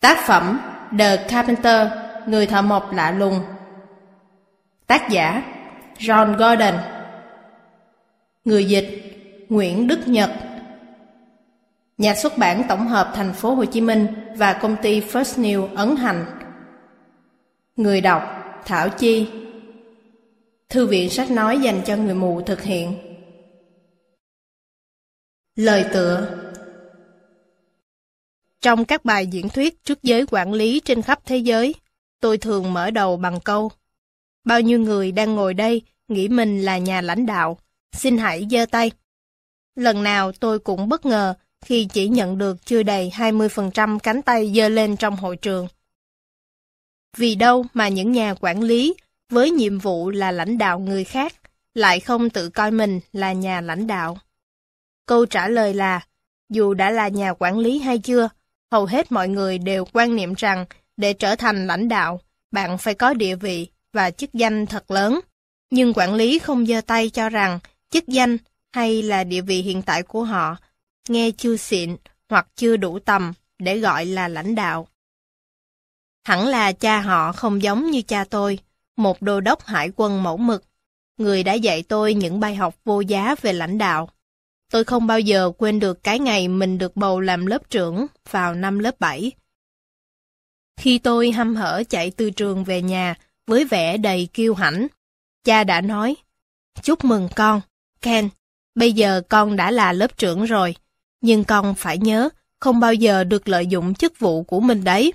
Tác phẩm The Carpenter, Người thợ mộc lạ lùng. Tác giả John Gordon. Người dịch Nguyễn Đức Nhật. Nhà xuất bản tổng hợp thành phố Hồ Chí Minh và công ty First New ấn hành. Người đọc Thảo Chi. Thư viện sách nói dành cho người mù thực hiện. Lời tựa trong các bài diễn thuyết trước giới quản lý trên khắp thế giới, tôi thường mở đầu bằng câu Bao nhiêu người đang ngồi đây nghĩ mình là nhà lãnh đạo, xin hãy giơ tay. Lần nào tôi cũng bất ngờ khi chỉ nhận được chưa đầy 20% cánh tay giơ lên trong hội trường. Vì đâu mà những nhà quản lý với nhiệm vụ là lãnh đạo người khác lại không tự coi mình là nhà lãnh đạo? Câu trả lời là, dù đã là nhà quản lý hay chưa, hầu hết mọi người đều quan niệm rằng để trở thành lãnh đạo, bạn phải có địa vị và chức danh thật lớn. Nhưng quản lý không giơ tay cho rằng chức danh hay là địa vị hiện tại của họ nghe chưa xịn hoặc chưa đủ tầm để gọi là lãnh đạo. Hẳn là cha họ không giống như cha tôi, một đô đốc hải quân mẫu mực, người đã dạy tôi những bài học vô giá về lãnh đạo. Tôi không bao giờ quên được cái ngày mình được bầu làm lớp trưởng vào năm lớp 7. Khi tôi hăm hở chạy từ trường về nhà với vẻ đầy kiêu hãnh, cha đã nói, Chúc mừng con, Ken, bây giờ con đã là lớp trưởng rồi, nhưng con phải nhớ, không bao giờ được lợi dụng chức vụ của mình đấy.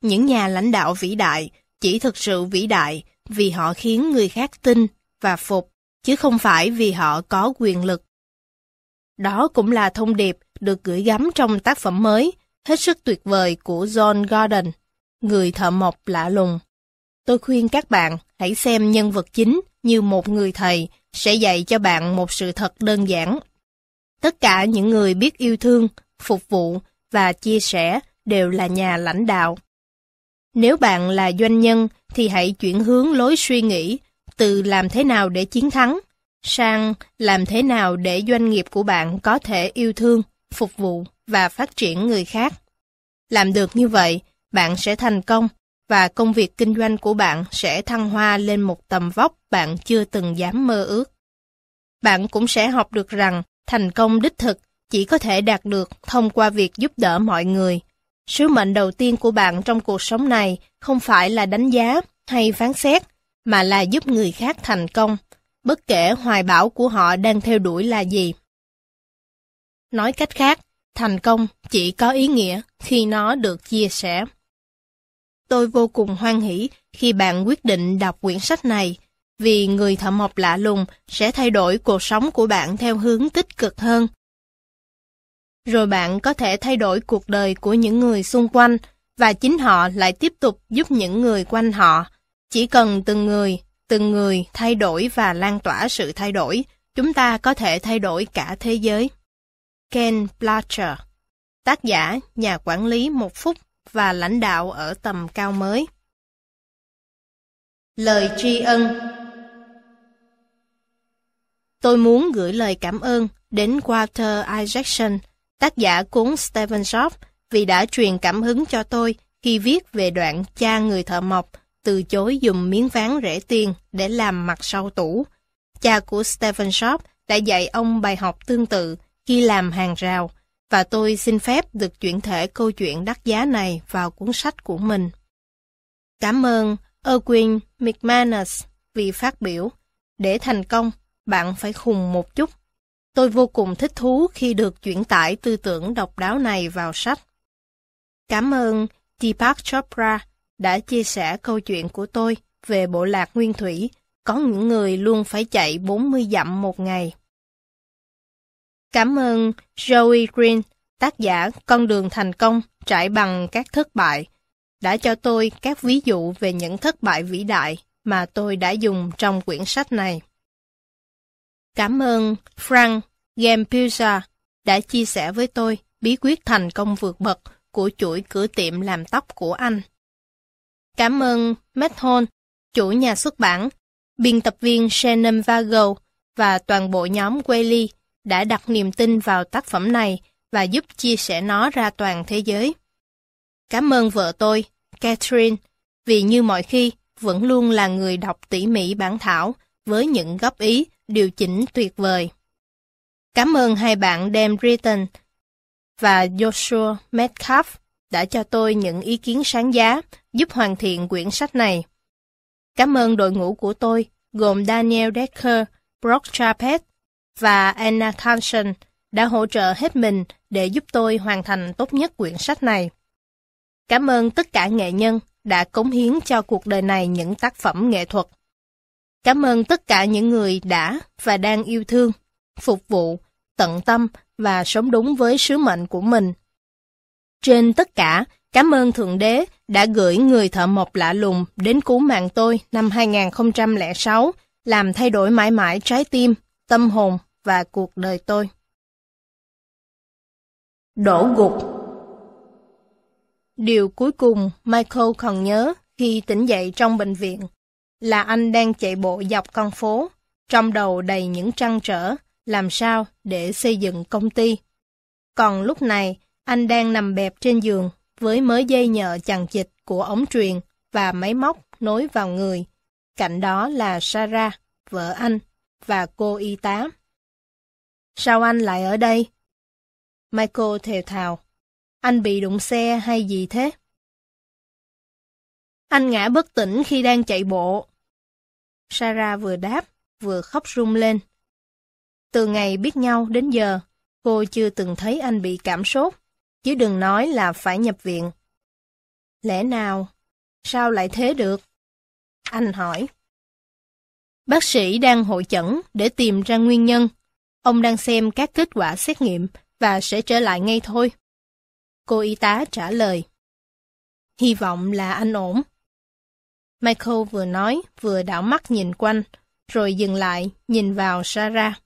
Những nhà lãnh đạo vĩ đại chỉ thực sự vĩ đại vì họ khiến người khác tin và phục, chứ không phải vì họ có quyền lực. Đó cũng là thông điệp được gửi gắm trong tác phẩm mới, hết sức tuyệt vời của John Gordon, người thợ mộc lạ lùng. Tôi khuyên các bạn hãy xem nhân vật chính như một người thầy sẽ dạy cho bạn một sự thật đơn giản. Tất cả những người biết yêu thương, phục vụ và chia sẻ đều là nhà lãnh đạo. Nếu bạn là doanh nhân thì hãy chuyển hướng lối suy nghĩ từ làm thế nào để chiến thắng sang làm thế nào để doanh nghiệp của bạn có thể yêu thương, phục vụ và phát triển người khác. Làm được như vậy, bạn sẽ thành công và công việc kinh doanh của bạn sẽ thăng hoa lên một tầm vóc bạn chưa từng dám mơ ước. Bạn cũng sẽ học được rằng thành công đích thực chỉ có thể đạt được thông qua việc giúp đỡ mọi người. Sứ mệnh đầu tiên của bạn trong cuộc sống này không phải là đánh giá hay phán xét, mà là giúp người khác thành công, bất kể hoài bão của họ đang theo đuổi là gì. Nói cách khác, thành công chỉ có ý nghĩa khi nó được chia sẻ. Tôi vô cùng hoan hỷ khi bạn quyết định đọc quyển sách này, vì người thợ mộc lạ lùng sẽ thay đổi cuộc sống của bạn theo hướng tích cực hơn. Rồi bạn có thể thay đổi cuộc đời của những người xung quanh, và chính họ lại tiếp tục giúp những người quanh họ. Chỉ cần từng người, từng người thay đổi và lan tỏa sự thay đổi, chúng ta có thể thay đổi cả thế giới. Ken Blatcher Tác giả, nhà quản lý một phút và lãnh đạo ở tầm cao mới. Lời tri ân Tôi muốn gửi lời cảm ơn đến Walter Isaacson, tác giả cuốn Stephen Jobs, vì đã truyền cảm hứng cho tôi khi viết về đoạn cha người thợ mộc từ chối dùng miếng ván rẻ tiền để làm mặt sau tủ. Cha của Stephen shop đã dạy ông bài học tương tự khi làm hàng rào, và tôi xin phép được chuyển thể câu chuyện đắt giá này vào cuốn sách của mình. Cảm ơn Erwin McManus vì phát biểu. Để thành công, bạn phải khùng một chút. Tôi vô cùng thích thú khi được chuyển tải tư tưởng độc đáo này vào sách. Cảm ơn Deepak Chopra đã chia sẻ câu chuyện của tôi về bộ lạc nguyên thủy, có những người luôn phải chạy 40 dặm một ngày. Cảm ơn Joey Green, tác giả Con đường thành công trải bằng các thất bại, đã cho tôi các ví dụ về những thất bại vĩ đại mà tôi đã dùng trong quyển sách này. Cảm ơn Frank Gampusa đã chia sẻ với tôi bí quyết thành công vượt bậc của chuỗi cửa tiệm làm tóc của anh. Cảm ơn Matt Hall, chủ nhà xuất bản, biên tập viên Shannon Vago và toàn bộ nhóm Whaley đã đặt niềm tin vào tác phẩm này và giúp chia sẻ nó ra toàn thế giới. Cảm ơn vợ tôi, Catherine, vì như mọi khi, vẫn luôn là người đọc tỉ mỉ bản thảo với những góp ý, điều chỉnh tuyệt vời. Cảm ơn hai bạn Dan Britton và Joshua Metcalf đã cho tôi những ý kiến sáng giá giúp hoàn thiện quyển sách này. Cảm ơn đội ngũ của tôi, gồm Daniel Decker, Brock Chapet và Anna Carlson đã hỗ trợ hết mình để giúp tôi hoàn thành tốt nhất quyển sách này. Cảm ơn tất cả nghệ nhân đã cống hiến cho cuộc đời này những tác phẩm nghệ thuật. Cảm ơn tất cả những người đã và đang yêu thương, phục vụ, tận tâm và sống đúng với sứ mệnh của mình. Trên tất cả, cảm ơn Thượng Đế đã gửi người thợ mộc lạ lùng đến cứu mạng tôi năm 2006, làm thay đổi mãi mãi trái tim, tâm hồn và cuộc đời tôi. Đổ gục Điều cuối cùng Michael còn nhớ khi tỉnh dậy trong bệnh viện là anh đang chạy bộ dọc con phố, trong đầu đầy những trăn trở làm sao để xây dựng công ty. Còn lúc này, anh đang nằm bẹp trên giường với mớ dây nhợ chằng chịt của ống truyền và máy móc nối vào người. Cạnh đó là Sarah, vợ anh, và cô y tá. Sao anh lại ở đây? Michael thều thào. Anh bị đụng xe hay gì thế? Anh ngã bất tỉnh khi đang chạy bộ. Sarah vừa đáp, vừa khóc rung lên. Từ ngày biết nhau đến giờ, cô chưa từng thấy anh bị cảm sốt, chứ đừng nói là phải nhập viện. Lẽ nào? Sao lại thế được? Anh hỏi. Bác sĩ đang hội chẩn để tìm ra nguyên nhân. Ông đang xem các kết quả xét nghiệm và sẽ trở lại ngay thôi. Cô y tá trả lời. Hy vọng là anh ổn. Michael vừa nói, vừa đảo mắt nhìn quanh, rồi dừng lại, nhìn vào Sarah.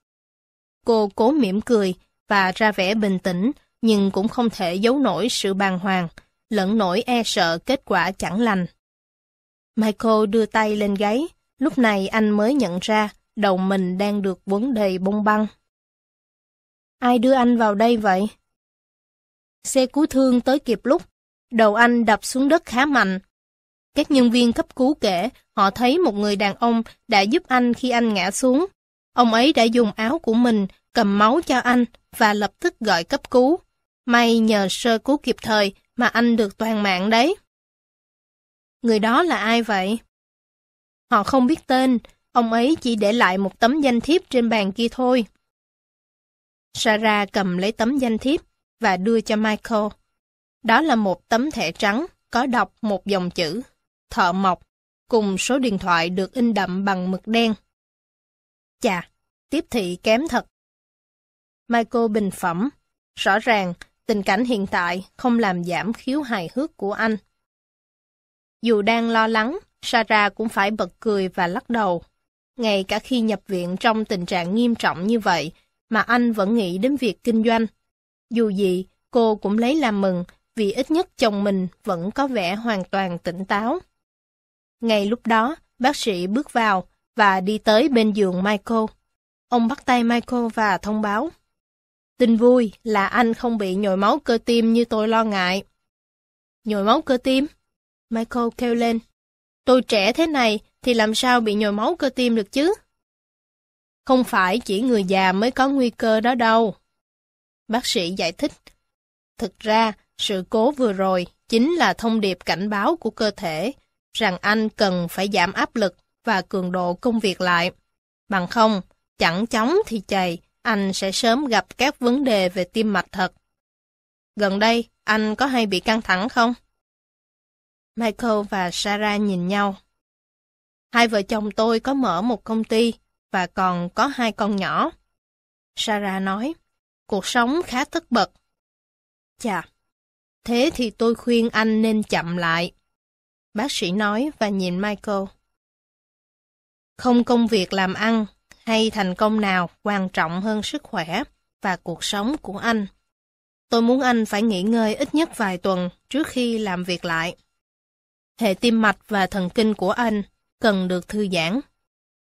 Cô cố mỉm cười và ra vẻ bình tĩnh, nhưng cũng không thể giấu nổi sự bàng hoàng, lẫn nỗi e sợ kết quả chẳng lành. Michael đưa tay lên gáy, lúc này anh mới nhận ra đầu mình đang được vấn đầy bông băng. Ai đưa anh vào đây vậy? Xe cứu thương tới kịp lúc, đầu anh đập xuống đất khá mạnh. Các nhân viên cấp cứu kể họ thấy một người đàn ông đã giúp anh khi anh ngã xuống. Ông ấy đã dùng áo của mình cầm máu cho anh và lập tức gọi cấp cứu. May nhờ sơ cứu kịp thời mà anh được toàn mạng đấy. Người đó là ai vậy? Họ không biết tên, ông ấy chỉ để lại một tấm danh thiếp trên bàn kia thôi. Sarah cầm lấy tấm danh thiếp và đưa cho Michael. Đó là một tấm thẻ trắng có đọc một dòng chữ, thợ mộc, cùng số điện thoại được in đậm bằng mực đen. Chà, tiếp thị kém thật. Michael bình phẩm, rõ ràng tình cảnh hiện tại không làm giảm khiếu hài hước của anh. Dù đang lo lắng, Sarah cũng phải bật cười và lắc đầu. Ngay cả khi nhập viện trong tình trạng nghiêm trọng như vậy, mà anh vẫn nghĩ đến việc kinh doanh. Dù gì, cô cũng lấy làm mừng vì ít nhất chồng mình vẫn có vẻ hoàn toàn tỉnh táo. Ngay lúc đó, bác sĩ bước vào và đi tới bên giường Michael. Ông bắt tay Michael và thông báo. Tin vui là anh không bị nhồi máu cơ tim như tôi lo ngại. Nhồi máu cơ tim? Michael kêu lên. Tôi trẻ thế này thì làm sao bị nhồi máu cơ tim được chứ? Không phải chỉ người già mới có nguy cơ đó đâu. Bác sĩ giải thích. Thực ra, sự cố vừa rồi chính là thông điệp cảnh báo của cơ thể rằng anh cần phải giảm áp lực và cường độ công việc lại. Bằng không, chẳng chóng thì chày, anh sẽ sớm gặp các vấn đề về tim mạch thật. Gần đây, anh có hay bị căng thẳng không? Michael và Sarah nhìn nhau. Hai vợ chồng tôi có mở một công ty và còn có hai con nhỏ. Sarah nói, cuộc sống khá tất bật. Chà, thế thì tôi khuyên anh nên chậm lại. Bác sĩ nói và nhìn Michael. Không công việc làm ăn hay thành công nào quan trọng hơn sức khỏe và cuộc sống của anh. Tôi muốn anh phải nghỉ ngơi ít nhất vài tuần trước khi làm việc lại. Hệ tim mạch và thần kinh của anh cần được thư giãn.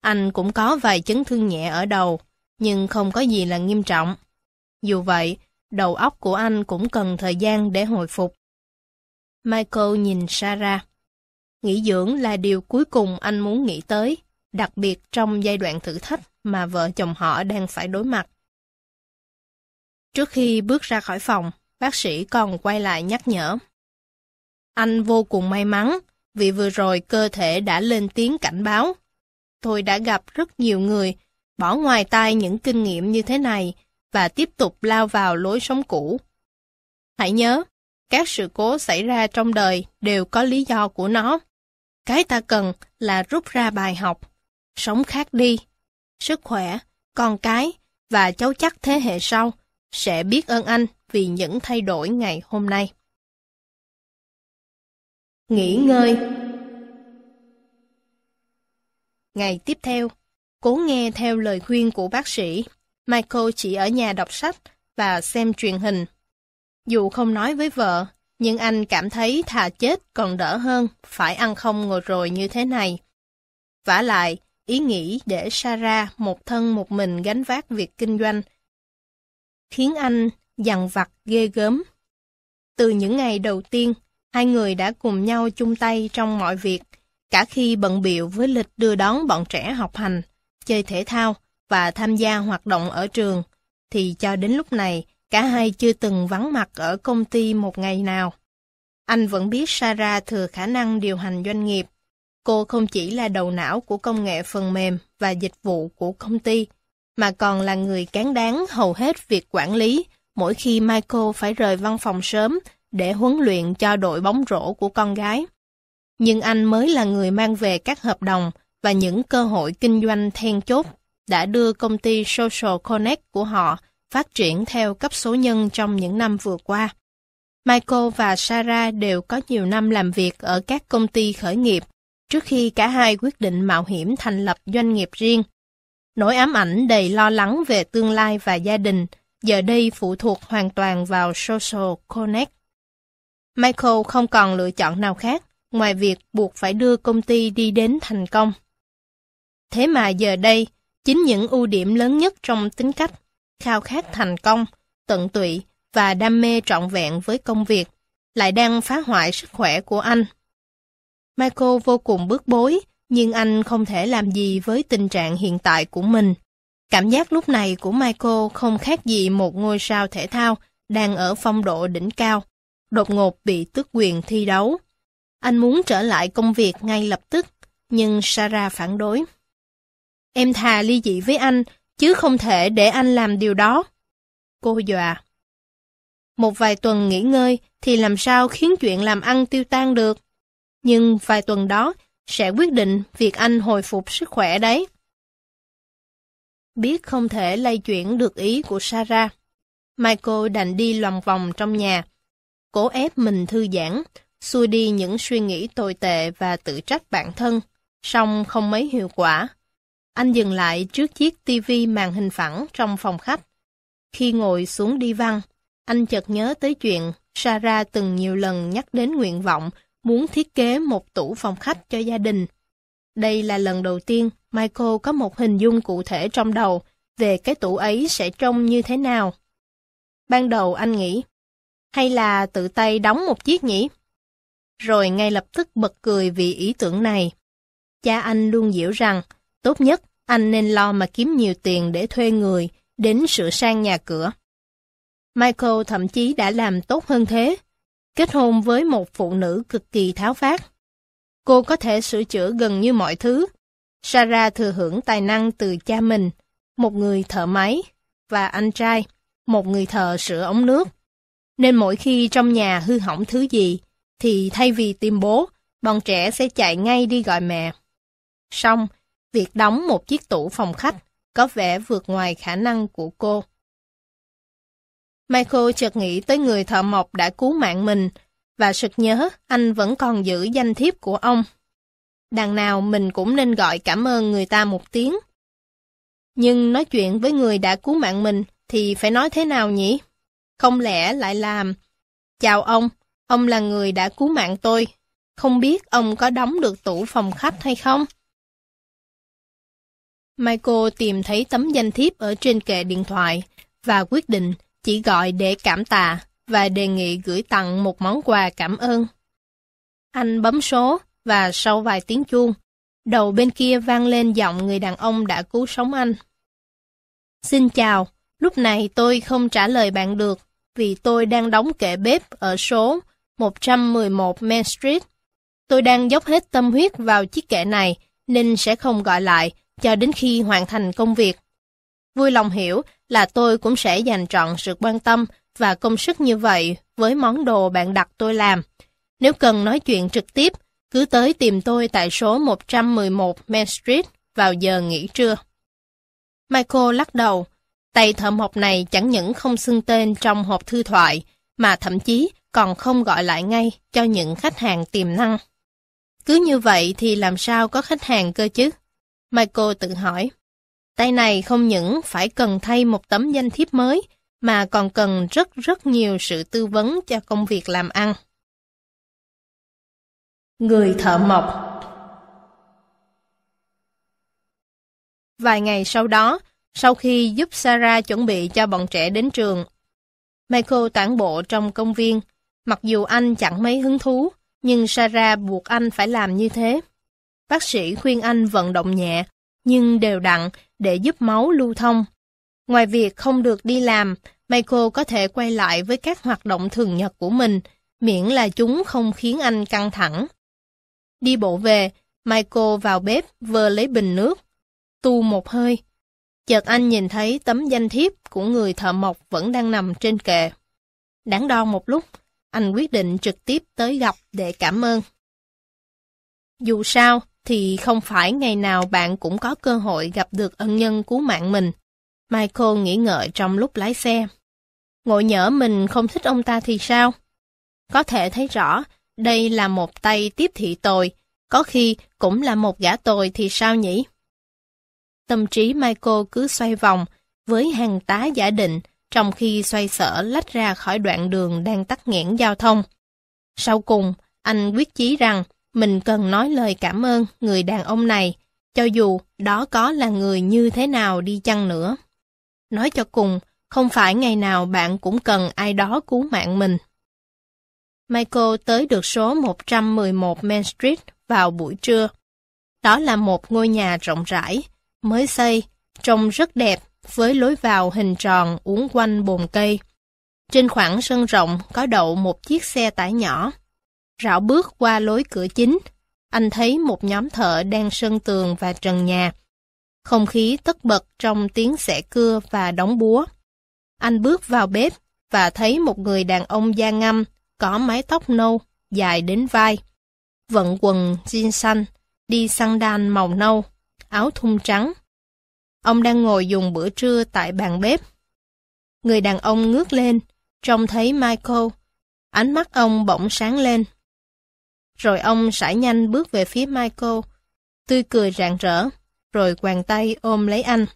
Anh cũng có vài chấn thương nhẹ ở đầu, nhưng không có gì là nghiêm trọng. Dù vậy, đầu óc của anh cũng cần thời gian để hồi phục. Michael nhìn Sarah. Nghỉ dưỡng là điều cuối cùng anh muốn nghĩ tới, đặc biệt trong giai đoạn thử thách mà vợ chồng họ đang phải đối mặt. Trước khi bước ra khỏi phòng, bác sĩ còn quay lại nhắc nhở. Anh vô cùng may mắn vì vừa rồi cơ thể đã lên tiếng cảnh báo. Tôi đã gặp rất nhiều người bỏ ngoài tai những kinh nghiệm như thế này và tiếp tục lao vào lối sống cũ. Hãy nhớ, các sự cố xảy ra trong đời đều có lý do của nó. Cái ta cần là rút ra bài học, sống khác đi. Sức khỏe, con cái và cháu chắc thế hệ sau sẽ biết ơn anh vì những thay đổi ngày hôm nay. Nghỉ ngơi Ngày tiếp theo, cố nghe theo lời khuyên của bác sĩ, Michael chỉ ở nhà đọc sách và xem truyền hình. Dù không nói với vợ, nhưng anh cảm thấy thà chết còn đỡ hơn phải ăn không ngồi rồi như thế này. vả lại, ý nghĩ để Sarah một thân một mình gánh vác việc kinh doanh khiến anh dằn vặt ghê gớm. Từ những ngày đầu tiên, hai người đã cùng nhau chung tay trong mọi việc, cả khi bận biệu với lịch đưa đón bọn trẻ học hành, chơi thể thao và tham gia hoạt động ở trường, thì cho đến lúc này, cả hai chưa từng vắng mặt ở công ty một ngày nào. Anh vẫn biết Sarah thừa khả năng điều hành doanh nghiệp. Cô không chỉ là đầu não của công nghệ phần mềm và dịch vụ của công ty, mà còn là người cán đáng hầu hết việc quản lý mỗi khi Michael phải rời văn phòng sớm để huấn luyện cho đội bóng rổ của con gái. Nhưng anh mới là người mang về các hợp đồng và những cơ hội kinh doanh then chốt đã đưa công ty Social Connect của họ phát triển theo cấp số nhân trong những năm vừa qua. Michael và Sarah đều có nhiều năm làm việc ở các công ty khởi nghiệp trước khi cả hai quyết định mạo hiểm thành lập doanh nghiệp riêng. Nỗi ám ảnh đầy lo lắng về tương lai và gia đình giờ đây phụ thuộc hoàn toàn vào Social Connect. Michael không còn lựa chọn nào khác ngoài việc buộc phải đưa công ty đi đến thành công. Thế mà giờ đây, chính những ưu điểm lớn nhất trong tính cách, khao khát thành công, tận tụy và đam mê trọn vẹn với công việc, lại đang phá hoại sức khỏe của anh. Michael vô cùng bức bối, nhưng anh không thể làm gì với tình trạng hiện tại của mình. Cảm giác lúc này của Michael không khác gì một ngôi sao thể thao đang ở phong độ đỉnh cao, đột ngột bị tước quyền thi đấu. Anh muốn trở lại công việc ngay lập tức, nhưng Sarah phản đối. Em thà ly dị với anh, chứ không thể để anh làm điều đó. Cô dọa. Một vài tuần nghỉ ngơi thì làm sao khiến chuyện làm ăn tiêu tan được. Nhưng vài tuần đó sẽ quyết định việc anh hồi phục sức khỏe đấy. Biết không thể lay chuyển được ý của Sarah, Michael đành đi lòng vòng trong nhà, cố ép mình thư giãn, xua đi những suy nghĩ tồi tệ và tự trách bản thân, song không mấy hiệu quả. Anh dừng lại trước chiếc tivi màn hình phẳng trong phòng khách. Khi ngồi xuống đi văn, anh chợt nhớ tới chuyện Sarah từng nhiều lần nhắc đến nguyện vọng muốn thiết kế một tủ phòng khách cho gia đình. Đây là lần đầu tiên Michael có một hình dung cụ thể trong đầu về cái tủ ấy sẽ trông như thế nào. Ban đầu anh nghĩ, hay là tự tay đóng một chiếc nhỉ? Rồi ngay lập tức bật cười vì ý tưởng này. Cha anh luôn diễu rằng, tốt nhất anh nên lo mà kiếm nhiều tiền để thuê người đến sửa sang nhà cửa. Michael thậm chí đã làm tốt hơn thế, kết hôn với một phụ nữ cực kỳ tháo phát. Cô có thể sửa chữa gần như mọi thứ. Sarah thừa hưởng tài năng từ cha mình, một người thợ máy, và anh trai, một người thợ sửa ống nước. Nên mỗi khi trong nhà hư hỏng thứ gì, thì thay vì tìm bố, bọn trẻ sẽ chạy ngay đi gọi mẹ. Xong, việc đóng một chiếc tủ phòng khách có vẻ vượt ngoài khả năng của cô. Michael chợt nghĩ tới người thợ mộc đã cứu mạng mình, và sực nhớ anh vẫn còn giữ danh thiếp của ông. Đằng nào mình cũng nên gọi cảm ơn người ta một tiếng. Nhưng nói chuyện với người đã cứu mạng mình thì phải nói thế nào nhỉ? Không lẽ lại làm Chào ông, ông là người đã cứu mạng tôi. Không biết ông có đóng được tủ phòng khách hay không? Michael tìm thấy tấm danh thiếp ở trên kệ điện thoại và quyết định chỉ gọi để cảm tạ và đề nghị gửi tặng một món quà cảm ơn. Anh bấm số, và sau vài tiếng chuông, đầu bên kia vang lên giọng người đàn ông đã cứu sống anh. Xin chào, lúc này tôi không trả lời bạn được, vì tôi đang đóng kệ bếp ở số 111 Main Street. Tôi đang dốc hết tâm huyết vào chiếc kệ này, nên sẽ không gọi lại cho đến khi hoàn thành công việc. Vui lòng hiểu là tôi cũng sẽ dành trọn sự quan tâm và công sức như vậy với món đồ bạn đặt tôi làm. Nếu cần nói chuyện trực tiếp, cứ tới tìm tôi tại số 111 Main Street vào giờ nghỉ trưa. Michael lắc đầu, tay thợ mộc này chẳng những không xưng tên trong hộp thư thoại, mà thậm chí còn không gọi lại ngay cho những khách hàng tiềm năng. Cứ như vậy thì làm sao có khách hàng cơ chứ? Michael tự hỏi. Tay này không những phải cần thay một tấm danh thiếp mới, mà còn cần rất rất nhiều sự tư vấn cho công việc làm ăn. Người thợ mộc Vài ngày sau đó, sau khi giúp Sarah chuẩn bị cho bọn trẻ đến trường, Michael tản bộ trong công viên. Mặc dù anh chẳng mấy hứng thú, nhưng Sarah buộc anh phải làm như thế. Bác sĩ khuyên anh vận động nhẹ, nhưng đều đặn để giúp máu lưu thông. Ngoài việc không được đi làm, Michael có thể quay lại với các hoạt động thường nhật của mình, miễn là chúng không khiến anh căng thẳng. Đi bộ về, Michael vào bếp vơ lấy bình nước, tu một hơi. Chợt anh nhìn thấy tấm danh thiếp của người thợ mộc vẫn đang nằm trên kệ. Đáng đo một lúc, anh quyết định trực tiếp tới gặp để cảm ơn. Dù sao, thì không phải ngày nào bạn cũng có cơ hội gặp được ân nhân cứu mạng mình. Michael nghĩ ngợi trong lúc lái xe. Ngộ nhỡ mình không thích ông ta thì sao? Có thể thấy rõ, đây là một tay tiếp thị tồi, có khi cũng là một gã tồi thì sao nhỉ? Tâm trí Michael cứ xoay vòng với hàng tá giả định trong khi xoay sở lách ra khỏi đoạn đường đang tắc nghẽn giao thông. Sau cùng, anh quyết chí rằng mình cần nói lời cảm ơn người đàn ông này, cho dù đó có là người như thế nào đi chăng nữa. Nói cho cùng, không phải ngày nào bạn cũng cần ai đó cứu mạng mình. Michael tới được số 111 Main Street vào buổi trưa. Đó là một ngôi nhà rộng rãi, mới xây, trông rất đẹp với lối vào hình tròn uốn quanh bồn cây. Trên khoảng sân rộng có đậu một chiếc xe tải nhỏ. Rảo bước qua lối cửa chính, anh thấy một nhóm thợ đang sơn tường và trần nhà. Không khí tất bật trong tiếng xẻ cưa và đóng búa. Anh bước vào bếp và thấy một người đàn ông da ngâm, có mái tóc nâu, dài đến vai. Vận quần jean xanh, đi sandal màu nâu, áo thun trắng. Ông đang ngồi dùng bữa trưa tại bàn bếp. Người đàn ông ngước lên, trông thấy Michael. Ánh mắt ông bỗng sáng lên. Rồi ông sải nhanh bước về phía Michael, tươi cười rạng rỡ, rồi quàng tay ôm lấy anh.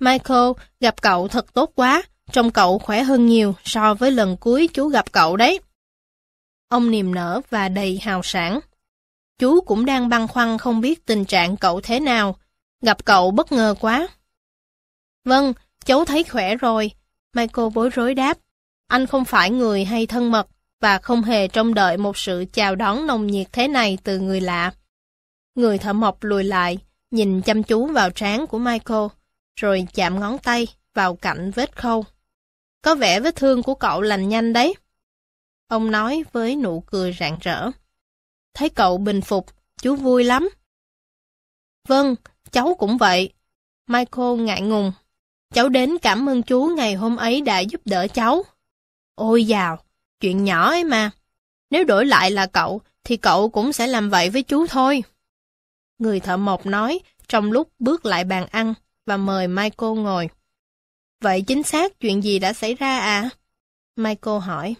Michael, gặp cậu thật tốt quá, trông cậu khỏe hơn nhiều so với lần cuối chú gặp cậu đấy. Ông niềm nở và đầy hào sản. Chú cũng đang băn khoăn không biết tình trạng cậu thế nào. Gặp cậu bất ngờ quá. Vâng, cháu thấy khỏe rồi. Michael bối rối đáp. Anh không phải người hay thân mật và không hề trông đợi một sự chào đón nồng nhiệt thế này từ người lạ. Người thợ mộc lùi lại, nhìn chăm chú vào trán của Michael, rồi chạm ngón tay vào cạnh vết khâu. Có vẻ vết thương của cậu lành nhanh đấy. Ông nói với nụ cười rạng rỡ. Thấy cậu bình phục, chú vui lắm. Vâng, cháu cũng vậy. Michael ngại ngùng. Cháu đến cảm ơn chú ngày hôm ấy đã giúp đỡ cháu. Ôi dào, chuyện nhỏ ấy mà. Nếu đổi lại là cậu, thì cậu cũng sẽ làm vậy với chú thôi. Người thợ mộc nói trong lúc bước lại bàn ăn và mời Michael ngồi. Vậy chính xác chuyện gì đã xảy ra à? Michael hỏi.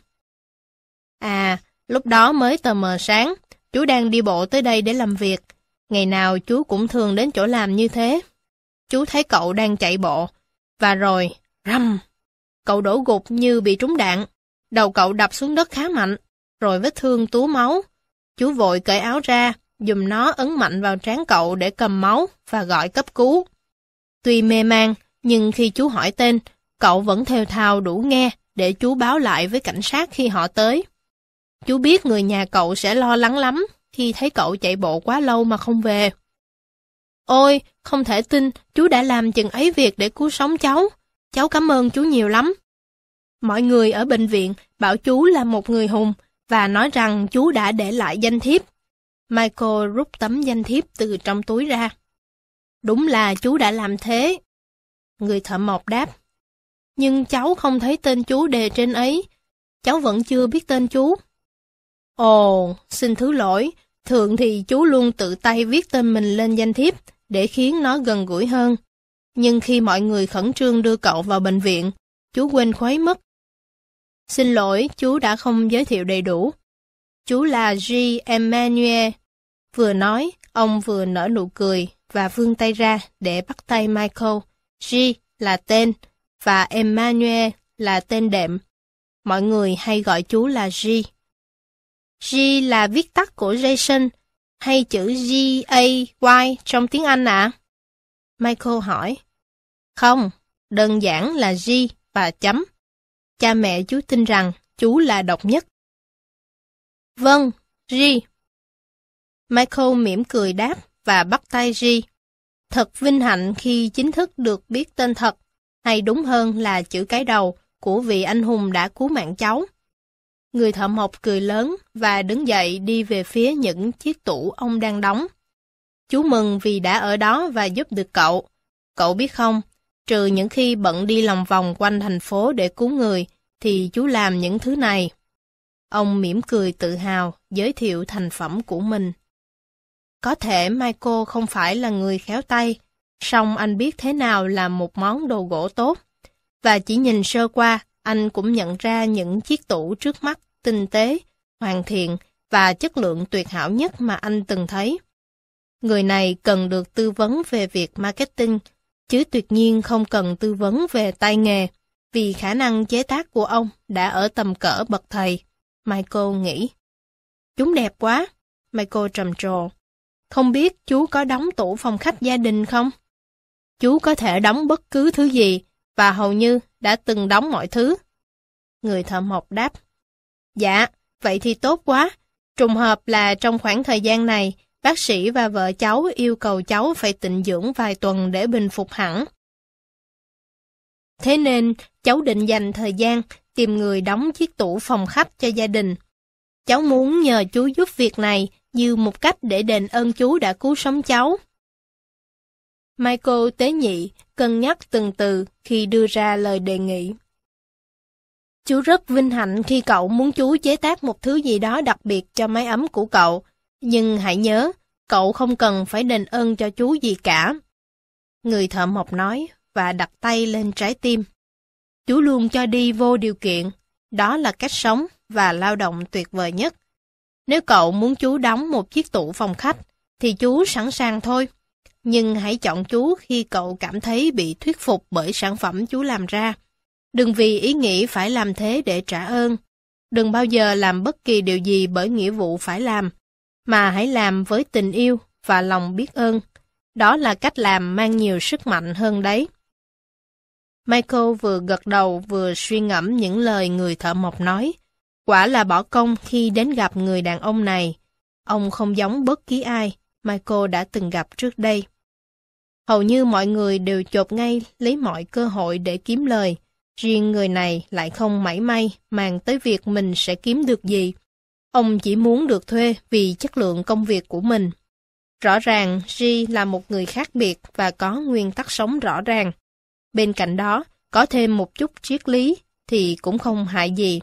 À, lúc đó mới tờ mờ sáng, chú đang đi bộ tới đây để làm việc. Ngày nào chú cũng thường đến chỗ làm như thế. Chú thấy cậu đang chạy bộ. Và rồi, răm, cậu đổ gục như bị trúng đạn. Đầu cậu đập xuống đất khá mạnh, rồi vết thương túa máu. Chú vội cởi áo ra, dùng nó ấn mạnh vào trán cậu để cầm máu và gọi cấp cứu. Tuy mê man, nhưng khi chú hỏi tên, cậu vẫn theo thao đủ nghe để chú báo lại với cảnh sát khi họ tới. Chú biết người nhà cậu sẽ lo lắng lắm khi thấy cậu chạy bộ quá lâu mà không về. Ôi, không thể tin chú đã làm chừng ấy việc để cứu sống cháu. Cháu cảm ơn chú nhiều lắm. Mọi người ở bệnh viện bảo chú là một người hùng và nói rằng chú đã để lại danh thiếp. Michael rút tấm danh thiếp từ trong túi ra. Đúng là chú đã làm thế. Người thợ mộc đáp. Nhưng cháu không thấy tên chú đề trên ấy. Cháu vẫn chưa biết tên chú. Ồ, xin thứ lỗi. Thường thì chú luôn tự tay viết tên mình lên danh thiếp để khiến nó gần gũi hơn. Nhưng khi mọi người khẩn trương đưa cậu vào bệnh viện, chú quên khuấy mất. Xin lỗi, chú đã không giới thiệu đầy đủ. Chú là G. Emmanuel. Vừa nói, ông vừa nở nụ cười và vươn tay ra để bắt tay Michael. G là tên và Emmanuel là tên đệm. Mọi người hay gọi chú là G. G là viết tắt của Jason hay chữ G-A-Y trong tiếng Anh ạ? À? Michael hỏi. Không, đơn giản là G và chấm. Cha mẹ chú tin rằng chú là độc nhất. Vâng, G. Michael mỉm cười đáp và bắt tay G. Thật vinh hạnh khi chính thức được biết tên thật, hay đúng hơn là chữ cái đầu của vị anh hùng đã cứu mạng cháu. Người thợ mộc cười lớn và đứng dậy đi về phía những chiếc tủ ông đang đóng. Chú mừng vì đã ở đó và giúp được cậu. Cậu biết không, trừ những khi bận đi lòng vòng quanh thành phố để cứu người, thì chú làm những thứ này. Ông mỉm cười tự hào, giới thiệu thành phẩm của mình. Có thể Michael không phải là người khéo tay, song anh biết thế nào là một món đồ gỗ tốt. Và chỉ nhìn sơ qua, anh cũng nhận ra những chiếc tủ trước mắt tinh tế, hoàn thiện và chất lượng tuyệt hảo nhất mà anh từng thấy. Người này cần được tư vấn về việc marketing, chứ tuyệt nhiên không cần tư vấn về tay nghề, vì khả năng chế tác của ông đã ở tầm cỡ bậc thầy. Michael nghĩ. Chúng đẹp quá, Michael trầm trồ. Không biết chú có đóng tủ phòng khách gia đình không? Chú có thể đóng bất cứ thứ gì, và hầu như đã từng đóng mọi thứ. Người thợ mộc đáp. Dạ, vậy thì tốt quá. Trùng hợp là trong khoảng thời gian này, bác sĩ và vợ cháu yêu cầu cháu phải tịnh dưỡng vài tuần để bình phục hẳn. Thế nên, cháu định dành thời gian tìm người đóng chiếc tủ phòng khách cho gia đình. Cháu muốn nhờ chú giúp việc này như một cách để đền ơn chú đã cứu sống cháu. Michael tế nhị cân nhắc từng từ khi đưa ra lời đề nghị. Chú rất vinh hạnh khi cậu muốn chú chế tác một thứ gì đó đặc biệt cho máy ấm của cậu, nhưng hãy nhớ, cậu không cần phải đền ơn cho chú gì cả. Người thợ mộc nói và đặt tay lên trái tim. Chú luôn cho đi vô điều kiện, đó là cách sống và lao động tuyệt vời nhất. Nếu cậu muốn chú đóng một chiếc tủ phòng khách, thì chú sẵn sàng thôi. Nhưng hãy chọn chú khi cậu cảm thấy bị thuyết phục bởi sản phẩm chú làm ra. Đừng vì ý nghĩ phải làm thế để trả ơn. Đừng bao giờ làm bất kỳ điều gì bởi nghĩa vụ phải làm, mà hãy làm với tình yêu và lòng biết ơn. Đó là cách làm mang nhiều sức mạnh hơn đấy. Michael vừa gật đầu vừa suy ngẫm những lời người thợ mộc nói. Quả là bỏ công khi đến gặp người đàn ông này. Ông không giống bất kỳ ai Michael đã từng gặp trước đây. Hầu như mọi người đều chộp ngay lấy mọi cơ hội để kiếm lời. Riêng người này lại không mảy may màng tới việc mình sẽ kiếm được gì. Ông chỉ muốn được thuê vì chất lượng công việc của mình. Rõ ràng, G là một người khác biệt và có nguyên tắc sống rõ ràng. Bên cạnh đó, có thêm một chút triết lý thì cũng không hại gì.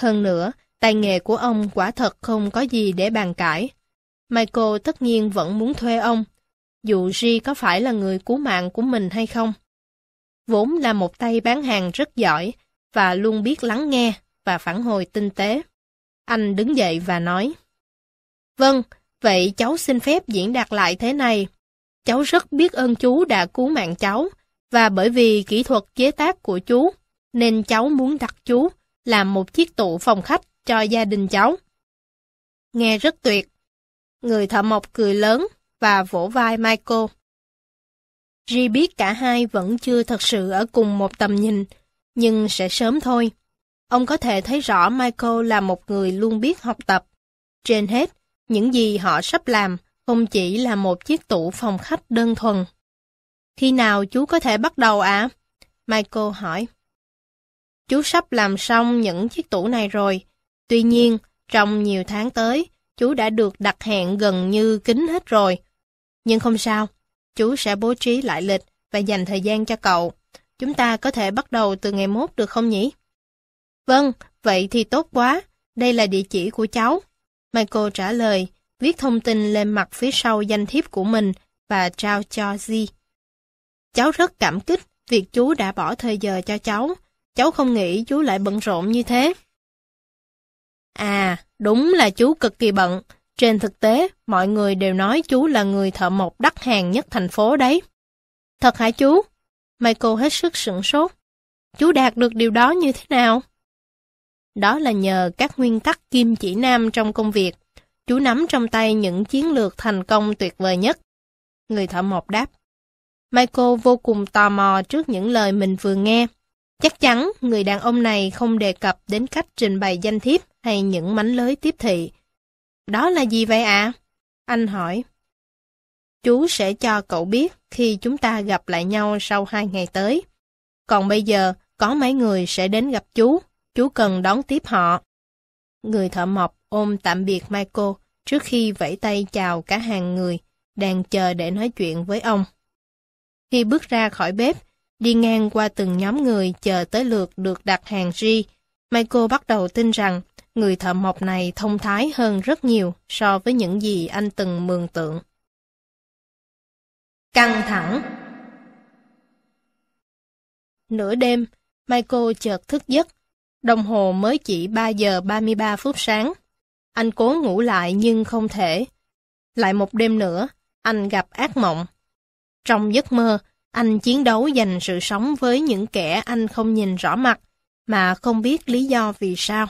Hơn nữa, tay nghề của ông quả thật không có gì để bàn cãi. Michael tất nhiên vẫn muốn thuê ông, dù G có phải là người cứu mạng của mình hay không. Vốn là một tay bán hàng rất giỏi và luôn biết lắng nghe và phản hồi tinh tế. Anh đứng dậy và nói, Vâng, vậy cháu xin phép diễn đạt lại thế này. Cháu rất biết ơn chú đã cứu mạng cháu, và bởi vì kỹ thuật chế tác của chú, nên cháu muốn đặt chú làm một chiếc tủ phòng khách cho gia đình cháu. Nghe rất tuyệt. Người thợ mộc cười lớn và vỗ vai Michael. Ri biết cả hai vẫn chưa thật sự ở cùng một tầm nhìn, nhưng sẽ sớm thôi. ông có thể thấy rõ Michael là một người luôn biết học tập. Trên hết, những gì họ sắp làm không chỉ là một chiếc tủ phòng khách đơn thuần. Khi nào chú có thể bắt đầu ạ? À? Michael hỏi. Chú sắp làm xong những chiếc tủ này rồi. Tuy nhiên, trong nhiều tháng tới, chú đã được đặt hẹn gần như kín hết rồi. Nhưng không sao, chú sẽ bố trí lại lịch và dành thời gian cho cậu. Chúng ta có thể bắt đầu từ ngày mốt được không nhỉ? Vâng, vậy thì tốt quá. Đây là địa chỉ của cháu. Michael trả lời, viết thông tin lên mặt phía sau danh thiếp của mình và trao cho Zee. Cháu rất cảm kích việc chú đã bỏ thời giờ cho cháu. Cháu không nghĩ chú lại bận rộn như thế. À, đúng là chú cực kỳ bận. Trên thực tế, mọi người đều nói chú là người thợ mộc đắt hàng nhất thành phố đấy. Thật hả chú? Michael hết sức sửng sốt. Chú đạt được điều đó như thế nào? Đó là nhờ các nguyên tắc kim chỉ nam trong công việc. Chú nắm trong tay những chiến lược thành công tuyệt vời nhất. Người thợ mộc đáp. Michael vô cùng tò mò trước những lời mình vừa nghe. Chắc chắn người đàn ông này không đề cập đến cách trình bày danh thiếp hay những mánh lới tiếp thị. Đó là gì vậy ạ? À? Anh hỏi. Chú sẽ cho cậu biết khi chúng ta gặp lại nhau sau hai ngày tới. Còn bây giờ, có mấy người sẽ đến gặp chú. Chú cần đón tiếp họ. Người thợ mộc ôm tạm biệt Michael trước khi vẫy tay chào cả hàng người đang chờ để nói chuyện với ông. Khi bước ra khỏi bếp, đi ngang qua từng nhóm người chờ tới lượt được đặt hàng ri, Michael bắt đầu tin rằng người thợ mộc này thông thái hơn rất nhiều so với những gì anh từng mường tượng. Căng thẳng Nửa đêm, Michael chợt thức giấc. Đồng hồ mới chỉ 3 giờ 33 phút sáng. Anh cố ngủ lại nhưng không thể. Lại một đêm nữa, anh gặp ác mộng. Trong giấc mơ, anh chiến đấu giành sự sống với những kẻ anh không nhìn rõ mặt, mà không biết lý do vì sao.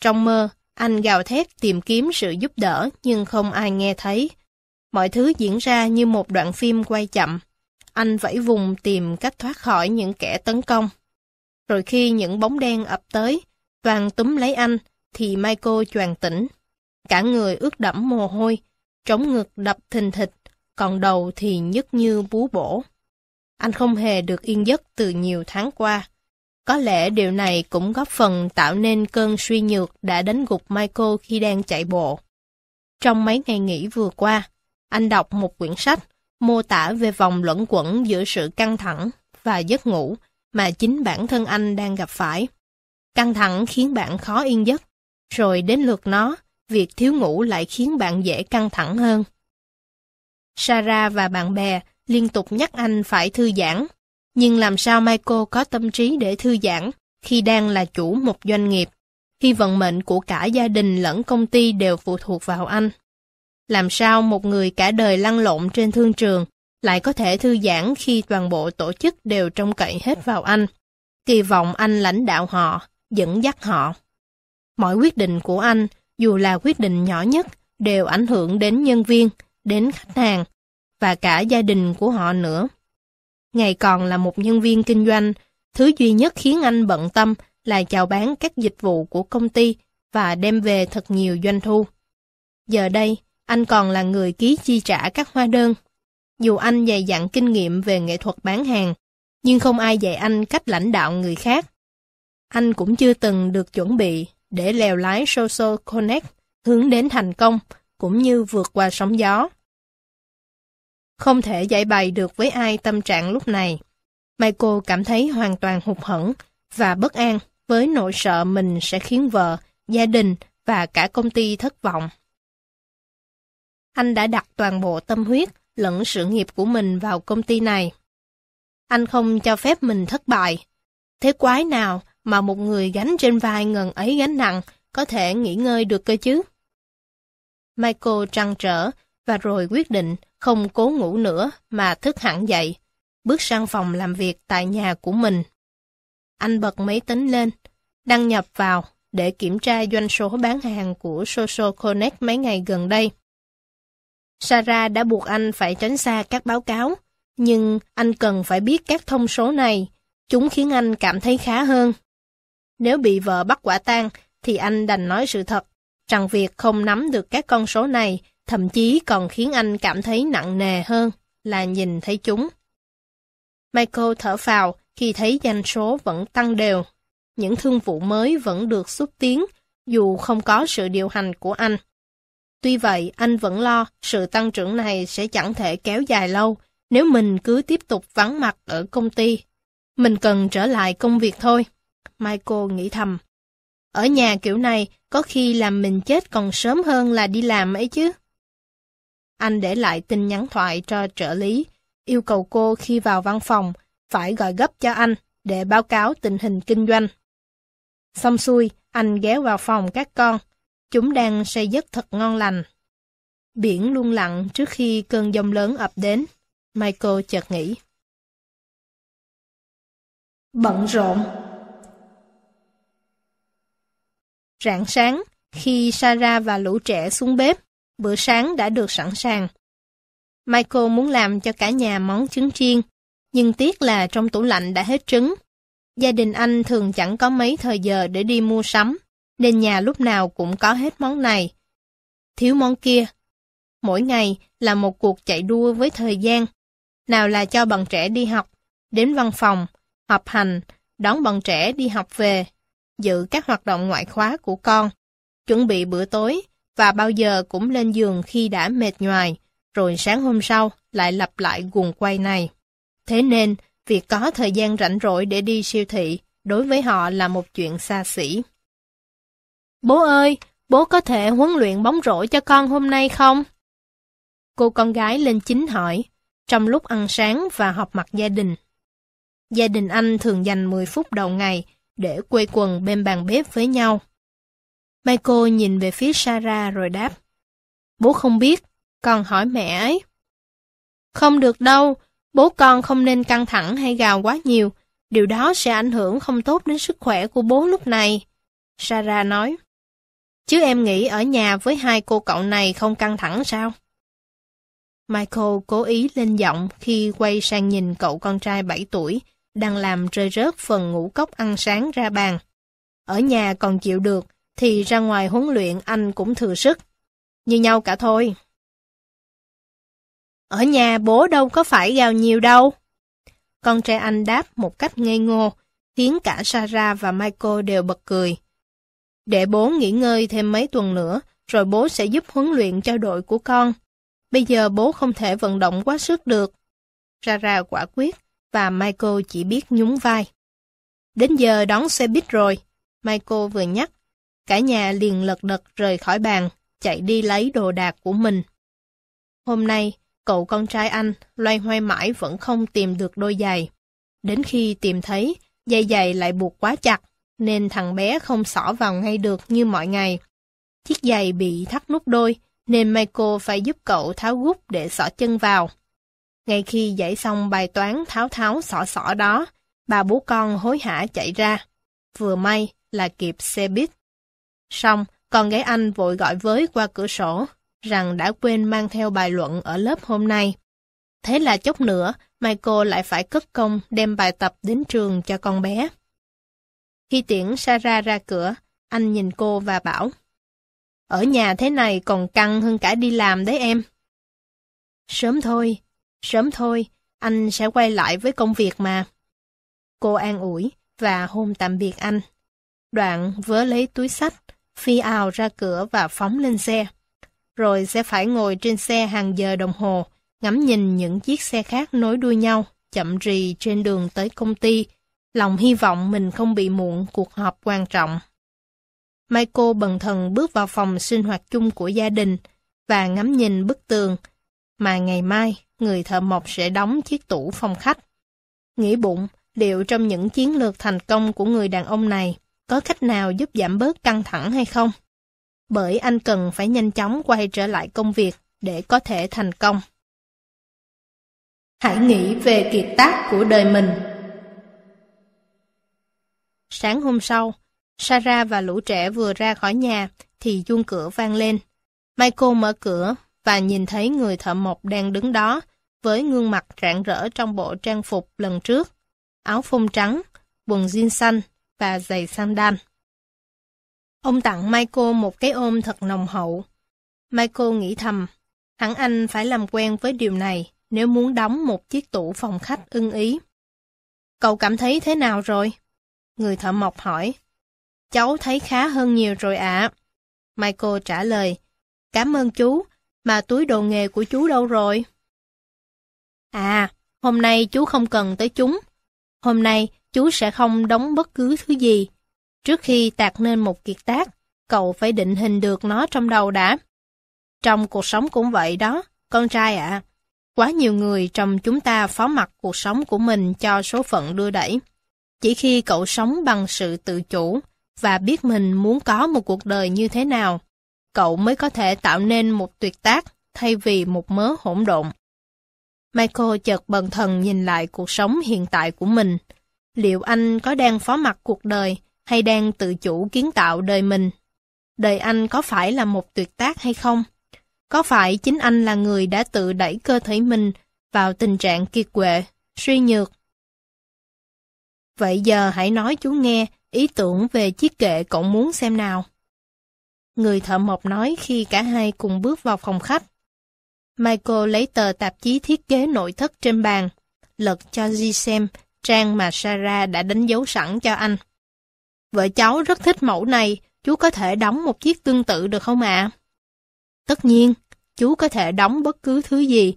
Trong mơ, anh gào thét tìm kiếm sự giúp đỡ nhưng không ai nghe thấy. Mọi thứ diễn ra như một đoạn phim quay chậm. Anh vẫy vùng tìm cách thoát khỏi những kẻ tấn công. Rồi khi những bóng đen ập tới, toàn túm lấy anh, thì Michael choàng tỉnh. Cả người ướt đẫm mồ hôi, trống ngực đập thình thịch, còn đầu thì nhức như bú bổ. Anh không hề được yên giấc từ nhiều tháng qua. Có lẽ điều này cũng góp phần tạo nên cơn suy nhược đã đánh gục Michael khi đang chạy bộ. Trong mấy ngày nghỉ vừa qua, anh đọc một quyển sách mô tả về vòng luẩn quẩn giữa sự căng thẳng và giấc ngủ mà chính bản thân anh đang gặp phải. Căng thẳng khiến bạn khó yên giấc, rồi đến lượt nó, việc thiếu ngủ lại khiến bạn dễ căng thẳng hơn. Sarah và bạn bè liên tục nhắc anh phải thư giãn. Nhưng làm sao Michael có tâm trí để thư giãn khi đang là chủ một doanh nghiệp, khi vận mệnh của cả gia đình lẫn công ty đều phụ thuộc vào anh? Làm sao một người cả đời lăn lộn trên thương trường lại có thể thư giãn khi toàn bộ tổ chức đều trông cậy hết vào anh, kỳ vọng anh lãnh đạo họ, dẫn dắt họ. Mọi quyết định của anh, dù là quyết định nhỏ nhất, đều ảnh hưởng đến nhân viên, đến khách hàng, và cả gia đình của họ nữa. Ngày còn là một nhân viên kinh doanh, thứ duy nhất khiến anh bận tâm là chào bán các dịch vụ của công ty và đem về thật nhiều doanh thu. Giờ đây, anh còn là người ký chi trả các hóa đơn. Dù anh dày dặn kinh nghiệm về nghệ thuật bán hàng, nhưng không ai dạy anh cách lãnh đạo người khác. Anh cũng chưa từng được chuẩn bị để lèo lái Social Connect hướng đến thành công, cũng như vượt qua sóng gió. Không thể giải bày được với ai tâm trạng lúc này. Michael cảm thấy hoàn toàn hụt hẫng và bất an với nỗi sợ mình sẽ khiến vợ, gia đình và cả công ty thất vọng. Anh đã đặt toàn bộ tâm huyết lẫn sự nghiệp của mình vào công ty này. Anh không cho phép mình thất bại. Thế quái nào mà một người gánh trên vai ngần ấy gánh nặng có thể nghỉ ngơi được cơ chứ? Michael trăn trở và rồi quyết định không cố ngủ nữa mà thức hẳn dậy, bước sang phòng làm việc tại nhà của mình. Anh bật máy tính lên, đăng nhập vào để kiểm tra doanh số bán hàng của Social Connect mấy ngày gần đây. Sarah đã buộc anh phải tránh xa các báo cáo, nhưng anh cần phải biết các thông số này, chúng khiến anh cảm thấy khá hơn. Nếu bị vợ bắt quả tang, thì anh đành nói sự thật, rằng việc không nắm được các con số này thậm chí còn khiến anh cảm thấy nặng nề hơn là nhìn thấy chúng. Michael thở phào khi thấy doanh số vẫn tăng đều. Những thương vụ mới vẫn được xúc tiến, dù không có sự điều hành của anh. Tuy vậy, anh vẫn lo sự tăng trưởng này sẽ chẳng thể kéo dài lâu nếu mình cứ tiếp tục vắng mặt ở công ty. Mình cần trở lại công việc thôi. Michael nghĩ thầm. Ở nhà kiểu này, có khi làm mình chết còn sớm hơn là đi làm ấy chứ. Anh để lại tin nhắn thoại cho trợ lý, yêu cầu cô khi vào văn phòng phải gọi gấp cho anh để báo cáo tình hình kinh doanh. Xong xuôi, anh ghé vào phòng các con. Chúng đang say giấc thật ngon lành. Biển luôn lặng trước khi cơn giông lớn ập đến. Michael chợt nghĩ. Bận rộn Rạng sáng, khi Sarah và lũ trẻ xuống bếp, bữa sáng đã được sẵn sàng. Michael muốn làm cho cả nhà món trứng chiên, nhưng tiếc là trong tủ lạnh đã hết trứng. Gia đình anh thường chẳng có mấy thời giờ để đi mua sắm, nên nhà lúc nào cũng có hết món này. Thiếu món kia. Mỗi ngày là một cuộc chạy đua với thời gian. Nào là cho bọn trẻ đi học, đến văn phòng, họp hành, đón bọn trẻ đi học về, dự các hoạt động ngoại khóa của con, chuẩn bị bữa tối và bao giờ cũng lên giường khi đã mệt nhoài, rồi sáng hôm sau lại lặp lại guồng quay này. Thế nên, việc có thời gian rảnh rỗi để đi siêu thị đối với họ là một chuyện xa xỉ. Bố ơi, bố có thể huấn luyện bóng rổ cho con hôm nay không? Cô con gái lên chính hỏi, trong lúc ăn sáng và họp mặt gia đình. Gia đình anh thường dành 10 phút đầu ngày để quây quần bên bàn bếp với nhau. Michael nhìn về phía Sarah rồi đáp. Bố không biết, con hỏi mẹ ấy. Không được đâu, bố con không nên căng thẳng hay gào quá nhiều. Điều đó sẽ ảnh hưởng không tốt đến sức khỏe của bố lúc này. Sarah nói. Chứ em nghĩ ở nhà với hai cô cậu này không căng thẳng sao? Michael cố ý lên giọng khi quay sang nhìn cậu con trai 7 tuổi, đang làm rơi rớt phần ngũ cốc ăn sáng ra bàn. Ở nhà còn chịu được, thì ra ngoài huấn luyện anh cũng thừa sức. Như nhau cả thôi. Ở nhà bố đâu có phải gào nhiều đâu. Con trai anh đáp một cách ngây ngô, khiến cả Sarah và Michael đều bật cười. Để bố nghỉ ngơi thêm mấy tuần nữa, rồi bố sẽ giúp huấn luyện cho đội của con. Bây giờ bố không thể vận động quá sức được. Sarah quả quyết, và Michael chỉ biết nhún vai. Đến giờ đón xe buýt rồi, Michael vừa nhắc. Cả nhà liền lật đật rời khỏi bàn, chạy đi lấy đồ đạc của mình. Hôm nay, cậu con trai anh loay hoay mãi vẫn không tìm được đôi giày. Đến khi tìm thấy, dây giày lại buộc quá chặt, nên thằng bé không xỏ vào ngay được như mọi ngày. Chiếc giày bị thắt nút đôi, nên Michael phải giúp cậu tháo gút để xỏ chân vào. Ngay khi giải xong bài toán tháo tháo sỏ sỏ đó, bà bố con hối hả chạy ra. Vừa may là kịp xe buýt. Xong, con gái anh vội gọi với qua cửa sổ, rằng đã quên mang theo bài luận ở lớp hôm nay. Thế là chốc nữa, Michael lại phải cất công đem bài tập đến trường cho con bé. Khi tiễn Sarah ra cửa, anh nhìn cô và bảo, Ở nhà thế này còn căng hơn cả đi làm đấy em. Sớm thôi, sớm thôi, anh sẽ quay lại với công việc mà. Cô an ủi và hôn tạm biệt anh. Đoạn vớ lấy túi sách, phi ào ra cửa và phóng lên xe. Rồi sẽ phải ngồi trên xe hàng giờ đồng hồ, ngắm nhìn những chiếc xe khác nối đuôi nhau, chậm rì trên đường tới công ty, lòng hy vọng mình không bị muộn cuộc họp quan trọng. Michael bần thần bước vào phòng sinh hoạt chung của gia đình và ngắm nhìn bức tường mà ngày mai người thợ mộc sẽ đóng chiếc tủ phòng khách. Nghĩ bụng, liệu trong những chiến lược thành công của người đàn ông này có cách nào giúp giảm bớt căng thẳng hay không? Bởi anh cần phải nhanh chóng quay trở lại công việc để có thể thành công. Hãy nghĩ về kiệt tác của đời mình. Sáng hôm sau, Sarah và lũ trẻ vừa ra khỏi nhà thì chuông cửa vang lên. Michael mở cửa và nhìn thấy người thợ mộc đang đứng đó với gương mặt rạng rỡ trong bộ trang phục lần trước. Áo phông trắng, quần jean xanh và giày sandal. Ông tặng Michael một cái ôm thật nồng hậu. Michael nghĩ thầm, hẳn anh phải làm quen với điều này nếu muốn đóng một chiếc tủ phòng khách ưng ý. Cậu cảm thấy thế nào rồi? Người thợ mộc hỏi. Cháu thấy khá hơn nhiều rồi ạ. Michael trả lời. Cảm ơn chú, mà túi đồ nghề của chú đâu rồi? À, hôm nay chú không cần tới chúng. Hôm nay chú sẽ không đóng bất cứ thứ gì. Trước khi tạc nên một kiệt tác, cậu phải định hình được nó trong đầu đã. Trong cuộc sống cũng vậy đó, con trai ạ. Quá nhiều người trong chúng ta phó mặc cuộc sống của mình cho số phận đưa đẩy. Chỉ khi cậu sống bằng sự tự chủ và biết mình muốn có một cuộc đời như thế nào, cậu mới có thể tạo nên một tuyệt tác thay vì một mớ hỗn độn. Michael chợt bần thần nhìn lại cuộc sống hiện tại của mình. Liệu anh có đang phó mặc cuộc đời hay đang tự chủ kiến tạo đời mình? Đời anh có phải là một tuyệt tác hay không? Có phải chính anh là người đã tự đẩy cơ thể mình vào tình trạng kiệt quệ, suy nhược? Vậy giờ hãy nói chú nghe ý tưởng về chiếc kệ cậu muốn xem nào. Người thợ mộc nói khi cả hai cùng bước vào phòng khách. Michael lấy tờ tạp chí thiết kế nội thất trên bàn, lật cho Di xem trang mà Sarah đã đánh dấu sẵn cho anh. Vợ cháu rất thích mẫu này, chú có thể đóng một chiếc tương tự được không ạ? Tất nhiên, chú có thể đóng bất cứ thứ gì.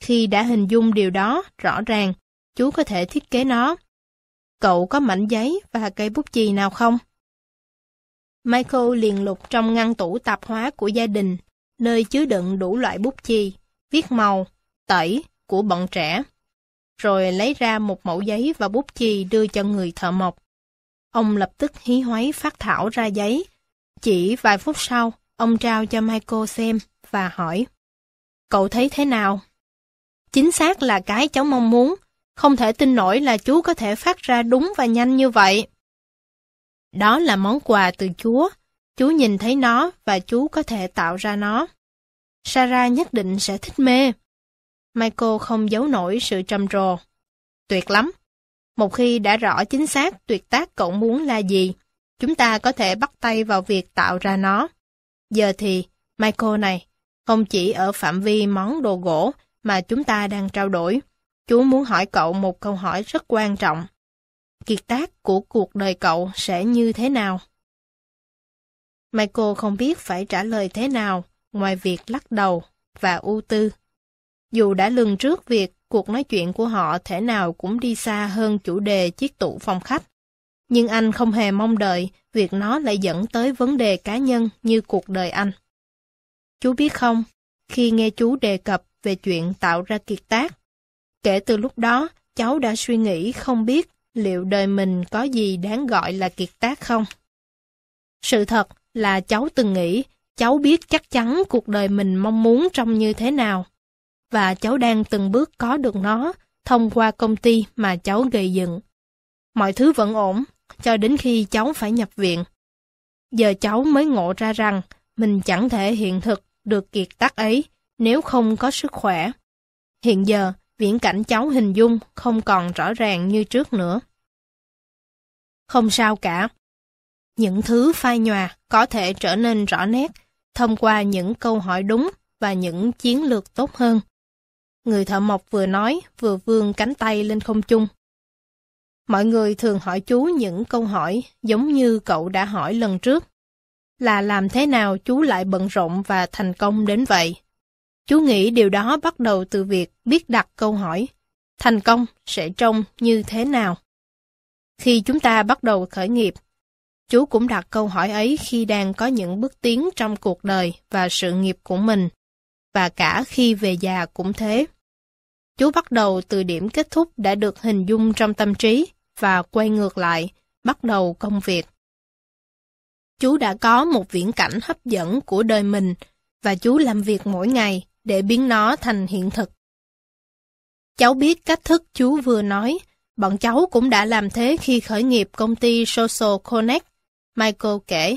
Khi đã hình dung điều đó rõ ràng, chú có thể thiết kế nó. Cậu có mảnh giấy và cây bút chì nào không? Michael liền lục trong ngăn tủ tạp hóa của gia đình, nơi chứa đựng đủ loại bút chì, viết màu, tẩy của bọn trẻ. Rồi lấy ra một mẫu giấy và bút chì đưa cho người thợ mộc. Ông lập tức hí hoáy phát thảo ra giấy. Chỉ vài phút sau, ông trao cho Michael xem và hỏi. Cậu thấy thế nào? Chính xác là cái cháu mong muốn. Không thể tin nổi là chú có thể phát ra đúng và nhanh như vậy. Đó là món quà từ Chúa. Chú nhìn thấy nó và chú có thể tạo ra nó. Sarah nhất định sẽ thích mê. Michael không giấu nổi sự trầm trồ. Tuyệt lắm. Một khi đã rõ chính xác tuyệt tác cậu muốn là gì, chúng ta có thể bắt tay vào việc tạo ra nó. Giờ thì, Michael này, không chỉ ở phạm vi món đồ gỗ mà chúng ta đang trao đổi, chú muốn hỏi cậu một câu hỏi rất quan trọng. Kiệt tác của cuộc đời cậu sẽ như thế nào? Michael không biết phải trả lời thế nào ngoài việc lắc đầu và ưu tư. Dù đã lường trước việc cuộc nói chuyện của họ thể nào cũng đi xa hơn chủ đề chiếc tủ phòng khách, nhưng anh không hề mong đợi việc nó lại dẫn tới vấn đề cá nhân như cuộc đời anh. Chú biết không, khi nghe chú đề cập về chuyện tạo ra kiệt tác, kể từ lúc đó cháu đã suy nghĩ không biết liệu đời mình có gì đáng gọi là kiệt tác không. Sự thật là cháu từng nghĩ cháu biết chắc chắn cuộc đời mình mong muốn trông như thế nào. Và cháu đang từng bước có được nó thông qua công ty mà cháu gây dựng. Mọi thứ vẫn ổn, cho đến khi cháu phải nhập viện. Giờ cháu mới ngộ ra rằng mình chẳng thể hiện thực được kiệt tác ấy nếu không có sức khỏe. Hiện giờ, viễn cảnh cháu hình dung không còn rõ ràng như trước nữa. Không sao cả. Những thứ phai nhòa có thể trở nên rõ nét thông qua những câu hỏi đúng và những chiến lược tốt hơn. Người thợ mộc vừa nói, vừa vươn cánh tay lên không trung. Mọi người thường hỏi chú những câu hỏi giống như cậu đã hỏi lần trước. Là làm thế nào chú lại bận rộn và thành công đến vậy? Chú nghĩ điều đó bắt đầu từ việc biết đặt câu hỏi. Thành công sẽ trông như thế nào? Khi chúng ta bắt đầu khởi nghiệp, chú cũng đặt câu hỏi ấy khi đang có những bước tiến trong cuộc đời và sự nghiệp của mình, và cả khi về già cũng thế. Chú bắt đầu từ điểm kết thúc đã được hình dung trong tâm trí và quay ngược lại, bắt đầu công việc. Chú đã có một viễn cảnh hấp dẫn của đời mình và chú làm việc mỗi ngày để biến nó thành hiện thực. Cháu biết cách thức chú vừa nói, bọn cháu cũng đã làm thế khi khởi nghiệp công ty Social Connect. Michael kể,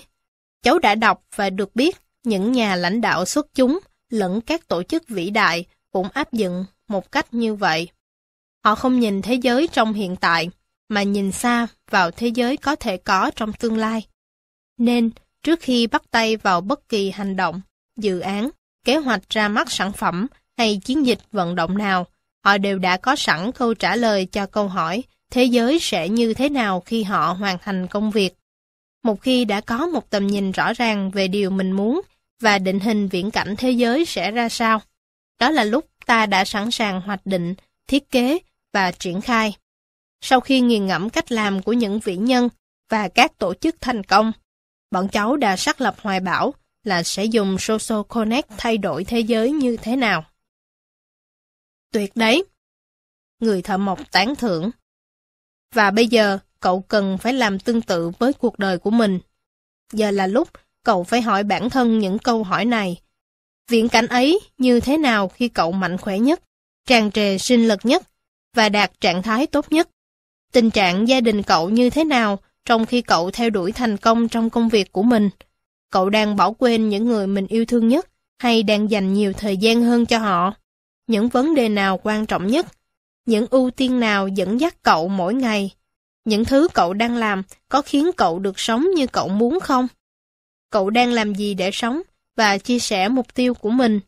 cháu đã đọc và được biết những nhà lãnh đạo xuất chúng lẫn các tổ chức vĩ đại cũng áp dụng một cách như vậy. Họ không nhìn thế giới trong hiện tại, mà nhìn xa vào thế giới có thể có trong tương lai. Nên, trước khi bắt tay vào bất kỳ hành động, dự án, kế hoạch ra mắt sản phẩm hay chiến dịch vận động nào, họ đều đã có sẵn câu trả lời cho câu hỏi thế giới sẽ như thế nào khi họ hoàn thành công việc. Một khi đã có một tầm nhìn rõ ràng về điều mình muốn và định hình viễn cảnh thế giới sẽ ra sao, đó là lúc ta đã sẵn sàng hoạch định, thiết kế và triển khai. Sau khi nghiền ngẫm cách làm của những vĩ nhân và các tổ chức thành công, bọn cháu đã xác lập hoài bão là sẽ dùng Social Connect thay đổi thế giới như thế nào. Tuyệt đấy! Người thợ mộc tán thưởng. Và bây giờ, cậu cần phải làm tương tự với cuộc đời của mình. Giờ là lúc cậu phải hỏi bản thân những câu hỏi này. Viễn cảnh ấy như thế nào khi cậu mạnh khỏe nhất, tràn trề sinh lực nhất và đạt trạng thái tốt nhất? Tình trạng gia đình cậu như thế nào trong khi cậu theo đuổi thành công trong công việc của mình? Cậu đang bỏ quên những người mình yêu thương nhất hay đang dành nhiều thời gian hơn cho họ? Những vấn đề nào quan trọng nhất? Những ưu tiên nào dẫn dắt cậu mỗi ngày? Những thứ cậu đang làm có khiến cậu được sống như cậu muốn không? Cậu đang làm gì để sống và chia sẻ mục tiêu của mình?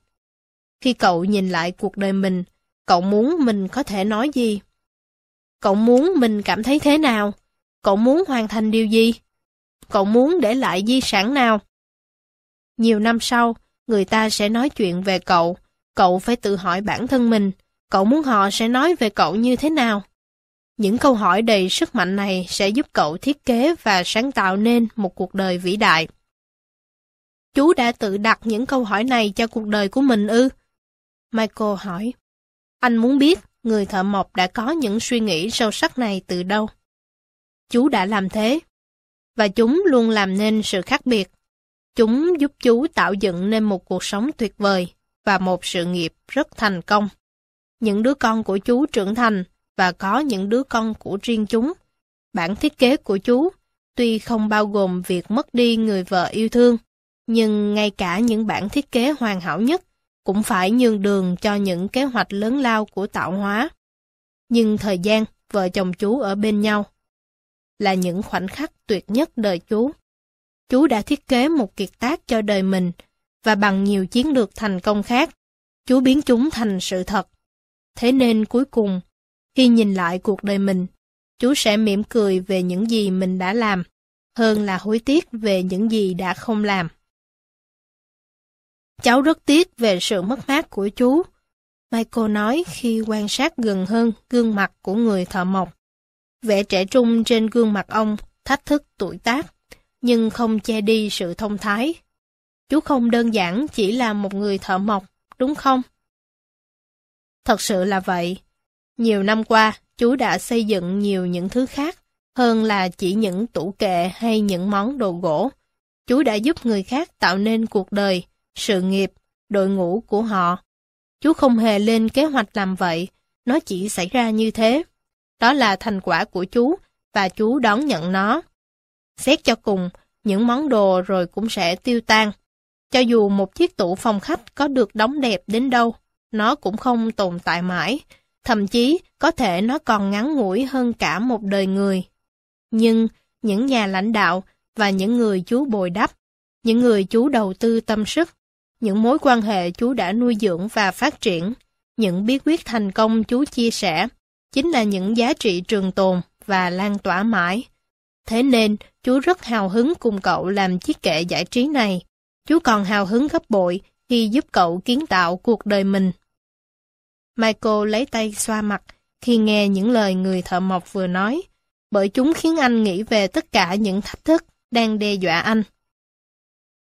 Khi cậu nhìn lại cuộc đời mình, cậu muốn mình có thể nói gì? Cậu muốn mình cảm thấy thế nào? Cậu muốn hoàn thành điều gì? Cậu muốn để lại di sản nào? Nhiều năm sau, người ta sẽ nói chuyện về cậu. Cậu phải tự hỏi bản thân mình, cậu muốn họ sẽ nói về cậu như thế nào? Những câu hỏi đầy sức mạnh này sẽ giúp cậu thiết kế và sáng tạo nên một cuộc đời vĩ đại. Chú đã tự đặt những câu hỏi này cho cuộc đời của mình ư? Michael hỏi. Anh muốn biết người thợ mộc đã có những suy nghĩ sâu sắc này từ đâu? Chú đã làm thế. Và chúng luôn làm nên sự khác biệt. Chúng giúp chú tạo dựng nên một cuộc sống tuyệt vời và một sự nghiệp rất thành công. Những đứa con của chú trưởng thành và có những đứa con của riêng chúng. Bản thiết kế của chú, tuy không bao gồm việc mất đi người vợ yêu thương, nhưng ngay cả những bản thiết kế hoàn hảo nhất cũng phải nhường đường cho những kế hoạch lớn lao của tạo hóa. Nhưng thời gian, vợ chồng chú ở bên nhau là những khoảnh khắc tuyệt nhất đời chú. Chú đã thiết kế một kiệt tác cho đời mình và bằng nhiều chiến lược thành công khác, chú biến chúng thành sự thật. Thế nên cuối cùng, khi nhìn lại cuộc đời mình, chú sẽ mỉm cười về những gì mình đã làm, hơn là hối tiếc về những gì đã không làm. Cháu rất tiếc về sự mất mát của chú, Michael nói khi quan sát gần hơn gương mặt của người thợ mộc. Vẻ trẻ trung trên gương mặt ông thách thức tuổi tác, nhưng không che đi sự thông thái. Chú không đơn giản chỉ là một người thợ mộc, đúng không? Thật sự là vậy. Nhiều năm qua, chú đã xây dựng nhiều những thứ khác, hơn là chỉ những tủ kệ hay những món đồ gỗ. Chú đã giúp người khác tạo nên cuộc đời, sự nghiệp, đội ngũ của họ. Chú không hề lên kế hoạch làm vậy, nó chỉ xảy ra như thế. Đó là thành quả của chú, và chú đón nhận nó. Xét cho cùng, những món đồ rồi cũng sẽ tiêu tan. Cho dù một chiếc tủ phòng khách có được đóng đẹp đến đâu, nó cũng không tồn tại mãi, thậm chí có thể nó còn ngắn ngủi hơn cả một đời người. Nhưng những nhà lãnh đạo và những người chú bồi đắp, những người chú đầu tư tâm sức, những mối quan hệ chú đã nuôi dưỡng và phát triển, những bí quyết thành công chú chia sẻ, chính là những giá trị trường tồn và lan tỏa mãi. Thế nên, chú rất hào hứng cùng cậu làm chiếc kệ giải trí này. Chú còn hào hứng gấp bội khi giúp cậu kiến tạo cuộc đời mình. Michael lấy tay xoa mặt khi nghe những lời người thợ mộc vừa nói, bởi chúng khiến anh nghĩ về tất cả những thách thức đang đe dọa anh.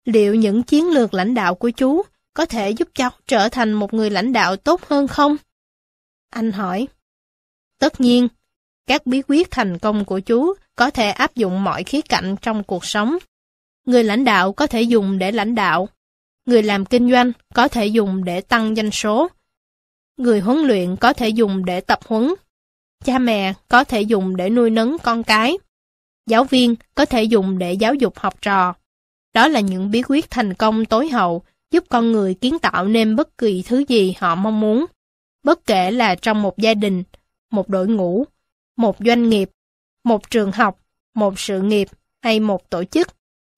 Liệu những chiến lược lãnh đạo của chú có thể giúp cháu trở thành một người lãnh đạo tốt hơn không? Anh hỏi. Tất nhiên, các bí quyết thành công của chú có thể áp dụng mọi khía cạnh trong cuộc sống. Người lãnh đạo có thể dùng để lãnh đạo. Người làm kinh doanh có thể dùng để tăng doanh số. Người huấn luyện có thể dùng để tập huấn. Cha mẹ có thể dùng để nuôi nấng con cái. Giáo viên có thể dùng để giáo dục học trò. Đó là những bí quyết thành công tối hậu giúp con người kiến tạo nên bất kỳ thứ gì họ mong muốn. Bất kể là trong một gia đình, một đội ngũ, một doanh nghiệp một trường học, một sự nghiệp hay một tổ chức,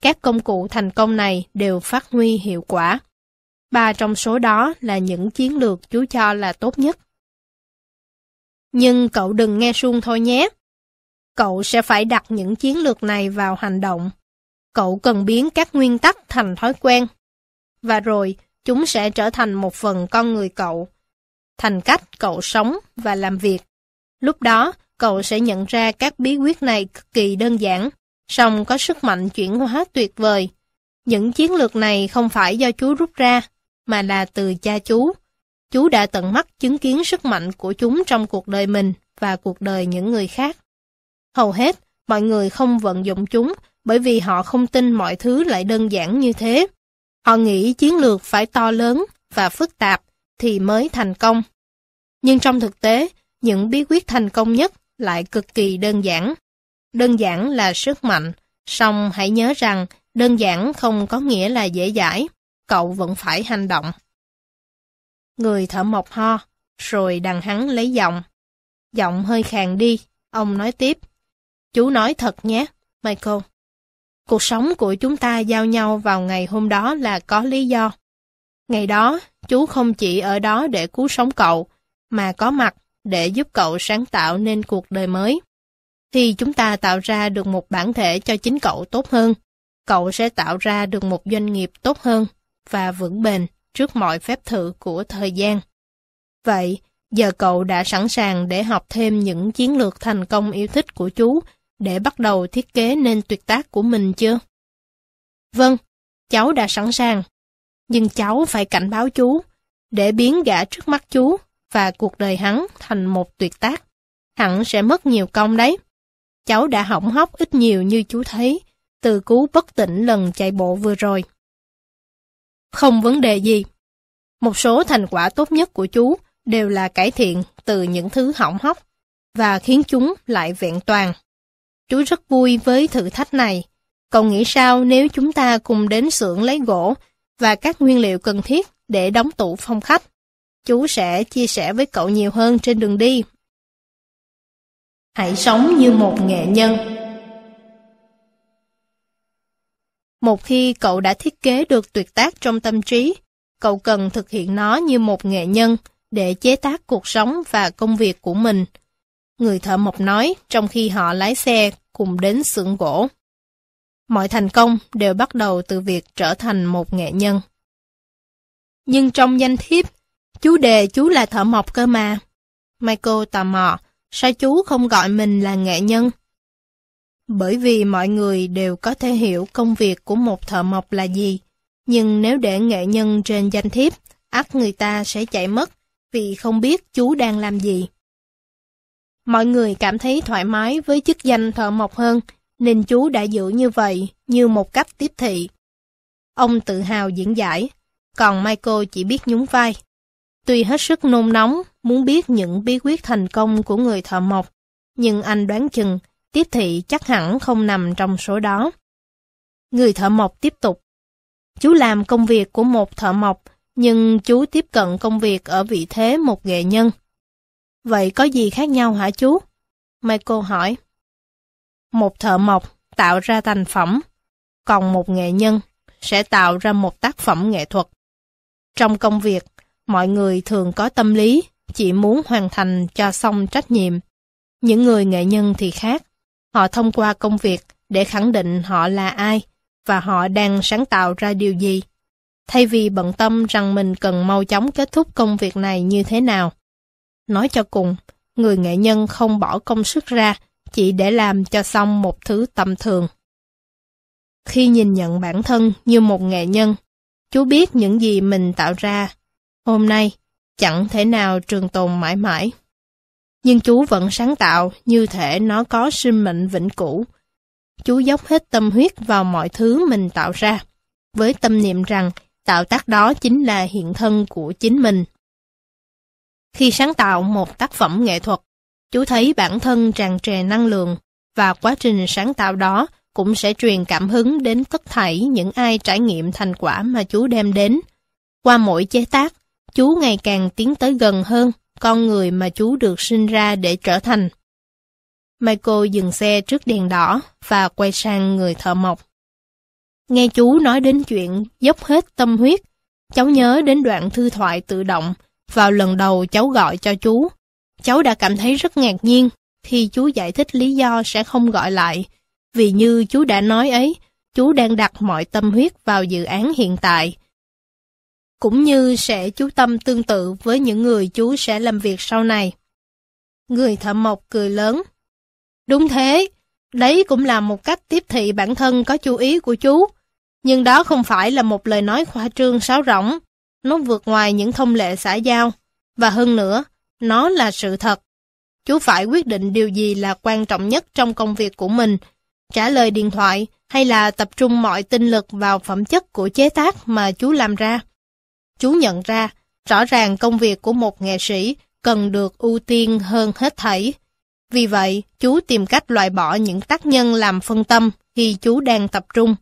các công cụ thành công này đều phát huy hiệu quả. Ba trong số đó là những chiến lược chú cho là tốt nhất. Nhưng cậu đừng nghe suông thôi nhé. Cậu sẽ phải đặt những chiến lược này vào hành động. Cậu cần biến các nguyên tắc thành thói quen. Và rồi, chúng sẽ trở thành một phần con người cậu, thành cách cậu sống và làm việc. Lúc đó, cậu sẽ nhận ra các bí quyết này cực kỳ đơn giản, song có sức mạnh chuyển hóa tuyệt vời. Những chiến lược này không phải do chú rút ra, mà là từ cha chú. Chú đã tận mắt chứng kiến sức mạnh của chúng trong cuộc đời mình và cuộc đời những người khác. Hầu hết, mọi người không vận dụng chúng bởi vì họ không tin mọi thứ lại đơn giản như thế. Họ nghĩ chiến lược phải to lớn và phức tạp thì mới thành công. Nhưng trong thực tế, những bí quyết thành công nhất lại cực kỳ đơn giản. Đơn giản là sức mạnh, song hãy nhớ rằng đơn giản không có nghĩa là dễ dãi, cậu vẫn phải hành động. Người thở mộc ho, rồi đằng hắn lấy giọng. Giọng hơi khàn đi, ông nói tiếp. Chú nói thật nhé, Michael. Cuộc sống của chúng ta giao nhau vào ngày hôm đó là có lý do. Ngày đó, chú không chỉ ở đó để cứu sống cậu, mà có mặt để giúp cậu sáng tạo nên cuộc đời mới. Thì chúng ta tạo ra được một bản thể cho chính cậu tốt hơn, cậu sẽ tạo ra được một doanh nghiệp tốt hơn và vững bền trước mọi phép thử của thời gian. Vậy, giờ cậu đã sẵn sàng để học thêm những chiến lược thành công yêu thích của chú để bắt đầu thiết kế nên tuyệt tác của mình chưa? Vâng, cháu đã sẵn sàng. Nhưng cháu phải cảnh báo chú, để biến gã trước mắt chú và cuộc đời hắn thành một tuyệt tác. Hẳn sẽ mất nhiều công đấy. Cháu đã hỏng hóc ít nhiều như chú thấy, từ cú bất tỉnh lần chạy bộ vừa rồi. Không vấn đề gì. Một số thành quả tốt nhất của chú đều là cải thiện từ những thứ hỏng hóc và khiến chúng lại vẹn toàn. Chú rất vui với thử thách này. Cậu nghĩ sao nếu chúng ta cùng đến xưởng lấy gỗ và các nguyên liệu cần thiết để đóng tủ phong khách? Chú sẽ chia sẻ với cậu nhiều hơn trên đường đi. Hãy sống như một nghệ nhân. Một khi cậu đã thiết kế được tuyệt tác trong tâm trí, cậu cần thực hiện nó như một nghệ nhân để chế tác cuộc sống và công việc của mình người thợ mộc nói trong khi họ lái xe cùng đến xưởng gỗ. Mọi thành công đều bắt đầu từ việc trở thành một nghệ nhân. Nhưng trong danh thiếp, chú đề chú là thợ mộc cơ mà. Michael tò mò, sao chú không gọi mình là nghệ nhân? Bởi vì mọi người đều có thể hiểu công việc của một thợ mộc là gì, nhưng nếu để nghệ nhân trên danh thiếp, ắt người ta sẽ chạy mất vì không biết chú đang làm gì. Mọi người cảm thấy thoải mái với chức danh thợ mộc hơn, nên chú đã giữ như vậy, như một cách tiếp thị. Ông tự hào diễn giải, còn Michael chỉ biết nhún vai. Tuy hết sức nôn nóng, muốn biết những bí quyết thành công của người thợ mộc, nhưng anh đoán chừng, tiếp thị chắc hẳn không nằm trong số đó. Người thợ mộc tiếp tục. Chú làm công việc của một thợ mộc, nhưng chú tiếp cận công việc ở vị thế một nghệ nhân. Vậy có gì khác nhau hả chú? Michael hỏi. Một thợ mộc tạo ra thành phẩm, còn một nghệ nhân sẽ tạo ra một tác phẩm nghệ thuật. Trong công việc, mọi người thường có tâm lý chỉ muốn hoàn thành cho xong trách nhiệm. Những người nghệ nhân thì khác. Họ thông qua công việc để khẳng định họ là ai và họ đang sáng tạo ra điều gì. Thay vì bận tâm rằng mình cần mau chóng kết thúc công việc này như thế nào, Nói cho cùng, người nghệ nhân không bỏ công sức ra chỉ để làm cho xong một thứ tầm thường. Khi nhìn nhận bản thân như một nghệ nhân, chú biết những gì mình tạo ra hôm nay chẳng thể nào trường tồn mãi mãi. Nhưng chú vẫn sáng tạo như thể nó có sinh mệnh vĩnh cửu. Chú dốc hết tâm huyết vào mọi thứ mình tạo ra, với tâm niệm rằng tạo tác đó chính là hiện thân của chính mình. Khi sáng tạo một tác phẩm nghệ thuật, chú thấy bản thân tràn trề năng lượng và quá trình sáng tạo đó cũng sẽ truyền cảm hứng đến tất thảy những ai trải nghiệm thành quả mà chú đem đến. Qua mỗi chế tác, chú ngày càng tiến tới gần hơn con người mà chú được sinh ra để trở thành. Michael dừng xe trước đèn đỏ và quay sang người thợ mộc. Nghe chú nói đến chuyện dốc hết tâm huyết, cháu nhớ đến đoạn thư thoại tự động vào lần đầu cháu gọi cho chú. Cháu đã cảm thấy rất ngạc nhiên khi chú giải thích lý do sẽ không gọi lại, vì như chú đã nói ấy, chú đang đặt mọi tâm huyết vào dự án hiện tại. Cũng như sẽ chú tâm tương tự với những người chú sẽ làm việc sau này. Người thợ mộc cười lớn. Đúng thế, đấy cũng là một cách tiếp thị bản thân có chú ý của chú. Nhưng đó không phải là một lời nói khoa trương sáo rỗng. Nó vượt ngoài những thông lệ xã giao. Và hơn nữa, nó là sự thật. Chú phải quyết định điều gì là quan trọng nhất trong công việc của mình. Trả lời điện thoại hay là tập trung mọi tinh lực vào phẩm chất của chế tác mà chú làm ra. Chú nhận ra, rõ ràng công việc của một nghệ sĩ cần được ưu tiên hơn hết thảy. Vì vậy, chú tìm cách loại bỏ những tác nhân làm phân tâm khi chú đang tập trung.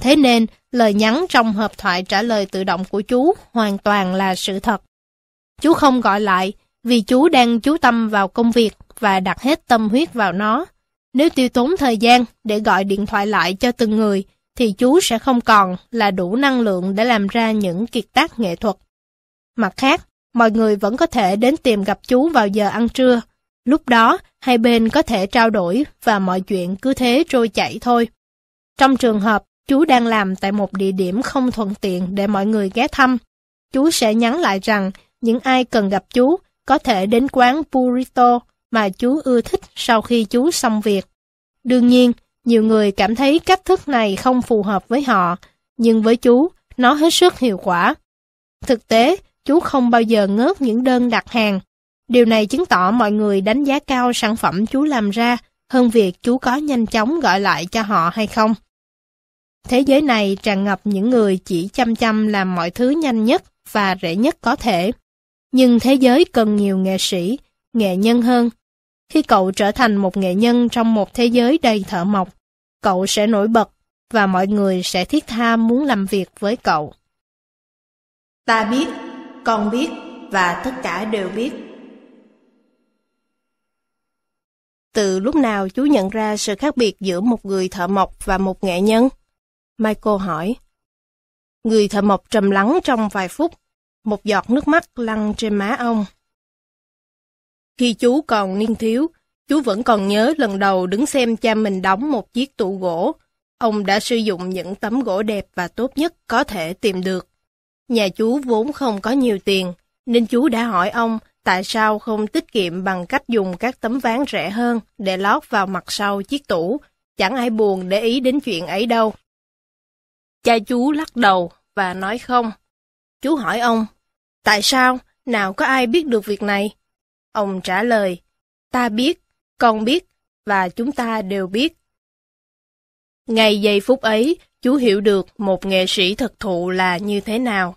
Thế nên, lời nhắn trong hộp thoại trả lời tự động của chú hoàn toàn là sự thật. Chú không gọi lại vì chú đang chú tâm vào công việc và đặt hết tâm huyết vào nó. Nếu tiêu tốn thời gian để gọi điện thoại lại cho từng người, thì chú sẽ không còn là đủ năng lượng để làm ra những kiệt tác nghệ thuật. Mặt khác, mọi người vẫn có thể đến tìm gặp chú vào giờ ăn trưa. Lúc đó, hai bên có thể trao đổi và mọi chuyện cứ thế trôi chảy thôi. Trong trường hợp chú đang làm tại một địa điểm không thuận tiện để mọi người ghé thăm, chú sẽ nhắn lại rằng những ai cần gặp chú có thể đến quán Burrito mà chú ưa thích sau khi chú xong việc. Đương nhiên, nhiều người cảm thấy cách thức này không phù hợp với họ, nhưng với chú, nó hết sức hiệu quả. Thực tế, chú không bao giờ ngớt những đơn đặt hàng. Điều này chứng tỏ mọi người đánh giá cao sản phẩm chú làm ra hơn việc chú có nhanh chóng gọi lại cho họ hay không. Thế giới này tràn ngập những người chỉ chăm chăm làm mọi thứ nhanh nhất và rẻ nhất có thể. Nhưng thế giới cần nhiều nghệ sĩ, nghệ nhân hơn. Khi cậu trở thành một nghệ nhân trong một thế giới đầy thợ mộc, cậu sẽ nổi bật và mọi người sẽ thiết tha muốn làm việc với cậu. Ta biết, con biết và tất cả đều biết. Từ lúc nào chú nhận ra sự khác biệt giữa một người thợ mộc và một nghệ nhân? Michael hỏi. Người thợ mộc trầm lắng trong vài phút, một giọt nước mắt lăn trên má ông. Khi chú còn niên thiếu, chú vẫn còn nhớ lần đầu đứng xem cha mình đóng một chiếc tủ gỗ. Ông đã sử dụng những tấm gỗ đẹp và tốt nhất có thể tìm được. Nhà chú vốn không có nhiều tiền, nên chú đã hỏi ông tại sao không tiết kiệm bằng cách dùng các tấm ván rẻ hơn để lót vào mặt sau chiếc tủ. Chẳng ai buồn để ý đến chuyện ấy đâu. Cha chú lắc đầu và nói không. Chú hỏi ông, tại sao, nào có ai biết được việc này? Ông trả lời, ta biết, con biết, và chúng ta đều biết. Ngày giây phút ấy, chú hiểu được một nghệ sĩ thực thụ là như thế nào.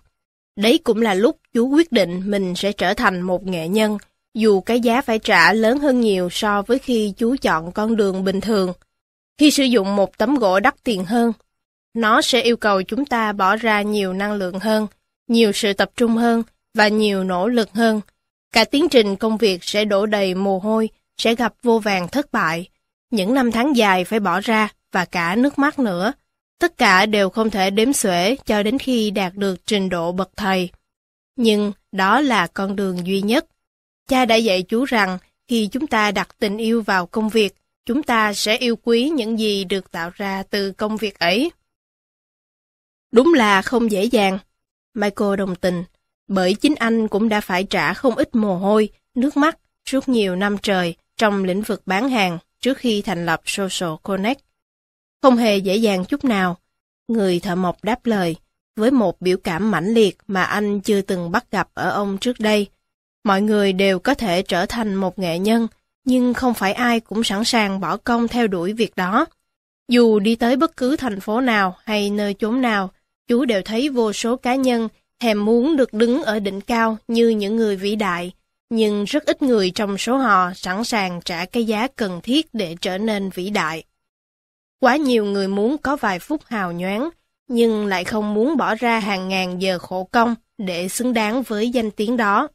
Đấy cũng là lúc chú quyết định mình sẽ trở thành một nghệ nhân, dù cái giá phải trả lớn hơn nhiều so với khi chú chọn con đường bình thường. Khi sử dụng một tấm gỗ đắt tiền hơn, nó sẽ yêu cầu chúng ta bỏ ra nhiều năng lượng hơn, nhiều sự tập trung hơn và nhiều nỗ lực hơn. Cả tiến trình công việc sẽ đổ đầy mồ hôi, sẽ gặp vô vàng thất bại. Những năm tháng dài phải bỏ ra và cả nước mắt nữa. Tất cả đều không thể đếm xuể cho đến khi đạt được trình độ bậc thầy. Nhưng đó là con đường duy nhất. Cha đã dạy chú rằng khi chúng ta đặt tình yêu vào công việc, chúng ta sẽ yêu quý những gì được tạo ra từ công việc ấy. Đúng là không dễ dàng. Michael đồng tình, bởi chính anh cũng đã phải trả không ít mồ hôi, nước mắt suốt nhiều năm trời trong lĩnh vực bán hàng trước khi thành lập Social Connect. Không hề dễ dàng chút nào. Người thợ mộc đáp lời, với một biểu cảm mãnh liệt mà anh chưa từng bắt gặp ở ông trước đây. Mọi người đều có thể trở thành một nghệ nhân, nhưng không phải ai cũng sẵn sàng bỏ công theo đuổi việc đó. Dù đi tới bất cứ thành phố nào hay nơi chốn nào, chú đều thấy vô số cá nhân thèm muốn được đứng ở đỉnh cao như những người vĩ đại, nhưng rất ít người trong số họ sẵn sàng trả cái giá cần thiết để trở nên vĩ đại. Quá nhiều người muốn có vài phút hào nhoáng, nhưng lại không muốn bỏ ra hàng ngàn giờ khổ công để xứng đáng với danh tiếng đó.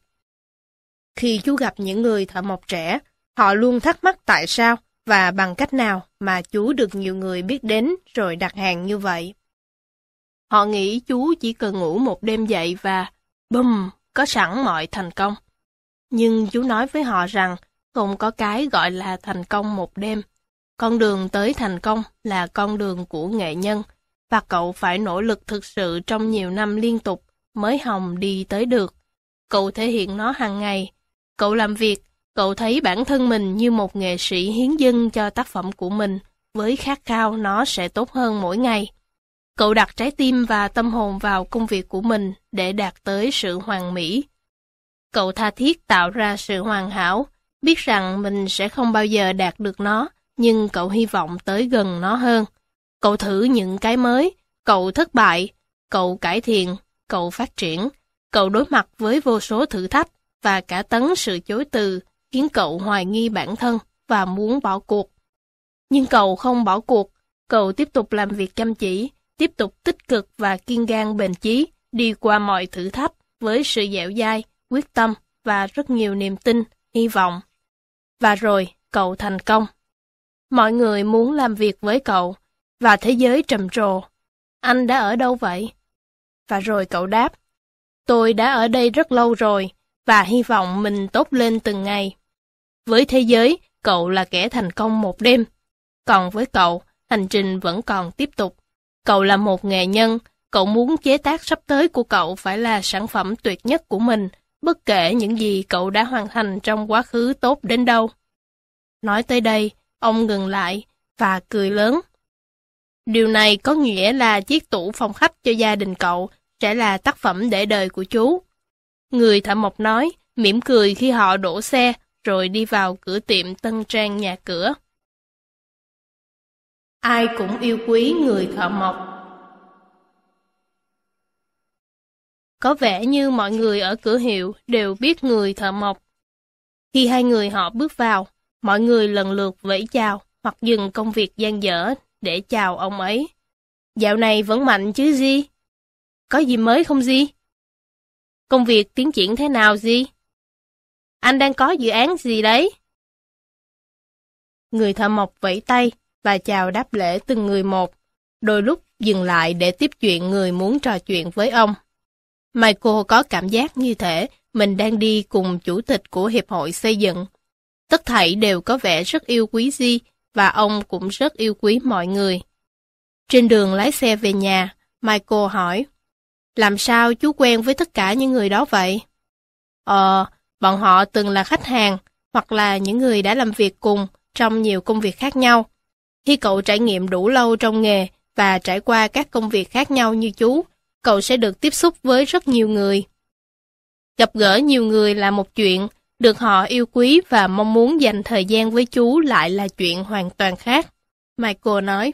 Khi chú gặp những người thợ mộc trẻ, họ luôn thắc mắc tại sao và bằng cách nào mà chú được nhiều người biết đến rồi đặt hàng như vậy. Họ nghĩ chú chỉ cần ngủ một đêm dậy và bùm, có sẵn mọi thành công. Nhưng chú nói với họ rằng không có cái gọi là thành công một đêm. Con đường tới thành công là con đường của nghệ nhân, và cậu phải nỗ lực thực sự trong nhiều năm liên tục mới hồng đi tới được. Cậu thể hiện nó hàng ngày. Cậu làm việc, cậu thấy bản thân mình như một nghệ sĩ hiến dâng cho tác phẩm của mình, với khát khao nó sẽ tốt hơn mỗi ngày. Cậu đặt trái tim và tâm hồn vào công việc của mình để đạt tới sự hoàn mỹ. Cậu tha thiết tạo ra sự hoàn hảo, biết rằng mình sẽ không bao giờ đạt được nó, nhưng cậu hy vọng tới gần nó hơn. Cậu thử những cái mới, cậu thất bại, cậu cải thiện, cậu phát triển, cậu đối mặt với vô số thử thách và cả tấn sự chối từ khiến cậu hoài nghi bản thân và muốn bỏ cuộc. Nhưng cậu không bỏ cuộc, cậu tiếp tục làm việc chăm chỉ, tiếp tục tích cực và kiên gan bền chí, đi qua mọi thử thách với sự dẻo dai, quyết tâm và rất nhiều niềm tin, hy vọng. Và rồi, cậu thành công. Mọi người muốn làm việc với cậu, và thế giới trầm trồ. Anh đã ở đâu vậy? Và rồi cậu đáp, tôi đã ở đây rất lâu rồi, và hy vọng mình tốt lên từng ngày. Với thế giới, cậu là kẻ thành công một đêm. Còn với cậu, hành trình vẫn còn tiếp tục. Cậu là một nghệ nhân, cậu muốn chế tác sắp tới của cậu phải là sản phẩm tuyệt nhất của mình, bất kể những gì cậu đã hoàn thành trong quá khứ tốt đến đâu. Nói tới đây, ông ngừng lại và cười lớn. Điều này có nghĩa là chiếc tủ phòng khách cho gia đình cậu sẽ là tác phẩm để đời của chú. Người thợ mộc nói, mỉm cười khi họ đổ xe, rồi đi vào cửa tiệm tân trang nhà cửa. Ai cũng yêu quý người thợ mộc. Có vẻ như mọi người ở cửa hiệu đều biết người thợ mộc. Khi hai người họ bước vào, mọi người lần lượt vẫy chào hoặc dừng công việc gian dở để chào ông ấy. Dạo này vẫn mạnh chứ gì? Có gì mới không gì? Công việc tiến triển thế nào gì? Anh đang có dự án gì đấy? Người thợ mộc vẫy tay và chào đáp lễ từng người một, đôi lúc dừng lại để tiếp chuyện người muốn trò chuyện với ông. Michael có cảm giác như thể mình đang đi cùng chủ tịch của Hiệp hội xây dựng. Tất thảy đều có vẻ rất yêu quý Di và ông cũng rất yêu quý mọi người. Trên đường lái xe về nhà, Michael hỏi, làm sao chú quen với tất cả những người đó vậy? Ờ, bọn họ từng là khách hàng, hoặc là những người đã làm việc cùng trong nhiều công việc khác nhau. Khi cậu trải nghiệm đủ lâu trong nghề và trải qua các công việc khác nhau như chú, cậu sẽ được tiếp xúc với rất nhiều người. Gặp gỡ nhiều người là một chuyện, được họ yêu quý và mong muốn dành thời gian với chú lại là chuyện hoàn toàn khác. Michael nói,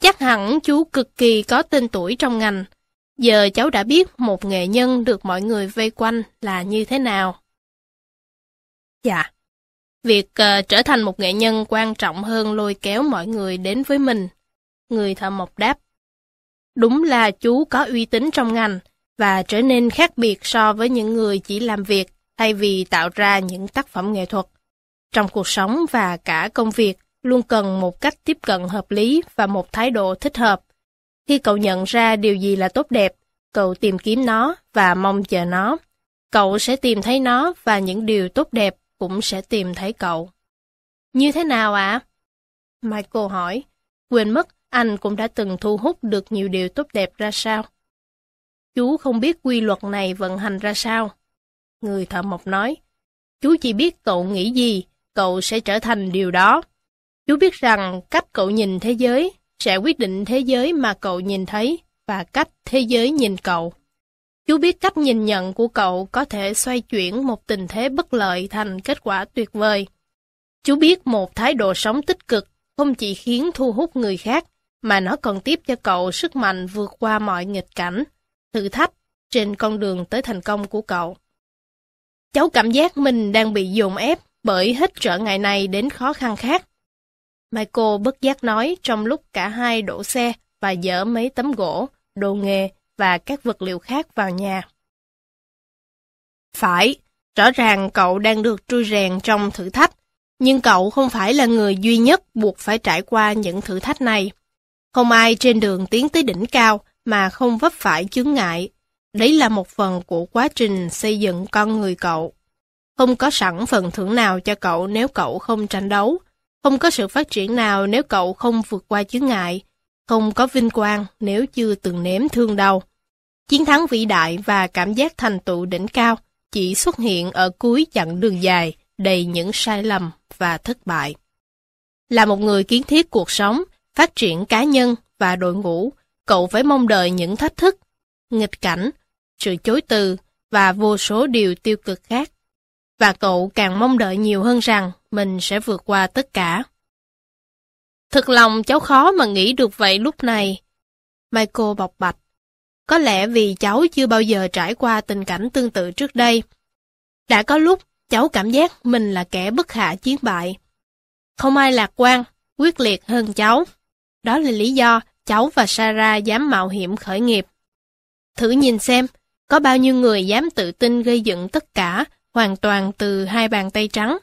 chắc hẳn chú cực kỳ có tên tuổi trong ngành. Giờ cháu đã biết một nghệ nhân được mọi người vây quanh là như thế nào. Dạ, việc uh, trở thành một nghệ nhân quan trọng hơn lôi kéo mọi người đến với mình. Người thợ mộc đáp. Đúng là chú có uy tín trong ngành và trở nên khác biệt so với những người chỉ làm việc thay vì tạo ra những tác phẩm nghệ thuật. Trong cuộc sống và cả công việc, luôn cần một cách tiếp cận hợp lý và một thái độ thích hợp. Khi cậu nhận ra điều gì là tốt đẹp, cậu tìm kiếm nó và mong chờ nó. Cậu sẽ tìm thấy nó và những điều tốt đẹp cũng sẽ tìm thấy cậu. Như thế nào ạ? À? Michael hỏi, quên mất anh cũng đã từng thu hút được nhiều điều tốt đẹp ra sao? Chú không biết quy luật này vận hành ra sao. Người thợ mộc nói, chú chỉ biết cậu nghĩ gì, cậu sẽ trở thành điều đó. Chú biết rằng cách cậu nhìn thế giới sẽ quyết định thế giới mà cậu nhìn thấy và cách thế giới nhìn cậu. Chú biết cách nhìn nhận của cậu có thể xoay chuyển một tình thế bất lợi thành kết quả tuyệt vời. Chú biết một thái độ sống tích cực không chỉ khiến thu hút người khác, mà nó còn tiếp cho cậu sức mạnh vượt qua mọi nghịch cảnh, thử thách trên con đường tới thành công của cậu. Cháu cảm giác mình đang bị dồn ép bởi hết trở ngại này đến khó khăn khác. Michael bất giác nói trong lúc cả hai đổ xe và dỡ mấy tấm gỗ, đồ nghề và các vật liệu khác vào nhà. Phải, rõ ràng cậu đang được trui rèn trong thử thách. Nhưng cậu không phải là người duy nhất buộc phải trải qua những thử thách này. Không ai trên đường tiến tới đỉnh cao mà không vấp phải chướng ngại. Đấy là một phần của quá trình xây dựng con người cậu. Không có sẵn phần thưởng nào cho cậu nếu cậu không tranh đấu. Không có sự phát triển nào nếu cậu không vượt qua chướng ngại. Không có vinh quang nếu chưa từng nếm thương đau. Chiến thắng vĩ đại và cảm giác thành tựu đỉnh cao chỉ xuất hiện ở cuối chặng đường dài đầy những sai lầm và thất bại. Là một người kiến thiết cuộc sống, phát triển cá nhân và đội ngũ, cậu phải mong đợi những thách thức, nghịch cảnh, sự chối từ và vô số điều tiêu cực khác. Và cậu càng mong đợi nhiều hơn rằng mình sẽ vượt qua tất cả. Thực lòng cháu khó mà nghĩ được vậy lúc này. Michael bộc bạch. Có lẽ vì cháu chưa bao giờ trải qua tình cảnh tương tự trước đây. Đã có lúc cháu cảm giác mình là kẻ bất hạ chiến bại. Không ai lạc quan, quyết liệt hơn cháu. Đó là lý do cháu và Sarah dám mạo hiểm khởi nghiệp. Thử nhìn xem, có bao nhiêu người dám tự tin gây dựng tất cả hoàn toàn từ hai bàn tay trắng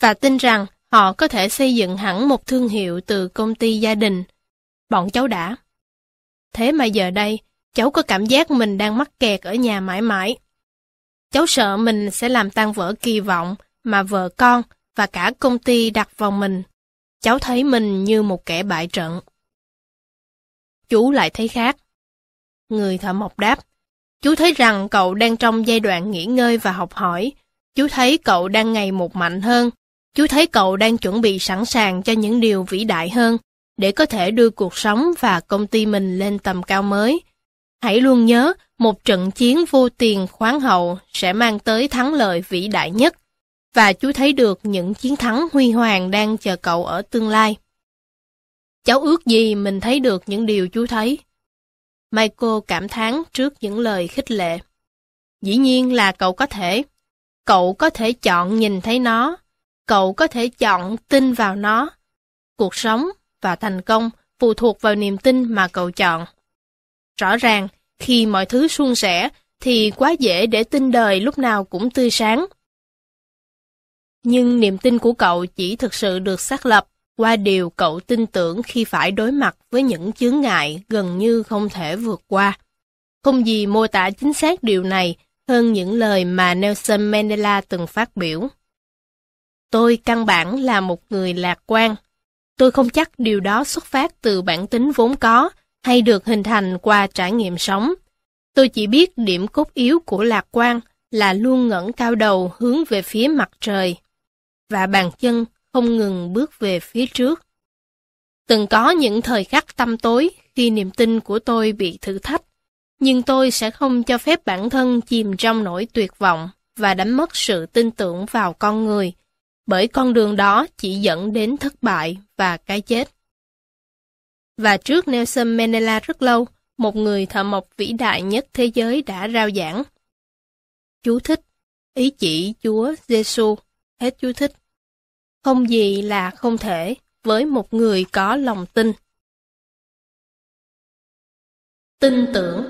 và tin rằng họ có thể xây dựng hẳn một thương hiệu từ công ty gia đình. Bọn cháu đã. Thế mà giờ đây, cháu có cảm giác mình đang mắc kẹt ở nhà mãi mãi. Cháu sợ mình sẽ làm tan vỡ kỳ vọng mà vợ con và cả công ty đặt vào mình. Cháu thấy mình như một kẻ bại trận. Chú lại thấy khác. Người thợ mộc đáp. Chú thấy rằng cậu đang trong giai đoạn nghỉ ngơi và học hỏi. Chú thấy cậu đang ngày một mạnh hơn. Chú thấy cậu đang chuẩn bị sẵn sàng cho những điều vĩ đại hơn, để có thể đưa cuộc sống và công ty mình lên tầm cao mới. Hãy luôn nhớ, một trận chiến vô tiền khoáng hậu sẽ mang tới thắng lợi vĩ đại nhất, và chú thấy được những chiến thắng huy hoàng đang chờ cậu ở tương lai. Cháu ước gì mình thấy được những điều chú thấy. Michael cảm thán trước những lời khích lệ. Dĩ nhiên là cậu có thể. Cậu có thể chọn nhìn thấy nó. Cậu có thể chọn tin vào nó. Cuộc sống và thành công phụ thuộc vào niềm tin mà cậu chọn. Rõ ràng, khi mọi thứ suôn sẻ, thì quá dễ để tin đời lúc nào cũng tươi sáng. Nhưng niềm tin của cậu chỉ thực sự được xác lập qua điều cậu tin tưởng khi phải đối mặt với những chướng ngại gần như không thể vượt qua. Không gì mô tả chính xác điều này hơn những lời mà Nelson Mandela từng phát biểu. Tôi căn bản là một người lạc quan. Tôi không chắc điều đó xuất phát từ bản tính vốn có hay được hình thành qua trải nghiệm sống. Tôi chỉ biết điểm cốt yếu của lạc quan là luôn ngẩng cao đầu hướng về phía mặt trời và bàn chân không ngừng bước về phía trước. Từng có những thời khắc tâm tối khi niềm tin của tôi bị thử thách, nhưng tôi sẽ không cho phép bản thân chìm trong nỗi tuyệt vọng và đánh mất sự tin tưởng vào con người, bởi con đường đó chỉ dẫn đến thất bại và cái chết. Và trước Nelson Mandela rất lâu, một người thợ mộc vĩ đại nhất thế giới đã rao giảng. Chú thích, ý chỉ Chúa Giêsu hết chú thích. Không gì là không thể với một người có lòng tin. Tin tưởng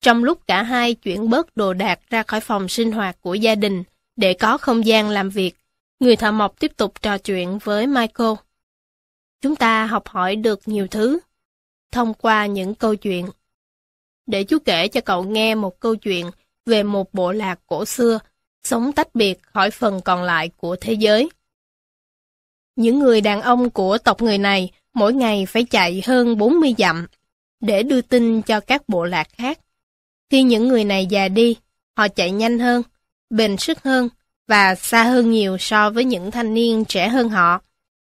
Trong lúc cả hai chuyển bớt đồ đạc ra khỏi phòng sinh hoạt của gia đình để có không gian làm việc, người thợ mộc tiếp tục trò chuyện với Michael. Chúng ta học hỏi được nhiều thứ thông qua những câu chuyện. Để chú kể cho cậu nghe một câu chuyện về một bộ lạc cổ xưa sống tách biệt khỏi phần còn lại của thế giới. Những người đàn ông của tộc người này mỗi ngày phải chạy hơn 40 dặm để đưa tin cho các bộ lạc khác. Khi những người này già đi, họ chạy nhanh hơn, bền sức hơn và xa hơn nhiều so với những thanh niên trẻ hơn họ.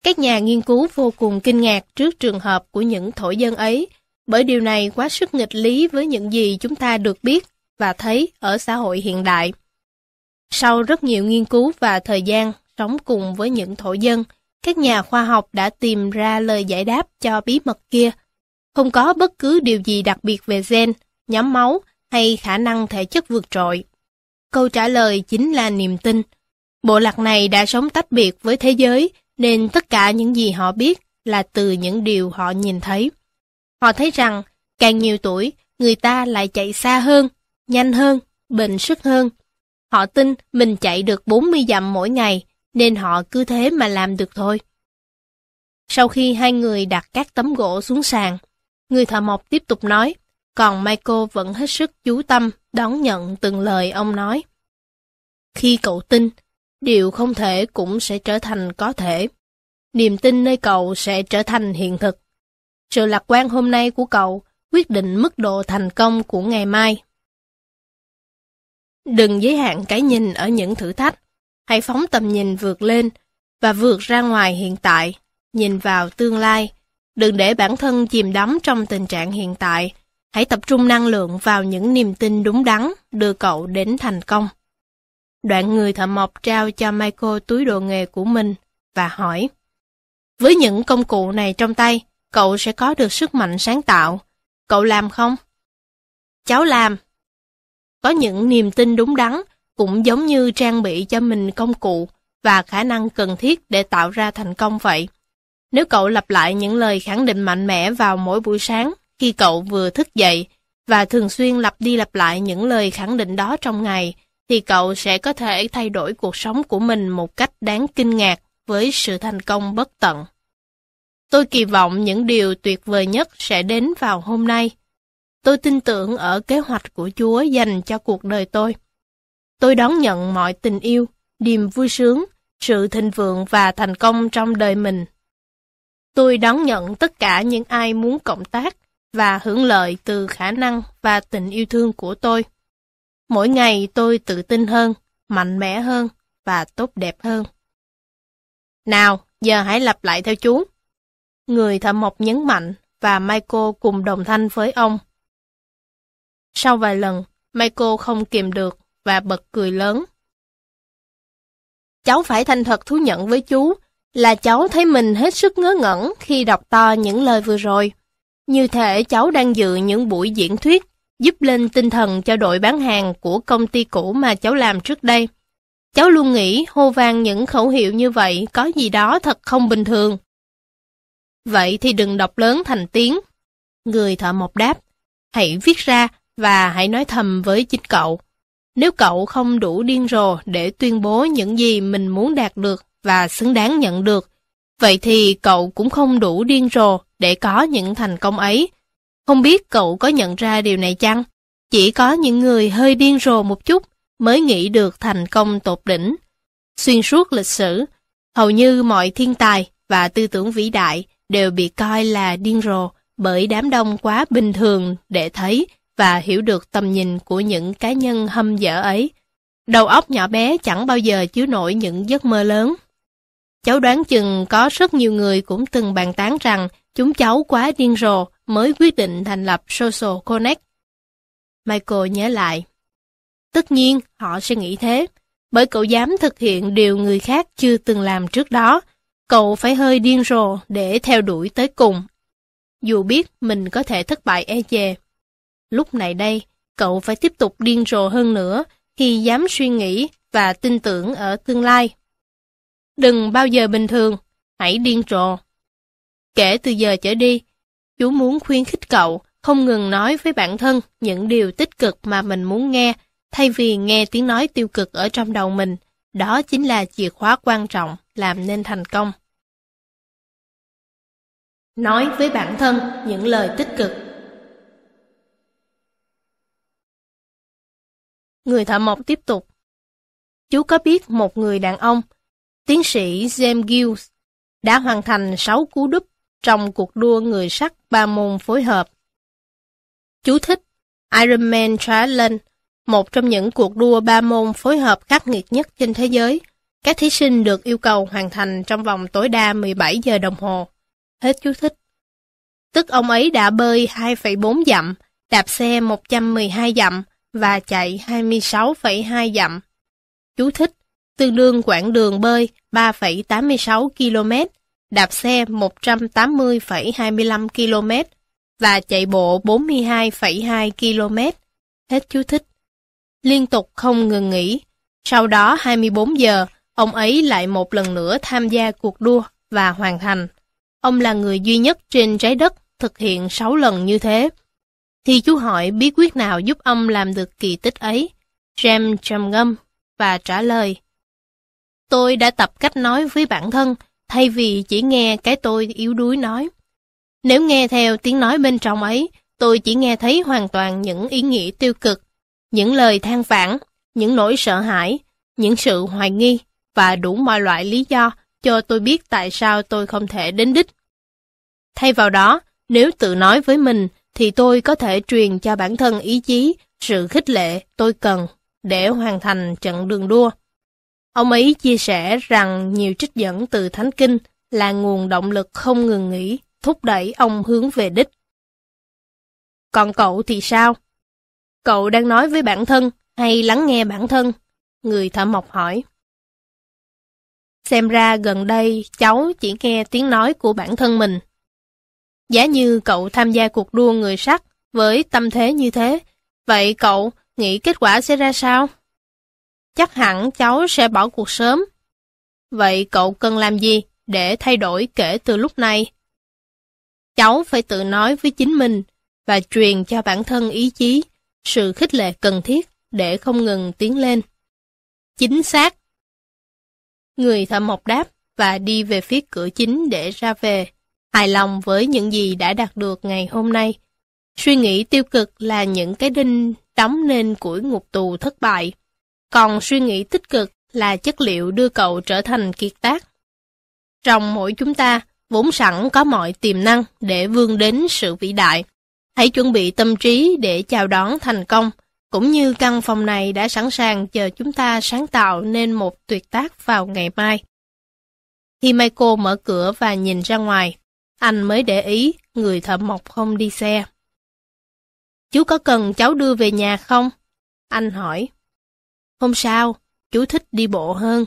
Các nhà nghiên cứu vô cùng kinh ngạc trước trường hợp của những thổ dân ấy, bởi điều này quá sức nghịch lý với những gì chúng ta được biết và thấy ở xã hội hiện đại. Sau rất nhiều nghiên cứu và thời gian sống cùng với những thổ dân, các nhà khoa học đã tìm ra lời giải đáp cho bí mật kia. Không có bất cứ điều gì đặc biệt về gen, nhóm máu hay khả năng thể chất vượt trội. Câu trả lời chính là niềm tin. Bộ lạc này đã sống tách biệt với thế giới, nên tất cả những gì họ biết là từ những điều họ nhìn thấy. Họ thấy rằng, càng nhiều tuổi, người ta lại chạy xa hơn, nhanh hơn, bền sức hơn, Họ tin mình chạy được 40 dặm mỗi ngày, nên họ cứ thế mà làm được thôi. Sau khi hai người đặt các tấm gỗ xuống sàn, người thợ mộc tiếp tục nói, còn Michael vẫn hết sức chú tâm đón nhận từng lời ông nói. Khi cậu tin, điều không thể cũng sẽ trở thành có thể. Niềm tin nơi cậu sẽ trở thành hiện thực. Sự lạc quan hôm nay của cậu quyết định mức độ thành công của ngày mai. Đừng giới hạn cái nhìn ở những thử thách, hãy phóng tầm nhìn vượt lên và vượt ra ngoài hiện tại, nhìn vào tương lai. Đừng để bản thân chìm đắm trong tình trạng hiện tại, hãy tập trung năng lượng vào những niềm tin đúng đắn đưa cậu đến thành công. Đoạn người thợ mộc trao cho Michael túi đồ nghề của mình và hỏi Với những công cụ này trong tay, cậu sẽ có được sức mạnh sáng tạo. Cậu làm không? Cháu làm. Có những niềm tin đúng đắn cũng giống như trang bị cho mình công cụ và khả năng cần thiết để tạo ra thành công vậy. Nếu cậu lặp lại những lời khẳng định mạnh mẽ vào mỗi buổi sáng khi cậu vừa thức dậy và thường xuyên lặp đi lặp lại những lời khẳng định đó trong ngày, thì cậu sẽ có thể thay đổi cuộc sống của mình một cách đáng kinh ngạc với sự thành công bất tận. Tôi kỳ vọng những điều tuyệt vời nhất sẽ đến vào hôm nay. Tôi tin tưởng ở kế hoạch của Chúa dành cho cuộc đời tôi. Tôi đón nhận mọi tình yêu, niềm vui sướng, sự thịnh vượng và thành công trong đời mình. Tôi đón nhận tất cả những ai muốn cộng tác và hưởng lợi từ khả năng và tình yêu thương của tôi. Mỗi ngày tôi tự tin hơn, mạnh mẽ hơn và tốt đẹp hơn. Nào, giờ hãy lặp lại theo chú. Người thợ mộc nhấn mạnh và Michael cùng đồng thanh với ông. Sau vài lần, Michael không kìm được và bật cười lớn. Cháu phải thành thật thú nhận với chú là cháu thấy mình hết sức ngớ ngẩn khi đọc to những lời vừa rồi. Như thể cháu đang dự những buổi diễn thuyết giúp lên tinh thần cho đội bán hàng của công ty cũ mà cháu làm trước đây. Cháu luôn nghĩ hô vang những khẩu hiệu như vậy có gì đó thật không bình thường. Vậy thì đừng đọc lớn thành tiếng. Người thợ mộc đáp, hãy viết ra và hãy nói thầm với chính cậu. Nếu cậu không đủ điên rồ để tuyên bố những gì mình muốn đạt được và xứng đáng nhận được, vậy thì cậu cũng không đủ điên rồ để có những thành công ấy. Không biết cậu có nhận ra điều này chăng? Chỉ có những người hơi điên rồ một chút mới nghĩ được thành công tột đỉnh. Xuyên suốt lịch sử, hầu như mọi thiên tài và tư tưởng vĩ đại đều bị coi là điên rồ bởi đám đông quá bình thường để thấy và hiểu được tầm nhìn của những cá nhân hâm dở ấy. Đầu óc nhỏ bé chẳng bao giờ chứa nổi những giấc mơ lớn. Cháu đoán chừng có rất nhiều người cũng từng bàn tán rằng chúng cháu quá điên rồ mới quyết định thành lập Social Connect. Michael nhớ lại. Tất nhiên, họ sẽ nghĩ thế, bởi cậu dám thực hiện điều người khác chưa từng làm trước đó. Cậu phải hơi điên rồ để theo đuổi tới cùng. Dù biết mình có thể thất bại e dè. Lúc này đây, cậu phải tiếp tục điên rồ hơn nữa khi dám suy nghĩ và tin tưởng ở tương lai. Đừng bao giờ bình thường, hãy điên rồ. Kể từ giờ trở đi, chú muốn khuyến khích cậu không ngừng nói với bản thân những điều tích cực mà mình muốn nghe, thay vì nghe tiếng nói tiêu cực ở trong đầu mình. Đó chính là chìa khóa quan trọng làm nên thành công. Nói với bản thân những lời tích cực Người thợ mộc tiếp tục. Chú có biết một người đàn ông, tiến sĩ James Gills, đã hoàn thành 6 cú đúp trong cuộc đua người sắt ba môn phối hợp. Chú thích Ironman Triathlon, một trong những cuộc đua ba môn phối hợp khắc nghiệt nhất trên thế giới. Các thí sinh được yêu cầu hoàn thành trong vòng tối đa 17 giờ đồng hồ. Hết chú thích. Tức ông ấy đã bơi 2,4 dặm, đạp xe 112 dặm và chạy 26,2 dặm. Chú thích, tương đương quãng đường bơi 3,86 km, đạp xe 180,25 km và chạy bộ 42,2 km. Hết chú thích. Liên tục không ngừng nghỉ. Sau đó 24 giờ, ông ấy lại một lần nữa tham gia cuộc đua và hoàn thành. Ông là người duy nhất trên trái đất thực hiện 6 lần như thế. Thì chú hỏi bí quyết nào giúp ông làm được kỳ tích ấy? James trầm ngâm và trả lời. Tôi đã tập cách nói với bản thân, thay vì chỉ nghe cái tôi yếu đuối nói. Nếu nghe theo tiếng nói bên trong ấy, tôi chỉ nghe thấy hoàn toàn những ý nghĩ tiêu cực, những lời than vãn, những nỗi sợ hãi, những sự hoài nghi và đủ mọi loại lý do cho tôi biết tại sao tôi không thể đến đích. Thay vào đó, nếu tự nói với mình thì tôi có thể truyền cho bản thân ý chí, sự khích lệ tôi cần để hoàn thành trận đường đua. Ông ấy chia sẻ rằng nhiều trích dẫn từ Thánh Kinh là nguồn động lực không ngừng nghỉ, thúc đẩy ông hướng về đích. Còn cậu thì sao? Cậu đang nói với bản thân hay lắng nghe bản thân? Người thợ mộc hỏi. Xem ra gần đây cháu chỉ nghe tiếng nói của bản thân mình giả như cậu tham gia cuộc đua người sắt với tâm thế như thế, vậy cậu nghĩ kết quả sẽ ra sao? Chắc hẳn cháu sẽ bỏ cuộc sớm. Vậy cậu cần làm gì để thay đổi kể từ lúc này? Cháu phải tự nói với chính mình và truyền cho bản thân ý chí, sự khích lệ cần thiết để không ngừng tiến lên. Chính xác. Người thợ mộc đáp và đi về phía cửa chính để ra về, hài lòng với những gì đã đạt được ngày hôm nay. Suy nghĩ tiêu cực là những cái đinh đóng nên củi ngục tù thất bại, còn suy nghĩ tích cực là chất liệu đưa cậu trở thành kiệt tác. Trong mỗi chúng ta, vốn sẵn có mọi tiềm năng để vươn đến sự vĩ đại. Hãy chuẩn bị tâm trí để chào đón thành công, cũng như căn phòng này đã sẵn sàng chờ chúng ta sáng tạo nên một tuyệt tác vào ngày mai. Khi Michael mở cửa và nhìn ra ngoài, anh mới để ý người thợ mộc không đi xe. Chú có cần cháu đưa về nhà không? Anh hỏi. Không sao, chú thích đi bộ hơn.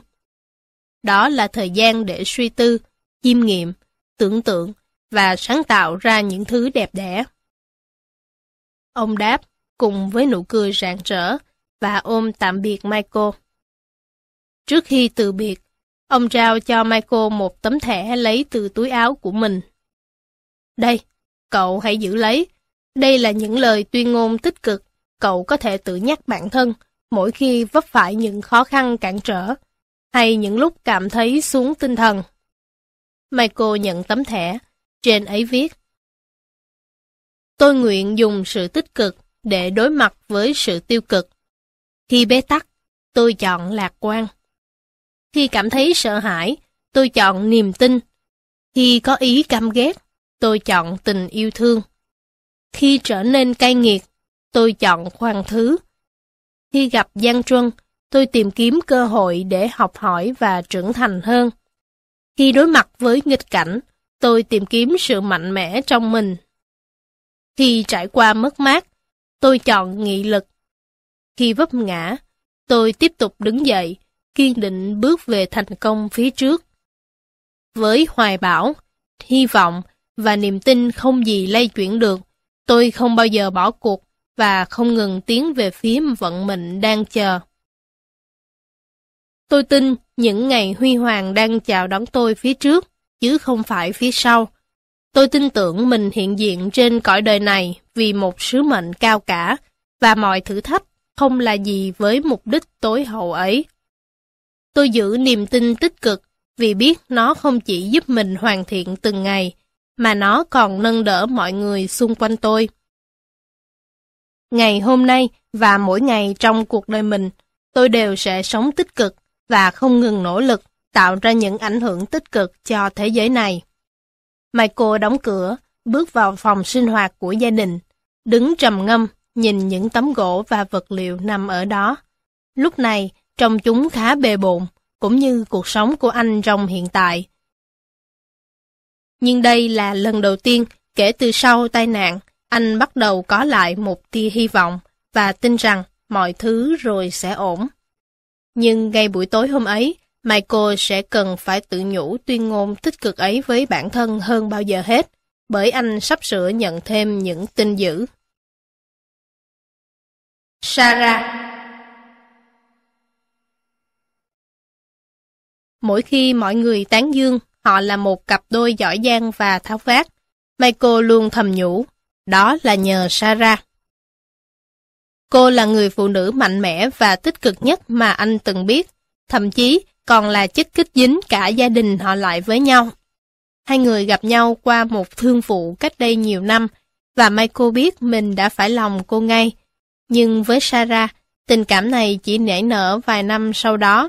Đó là thời gian để suy tư, chiêm nghiệm, tưởng tượng và sáng tạo ra những thứ đẹp đẽ. Ông đáp cùng với nụ cười rạng rỡ và ôm tạm biệt Michael. Trước khi từ biệt, ông trao cho Michael một tấm thẻ lấy từ túi áo của mình. Đây, cậu hãy giữ lấy. Đây là những lời tuyên ngôn tích cực, cậu có thể tự nhắc bản thân mỗi khi vấp phải những khó khăn cản trở, hay những lúc cảm thấy xuống tinh thần. Michael nhận tấm thẻ, trên ấy viết Tôi nguyện dùng sự tích cực để đối mặt với sự tiêu cực. Khi bế tắc, tôi chọn lạc quan. Khi cảm thấy sợ hãi, tôi chọn niềm tin. Khi có ý căm ghét, tôi chọn tình yêu thương. Khi trở nên cay nghiệt, tôi chọn khoan thứ. Khi gặp gian truân, tôi tìm kiếm cơ hội để học hỏi và trưởng thành hơn. Khi đối mặt với nghịch cảnh, tôi tìm kiếm sự mạnh mẽ trong mình. Khi trải qua mất mát, tôi chọn nghị lực. Khi vấp ngã, tôi tiếp tục đứng dậy, kiên định bước về thành công phía trước. Với hoài bão, hy vọng và niềm tin không gì lay chuyển được, tôi không bao giờ bỏ cuộc và không ngừng tiến về phía vận mệnh đang chờ. Tôi tin những ngày huy hoàng đang chào đón tôi phía trước, chứ không phải phía sau. Tôi tin tưởng mình hiện diện trên cõi đời này vì một sứ mệnh cao cả, và mọi thử thách không là gì với mục đích tối hậu ấy. Tôi giữ niềm tin tích cực vì biết nó không chỉ giúp mình hoàn thiện từng ngày, mà nó còn nâng đỡ mọi người xung quanh tôi. Ngày hôm nay và mỗi ngày trong cuộc đời mình, tôi đều sẽ sống tích cực và không ngừng nỗ lực tạo ra những ảnh hưởng tích cực cho thế giới này. Michael đóng cửa, bước vào phòng sinh hoạt của gia đình, đứng trầm ngâm, nhìn những tấm gỗ và vật liệu nằm ở đó. Lúc này, trông chúng khá bề bộn, cũng như cuộc sống của anh trong hiện tại. Nhưng đây là lần đầu tiên kể từ sau tai nạn, anh bắt đầu có lại một tia hy vọng và tin rằng mọi thứ rồi sẽ ổn. Nhưng ngay buổi tối hôm ấy, Michael sẽ cần phải tự nhủ tuyên ngôn tích cực ấy với bản thân hơn bao giờ hết, bởi anh sắp sửa nhận thêm những tin dữ. Sarah Mỗi khi mọi người tán dương, họ là một cặp đôi giỏi giang và tháo vát. Michael luôn thầm nhủ, đó là nhờ Sarah. Cô là người phụ nữ mạnh mẽ và tích cực nhất mà anh từng biết, thậm chí còn là chất kích dính cả gia đình họ lại với nhau. Hai người gặp nhau qua một thương vụ cách đây nhiều năm, và Michael biết mình đã phải lòng cô ngay. Nhưng với Sarah, tình cảm này chỉ nảy nở vài năm sau đó.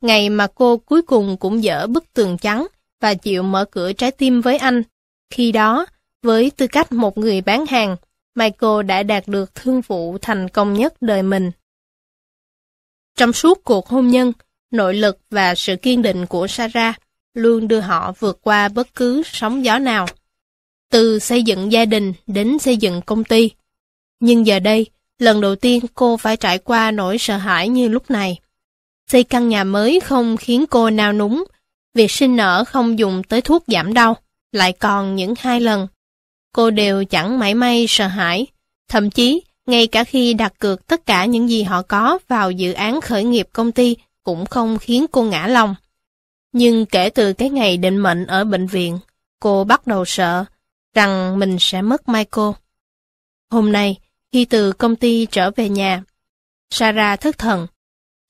Ngày mà cô cuối cùng cũng dỡ bức tường trắng và chịu mở cửa trái tim với anh. Khi đó, với tư cách một người bán hàng, Michael đã đạt được thương vụ thành công nhất đời mình. Trong suốt cuộc hôn nhân, nội lực và sự kiên định của Sarah luôn đưa họ vượt qua bất cứ sóng gió nào. Từ xây dựng gia đình đến xây dựng công ty. Nhưng giờ đây, lần đầu tiên cô phải trải qua nỗi sợ hãi như lúc này. Xây căn nhà mới không khiến cô nao núng, việc sinh nở không dùng tới thuốc giảm đau, lại còn những hai lần. Cô đều chẳng mảy may sợ hãi, thậm chí ngay cả khi đặt cược tất cả những gì họ có vào dự án khởi nghiệp công ty cũng không khiến cô ngã lòng. Nhưng kể từ cái ngày định mệnh ở bệnh viện, cô bắt đầu sợ rằng mình sẽ mất Michael. Hôm nay, khi từ công ty trở về nhà, Sarah thất thần.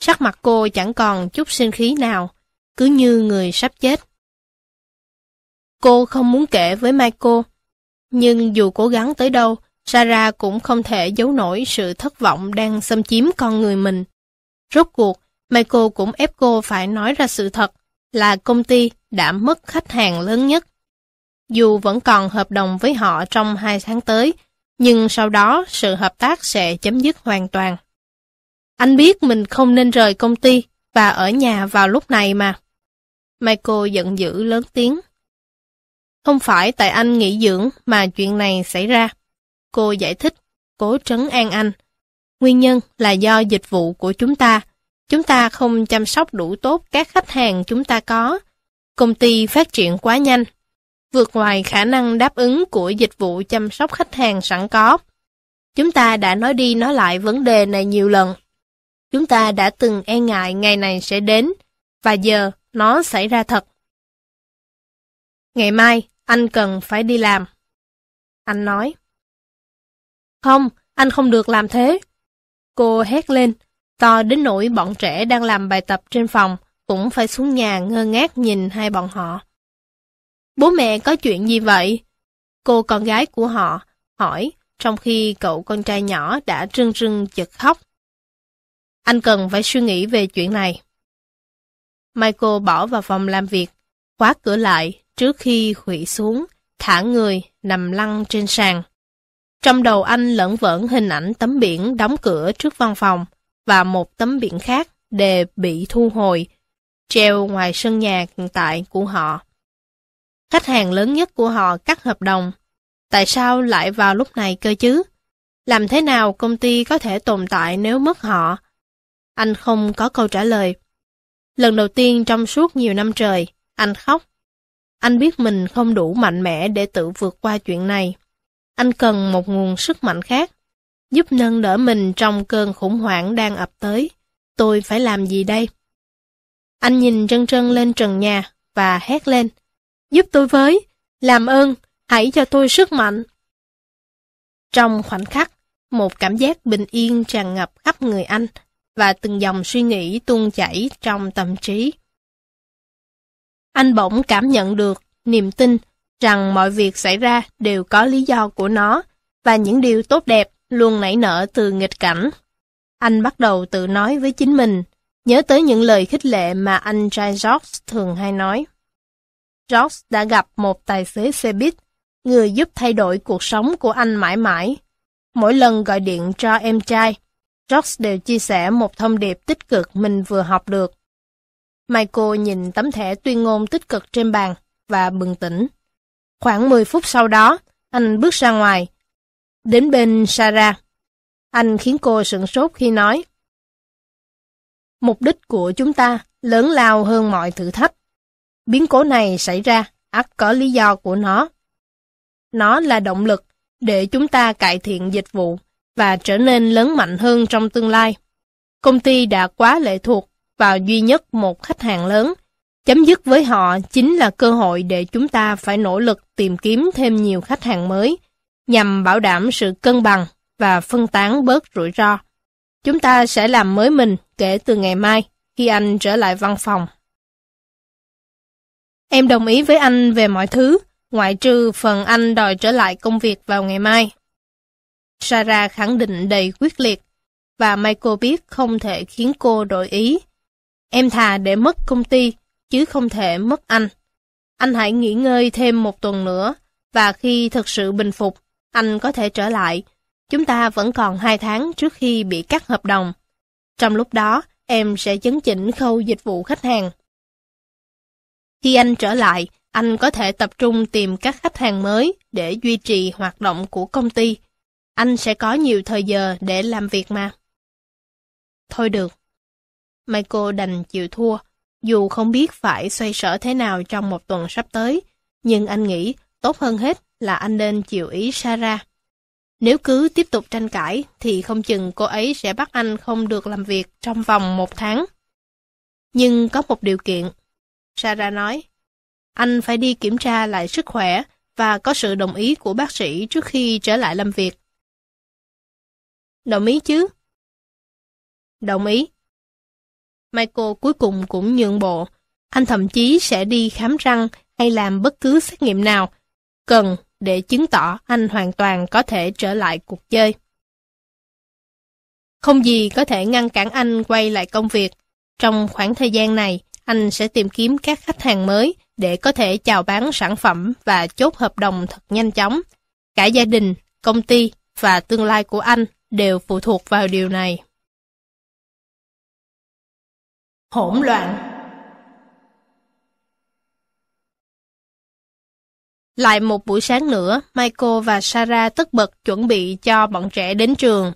Sắc mặt cô chẳng còn chút sinh khí nào, cứ như người sắp chết. Cô không muốn kể với Michael, nhưng dù cố gắng tới đâu, Sarah cũng không thể giấu nổi sự thất vọng đang xâm chiếm con người mình. Rốt cuộc, Michael cũng ép cô phải nói ra sự thật là công ty đã mất khách hàng lớn nhất. Dù vẫn còn hợp đồng với họ trong hai tháng tới, nhưng sau đó sự hợp tác sẽ chấm dứt hoàn toàn. Anh biết mình không nên rời công ty và ở nhà vào lúc này mà. Michael giận dữ lớn tiếng. Không phải tại anh nghỉ dưỡng mà chuyện này xảy ra. Cô giải thích, cố trấn an anh. Nguyên nhân là do dịch vụ của chúng ta. Chúng ta không chăm sóc đủ tốt các khách hàng chúng ta có. Công ty phát triển quá nhanh, vượt ngoài khả năng đáp ứng của dịch vụ chăm sóc khách hàng sẵn có. Chúng ta đã nói đi nói lại vấn đề này nhiều lần. Chúng ta đã từng e ngại ngày này sẽ đến, và giờ nó xảy ra thật. Ngày mai, anh cần phải đi làm. Anh nói. Không, anh không được làm thế. Cô hét lên, to đến nỗi bọn trẻ đang làm bài tập trên phòng, cũng phải xuống nhà ngơ ngác nhìn hai bọn họ. Bố mẹ có chuyện gì vậy? Cô con gái của họ hỏi, trong khi cậu con trai nhỏ đã rưng rưng chật khóc. Anh cần phải suy nghĩ về chuyện này. Michael bỏ vào phòng làm việc, khóa cửa lại trước khi khủy xuống, thả người, nằm lăn trên sàn. Trong đầu anh lẫn vẩn hình ảnh tấm biển đóng cửa trước văn phòng và một tấm biển khác đề bị thu hồi, treo ngoài sân nhà hiện tại của họ. Khách hàng lớn nhất của họ cắt hợp đồng. Tại sao lại vào lúc này cơ chứ? Làm thế nào công ty có thể tồn tại nếu mất họ? Anh không có câu trả lời. Lần đầu tiên trong suốt nhiều năm trời, anh khóc. Anh biết mình không đủ mạnh mẽ để tự vượt qua chuyện này. Anh cần một nguồn sức mạnh khác, giúp nâng đỡ mình trong cơn khủng hoảng đang ập tới. Tôi phải làm gì đây? Anh nhìn trân trân lên trần nhà và hét lên. Giúp tôi với, làm ơn, hãy cho tôi sức mạnh. Trong khoảnh khắc, một cảm giác bình yên tràn ngập khắp người anh và từng dòng suy nghĩ tuôn chảy trong tâm trí. Anh bỗng cảm nhận được niềm tin rằng mọi việc xảy ra đều có lý do của nó và những điều tốt đẹp luôn nảy nở từ nghịch cảnh. Anh bắt đầu tự nói với chính mình, nhớ tới những lời khích lệ mà anh trai George thường hay nói. George đã gặp một tài xế xe buýt, người giúp thay đổi cuộc sống của anh mãi mãi. Mỗi lần gọi điện cho em trai, George đều chia sẻ một thông điệp tích cực mình vừa học được. Michael nhìn tấm thẻ tuyên ngôn tích cực trên bàn và bừng tỉnh. Khoảng 10 phút sau đó, anh bước ra ngoài, đến bên Sarah. Anh khiến cô sửng sốt khi nói. Mục đích của chúng ta lớn lao hơn mọi thử thách. Biến cố này xảy ra, ắt có lý do của nó. Nó là động lực để chúng ta cải thiện dịch vụ và trở nên lớn mạnh hơn trong tương lai. Công ty đã quá lệ thuộc vào duy nhất một khách hàng lớn. Chấm dứt với họ chính là cơ hội để chúng ta phải nỗ lực tìm kiếm thêm nhiều khách hàng mới, nhằm bảo đảm sự cân bằng và phân tán bớt rủi ro. Chúng ta sẽ làm mới mình kể từ ngày mai, khi anh trở lại văn phòng. Em đồng ý với anh về mọi thứ, ngoại trừ phần anh đòi trở lại công việc vào ngày mai. Sarah khẳng định đầy quyết liệt, và Michael biết không thể khiến cô đổi ý. Em thà để mất công ty, chứ không thể mất anh. Anh hãy nghỉ ngơi thêm một tuần nữa, và khi thực sự bình phục, anh có thể trở lại. Chúng ta vẫn còn hai tháng trước khi bị cắt hợp đồng. Trong lúc đó, em sẽ chấn chỉnh khâu dịch vụ khách hàng. Khi anh trở lại, anh có thể tập trung tìm các khách hàng mới để duy trì hoạt động của công ty. Anh sẽ có nhiều thời giờ để làm việc mà. Thôi được. Michael đành chịu thua, dù không biết phải xoay sở thế nào trong một tuần sắp tới, nhưng anh nghĩ tốt hơn hết là anh nên chịu ý Sarah. Nếu cứ tiếp tục tranh cãi, thì không chừng cô ấy sẽ bắt anh không được làm việc trong vòng một tháng. Nhưng có một điều kiện. Sarah nói, anh phải đi kiểm tra lại sức khỏe và có sự đồng ý của bác sĩ trước khi trở lại làm việc. Đồng ý chứ? Đồng ý. Michael cuối cùng cũng nhượng bộ. Anh thậm chí sẽ đi khám răng hay làm bất cứ xét nghiệm nào cần để chứng tỏ anh hoàn toàn có thể trở lại cuộc chơi. Không gì có thể ngăn cản anh quay lại công việc. Trong khoảng thời gian này, anh sẽ tìm kiếm các khách hàng mới để có thể chào bán sản phẩm và chốt hợp đồng thật nhanh chóng. Cả gia đình, công ty và tương lai của anh đều phụ thuộc vào điều này. Hỗn loạn Lại một buổi sáng nữa, Michael và Sarah tất bật chuẩn bị cho bọn trẻ đến trường.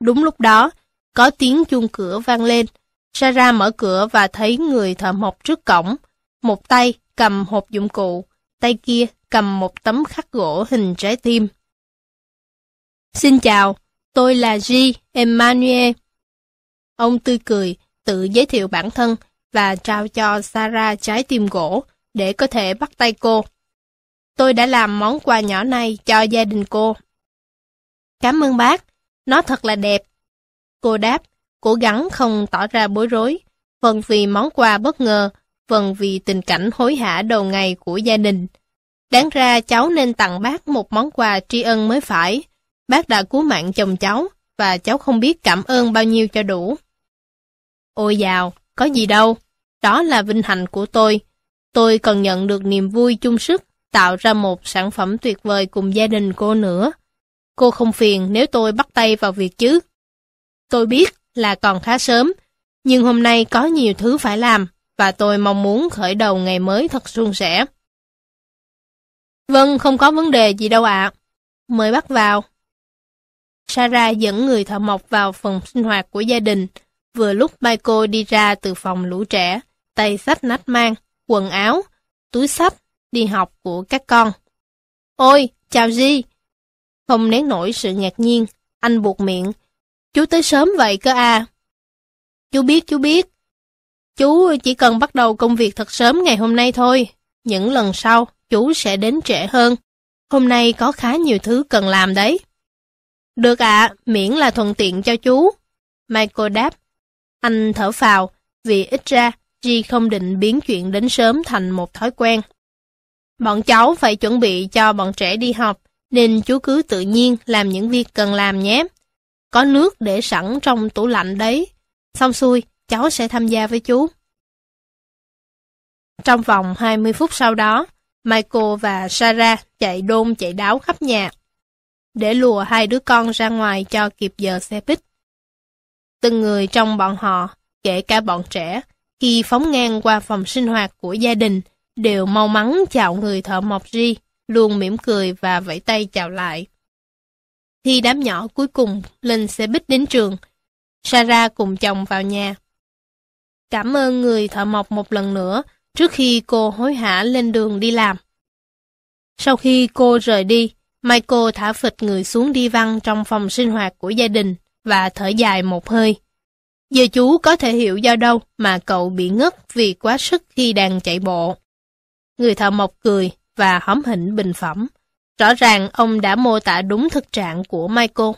Đúng lúc đó, có tiếng chuông cửa vang lên. Sarah mở cửa và thấy người thợ mộc trước cổng. Một tay cầm hộp dụng cụ, tay kia cầm một tấm khắc gỗ hình trái tim. Xin chào, tôi là G. Emmanuel. Ông tươi cười, tự giới thiệu bản thân và trao cho Sarah trái tim gỗ để có thể bắt tay cô. Tôi đã làm món quà nhỏ này cho gia đình cô. Cảm ơn bác, nó thật là đẹp. Cô đáp, cố gắng không tỏ ra bối rối, phần vì món quà bất ngờ, phần vì tình cảnh hối hả đầu ngày của gia đình. Đáng ra cháu nên tặng bác một món quà tri ân mới phải. Bác đã cứu mạng chồng cháu, và cháu không biết cảm ơn bao nhiêu cho đủ. Ôi dào, có gì đâu, đó là vinh hạnh của tôi. Tôi còn nhận được niềm vui chung sức tạo ra một sản phẩm tuyệt vời cùng gia đình cô nữa. Cô không phiền nếu tôi bắt tay vào việc chứ. Tôi biết là còn khá sớm, nhưng hôm nay có nhiều thứ phải làm và tôi mong muốn khởi đầu ngày mới thật suôn sẻ. Vâng, không có vấn đề gì đâu ạ. Mời bác vào. Sarah dẫn người thợ mộc vào phòng sinh hoạt của gia đình, vừa lúc Michael đi ra từ phòng lũ trẻ, tay sách nách mang, quần áo, túi sách đi học của các con. Ôi, chào Di! Không nén nổi sự ngạc nhiên, anh buộc miệng. Chú tới sớm vậy cơ à? Chú biết, chú biết. Chú chỉ cần bắt đầu công việc thật sớm ngày hôm nay thôi. Những lần sau, chú sẽ đến trễ hơn. Hôm nay có khá nhiều thứ cần làm đấy. Được ạ, miễn là thuận tiện cho chú. Michael đáp. Anh thở phào, vì ít ra, G không định biến chuyện đến sớm thành một thói quen. Bọn cháu phải chuẩn bị cho bọn trẻ đi học, nên chú cứ tự nhiên làm những việc cần làm nhé. Có nước để sẵn trong tủ lạnh đấy. Xong xuôi, cháu sẽ tham gia với chú. Trong vòng 20 phút sau đó, Michael và Sarah chạy đôn chạy đáo khắp nhà, để lùa hai đứa con ra ngoài cho kịp giờ xe buýt. Từng người trong bọn họ, kể cả bọn trẻ, khi phóng ngang qua phòng sinh hoạt của gia đình, đều mau mắn chào người thợ mộc ri, luôn mỉm cười và vẫy tay chào lại. Khi đám nhỏ cuối cùng lên xe buýt đến trường, Sarah cùng chồng vào nhà. Cảm ơn người thợ mộc một lần nữa trước khi cô hối hả lên đường đi làm. Sau khi cô rời đi, Michael thả phịch người xuống đi văn trong phòng sinh hoạt của gia đình và thở dài một hơi. Giờ chú có thể hiểu do đâu mà cậu bị ngất vì quá sức khi đang chạy bộ. Người thợ mộc cười và hóm hỉnh bình phẩm. Rõ ràng ông đã mô tả đúng thực trạng của Michael.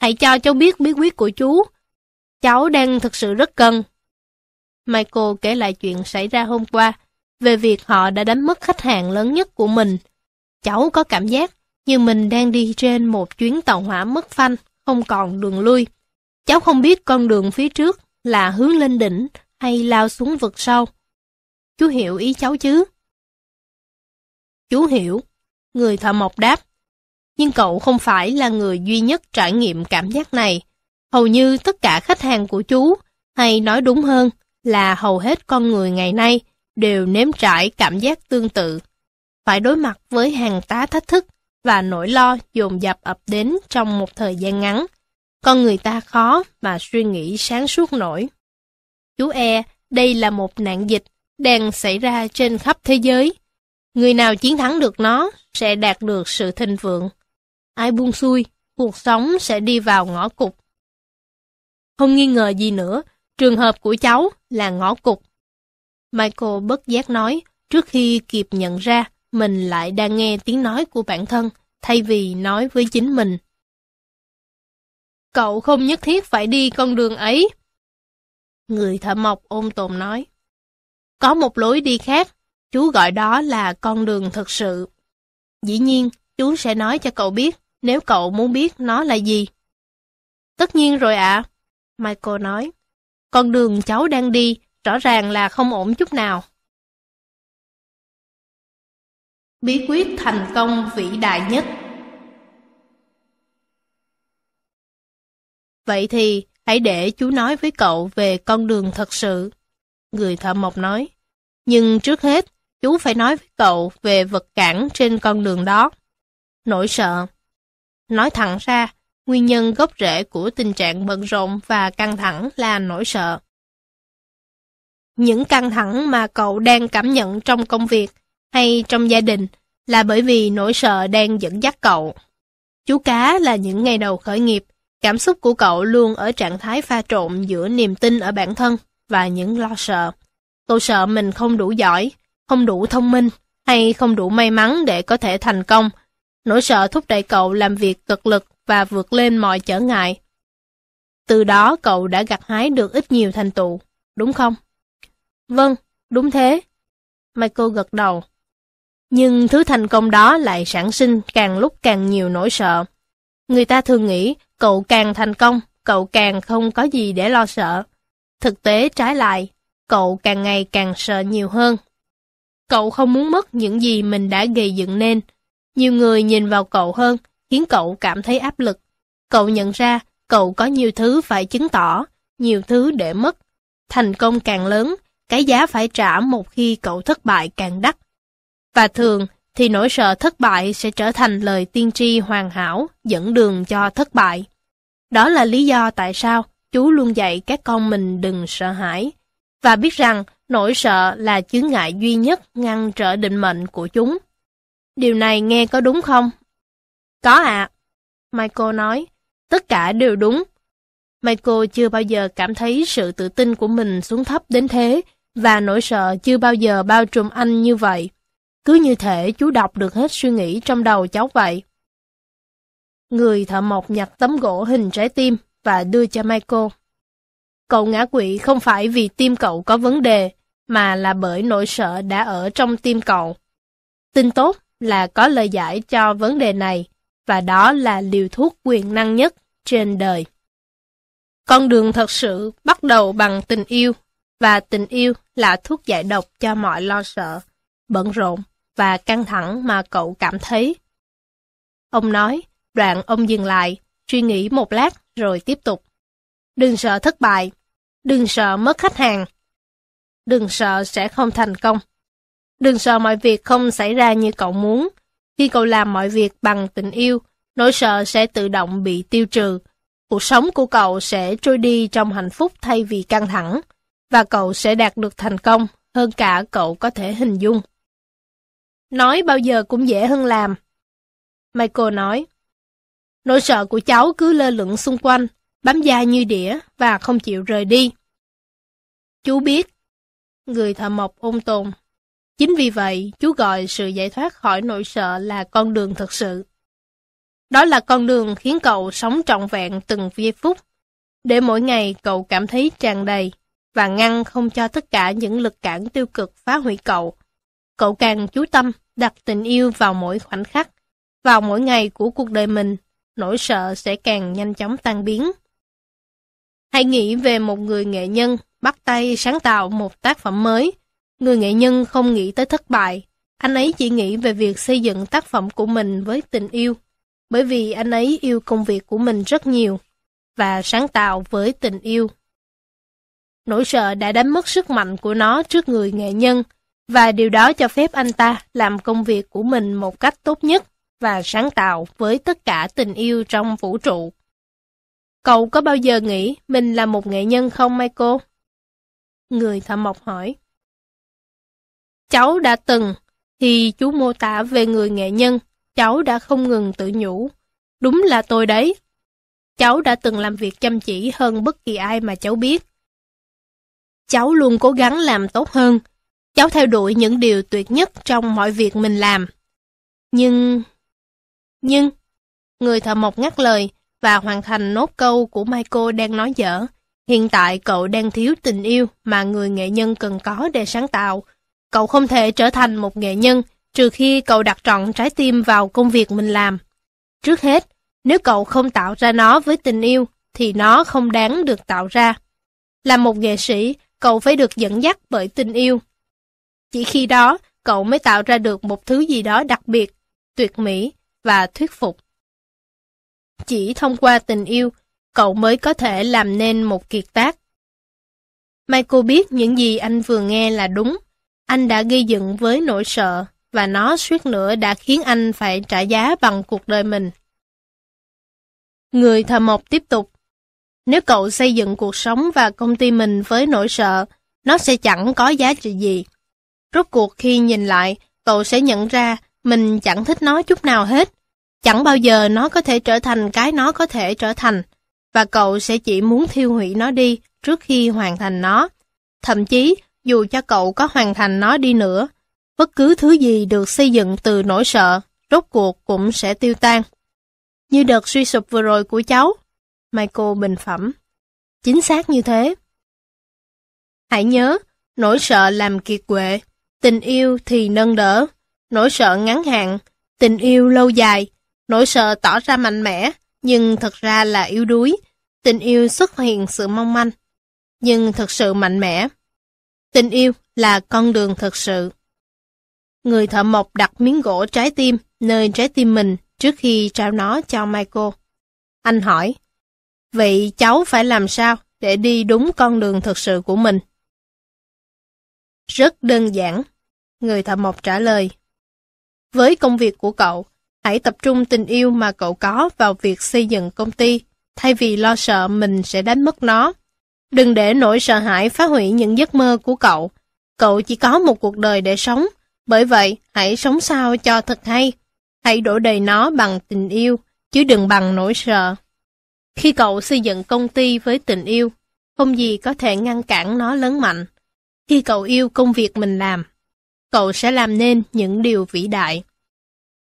Hãy cho cháu biết bí quyết của chú. Cháu đang thực sự rất cần. Michael kể lại chuyện xảy ra hôm qua, về việc họ đã đánh mất khách hàng lớn nhất của mình. Cháu có cảm giác như mình đang đi trên một chuyến tàu hỏa mất phanh, không còn đường lui. Cháu không biết con đường phía trước là hướng lên đỉnh hay lao xuống vực sâu. Chú hiểu ý cháu chứ? Chú hiểu. Người thợ mộc đáp. Nhưng cậu không phải là người duy nhất trải nghiệm cảm giác này. Hầu như tất cả khách hàng của chú, hay nói đúng hơn là hầu hết con người ngày nay, đều nếm trải cảm giác tương tự. Phải đối mặt với hàng tá thách thức và nỗi lo dồn dập ập đến trong một thời gian ngắn. Con người ta khó mà suy nghĩ sáng suốt nổi. Chú e, đây là một nạn dịch đang xảy ra trên khắp thế giới. Người nào chiến thắng được nó sẽ đạt được sự thịnh vượng. Ai buông xuôi, cuộc sống sẽ đi vào ngõ cụt. Không nghi ngờ gì nữa, trường hợp của cháu là ngõ cụt. Michael bất giác nói, trước khi kịp nhận ra mình lại đang nghe tiếng nói của bản thân, thay vì nói với chính mình. Cậu không nhất thiết phải đi con đường ấy. Người thợ mộc ôm tồn nói. Có một lối đi khác, chú gọi đó là con đường thực sự. Dĩ nhiên, chú sẽ nói cho cậu biết nếu cậu muốn biết nó là gì. Tất nhiên rồi ạ, Michael nói. Con đường cháu đang đi rõ ràng là không ổn chút nào. Bí quyết thành công vĩ đại nhất Vậy thì, hãy để chú nói với cậu về con đường thật sự. Người thợ mộc nói. Nhưng trước hết, chú phải nói với cậu về vật cản trên con đường đó. Nỗi sợ. Nói thẳng ra, nguyên nhân gốc rễ của tình trạng bận rộn và căng thẳng là nỗi sợ. Những căng thẳng mà cậu đang cảm nhận trong công việc hay trong gia đình là bởi vì nỗi sợ đang dẫn dắt cậu. Chú cá là những ngày đầu khởi nghiệp, cảm xúc của cậu luôn ở trạng thái pha trộn giữa niềm tin ở bản thân và những lo sợ. tôi sợ mình không đủ giỏi, không đủ thông minh hay không đủ may mắn để có thể thành công. Nỗi sợ thúc đẩy cậu làm việc cực lực và vượt lên mọi trở ngại. Từ đó cậu đã gặt hái được ít nhiều thành tựu, đúng không? Vâng, đúng thế. Michael gật đầu. Nhưng thứ thành công đó lại sản sinh càng lúc càng nhiều nỗi sợ. Người ta thường nghĩ cậu càng thành công, cậu càng không có gì để lo sợ. Thực tế trái lại, cậu càng ngày càng sợ nhiều hơn. Cậu không muốn mất những gì mình đã gây dựng nên. Nhiều người nhìn vào cậu hơn, khiến cậu cảm thấy áp lực. Cậu nhận ra cậu có nhiều thứ phải chứng tỏ, nhiều thứ để mất. Thành công càng lớn, cái giá phải trả một khi cậu thất bại càng đắt. Và thường thì nỗi sợ thất bại sẽ trở thành lời tiên tri hoàn hảo dẫn đường cho thất bại. Đó là lý do tại sao chú luôn dạy các con mình đừng sợ hãi và biết rằng nỗi sợ là chướng ngại duy nhất ngăn trở định mệnh của chúng. Điều này nghe có đúng không? Có ạ. À. Michael nói, tất cả đều đúng. Michael chưa bao giờ cảm thấy sự tự tin của mình xuống thấp đến thế và nỗi sợ chưa bao giờ bao trùm anh như vậy. Cứ như thể chú đọc được hết suy nghĩ trong đầu cháu vậy. Người thợ mộc nhặt tấm gỗ hình trái tim và đưa cho Michael. Cậu ngã quỵ không phải vì tim cậu có vấn đề, mà là bởi nỗi sợ đã ở trong tim cậu. Tin tốt là có lời giải cho vấn đề này, và đó là liều thuốc quyền năng nhất trên đời. Con đường thật sự bắt đầu bằng tình yêu, và tình yêu là thuốc giải độc cho mọi lo sợ, bận rộn và căng thẳng mà cậu cảm thấy. Ông nói, đoạn ông dừng lại, suy nghĩ một lát rồi tiếp tục. Đừng sợ thất bại, đừng sợ mất khách hàng, đừng sợ sẽ không thành công. Đừng sợ mọi việc không xảy ra như cậu muốn. Khi cậu làm mọi việc bằng tình yêu, nỗi sợ sẽ tự động bị tiêu trừ. Cuộc sống của cậu sẽ trôi đi trong hạnh phúc thay vì căng thẳng, và cậu sẽ đạt được thành công hơn cả cậu có thể hình dung. Nói bao giờ cũng dễ hơn làm. Michael nói, nỗi sợ của cháu cứ lơ lửng xung quanh, bám da như đĩa và không chịu rời đi. Chú biết. Người thợ mộc ôn tồn. Chính vì vậy, chú gọi sự giải thoát khỏi nỗi sợ là con đường thực sự. Đó là con đường khiến cậu sống trọn vẹn từng giây phút, để mỗi ngày cậu cảm thấy tràn đầy và ngăn không cho tất cả những lực cản tiêu cực phá hủy cậu. Cậu càng chú tâm đặt tình yêu vào mỗi khoảnh khắc, vào mỗi ngày của cuộc đời mình, nỗi sợ sẽ càng nhanh chóng tan biến. Hãy nghĩ về một người nghệ nhân bắt tay sáng tạo một tác phẩm mới. Người nghệ nhân không nghĩ tới thất bại, anh ấy chỉ nghĩ về việc xây dựng tác phẩm của mình với tình yêu, bởi vì anh ấy yêu công việc của mình rất nhiều và sáng tạo với tình yêu. Nỗi sợ đã đánh mất sức mạnh của nó trước người nghệ nhân, và điều đó cho phép anh ta làm công việc của mình một cách tốt nhất và sáng tạo với tất cả tình yêu trong vũ trụ. Cậu có bao giờ nghĩ mình là một nghệ nhân không Michael? Người thợ mộc hỏi. Cháu đã từng, thì chú mô tả về người nghệ nhân, cháu đã không ngừng tự nhủ. Đúng là tôi đấy. Cháu đã từng làm việc chăm chỉ hơn bất kỳ ai mà cháu biết. Cháu luôn cố gắng làm tốt hơn. Cháu theo đuổi những điều tuyệt nhất trong mọi việc mình làm. Nhưng... Nhưng... Người thợ mộc ngắt lời và hoàn thành nốt câu của Michael đang nói dở. Hiện tại cậu đang thiếu tình yêu mà người nghệ nhân cần có để sáng tạo. Cậu không thể trở thành một nghệ nhân trừ khi cậu đặt trọn trái tim vào công việc mình làm. Trước hết, nếu cậu không tạo ra nó với tình yêu, thì nó không đáng được tạo ra. Là một nghệ sĩ, cậu phải được dẫn dắt bởi tình yêu. Chỉ khi đó, cậu mới tạo ra được một thứ gì đó đặc biệt, tuyệt mỹ và thuyết phục. Chỉ thông qua tình yêu, cậu mới có thể làm nên một kiệt tác. Michael biết những gì anh vừa nghe là đúng. Anh đã gây dựng với nỗi sợ, và nó suýt nữa đã khiến anh phải trả giá bằng cuộc đời mình. Người thợ mộc tiếp tục. Nếu cậu xây dựng cuộc sống và công ty mình với nỗi sợ, nó sẽ chẳng có giá trị gì. Rốt cuộc khi nhìn lại, cậu sẽ nhận ra mình chẳng thích nó chút nào hết. Chẳng bao giờ nó có thể trở thành cái nó có thể trở thành, và cậu sẽ chỉ muốn thiêu hủy nó đi trước khi hoàn thành nó. Thậm chí, dù cho cậu có hoàn thành nó đi nữa, bất cứ thứ gì được xây dựng từ nỗi sợ, rốt cuộc cũng sẽ tiêu tan. Như đợt suy sụp vừa rồi của cháu. Michael bình phẩm. Chính xác như thế. Hãy nhớ, nỗi sợ làm kiệt quệ, tình yêu thì nâng đỡ, nỗi sợ ngắn hạn, tình yêu lâu dài, nỗi sợ tỏ ra mạnh mẽ, nhưng thật ra là yếu đuối, tình yêu xuất hiện sự mong manh, nhưng thật sự mạnh mẽ. Tình yêu là con đường thật sự. Người thợ mộc đặt miếng gỗ trái tim nơi trái tim mình trước khi trao nó cho Michael. Anh hỏi, vậy cháu phải làm sao để đi đúng con đường thật sự của mình? Rất đơn giản, người thợ mộc trả lời. Với công việc của cậu, hãy tập trung tình yêu mà cậu có vào việc xây dựng công ty, thay vì lo sợ mình sẽ đánh mất nó. Đừng để nỗi sợ hãi phá hủy những giấc mơ của cậu. Cậu chỉ có một cuộc đời để sống, bởi vậy hãy sống sao cho thật hay. Hãy đổ đầy nó bằng tình yêu, chứ đừng bằng nỗi sợ. Khi cậu xây dựng công ty với tình yêu, không gì có thể ngăn cản nó lớn mạnh. Khi cậu yêu công việc mình làm, cậu sẽ làm nên những điều vĩ đại.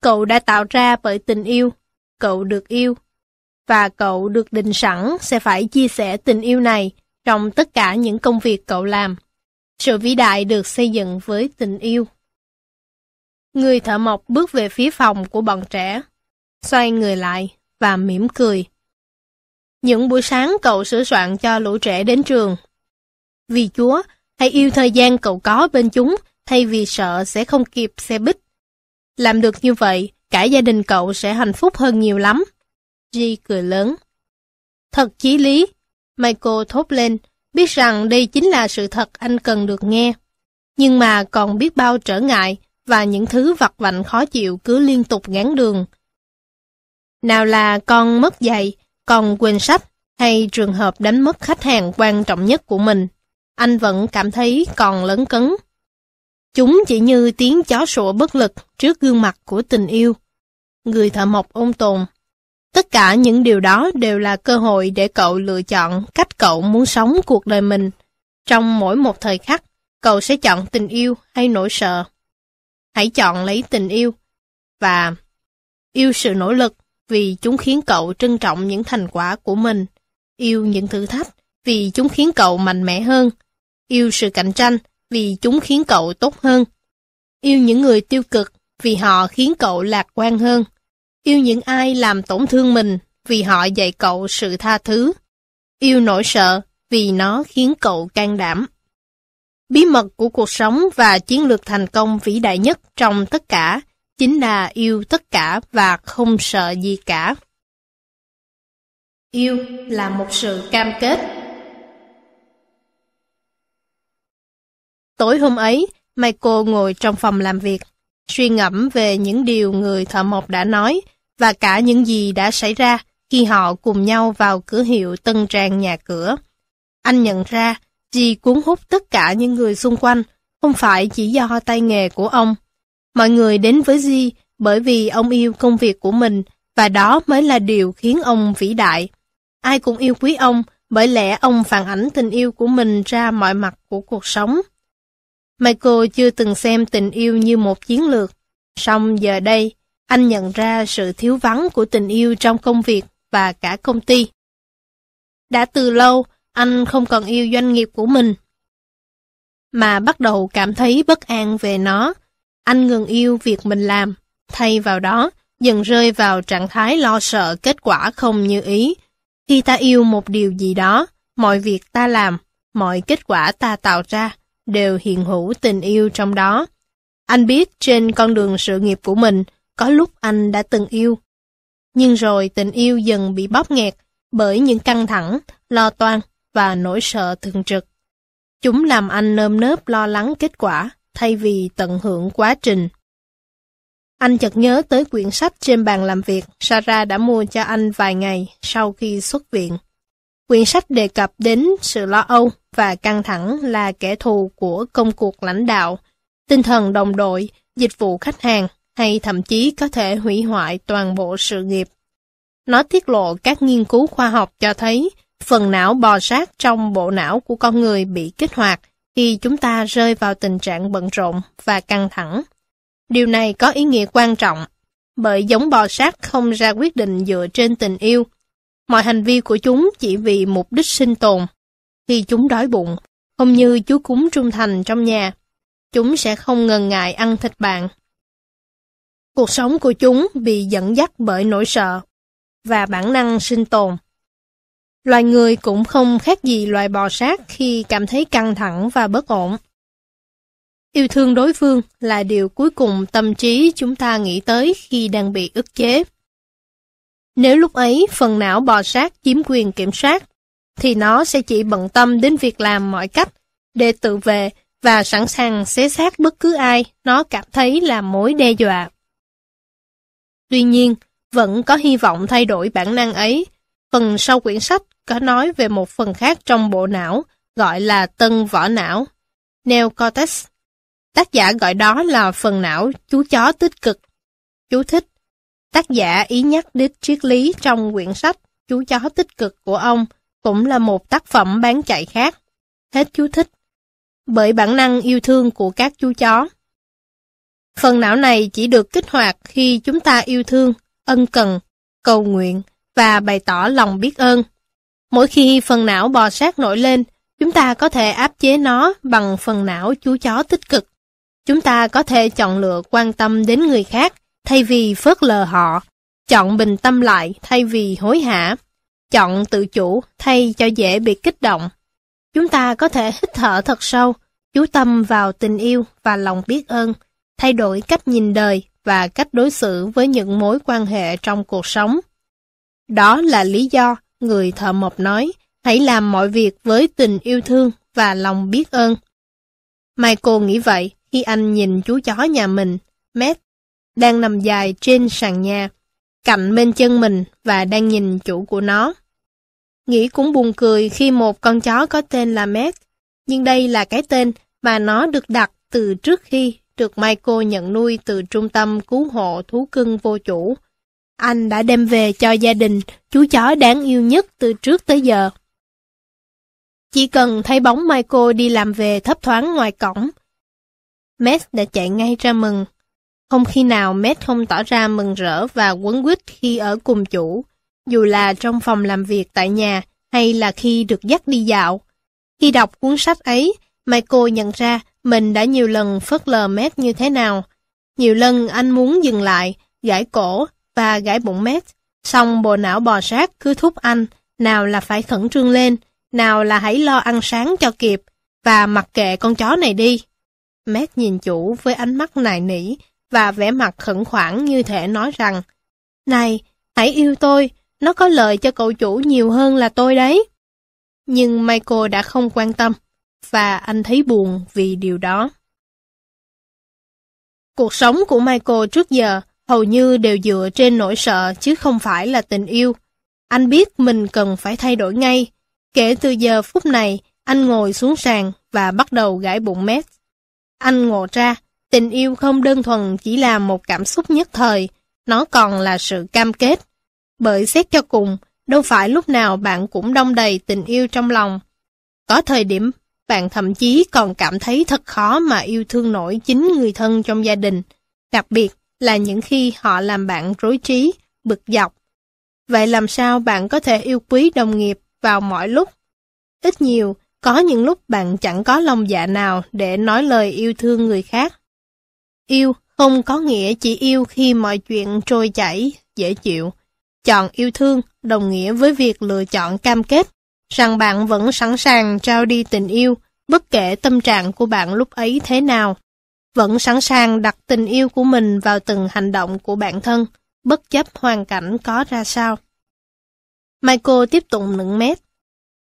Cậu đã tạo ra bởi tình yêu, cậu được yêu, và cậu được định sẵn sẽ phải chia sẻ tình yêu này trong tất cả những công việc cậu làm. Sự vĩ đại được xây dựng với tình yêu. Người thợ mộc bước về phía phòng của bọn trẻ, xoay người lại và mỉm cười. Những buổi sáng cậu sửa soạn cho lũ trẻ đến trường. Vì Chúa, hãy yêu thời gian cậu có bên chúng thay vì sợ sẽ không kịp xe buýt. Làm được như vậy, cả gia đình cậu sẽ hạnh phúc hơn nhiều lắm. G cười lớn. Thật chí lý, Michael thốt lên, biết rằng đây chính là sự thật anh cần được nghe. Nhưng mà còn biết bao trở ngại và những thứ vặt vạnh khó chịu cứ liên tục ngán đường. Nào là con mất giày, con quên sách, hay trường hợp đánh mất khách hàng quan trọng nhất của mình, anh vẫn cảm thấy còn lớn cấn. Chúng chỉ như tiếng chó sủa bất lực trước gương mặt của tình yêu. Người thợ mộc ôn tồn. Tất cả những điều đó đều là cơ hội để cậu lựa chọn cách cậu muốn sống cuộc đời mình. Trong mỗi một thời khắc, cậu sẽ chọn tình yêu hay nỗi sợ. Hãy chọn lấy tình yêu và yêu sự nỗ lực vì chúng khiến cậu trân trọng những thành quả của mình. Yêu những thử thách vì chúng khiến cậu mạnh mẽ hơn. Yêu sự cạnh tranh vì chúng khiến cậu tốt hơn. Yêu những người tiêu cực vì họ khiến cậu lạc quan hơn. Yêu những ai làm tổn thương mình vì họ dạy cậu sự tha thứ. Yêu nỗi sợ vì nó khiến cậu can đảm. Bí mật của cuộc sống và chiến lược thành công vĩ đại nhất trong tất cả chính là yêu tất cả và không sợ gì cả. Yêu là một sự cam kết. Tối hôm ấy, Michael ngồi trong phòng làm việc, suy ngẫm về những điều người thợ mộc đã nói và cả những gì đã xảy ra khi họ cùng nhau vào cửa hiệu tân trang nhà cửa. Anh nhận ra, gì cuốn hút tất cả những người xung quanh, không phải chỉ do tay nghề của ông. Mọi người đến với Di bởi vì ông yêu công việc của mình và đó mới là điều khiến ông vĩ đại. Ai cũng yêu quý ông bởi lẽ ông phản ảnh tình yêu của mình ra mọi mặt của cuộc sống. Michael chưa từng xem tình yêu như một chiến lược, song giờ đây, anh nhận ra sự thiếu vắng của tình yêu trong công việc và cả công ty. Đã từ lâu, anh không còn yêu doanh nghiệp của mình, mà bắt đầu cảm thấy bất an về nó. Anh ngừng yêu việc mình làm, thay vào đó, dần rơi vào trạng thái lo sợ kết quả không như ý. Khi ta yêu một điều gì đó, mọi việc ta làm, mọi kết quả ta tạo ra, đều hiện hữu tình yêu trong đó. Anh biết trên con đường sự nghiệp của mình, có lúc anh đã từng yêu. Nhưng rồi tình yêu dần bị bóp nghẹt bởi những căng thẳng, lo toan và nỗi sợ thường trực. Chúng làm anh nơm nớp lo lắng kết quả thay vì tận hưởng quá trình. Anh chợt nhớ tới quyển sách trên bàn làm việc Sarah đã mua cho anh vài ngày sau khi xuất viện. Quyển sách đề cập đến sự lo âu và căng thẳng là kẻ thù của công cuộc lãnh đạo, tinh thần đồng đội, dịch vụ khách hàng hay thậm chí có thể hủy hoại toàn bộ sự nghiệp. Nó tiết lộ các nghiên cứu khoa học cho thấy phần não bò sát trong bộ não của con người bị kích hoạt khi chúng ta rơi vào tình trạng bận rộn và căng thẳng. Điều này có ý nghĩa quan trọng, bởi giống bò sát không ra quyết định dựa trên tình yêu. Mọi hành vi của chúng chỉ vì mục đích sinh tồn. Khi chúng đói bụng, không như chú cúng trung thành trong nhà, chúng sẽ không ngần ngại ăn thịt bạn. Cuộc sống của chúng bị dẫn dắt bởi nỗi sợ và bản năng sinh tồn. Loài người cũng không khác gì loài bò sát khi cảm thấy căng thẳng và bất ổn. Yêu thương đối phương là điều cuối cùng tâm trí chúng ta nghĩ tới khi đang bị ức chế. Nếu lúc ấy phần não bò sát chiếm quyền kiểm soát, thì nó sẽ chỉ bận tâm đến việc làm mọi cách để tự vệ và sẵn sàng xé xác bất cứ ai nó cảm thấy là mối đe dọa. Tuy nhiên, vẫn có hy vọng thay đổi bản năng ấy. Phần sau quyển sách có nói về một phần khác trong bộ não, gọi là tân vỏ não, neocortex. Tác giả gọi đó là phần não chú chó tích cực. Chú thích. Tác giả ý nhắc đến triết lý trong quyển sách Chú chó tích cực của ông cũng là một tác phẩm bán chạy khác. Hết chú thích. Bởi bản năng yêu thương của các chú chó. Phần não này chỉ được kích hoạt khi chúng ta yêu thương, ân cần, cầu nguyện và bày tỏ lòng biết ơn. Mỗi khi phần não bò sát nổi lên, chúng ta có thể áp chế nó bằng phần não chú chó tích cực. Chúng ta có thể chọn lựa quan tâm đến người khác thay vì phớt lờ họ, chọn bình tâm lại thay vì hối hả, chọn tự chủ thay cho dễ bị kích động. Chúng ta có thể hít thở thật sâu, chú tâm vào tình yêu và lòng biết ơn, thay đổi cách nhìn đời và cách đối xử với những mối quan hệ trong cuộc sống. Đó là lý do người thợ mộc nói, hãy làm mọi việc với tình yêu thương và lòng biết ơn. Michael nghĩ vậy khi anh nhìn chú chó nhà mình, Matt, đang nằm dài trên sàn nhà, cạnh bên chân mình và đang nhìn chủ của nó. Nghĩ cũng buồn cười khi một con chó có tên là Matt, nhưng đây là cái tên mà nó được đặt từ trước khi được Michael nhận nuôi từ trung tâm cứu hộ thú cưng vô chủ. Anh đã đem về cho gia đình chú chó đáng yêu nhất từ trước tới giờ. Chỉ cần thấy bóng Michael đi làm về thấp thoáng ngoài cổng, Matt đã chạy ngay ra mừng. Không khi nào Matt không tỏ ra mừng rỡ và quấn quýt khi ở cùng chủ, dù là trong phòng làm việc tại nhà hay là khi được dắt đi dạo. Khi đọc cuốn sách ấy, Michael nhận ra mình đã nhiều lần phớt lờ Matt như thế nào. Nhiều lần anh muốn dừng lại, gãi cổ và gãi bụng Matt, xong bộ não bò sát cứ thúc anh, nào là phải khẩn trương lên, nào là hãy lo ăn sáng cho kịp, và mặc kệ con chó này đi. Matt nhìn chủ với ánh mắt nài nỉ và vẻ mặt khẩn khoản như thể nói rằng Này, hãy yêu tôi, nó có lợi cho cậu chủ nhiều hơn là tôi đấy. Nhưng Michael đã không quan tâm, và anh thấy buồn vì điều đó. Cuộc sống của Michael trước giờ hầu như đều dựa trên nỗi sợ chứ không phải là tình yêu. Anh biết mình cần phải thay đổi ngay. Kể từ giờ phút này, anh ngồi xuống sàn và bắt đầu gãi bụng mét. Anh ngộ ra, tình yêu không đơn thuần chỉ là một cảm xúc nhất thời, nó còn là sự cam kết. Bởi xét cho cùng, đâu phải lúc nào bạn cũng đông đầy tình yêu trong lòng. Có thời điểm, bạn thậm chí còn cảm thấy thật khó mà yêu thương nổi chính người thân trong gia đình, đặc biệt là những khi họ làm bạn rối trí, bực dọc. Vậy làm sao bạn có thể yêu quý đồng nghiệp vào mọi lúc? Ít nhiều, có những lúc bạn chẳng có lòng dạ nào để nói lời yêu thương người khác. Yêu không có nghĩa chỉ yêu khi mọi chuyện trôi chảy, dễ chịu. Chọn yêu thương đồng nghĩa với việc lựa chọn cam kết rằng bạn vẫn sẵn sàng trao đi tình yêu bất kể tâm trạng của bạn lúc ấy thế nào. Vẫn sẵn sàng đặt tình yêu của mình vào từng hành động của bản thân, bất chấp hoàn cảnh có ra sao. Michael tiếp tục nựng mét.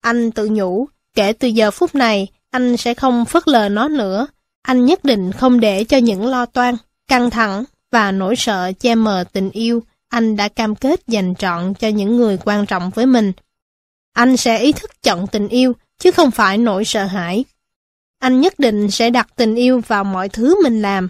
Anh tự nhủ, kể từ giờ phút này, anh sẽ không phớt lờ nó nữa. Anh nhất định không để cho những lo toan, căng thẳng và nỗi sợ che mờ tình yêu anh đã cam kết dành trọn cho những người quan trọng với mình. Anh sẽ ý thức chọn tình yêu, chứ không phải nỗi sợ hãi. Anh nhất định sẽ đặt tình yêu vào mọi thứ mình làm.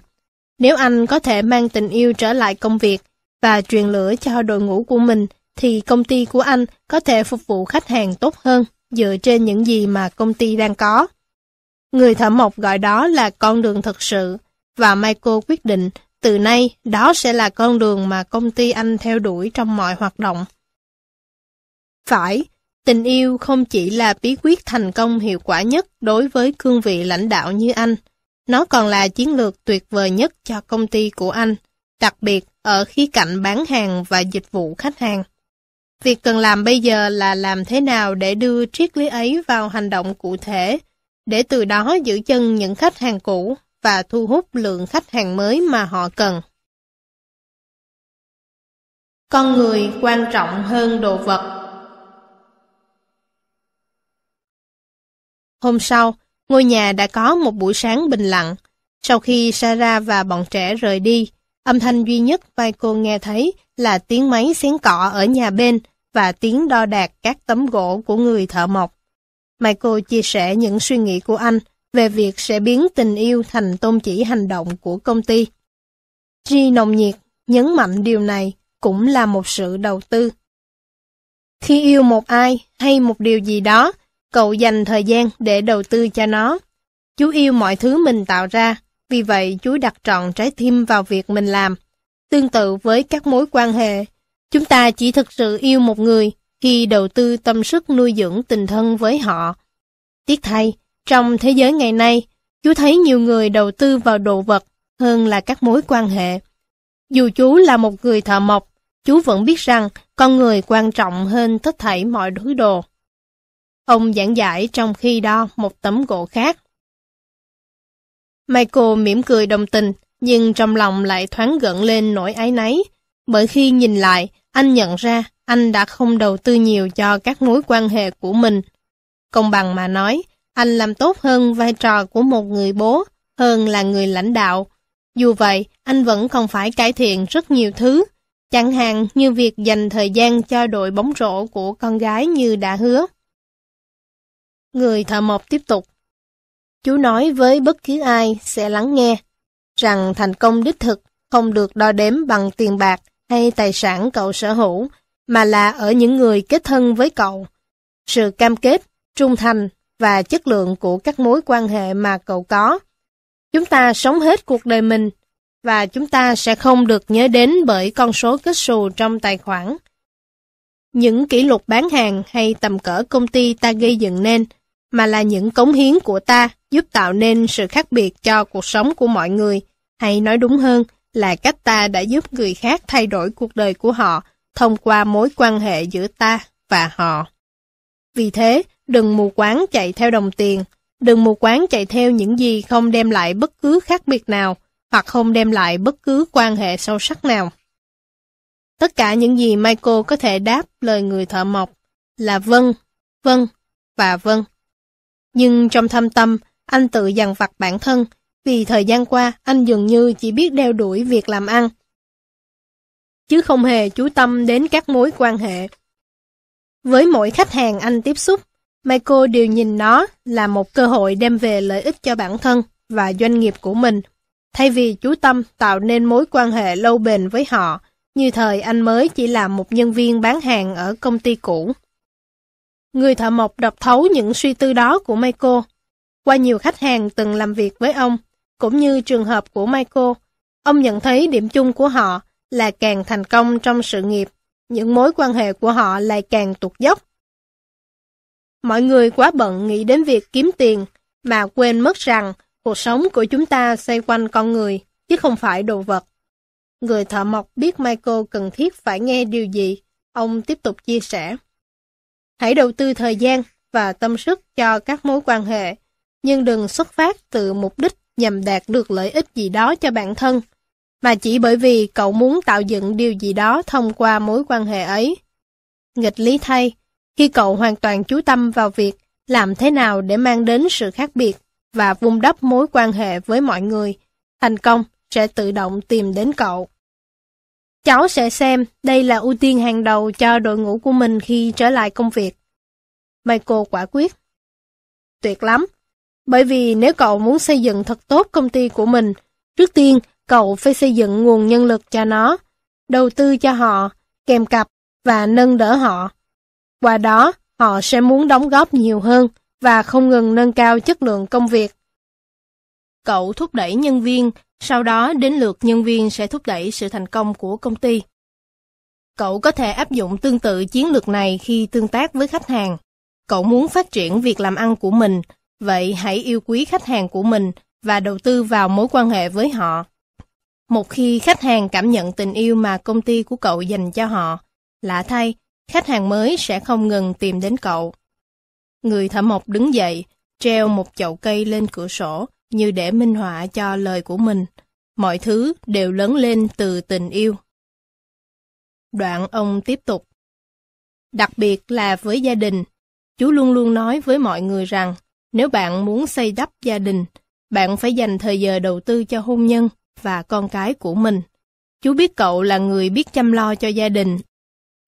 Nếu anh có thể mang tình yêu trở lại công việc và truyền lửa cho đội ngũ của mình, thì công ty của anh có thể phục vụ khách hàng tốt hơn dựa trên những gì mà công ty đang có. Người thợ mộc gọi đó là con đường thực sự, và Michael quyết định từ nay đó sẽ là con đường mà công ty anh theo đuổi trong mọi hoạt động. Phải, tình yêu không chỉ là bí quyết thành công hiệu quả nhất đối với cương vị lãnh đạo như anh, nó còn là chiến lược tuyệt vời nhất cho công ty của anh, đặc biệt ở khía cạnh bán hàng và dịch vụ khách hàng. Việc cần làm bây giờ là làm thế nào để đưa triết lý ấy vào hành động cụ thể, để từ đó giữ chân những khách hàng cũ và thu hút lượng khách hàng mới mà họ cần. Con người quan trọng hơn đồ vật Hôm sau, ngôi nhà đã có một buổi sáng bình lặng. Sau khi Sarah và bọn trẻ rời đi, âm thanh duy nhất vai cô nghe thấy là tiếng máy xén cọ ở nhà bên và tiếng đo đạc các tấm gỗ của người thợ mộc. Michael chia sẻ những suy nghĩ của anh về việc sẽ biến tình yêu thành tôn chỉ hành động của công ty. G nồng nhiệt nhấn mạnh điều này cũng là một sự đầu tư. Khi yêu một ai hay một điều gì đó, cậu dành thời gian để đầu tư cho nó. Chú yêu mọi thứ mình tạo ra, vì vậy chú đặt trọn trái tim vào việc mình làm. Tương tự với các mối quan hệ, chúng ta chỉ thực sự yêu một người khi đầu tư tâm sức nuôi dưỡng tình thân với họ. Tiếc thay, trong thế giới ngày nay, chú thấy nhiều người đầu tư vào đồ vật hơn là các mối quan hệ. Dù chú là một người thợ mộc, chú vẫn biết rằng con người quan trọng hơn tất thảy mọi thứ đồ. Ông giảng giải trong khi đo một tấm gỗ khác. Michael mỉm cười đồng tình, nhưng trong lòng lại thoáng gợn lên nỗi ái náy, bởi khi nhìn lại, anh nhận ra anh đã không đầu tư nhiều cho các mối quan hệ của mình. Công bằng mà nói, anh làm tốt hơn vai trò của một người bố, hơn là người lãnh đạo. Dù vậy, anh vẫn còn phải cải thiện rất nhiều thứ, chẳng hạn như việc dành thời gian cho đội bóng rổ của con gái như đã hứa. Người thợ mộc tiếp tục. Chú nói với bất cứ ai sẽ lắng nghe, rằng thành công đích thực không được đo đếm bằng tiền bạc hay tài sản cậu sở hữu, mà là ở những người kết thân với cậu. Sự cam kết, trung thành và chất lượng của các mối quan hệ mà cậu có. Chúng ta sống hết cuộc đời mình, và chúng ta sẽ không được nhớ đến bởi con số kết xù trong tài khoản. Những kỷ lục bán hàng hay tầm cỡ công ty ta gây dựng nên, mà là những cống hiến của ta giúp tạo nên sự khác biệt cho cuộc sống của mọi người, hay nói đúng hơn là cách ta đã giúp người khác thay đổi cuộc đời của họ thông qua mối quan hệ giữa ta và họ. Vì thế, đừng mù quáng chạy theo đồng tiền, đừng mù quáng chạy theo những gì không đem lại bất cứ khác biệt nào, hoặc không đem lại bất cứ quan hệ sâu sắc nào. Tất cả những gì Michael có thể đáp lời người thợ mộc là vâng, vâng và vâng. Nhưng trong thâm tâm, anh tự dằn vặt bản thân, vì thời gian qua anh dường như chỉ biết đeo đuổi việc làm ăn, chứ không hề chú tâm đến các mối quan hệ. Với mỗi khách hàng anh tiếp xúc, Michael đều nhìn nó là một cơ hội đem về lợi ích cho bản thân và doanh nghiệp của mình, thay vì chú tâm tạo nên mối quan hệ lâu bền với họ, như thời anh mới chỉ là một nhân viên bán hàng ở công ty cũ. Người thợ mộc đọc thấu những suy tư đó của Michael. Qua nhiều khách hàng từng làm việc với ông, cũng như trường hợp của Michael, ông nhận thấy điểm chung của họ là càng thành công trong sự nghiệp, những mối quan hệ của họ lại càng tụt dốc. Mọi người quá bận nghĩ đến việc kiếm tiền, mà quên mất rằng cuộc sống của chúng ta xoay quanh con người, chứ không phải đồ vật. Người thợ mộc biết Michael cần thiết phải nghe điều gì, ông tiếp tục chia sẻ. Hãy đầu tư thời gian và tâm sức cho các mối quan hệ, nhưng đừng xuất phát từ mục đích nhằm đạt được lợi ích gì đó cho bản thân, mà chỉ bởi vì cậu muốn tạo dựng điều gì đó thông qua mối quan hệ ấy. Nghịch lý thay, khi cậu hoàn toàn chú tâm vào việc làm thế nào để mang đến sự khác biệt và vun đắp mối quan hệ với mọi người, thành công sẽ tự động tìm đến cậu. Cháu sẽ xem đây là ưu tiên hàng đầu cho đội ngũ của mình khi trở lại công việc. Michael quả quyết. Tuyệt lắm. Bởi vì nếu cậu muốn xây dựng thật tốt công ty của mình, trước tiên cậu phải xây dựng nguồn nhân lực cho nó, đầu tư cho họ, kèm cặp và nâng đỡ họ. Qua đó, họ sẽ muốn đóng góp nhiều hơn và không ngừng nâng cao chất lượng công việc. Cậu thúc đẩy nhân viên, sau đó đến lượt nhân viên sẽ thúc đẩy sự thành công của công ty. Cậu có thể áp dụng tương tự chiến lược này khi tương tác với khách hàng. Cậu muốn phát triển việc làm ăn của mình, vậy hãy yêu quý khách hàng của mình và đầu tư vào mối quan hệ với họ. Một khi khách hàng cảm nhận tình yêu mà công ty của cậu dành cho họ, lạ thay, khách hàng mới sẽ không ngừng tìm đến cậu. Người thợ mộc đứng dậy, treo một chậu cây lên cửa sổ như để minh họa cho lời của mình. Mọi thứ đều lớn lên từ tình yêu. Đoạn ông tiếp tục. Đặc biệt là với gia đình, chú luôn luôn nói với mọi người rằng nếu bạn muốn xây đắp gia đình, bạn phải dành thời giờ đầu tư cho hôn nhân và con cái của mình. Chú biết cậu là người biết chăm lo cho gia đình,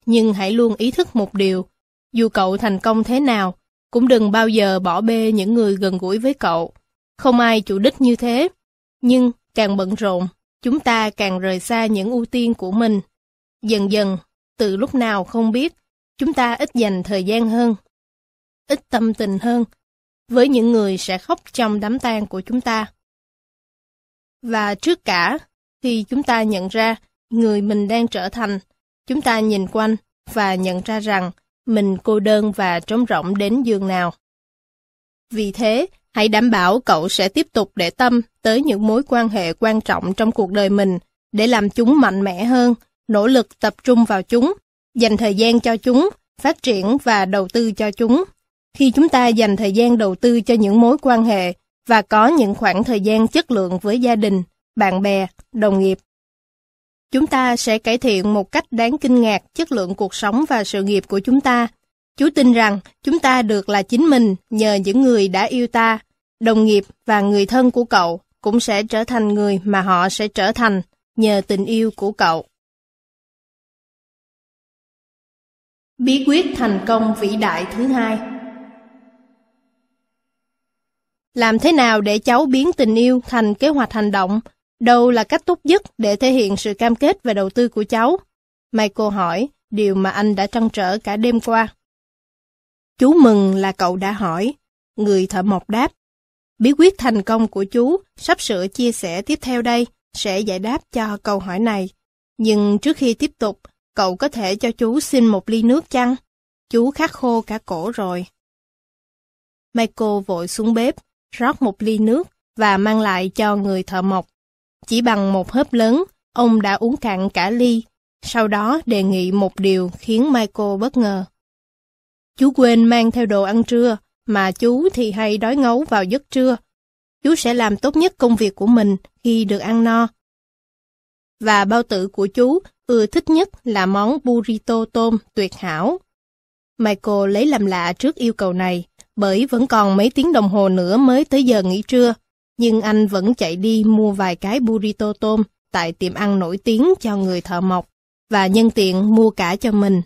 nhưng hãy luôn ý thức một điều, dù cậu thành công thế nào, cũng đừng bao giờ bỏ bê những người gần gũi với cậu. Không ai chủ đích như thế, nhưng càng bận rộn, chúng ta càng rời xa những ưu tiên của mình. Dần dần, từ lúc nào không biết, chúng ta ít dành thời gian hơn, ít tâm tình hơn, với những người sẽ khóc trong đám tang của chúng ta. Và trước cả, khi chúng ta nhận ra người mình đang trở thành, chúng ta nhìn quanh và nhận ra rằng mình cô đơn và trống rỗng đến giường nào. Vì thế, hãy đảm bảo cậu sẽ tiếp tục để tâm tới những mối quan hệ quan trọng trong cuộc đời mình để làm chúng mạnh mẽ hơn, nỗ lực tập trung vào chúng, dành thời gian cho chúng, phát triển và đầu tư cho chúng. Khi chúng ta dành thời gian đầu tư cho những mối quan hệ và có những khoảng thời gian chất lượng với gia đình, bạn bè, đồng nghiệp, chúng ta sẽ cải thiện một cách đáng kinh ngạc chất lượng cuộc sống và sự nghiệp của chúng ta. Chú tin rằng chúng ta được là chính mình nhờ những người đã yêu ta, đồng nghiệp và người thân của cậu cũng sẽ trở thành người mà họ sẽ trở thành nhờ tình yêu của cậu. Bí quyết thành công vĩ đại thứ hai làm thế nào để cháu biến tình yêu thành kế hoạch hành động? Đâu là cách tốt nhất để thể hiện sự cam kết về đầu tư của cháu? Michael hỏi, điều mà anh đã trăn trở cả đêm qua. Chú mừng là cậu đã hỏi. Người thợ mộc đáp. Bí quyết thành công của chú sắp sửa chia sẻ tiếp theo đây sẽ giải đáp cho câu hỏi này. Nhưng trước khi tiếp tục, cậu có thể cho chú xin một ly nước chăng? Chú khát khô cả cổ rồi. Michael vội xuống bếp, rót một ly nước và mang lại cho người thợ mộc. Chỉ bằng một hớp lớn, ông đã uống cạn cả ly, sau đó đề nghị một điều khiến Michael bất ngờ. Chú quên mang theo đồ ăn trưa, mà chú thì hay đói ngấu vào giấc trưa. Chú sẽ làm tốt nhất công việc của mình khi được ăn no. Và bao tử của chú ưa thích nhất là món burrito tôm tuyệt hảo. Michael lấy làm lạ trước yêu cầu này, bởi vẫn còn mấy tiếng đồng hồ nữa mới tới giờ nghỉ trưa, nhưng anh vẫn chạy đi mua vài cái burrito tôm tại tiệm ăn nổi tiếng cho người thợ mộc, và nhân tiện mua cả cho mình.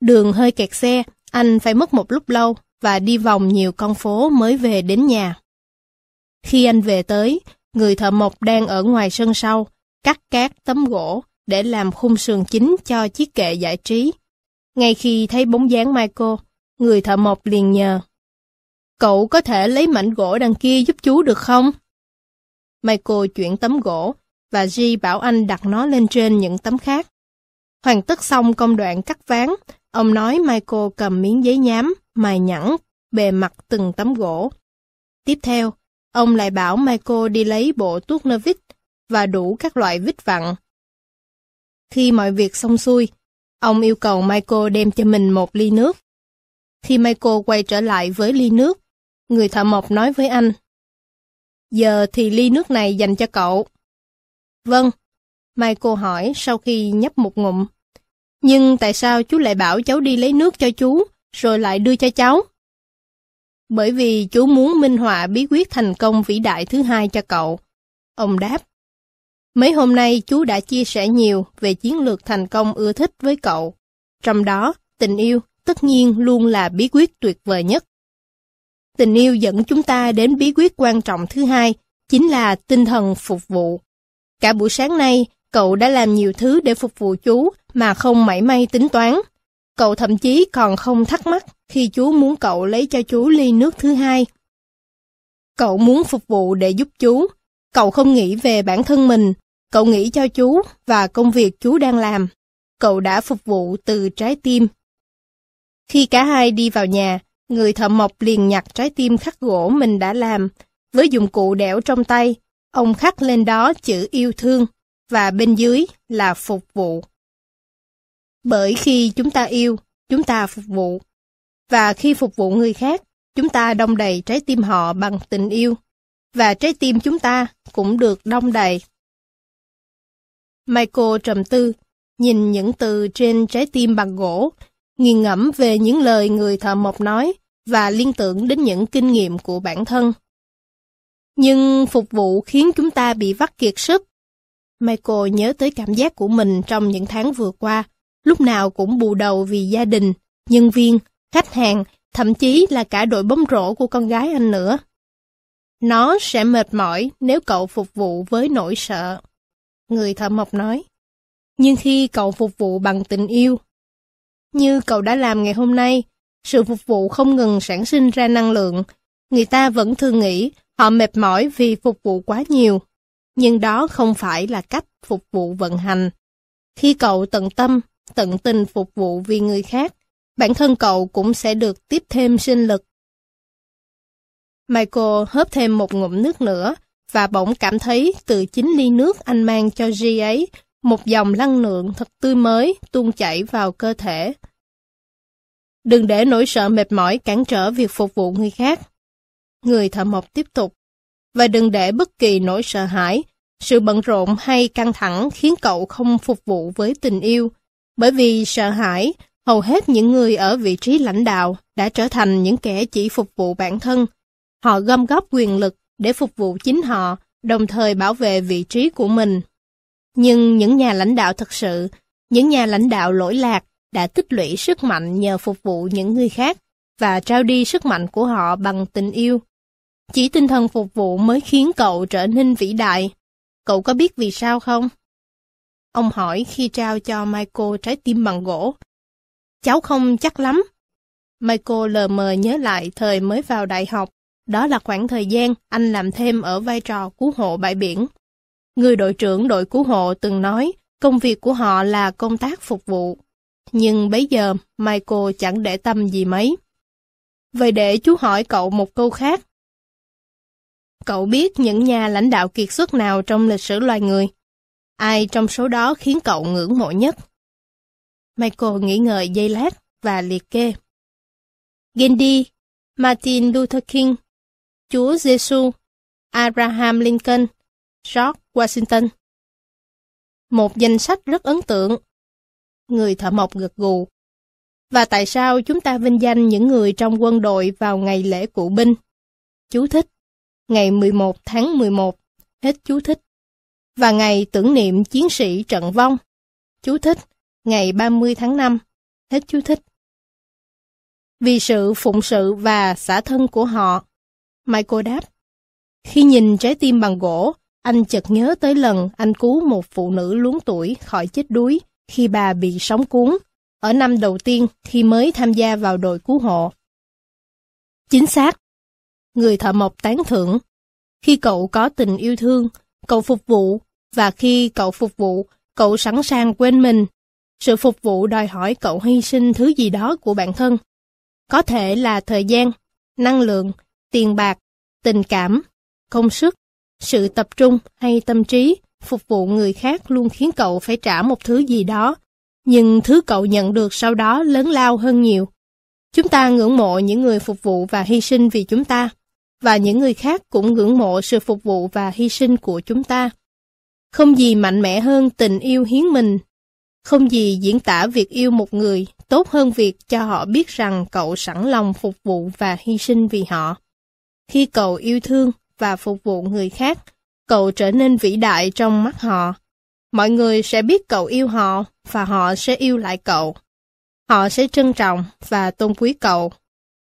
Đường hơi kẹt xe, anh phải mất một lúc lâu và đi vòng nhiều con phố mới về đến nhà. Khi anh về tới, người thợ mộc đang ở ngoài sân sau, cắt cát tấm gỗ để làm khung sườn chính cho chiếc kệ giải trí. Ngay khi thấy bóng dáng Michael, người thợ mộc liền nhờ. Cậu có thể lấy mảnh gỗ đằng kia giúp chú được không? Michael chuyển tấm gỗ, và G bảo anh đặt nó lên trên những tấm khác. Hoàn tất xong công đoạn cắt ván, ông nói Michael cầm miếng giấy nhám, mài nhẵn, bề mặt từng tấm gỗ. Tiếp theo, ông lại bảo Michael đi lấy bộ tuốt nơ vít và đủ các loại vít vặn. Khi mọi việc xong xuôi, ông yêu cầu Michael đem cho mình một ly nước. Khi Michael quay trở lại với ly nước, người thợ mộc nói với anh, Giờ thì ly nước này dành cho cậu. Vâng, Michael hỏi sau khi nhấp một ngụm. Nhưng tại sao chú lại bảo cháu đi lấy nước cho chú, rồi lại đưa cho cháu? Bởi vì chú muốn minh họa bí quyết thành công vĩ đại thứ hai cho cậu. Ông đáp. Mấy hôm nay chú đã chia sẻ nhiều về chiến lược thành công ưa thích với cậu. Trong đó, tình yêu tất nhiên luôn là bí quyết tuyệt vời nhất. Tình yêu dẫn chúng ta đến bí quyết quan trọng thứ hai, chính là tinh thần phục vụ. Cả buổi sáng nay, cậu đã làm nhiều thứ để phục vụ chú mà không mảy may tính toán. Cậu thậm chí còn không thắc mắc khi chú muốn cậu lấy cho chú ly nước thứ hai. Cậu muốn phục vụ để giúp chú. Cậu không nghĩ về bản thân mình. Cậu nghĩ cho chú và công việc chú đang làm. Cậu đã phục vụ từ trái tim. Khi cả hai đi vào nhà, người thợ mộc liền nhặt trái tim khắc gỗ mình đã làm. Với dụng cụ đẽo trong tay, ông khắc lên đó chữ yêu thương và bên dưới là phục vụ. Bởi khi chúng ta yêu, chúng ta phục vụ. Và khi phục vụ người khác, chúng ta đông đầy trái tim họ bằng tình yêu. Và trái tim chúng ta cũng được đông đầy. Michael trầm tư, nhìn những từ trên trái tim bằng gỗ, nghiền ngẫm về những lời người thợ mộc nói và liên tưởng đến những kinh nghiệm của bản thân. Nhưng phục vụ khiến chúng ta bị vắt kiệt sức. Michael nhớ tới cảm giác của mình trong những tháng vừa qua, lúc nào cũng bù đầu vì gia đình, nhân viên, khách hàng, thậm chí là cả đội bóng rổ của con gái anh nữa. Nó sẽ mệt mỏi nếu cậu phục vụ với nỗi sợ. Người thợ mộc nói. Nhưng khi cậu phục vụ bằng tình yêu, như cậu đã làm ngày hôm nay, sự phục vụ không ngừng sản sinh ra năng lượng. Người ta vẫn thường nghĩ họ mệt mỏi vì phục vụ quá nhiều. Nhưng đó không phải là cách phục vụ vận hành. Khi cậu tận tâm, tận tình phục vụ vì người khác, bản thân cậu cũng sẽ được tiếp thêm sinh lực. Michael hớp thêm một ngụm nước nữa và bỗng cảm thấy từ chính ly nước anh mang cho G ấy, một dòng năng lượng thật tươi mới tuôn chảy vào cơ thể. Đừng để nỗi sợ mệt mỏi cản trở việc phục vụ người khác. Người thợ mộc tiếp tục. Và đừng để bất kỳ nỗi sợ hãi, sự bận rộn hay căng thẳng khiến cậu không phục vụ với tình yêu. Bởi vì sợ hãi, hầu hết những người ở vị trí lãnh đạo đã trở thành những kẻ chỉ phục vụ bản thân. Họ gom góp quyền lực để phục vụ chính họ, đồng thời bảo vệ vị trí của mình. Nhưng những nhà lãnh đạo thật sự, những nhà lãnh đạo lỗi lạc đã tích lũy sức mạnh nhờ phục vụ những người khác và trao đi sức mạnh của họ bằng tình yêu. Chỉ tinh thần phục vụ mới khiến cậu trở nên vĩ đại. Cậu có biết vì sao không? Ông hỏi khi trao cho Michael trái tim bằng gỗ. Cháu không chắc lắm. Michael lờ mờ nhớ lại thời mới vào đại học. Đó là khoảng thời gian anh làm thêm ở vai trò cứu hộ bãi biển. Người đội trưởng đội cứu hộ từng nói, công việc của họ là công tác phục vụ. Nhưng bấy giờ Michael chẳng để tâm gì mấy. Vậy để chú hỏi cậu một câu khác. Cậu biết những nhà lãnh đạo kiệt xuất nào trong lịch sử loài người? Ai trong số đó khiến cậu ngưỡng mộ nhất? Michael nghĩ ngợi giây lát và liệt kê. Gandhi, Martin Luther King, Chúa Giêsu, Abraham Lincoln, George Washington. Một danh sách rất ấn tượng. Người thợ mộc gật gù. Và tại sao chúng ta vinh danh những người trong quân đội vào ngày lễ cụ binh? Chú thích. Ngày 11 tháng 11. Hết chú thích. Và ngày tưởng niệm chiến sĩ trận vong. Chú thích. Ngày 30 tháng 5. Hết chú thích. Vì sự phụng sự và xả thân của họ. Michael đáp. Khi nhìn trái tim bằng gỗ, anh chợt nhớ tới lần anh cứu một phụ nữ luống tuổi khỏi chết đuối khi bà bị sóng cuốn, ở năm đầu tiên khi mới tham gia vào đội cứu hộ. Chính xác. Người thợ mộc tán thưởng. Khi cậu có tình yêu thương, cậu phục vụ, và khi cậu phục vụ, cậu sẵn sàng quên mình. Sự phục vụ đòi hỏi cậu hy sinh thứ gì đó của bản thân. Có thể là thời gian, năng lượng, tiền bạc, tình cảm, công sức, sự tập trung hay tâm trí phục vụ người khác luôn khiến cậu phải trả một thứ gì đó, nhưng thứ cậu nhận được sau đó lớn lao hơn nhiều. Chúng ta ngưỡng mộ những người phục vụ và hy sinh vì chúng ta, và những người khác cũng ngưỡng mộ sự phục vụ và hy sinh của chúng ta. Không gì mạnh mẽ hơn tình yêu hiến mình. Không gì diễn tả việc yêu một người tốt hơn việc cho họ biết rằng cậu sẵn lòng phục vụ và hy sinh vì họ. Khi cậu yêu thương, và phục vụ người khác, cậu trở nên vĩ đại trong mắt họ. Mọi người sẽ biết cậu yêu họ và họ sẽ yêu lại cậu. Họ sẽ trân trọng và tôn quý cậu.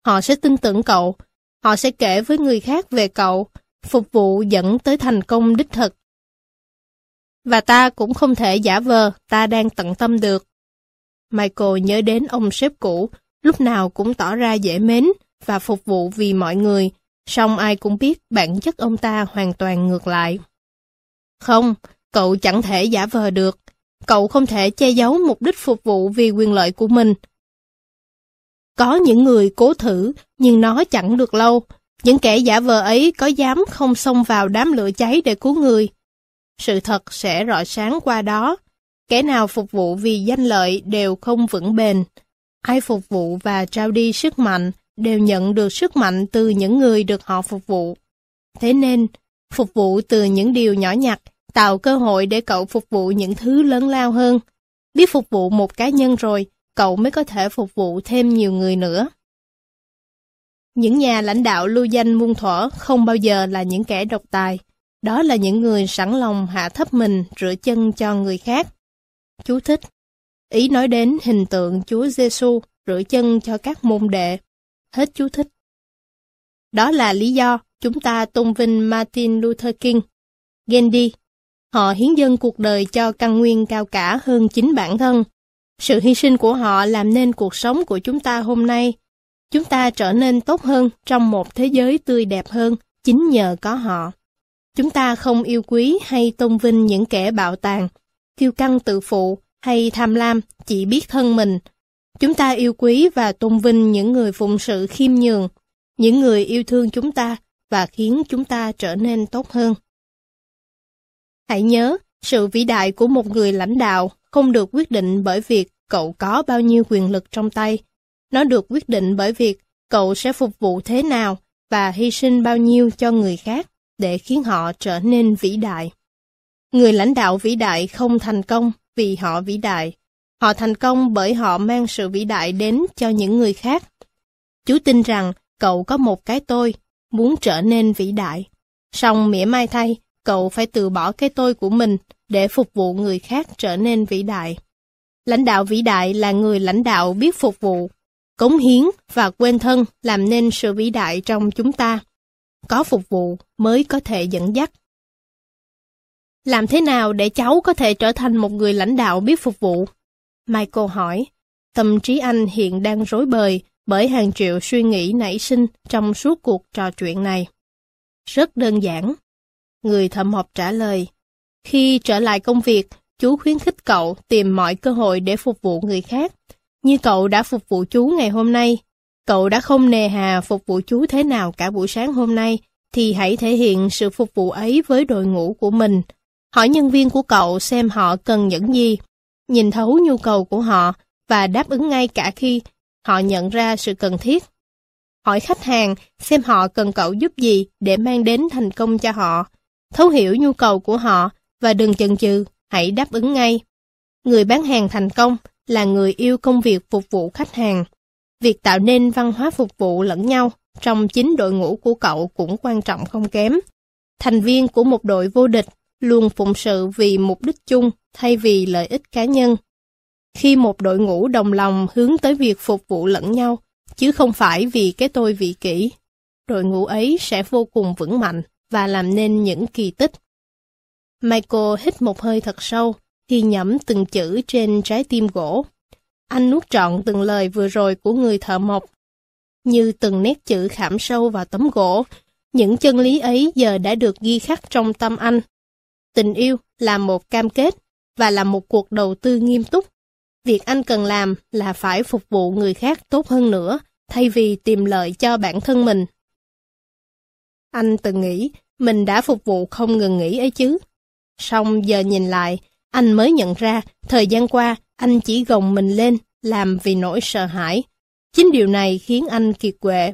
Họ sẽ tin tưởng cậu. Họ sẽ kể với người khác về cậu, phục vụ dẫn tới thành công đích thực. Và ta cũng không thể giả vờ ta đang tận tâm được. Michael nhớ đến ông sếp cũ, lúc nào cũng tỏ ra dễ mến và phục vụ vì mọi người song ai cũng biết bản chất ông ta hoàn toàn ngược lại. Không, cậu chẳng thể giả vờ được. Cậu không thể che giấu mục đích phục vụ vì quyền lợi của mình. Có những người cố thử, nhưng nó chẳng được lâu. Những kẻ giả vờ ấy có dám không xông vào đám lửa cháy để cứu người. Sự thật sẽ rọi sáng qua đó. Kẻ nào phục vụ vì danh lợi đều không vững bền. Ai phục vụ và trao đi sức mạnh đều nhận được sức mạnh từ những người được họ phục vụ. Thế nên, phục vụ từ những điều nhỏ nhặt tạo cơ hội để cậu phục vụ những thứ lớn lao hơn. Biết phục vụ một cá nhân rồi, cậu mới có thể phục vụ thêm nhiều người nữa. Những nhà lãnh đạo lưu danh muôn thuở không bao giờ là những kẻ độc tài. Đó là những người sẵn lòng hạ thấp mình rửa chân cho người khác. Chú thích. Ý nói đến hình tượng Chúa Giêsu rửa chân cho các môn đệ. Hết chú thích. Đó là lý do chúng ta tôn vinh Martin Luther King, Gandhi. Họ hiến dâng cuộc đời cho căn nguyên cao cả hơn chính bản thân. Sự hy sinh của họ làm nên cuộc sống của chúng ta hôm nay. Chúng ta trở nên tốt hơn trong một thế giới tươi đẹp hơn chính nhờ có họ. Chúng ta không yêu quý hay tôn vinh những kẻ bạo tàn, kiêu căng tự phụ hay tham lam, chỉ biết thân mình, Chúng ta yêu quý và tôn vinh những người phụng sự khiêm nhường, những người yêu thương chúng ta và khiến chúng ta trở nên tốt hơn. Hãy nhớ, sự vĩ đại của một người lãnh đạo không được quyết định bởi việc cậu có bao nhiêu quyền lực trong tay. Nó được quyết định bởi việc cậu sẽ phục vụ thế nào và hy sinh bao nhiêu cho người khác để khiến họ trở nên vĩ đại. Người lãnh đạo vĩ đại không thành công vì họ vĩ đại, Họ thành công bởi họ mang sự vĩ đại đến cho những người khác. Chú tin rằng cậu có một cái tôi, muốn trở nên vĩ đại. Song mỉa mai thay, cậu phải từ bỏ cái tôi của mình để phục vụ người khác trở nên vĩ đại. Lãnh đạo vĩ đại là người lãnh đạo biết phục vụ, cống hiến và quên thân làm nên sự vĩ đại trong chúng ta. Có phục vụ mới có thể dẫn dắt. Làm thế nào để cháu có thể trở thành một người lãnh đạo biết phục vụ? Michael hỏi. Tâm trí anh hiện đang rối bời bởi hàng triệu suy nghĩ nảy sinh trong suốt cuộc trò chuyện này. Rất đơn giản. Người thợ mộc trả lời. Khi trở lại công việc, chú khuyến khích cậu tìm mọi cơ hội để phục vụ người khác. Như cậu đã phục vụ chú ngày hôm nay, cậu đã không nề hà phục vụ chú thế nào cả buổi sáng hôm nay, thì hãy thể hiện sự phục vụ ấy với đội ngũ của mình. Hỏi nhân viên của cậu xem họ cần những gì, nhìn thấu nhu cầu của họ và đáp ứng ngay cả khi họ nhận ra sự cần thiết. Hỏi khách hàng xem họ cần cậu giúp gì để mang đến thành công cho họ. Thấu hiểu nhu cầu của họ và đừng chần chừ, hãy đáp ứng ngay. Người bán hàng thành công là người yêu công việc phục vụ khách hàng. Việc tạo nên văn hóa phục vụ lẫn nhau trong chính đội ngũ của cậu cũng quan trọng không kém. Thành viên của một đội vô địch luôn phụng sự vì mục đích chung thay vì lợi ích cá nhân. Khi một đội ngũ đồng lòng hướng tới việc phục vụ lẫn nhau, chứ không phải vì cái tôi vị kỷ, đội ngũ ấy sẽ vô cùng vững mạnh và làm nên những kỳ tích. Michael hít một hơi thật sâu khi nhẩm từng chữ trên trái tim gỗ. Anh nuốt trọn từng lời vừa rồi của người thợ mộc. Như từng nét chữ khảm sâu vào tấm gỗ, những chân lý ấy giờ đã được ghi khắc trong tâm anh. Tình yêu là một cam kết và là một cuộc đầu tư nghiêm túc. Việc anh cần làm là phải phục vụ người khác tốt hơn nữa, thay vì tìm lợi cho bản thân mình. Anh từng nghĩ mình đã phục vụ không ngừng nghỉ ấy chứ. Xong giờ nhìn lại, anh mới nhận ra thời gian qua anh chỉ gồng mình lên làm vì nỗi sợ hãi. Chính điều này khiến anh kiệt quệ.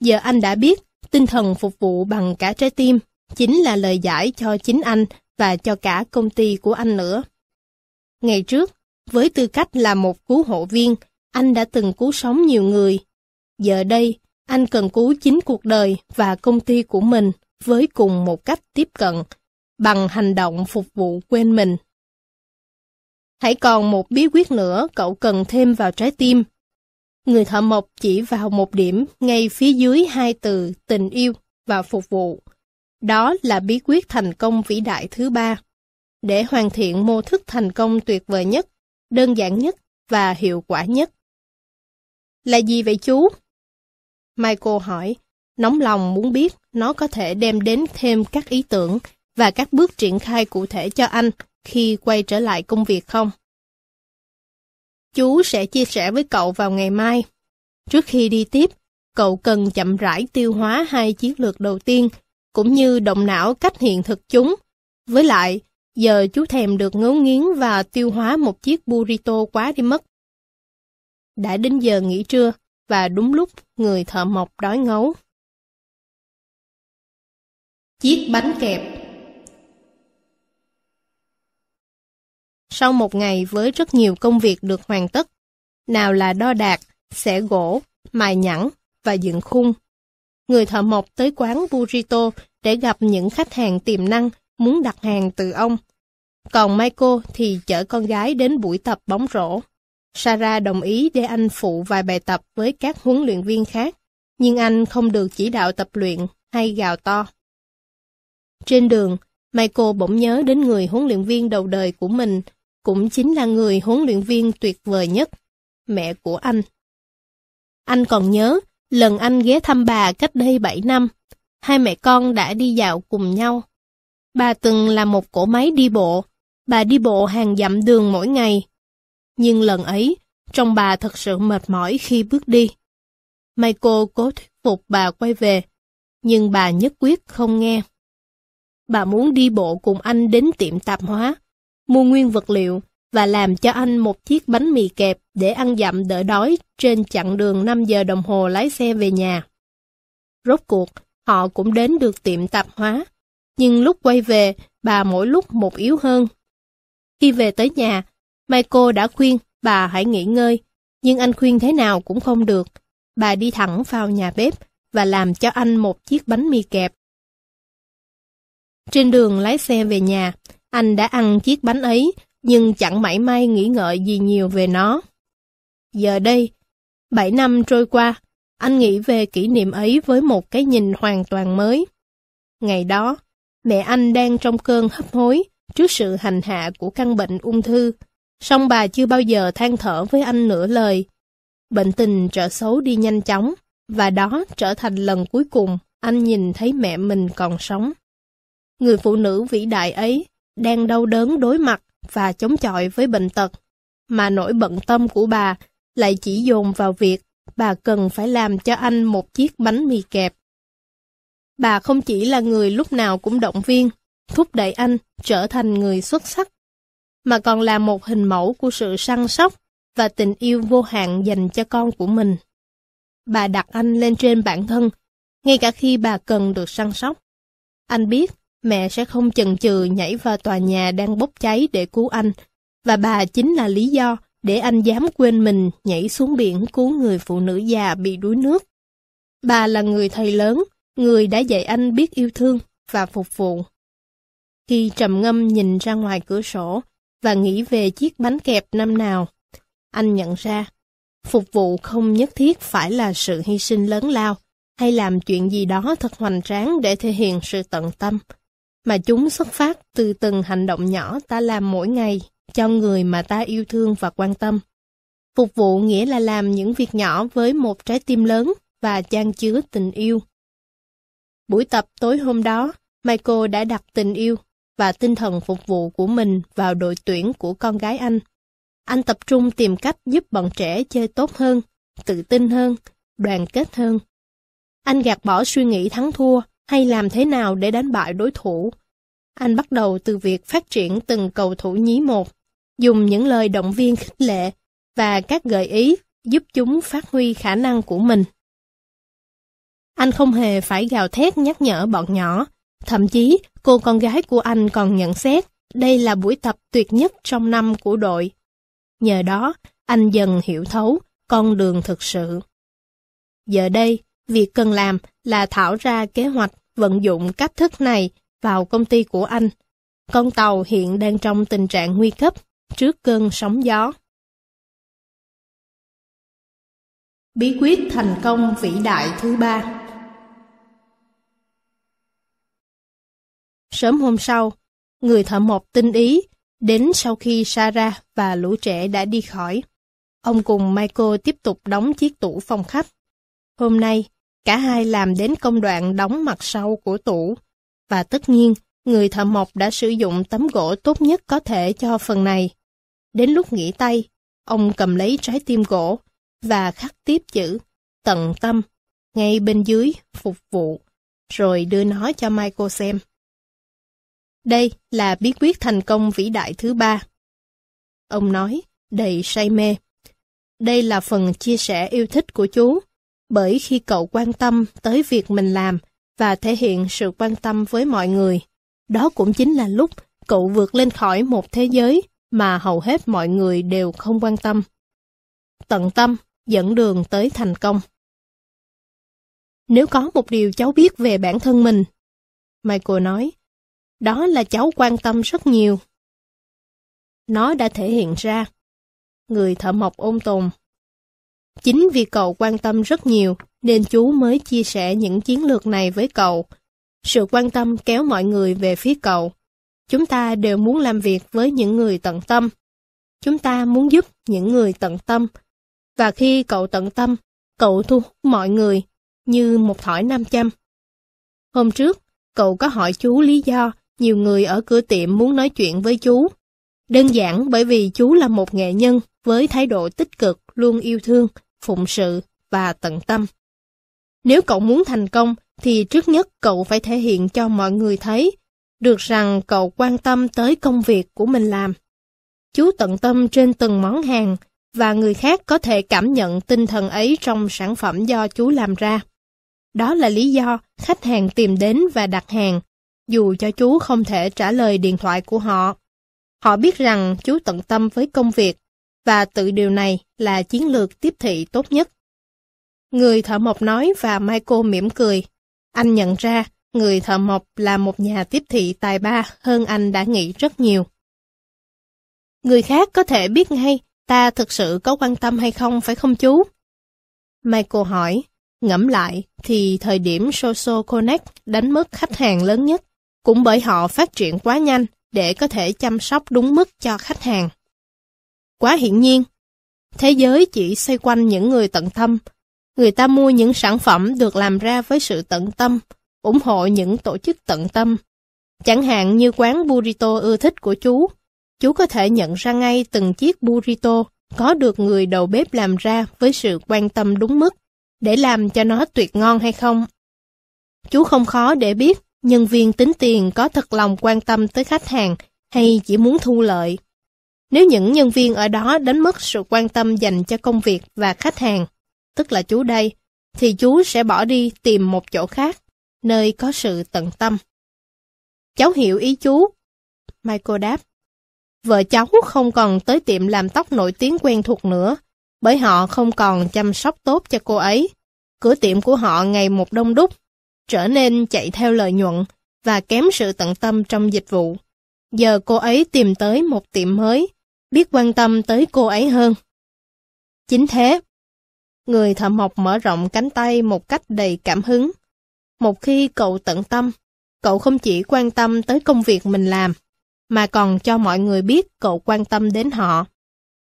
Giờ anh đã biết tinh thần phục vụ bằng cả trái tim chính là lời giải cho chính anh và cho cả công ty của anh nữa. Ngày trước, với tư cách là một cứu hộ viên, anh đã từng cứu sống nhiều người. Giờ đây, anh cần cứu chính cuộc đời và công ty của mình với cùng một cách tiếp cận, bằng hành động phục vụ quên mình. Hãy còn một bí quyết nữa cậu cần thêm vào trái tim. Người thợ mộc chỉ vào một điểm ngay phía dưới hai từ tình yêu và phục vụ. Đó là bí quyết thành công vĩ đại thứ ba. Để hoàn thiện mô thức thành công tuyệt vời nhất, đơn giản nhất và hiệu quả nhất. Là gì vậy chú? Michael hỏi, nóng lòng muốn biết nó có thể đem đến thêm các ý tưởng và các bước triển khai cụ thể cho anh khi quay trở lại công việc không? Chú sẽ chia sẻ với cậu vào ngày mai. Trước khi đi tiếp, cậu cần chậm rãi tiêu hóa hai chiến lược đầu tiên, cũng như động não cách hiện thực chúng. Với lại, giờ chú thèm được ngấu nghiến và tiêu hóa một chiếc burrito quá đi mất. Đã đến giờ nghỉ trưa, và đúng lúc người thợ mộc đói ngấu. Chiếc bánh kẹp Sau một ngày với rất nhiều công việc được hoàn tất, nào là đo đạc, xẻ gỗ, mài nhẵn và dựng khung. Người thợ mộc tới quán Burrito để gặp những khách hàng tiềm năng muốn đặt hàng từ ông. Còn Michael thì chở con gái đến buổi tập bóng rổ. Sarah đồng ý để anh phụ vài bài tập với các huấn luyện viên khác, nhưng anh không được chỉ đạo tập luyện hay gào to. Trên đường, Michael bỗng nhớ đến người huấn luyện viên đầu đời của mình, cũng chính là người huấn luyện viên tuyệt vời nhất, mẹ của anh. Anh còn nhớ, lần anh ghé thăm bà cách đây 7 năm, hai mẹ con đã đi dạo cùng nhau. Bà từng là một cổ máy đi bộ, bà đi bộ hàng dặm đường mỗi ngày. Nhưng lần ấy, trong bà thật sự mệt mỏi khi bước đi. Michael cố thuyết phục bà quay về, nhưng bà nhất quyết không nghe. Bà muốn đi bộ cùng anh đến tiệm tạp hóa, mua nguyên vật liệu và làm cho anh một chiếc bánh mì kẹp để ăn dặm đỡ đói trên chặng đường 5 giờ đồng hồ lái xe về nhà. Rốt cuộc, họ cũng đến được tiệm tạp hóa, nhưng lúc quay về, bà mỗi lúc một yếu hơn. Khi về tới nhà, Michael đã khuyên bà hãy nghỉ ngơi, nhưng anh khuyên thế nào cũng không được. Bà đi thẳng vào nhà bếp và làm cho anh một chiếc bánh mì kẹp. Trên đường lái xe về nhà, anh đã ăn chiếc bánh ấy, nhưng chẳng mảy may nghĩ ngợi gì nhiều về nó. Giờ đây, bảy năm trôi qua, anh nghĩ về kỷ niệm ấy với một cái nhìn hoàn toàn mới. Ngày đó, mẹ anh đang trong cơn hấp hối trước sự hành hạ của căn bệnh ung thư, song bà chưa bao giờ than thở với anh nửa lời. Bệnh tình trở xấu đi nhanh chóng, và đó trở thành lần cuối cùng anh nhìn thấy mẹ mình còn sống. Người phụ nữ vĩ đại ấy đang đau đớn đối mặt và chống chọi với bệnh tật, mà nỗi bận tâm của bà lại chỉ dồn vào việc bà cần phải làm cho anh một chiếc bánh mì kẹp. Bà không chỉ là người lúc nào cũng động viên, thúc đẩy anh trở thành người xuất sắc, mà còn là một hình mẫu của sự săn sóc và tình yêu vô hạn dành cho con của mình. Bà đặt anh lên trên bản thân, ngay cả khi bà cần được săn sóc. Anh biết mẹ sẽ không chần chừ nhảy vào tòa nhà đang bốc cháy để cứu anh, và bà chính là lý do để anh dám quên mình nhảy xuống biển cứu người phụ nữ già bị đuối nước. Bà là người thầy lớn, người đã dạy anh biết yêu thương và phục vụ. Khi trầm ngâm nhìn ra ngoài cửa sổ và nghĩ về chiếc bánh kẹp năm nào, anh nhận ra, phục vụ không nhất thiết phải là sự hy sinh lớn lao hay làm chuyện gì đó thật hoành tráng để thể hiện sự tận tâm, mà chúng xuất phát từ từng hành động nhỏ ta làm mỗi ngày cho người mà ta yêu thương và quan tâm. Phục vụ nghĩa là làm những việc nhỏ với một trái tim lớn và chan chứa tình yêu. Buổi tập tối hôm đó, Michael đã đặt tình yêu và tinh thần phục vụ của mình vào đội tuyển của con gái anh. Anh tập trung tìm cách giúp bọn trẻ chơi tốt hơn, tự tin hơn, đoàn kết hơn. Anh gạt bỏ suy nghĩ thắng thua hay làm thế nào để đánh bại đối thủ. Anh bắt đầu từ việc phát triển từng cầu thủ nhí một, dùng những lời động viên khích lệ và các gợi ý giúp chúng phát huy khả năng của mình. Anh không hề phải gào thét nhắc nhở bọn nhỏ, thậm chí cô con gái của anh còn nhận xét đây là buổi tập tuyệt nhất trong năm của đội. Nhờ đó, anh dần hiểu thấu con đường thực sự. Giờ đây, việc cần làm là thảo ra kế hoạch vận dụng cách thức này vào công ty của anh. Con tàu hiện đang trong tình trạng nguy cấp trước cơn sóng gió. Bí quyết thành công vĩ đại thứ ba Sớm hôm sau, người thợ mộc tinh ý đến sau khi Sarah và lũ trẻ đã đi khỏi. Ông cùng Michael tiếp tục đóng chiếc tủ phòng khách. Hôm nay, cả hai làm đến công đoạn đóng mặt sau của tủ. Và tất nhiên, người thợ mộc đã sử dụng tấm gỗ tốt nhất có thể cho phần này. Đến lúc nghỉ tay, ông cầm lấy trái tim gỗ và khắc tiếp chữ tận tâm ngay bên dưới phục vụ, rồi đưa nó cho Michael xem. Đây là bí quyết thành công vĩ đại thứ ba. Ông nói, đầy say mê. Đây là phần chia sẻ yêu thích của chú, bởi khi cậu quan tâm tới việc mình làm và thể hiện sự quan tâm với mọi người, đó cũng chính là lúc cậu vượt lên khỏi một thế giới mà hầu hết mọi người đều không quan tâm. Tận tâm dẫn đường tới thành công. Nếu có một điều cháu biết về bản thân mình, Michael nói, đó là cháu quan tâm rất nhiều. Nó đã thể hiện ra. Người thợ mộc ôn tồn. Chính vì cậu quan tâm rất nhiều, nên chú mới chia sẻ những chiến lược này với cậu. Sự quan tâm kéo mọi người về phía cậu. Chúng ta đều muốn làm việc với những người tận tâm. Chúng ta muốn giúp những người tận tâm. Và khi cậu tận tâm, cậu thu hút mọi người, như một thỏi nam châm. Hôm trước, cậu có hỏi chú lý do nhiều người ở cửa tiệm muốn nói chuyện với chú. Đơn giản bởi vì chú là một nghệ nhân với thái độ tích cực, luôn yêu thương, phụng sự và tận tâm. Nếu cậu muốn thành công, thì trước nhất cậu phải thể hiện cho mọi người thấy được rằng cậu quan tâm tới công việc của mình làm. Chú tận tâm trên từng món hàng và người khác có thể cảm nhận tinh thần ấy trong sản phẩm do chú làm ra. Đó là lý do khách hàng tìm đến và đặt hàng dù cho chú không thể trả lời điện thoại của họ. Họ biết rằng chú tận tâm với công việc, và tự điều này là chiến lược tiếp thị tốt nhất. Người thợ mộc nói và Michael mỉm cười. Anh nhận ra người thợ mộc là một nhà tiếp thị tài ba hơn anh đã nghĩ rất nhiều. Người khác có thể biết ngay ta thực sự có quan tâm hay không phải không chú? Michael hỏi, ngẫm lại thì thời điểm Soso Connect đánh mất khách hàng lớn nhất cũng bởi họ phát triển quá nhanh để có thể chăm sóc đúng mức cho khách hàng. Quá hiển nhiên, thế giới chỉ xoay quanh những người tận tâm. Người ta mua những sản phẩm được làm ra với sự tận tâm, ủng hộ những tổ chức tận tâm. Chẳng hạn như quán burrito ưa thích của chú, chú có thể nhận ra ngay từng chiếc burrito có được người đầu bếp làm ra với sự quan tâm đúng mức, để làm cho nó tuyệt ngon hay không. Chú không khó để biết nhân viên tính tiền có thật lòng quan tâm tới khách hàng hay chỉ muốn thu lợi. Nếu những nhân viên ở đó đánh mất sự quan tâm dành cho công việc và khách hàng, tức là chú đây, thì chú sẽ bỏ đi tìm một chỗ khác, nơi có sự tận tâm. Cháu hiểu ý chú. Michael đáp. Vợ cháu không còn tới tiệm làm tóc nổi tiếng quen thuộc nữa, bởi họ không còn chăm sóc tốt cho cô ấy. Cửa tiệm của họ ngày một đông đúc, trở nên chạy theo lợi nhuận và kém sự tận tâm trong dịch vụ. Giờ cô ấy tìm tới một tiệm mới, biết quan tâm tới cô ấy hơn. Chính thế, người thợ mộc mở rộng cánh tay một cách đầy cảm hứng. Một khi cậu tận tâm, cậu không chỉ quan tâm tới công việc mình làm, mà còn cho mọi người biết cậu quan tâm đến họ.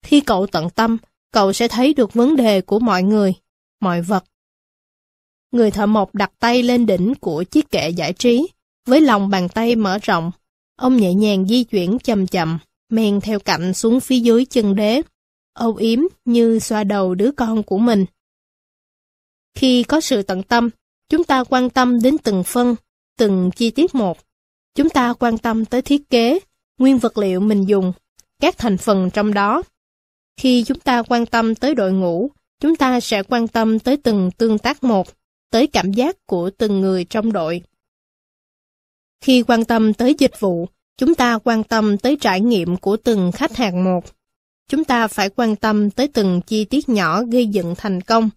Khi cậu tận tâm, cậu sẽ thấy được vấn đề của mọi người, mọi vật. Người thợ mộc đặt tay lên đỉnh của chiếc kệ giải trí, với lòng bàn tay mở rộng. Ông nhẹ nhàng di chuyển chậm chậm, men theo cạnh xuống phía dưới chân đế, âu yếm như xoa đầu đứa con của mình. Khi có sự tận tâm, chúng ta quan tâm đến từng phân, từng chi tiết một. Chúng ta quan tâm tới thiết kế, nguyên vật liệu mình dùng, các thành phần trong đó. Khi chúng ta quan tâm tới đội ngũ, chúng ta sẽ quan tâm tới từng tương tác một, tới cảm giác của từng người trong đội. Khi quan tâm tới dịch vụ, chúng ta quan tâm tới trải nghiệm của từng khách hàng một. Chúng ta phải quan tâm tới từng chi tiết nhỏ gây dựng thành công.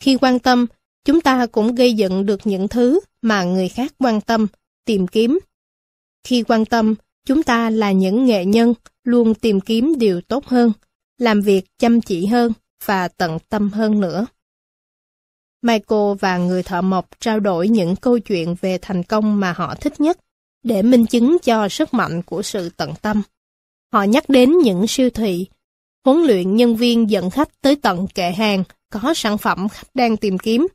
Khi quan tâm, chúng ta cũng gây dựng được những thứ mà người khác quan tâm, tìm kiếm. Khi quan tâm, chúng ta là những nghệ nhân luôn tìm kiếm điều tốt hơn, làm việc chăm chỉ hơn và tận tâm hơn nữa. Michael và người thợ mộc trao đổi những câu chuyện về thành công mà họ thích nhất để minh chứng cho sức mạnh của sự tận tâm. Họ nhắc đến những siêu thị, huấn luyện nhân viên dẫn khách tới tận kệ hàng có sản phẩm khách đang tìm kiếm.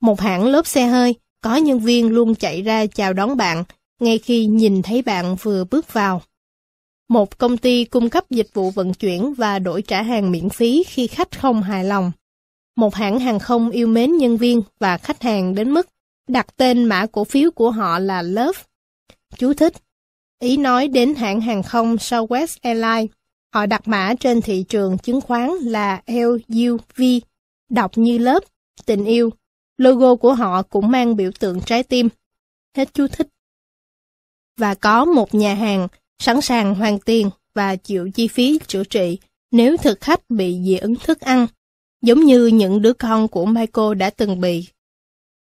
Một hãng lốp xe hơi có nhân viên luôn chạy ra chào đón bạn ngay khi nhìn thấy bạn vừa bước vào. Một công ty cung cấp dịch vụ vận chuyển và đổi trả hàng miễn phí khi khách không hài lòng. Một hãng hàng không yêu mến nhân viên và khách hàng đến mức đặt tên mã cổ phiếu của họ là Love. Chú thích. Ý nói đến hãng hàng không Southwest Airlines. Họ đặt mã trên thị trường chứng khoán là LUV, đọc như lớp, tình yêu. Logo của họ cũng mang biểu tượng trái tim. Hết chú thích. Và có một nhà hàng sẵn sàng hoàn tiền và chịu chi phí chữa trị nếu thực khách bị dị ứng thức ăn, giống như những đứa con của Michael đã từng bị.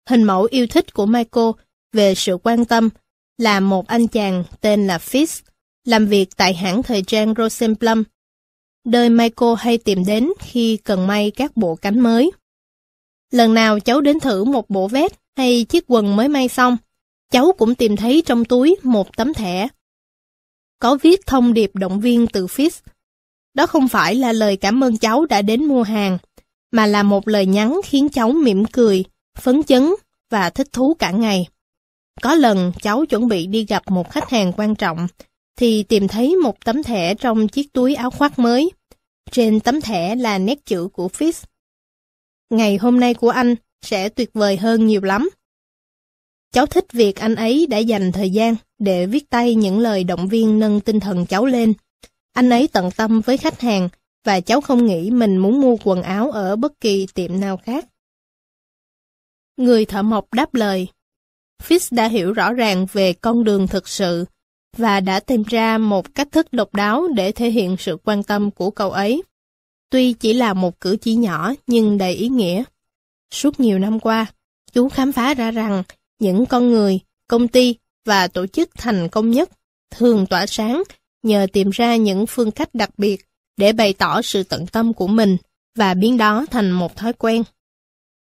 Hình mẫu yêu thích của Michael về sự quan tâm là một anh chàng tên là Fitz, làm việc tại hãng thời trang Rosenblum. Đời Michael hay tìm đến khi cần may các bộ cánh mới. Lần nào cháu đến thử một bộ vest hay chiếc quần mới may xong, cháu cũng tìm thấy trong túi một tấm thẻ. Có viết thông điệp động viên từ Fitz. Đó không phải là lời cảm ơn cháu đã đến mua hàng, mà là một lời nhắn khiến cháu mỉm cười, phấn chấn và thích thú cả ngày. Có lần cháu chuẩn bị đi gặp một khách hàng quan trọng, thì tìm thấy một tấm thẻ trong chiếc túi áo khoác mới. Trên tấm thẻ là nét chữ của Fitz. Ngày hôm nay của anh sẽ tuyệt vời hơn nhiều lắm. Cháu thích việc anh ấy đã dành thời gian để viết tay những lời động viên nâng tinh thần cháu lên. Anh ấy tận tâm với khách hàng và cháu không nghĩ mình muốn mua quần áo ở bất kỳ tiệm nào khác. Người thợ mộc đáp lời. Fitz đã hiểu rõ ràng về con đường thực sự và đã tìm ra một cách thức độc đáo để thể hiện sự quan tâm của cậu ấy. Tuy chỉ là một cử chỉ nhỏ nhưng đầy ý nghĩa. Suốt nhiều năm qua, chú khám phá ra rằng những con người, công ty và tổ chức thành công nhất thường tỏa sáng nhờ tìm ra những phương cách đặc biệt để bày tỏ sự tận tâm của mình và biến đó thành một thói quen.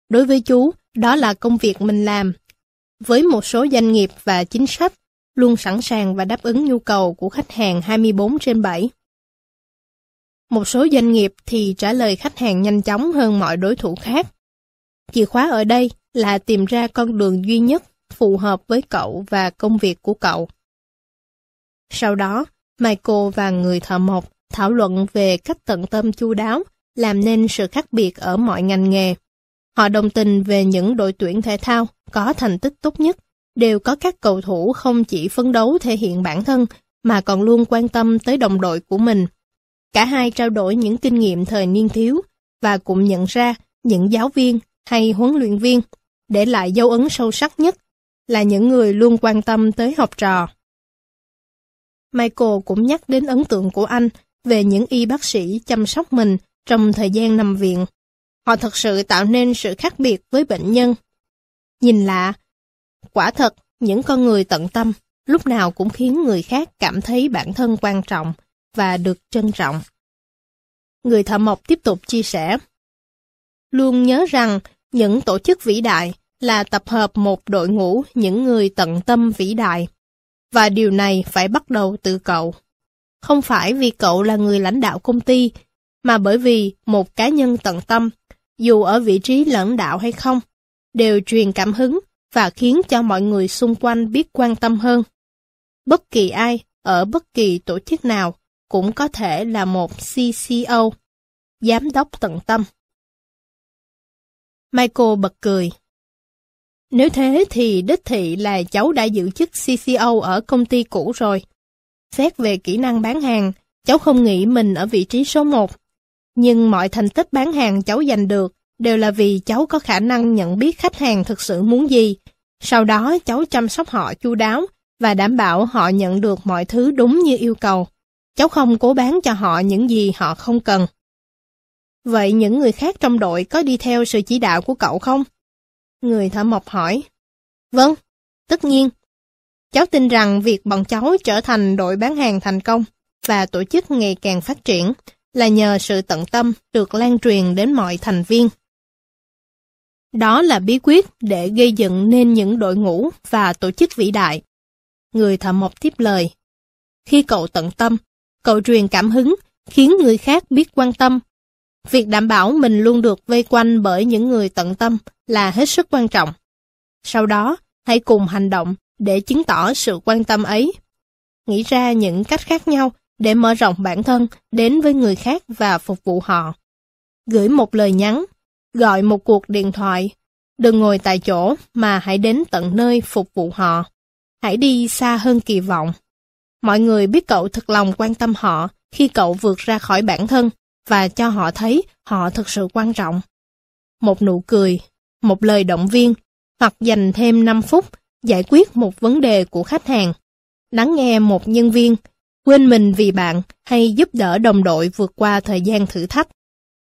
Đối với chú, đó là công việc mình làm. Với một số doanh nghiệp và chính sách luôn sẵn sàng và đáp ứng nhu cầu của khách hàng 24 trên 7. Một số doanh nghiệp thì trả lời khách hàng nhanh chóng hơn mọi đối thủ khác. Chìa khóa ở đây là tìm ra con đường duy nhất phù hợp với cậu và công việc của cậu. Sau đó, Michael và người thợ mộc thảo luận về cách tận tâm chu đáo làm nên sự khác biệt ở mọi ngành nghề. Họ đồng tình về những đội tuyển thể thao có thành tích tốt nhất, đều có các cầu thủ không chỉ phấn đấu thể hiện bản thân mà còn luôn quan tâm tới đồng đội của mình. Cả hai trao đổi những kinh nghiệm thời niên thiếu và cũng nhận ra những giáo viên hay huấn luyện viên để lại dấu ấn sâu sắc nhất là những người luôn quan tâm tới học trò. Michael cũng nhắc đến ấn tượng của anh về những y bác sĩ chăm sóc mình trong thời gian nằm viện. Họ thật sự tạo nên sự khác biệt với bệnh nhân. Nhìn lạ, quả thật, những con người tận tâm lúc nào cũng khiến người khác cảm thấy bản thân quan trọng và được trân trọng. Người thợ mộc tiếp tục chia sẻ. Luôn nhớ rằng những tổ chức vĩ đại là tập hợp một đội ngũ những người tận tâm vĩ đại. Và điều này phải bắt đầu từ cậu. Không phải vì cậu là người lãnh đạo công ty, mà bởi vì một cá nhân tận tâm, dù ở vị trí lãnh đạo hay không, đều truyền cảm hứng và khiến cho mọi người xung quanh biết quan tâm hơn. Bất kỳ ai, ở bất kỳ tổ chức nào, cũng có thể là một CCO, giám đốc tận tâm. Michael bật cười. Nếu thế thì đích thị là cháu đã giữ chức CCO ở công ty cũ rồi. Xét về kỹ năng bán hàng, cháu không nghĩ mình ở vị trí số 1. Nhưng mọi thành tích bán hàng cháu giành được đều là vì cháu có khả năng nhận biết khách hàng thực sự muốn gì. Sau đó cháu chăm sóc họ chu đáo và đảm bảo họ nhận được mọi thứ đúng như yêu cầu. Cháu không cố bán cho họ những gì họ không cần. Vậy những người khác trong đội có đi theo sự chỉ đạo của cậu không? Người thợ mộc hỏi. Vâng, tất nhiên. Cháu tin rằng việc bọn cháu trở thành đội bán hàng thành công và tổ chức ngày càng phát triển là nhờ sự tận tâm được lan truyền đến mọi thành viên. Đó là bí quyết để gây dựng nên những đội ngũ và tổ chức vĩ đại. Người thợ mộc tiếp lời. Khi cậu tận tâm, cậu truyền cảm hứng, khiến người khác biết quan tâm. Việc đảm bảo mình luôn được vây quanh bởi những người tận tâm là hết sức quan trọng. Sau đó, hãy cùng hành động để chứng tỏ sự quan tâm ấy. Nghĩ ra những cách khác nhau để mở rộng bản thân đến với người khác và phục vụ họ. Gửi một lời nhắn, gọi một cuộc điện thoại. Đừng ngồi tại chỗ mà hãy đến tận nơi phục vụ họ. Hãy đi xa hơn kỳ vọng. Mọi người biết cậu thật lòng quan tâm họ khi cậu vượt ra khỏi bản thân và cho họ thấy họ thực sự quan trọng. Một nụ cười, một lời động viên, hoặc dành thêm 5 phút giải quyết một vấn đề của khách hàng. Lắng nghe một nhân viên, quên mình vì bạn hay giúp đỡ đồng đội vượt qua thời gian thử thách.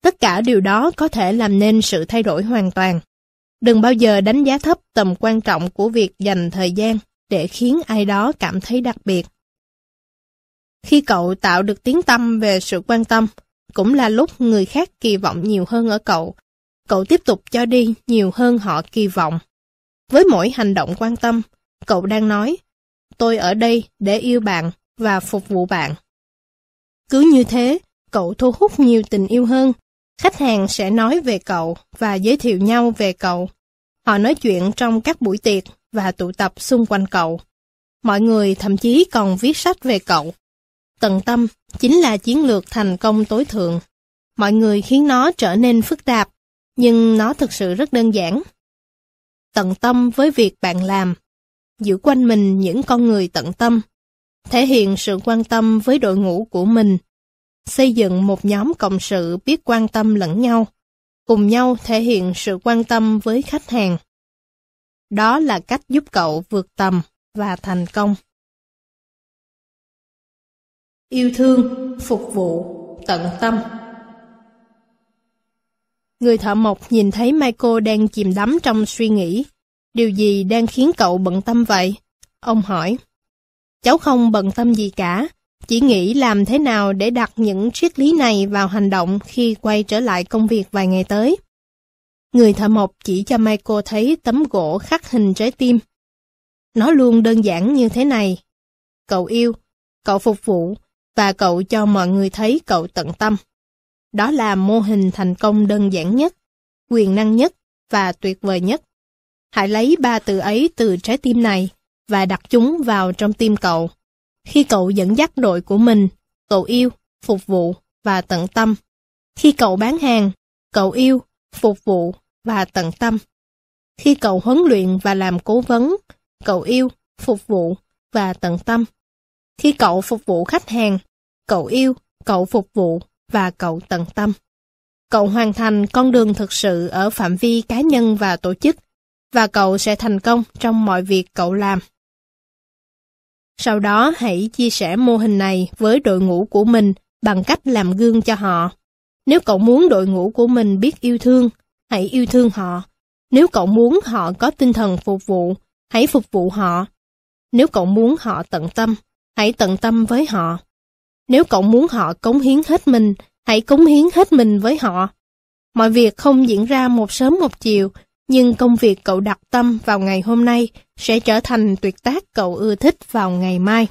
Tất cả điều đó có thể làm nên sự thay đổi hoàn toàn. Đừng bao giờ đánh giá thấp tầm quan trọng của việc dành thời gian để khiến ai đó cảm thấy đặc biệt. Khi cậu tạo được tiếng tâm về sự quan tâm, cũng là lúc người khác kỳ vọng nhiều hơn ở cậu. Cậu tiếp tục cho đi nhiều hơn họ kỳ vọng. Với mỗi hành động quan tâm, cậu đang nói, tôi ở đây để yêu bạn và phục vụ bạn. Cứ như thế, cậu thu hút nhiều tình yêu hơn. Khách hàng sẽ nói về cậu và giới thiệu nhau về cậu. Họ nói chuyện trong các buổi tiệc và tụ tập xung quanh cậu. Mọi người thậm chí còn viết sách về cậu. Tận tâm chính là chiến lược thành công tối thượng. Mọi người khiến nó trở nên phức tạp, nhưng nó thực sự rất đơn giản. Tận tâm với việc bạn làm, giữ quanh mình những con người tận tâm, thể hiện sự quan tâm với đội ngũ của mình, xây dựng một nhóm cộng sự biết quan tâm lẫn nhau, cùng nhau thể hiện sự quan tâm với khách hàng. Đó là cách giúp cậu vượt tầm và thành công. Yêu thương, phục vụ, tận tâm. Người thợ mộc nhìn thấy Michael đang chìm đắm trong suy nghĩ. Điều gì đang khiến cậu bận tâm vậy? Ông hỏi. Cháu không bận tâm gì cả, chỉ nghĩ làm thế nào để đặt những triết lý này vào hành động khi quay trở lại công việc vài ngày tới. Người thợ mộc chỉ cho Michael thấy tấm gỗ khắc hình trái tim. Nó luôn đơn giản như thế này. Cậu yêu, cậu phục vụ, và cậu cho mọi người thấy cậu tận tâm. Đó là mô hình thành công đơn giản nhất, quyền năng nhất và tuyệt vời nhất. Hãy lấy ba từ ấy từ trái tim này và đặt chúng vào trong tim cậu. Khi cậu dẫn dắt đội của mình, cậu yêu, phục vụ và tận tâm. Khi cậu bán hàng, cậu yêu, phục vụ và tận tâm. Khi cậu huấn luyện và làm cố vấn, cậu yêu, phục vụ và tận tâm. Khi cậu phục vụ khách hàng, cậu yêu, cậu phục vụ và cậu tận tâm. Cậu hoàn thành con đường thực sự ở phạm vi cá nhân và tổ chức, và cậu sẽ thành công trong mọi việc cậu làm. Sau đó hãy chia sẻ mô hình này với đội ngũ của mình bằng cách làm gương cho họ. Nếu cậu muốn đội ngũ của mình biết yêu thương, hãy yêu thương họ. Nếu cậu muốn họ có tinh thần phục vụ, hãy phục vụ họ. Nếu cậu muốn họ tận tâm, hãy tận tâm với họ. Nếu cậu muốn họ cống hiến hết mình, hãy cống hiến hết mình với họ. Mọi việc không diễn ra một sớm một chiều, nhưng công việc cậu đặt tâm vào ngày hôm nay sẽ trở thành tuyệt tác cậu ưa thích vào ngày mai.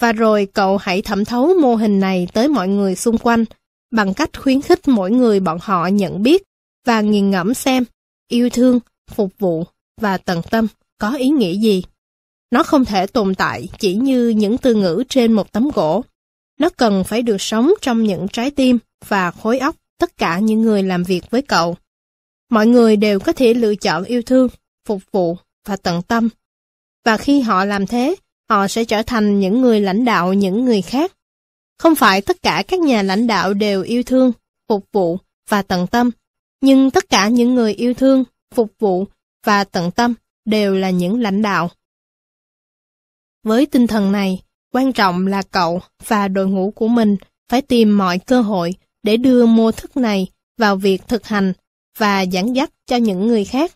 Và rồi cậu hãy thẩm thấu mô hình này tới mọi người xung quanh bằng cách khuyến khích mỗi người bọn họ nhận biết và nghiền ngẫm xem yêu thương, phục vụ và tận tâm có ý nghĩa gì. Nó không thể tồn tại chỉ như những từ ngữ trên một tấm gỗ. Nó cần phải được sống trong những trái tim và khối óc tất cả những người làm việc với cậu. Mọi người đều có thể lựa chọn yêu thương, phục vụ và tận tâm. Và khi họ làm thế, họ sẽ trở thành những người lãnh đạo những người khác. Không phải tất cả các nhà lãnh đạo đều yêu thương, phục vụ và tận tâm, nhưng tất cả những người yêu thương, phục vụ và tận tâm đều là những lãnh đạo. Với tinh thần này, quan trọng là cậu và đội ngũ của mình phải tìm mọi cơ hội để đưa mô thức này vào việc thực hành và giảng dắt cho những người khác.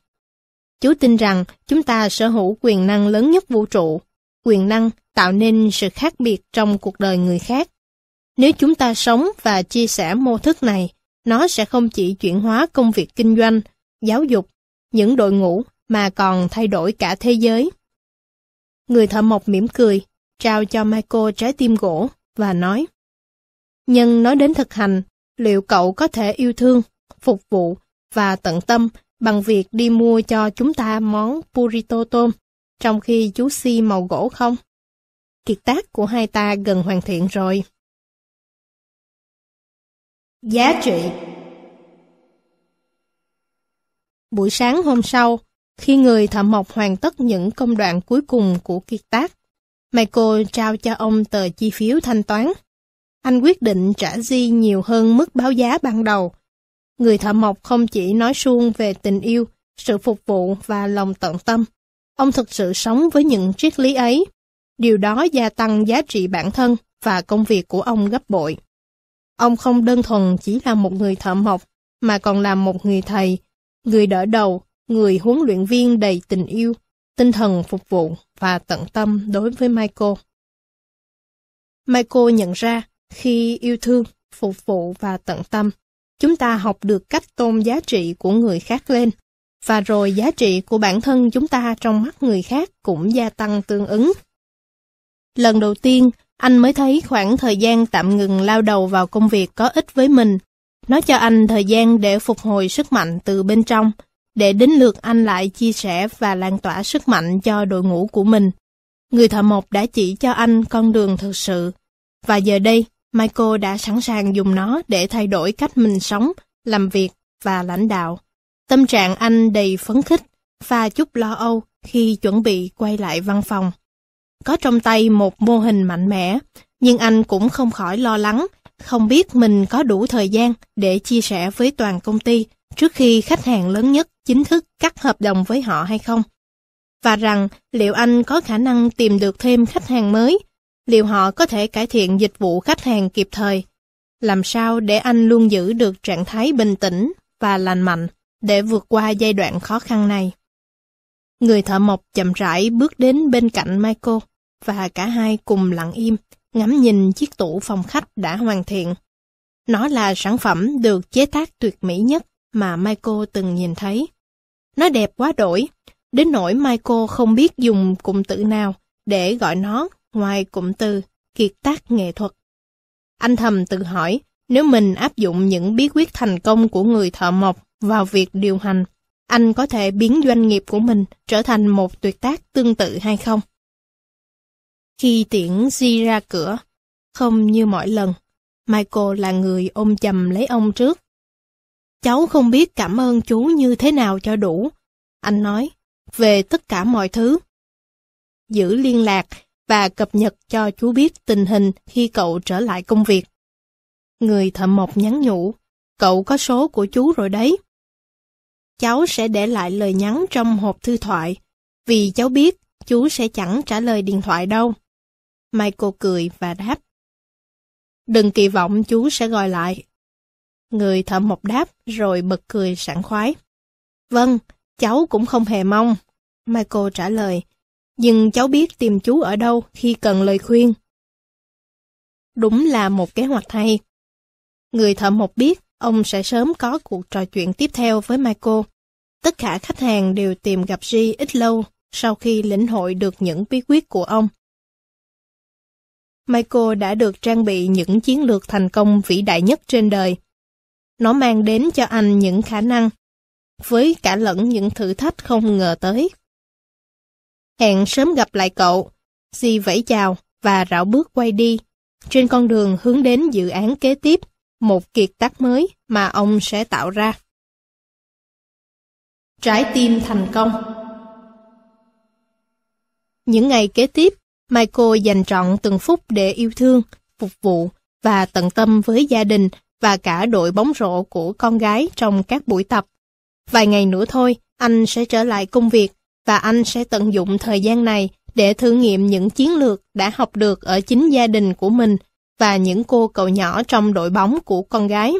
Chú tin rằng chúng ta sở hữu quyền năng lớn nhất vũ trụ, quyền năng tạo nên sự khác biệt trong cuộc đời người khác. Nếu chúng ta sống và chia sẻ mô thức này, nó sẽ không chỉ chuyển hóa công việc kinh doanh, giáo dục, những đội ngũ mà còn thay đổi cả thế giới. Người thợ mộc mỉm cười, trao cho Michael trái tim gỗ và nói Nhân nói đến thực hành, liệu cậu có thể yêu thương, phục vụ và tận tâm bằng việc đi mua cho chúng ta món burrito tôm, trong khi chú si màu gỗ không? Kiệt tác của hai ta gần hoàn thiện rồi. Giá trị Buổi sáng hôm sau, khi người thợ mộc hoàn tất những công đoạn cuối cùng của kiệt tác, Michael trao cho ông tờ chi phiếu thanh toán. Anh quyết định trả Di nhiều hơn mức báo giá ban đầu. Người thợ mộc không chỉ nói suông về tình yêu, sự phục vụ và lòng tận tâm. Ông thực sự sống với những triết lý ấy. Điều đó gia tăng giá trị bản thân và công việc của ông gấp bội. Ông không đơn thuần chỉ là một người thợ mộc, mà còn là một người thầy, người đỡ đầu, người huấn luyện viên đầy tình yêu, tinh thần phục vụ và tận tâm đối với Michael. Michael nhận ra, khi yêu thương, phục vụ và tận tâm, chúng ta học được cách tôn giá trị của người khác lên, và rồi giá trị của bản thân chúng ta trong mắt người khác cũng gia tăng tương ứng. Lần đầu tiên, anh mới thấy khoảng thời gian tạm ngừng lao đầu vào công việc có ích với mình. Nó cho anh thời gian để phục hồi sức mạnh từ bên trong, để đến lượt anh lại chia sẻ và lan tỏa sức mạnh cho đội ngũ của mình. Người thợ mộc đã chỉ cho anh con đường thực sự. Và giờ đây, Michael đã sẵn sàng dùng nó để thay đổi cách mình sống, làm việc và lãnh đạo. Tâm trạng anh đầy phấn khích, và chút lo âu khi chuẩn bị quay lại văn phòng. Có trong tay một mô hình mạnh mẽ, nhưng anh cũng không khỏi lo lắng, không biết mình có đủ thời gian để chia sẻ với toàn công ty trước khi khách hàng lớn nhất chính thức cắt hợp đồng với họ hay không. Và rằng liệu anh có khả năng tìm được thêm khách hàng mới, liệu họ có thể cải thiện dịch vụ khách hàng kịp thời. Làm sao để anh luôn giữ được trạng thái bình tĩnh và lành mạnh để vượt qua giai đoạn khó khăn này. Người thợ mộc chậm rãi bước đến bên cạnh Michael và cả hai cùng lặng im, ngắm nhìn chiếc tủ phòng khách đã hoàn thiện. Nó là sản phẩm được chế tác tuyệt mỹ nhất mà Michael từng nhìn thấy. Nó đẹp quá đổi, đến nỗi Michael không biết dùng cụm từ nào để gọi nó ngoài cụm từ kiệt tác nghệ thuật. Anh thầm tự hỏi, nếu mình áp dụng những bí quyết thành công của người thợ mộc vào việc điều hành, anh có thể biến doanh nghiệp của mình trở thành một tuyệt tác tương tự hay không. Khi tiễn Di ra cửa, không như mọi lần, Michael là người ôm chầm lấy ông trước. Cháu không biết cảm ơn chú như thế nào cho đủ, anh nói, về tất cả mọi thứ. Giữ liên lạc và cập nhật cho chú biết tình hình khi cậu trở lại công việc. Người thợ mộc nhắn nhủ, cậu có số của chú rồi đấy. Cháu sẽ để lại lời nhắn trong hộp thư thoại, vì cháu biết chú sẽ chẳng trả lời điện thoại đâu. Michael cười và đáp. Đừng kỳ vọng chú sẽ gọi lại. Người thợ mộc đáp rồi bật cười sảng khoái. Vâng, cháu cũng không hề mong. Michael trả lời. Nhưng cháu biết tìm chú ở đâu khi cần lời khuyên. Đúng là một kế hoạch hay. Người thợ mộc biết ông sẽ sớm có cuộc trò chuyện tiếp theo với Michael. Tất cả khách hàng đều tìm gặp G ít lâu sau khi lĩnh hội được những bí quyết của ông. Michael đã được trang bị những chiến lược thành công vĩ đại nhất trên đời. Nó mang đến cho anh những khả năng, với cả lẫn những thử thách không ngờ tới. Hẹn sớm gặp lại cậu, Di vẫy chào và rảo bước quay đi, trên con đường hướng đến dự án kế tiếp, một kiệt tác mới mà ông sẽ tạo ra. Trái tim thành công Những ngày kế tiếp, Michael dành trọn từng phút để yêu thương, phục vụ và tận tâm với gia đình và cả đội bóng rổ của con gái trong các buổi tập. Vài ngày nữa thôi, anh sẽ trở lại công việc và anh sẽ tận dụng thời gian này để thử nghiệm những chiến lược đã học được ở chính gia đình của mình và những cô cậu nhỏ trong đội bóng của con gái.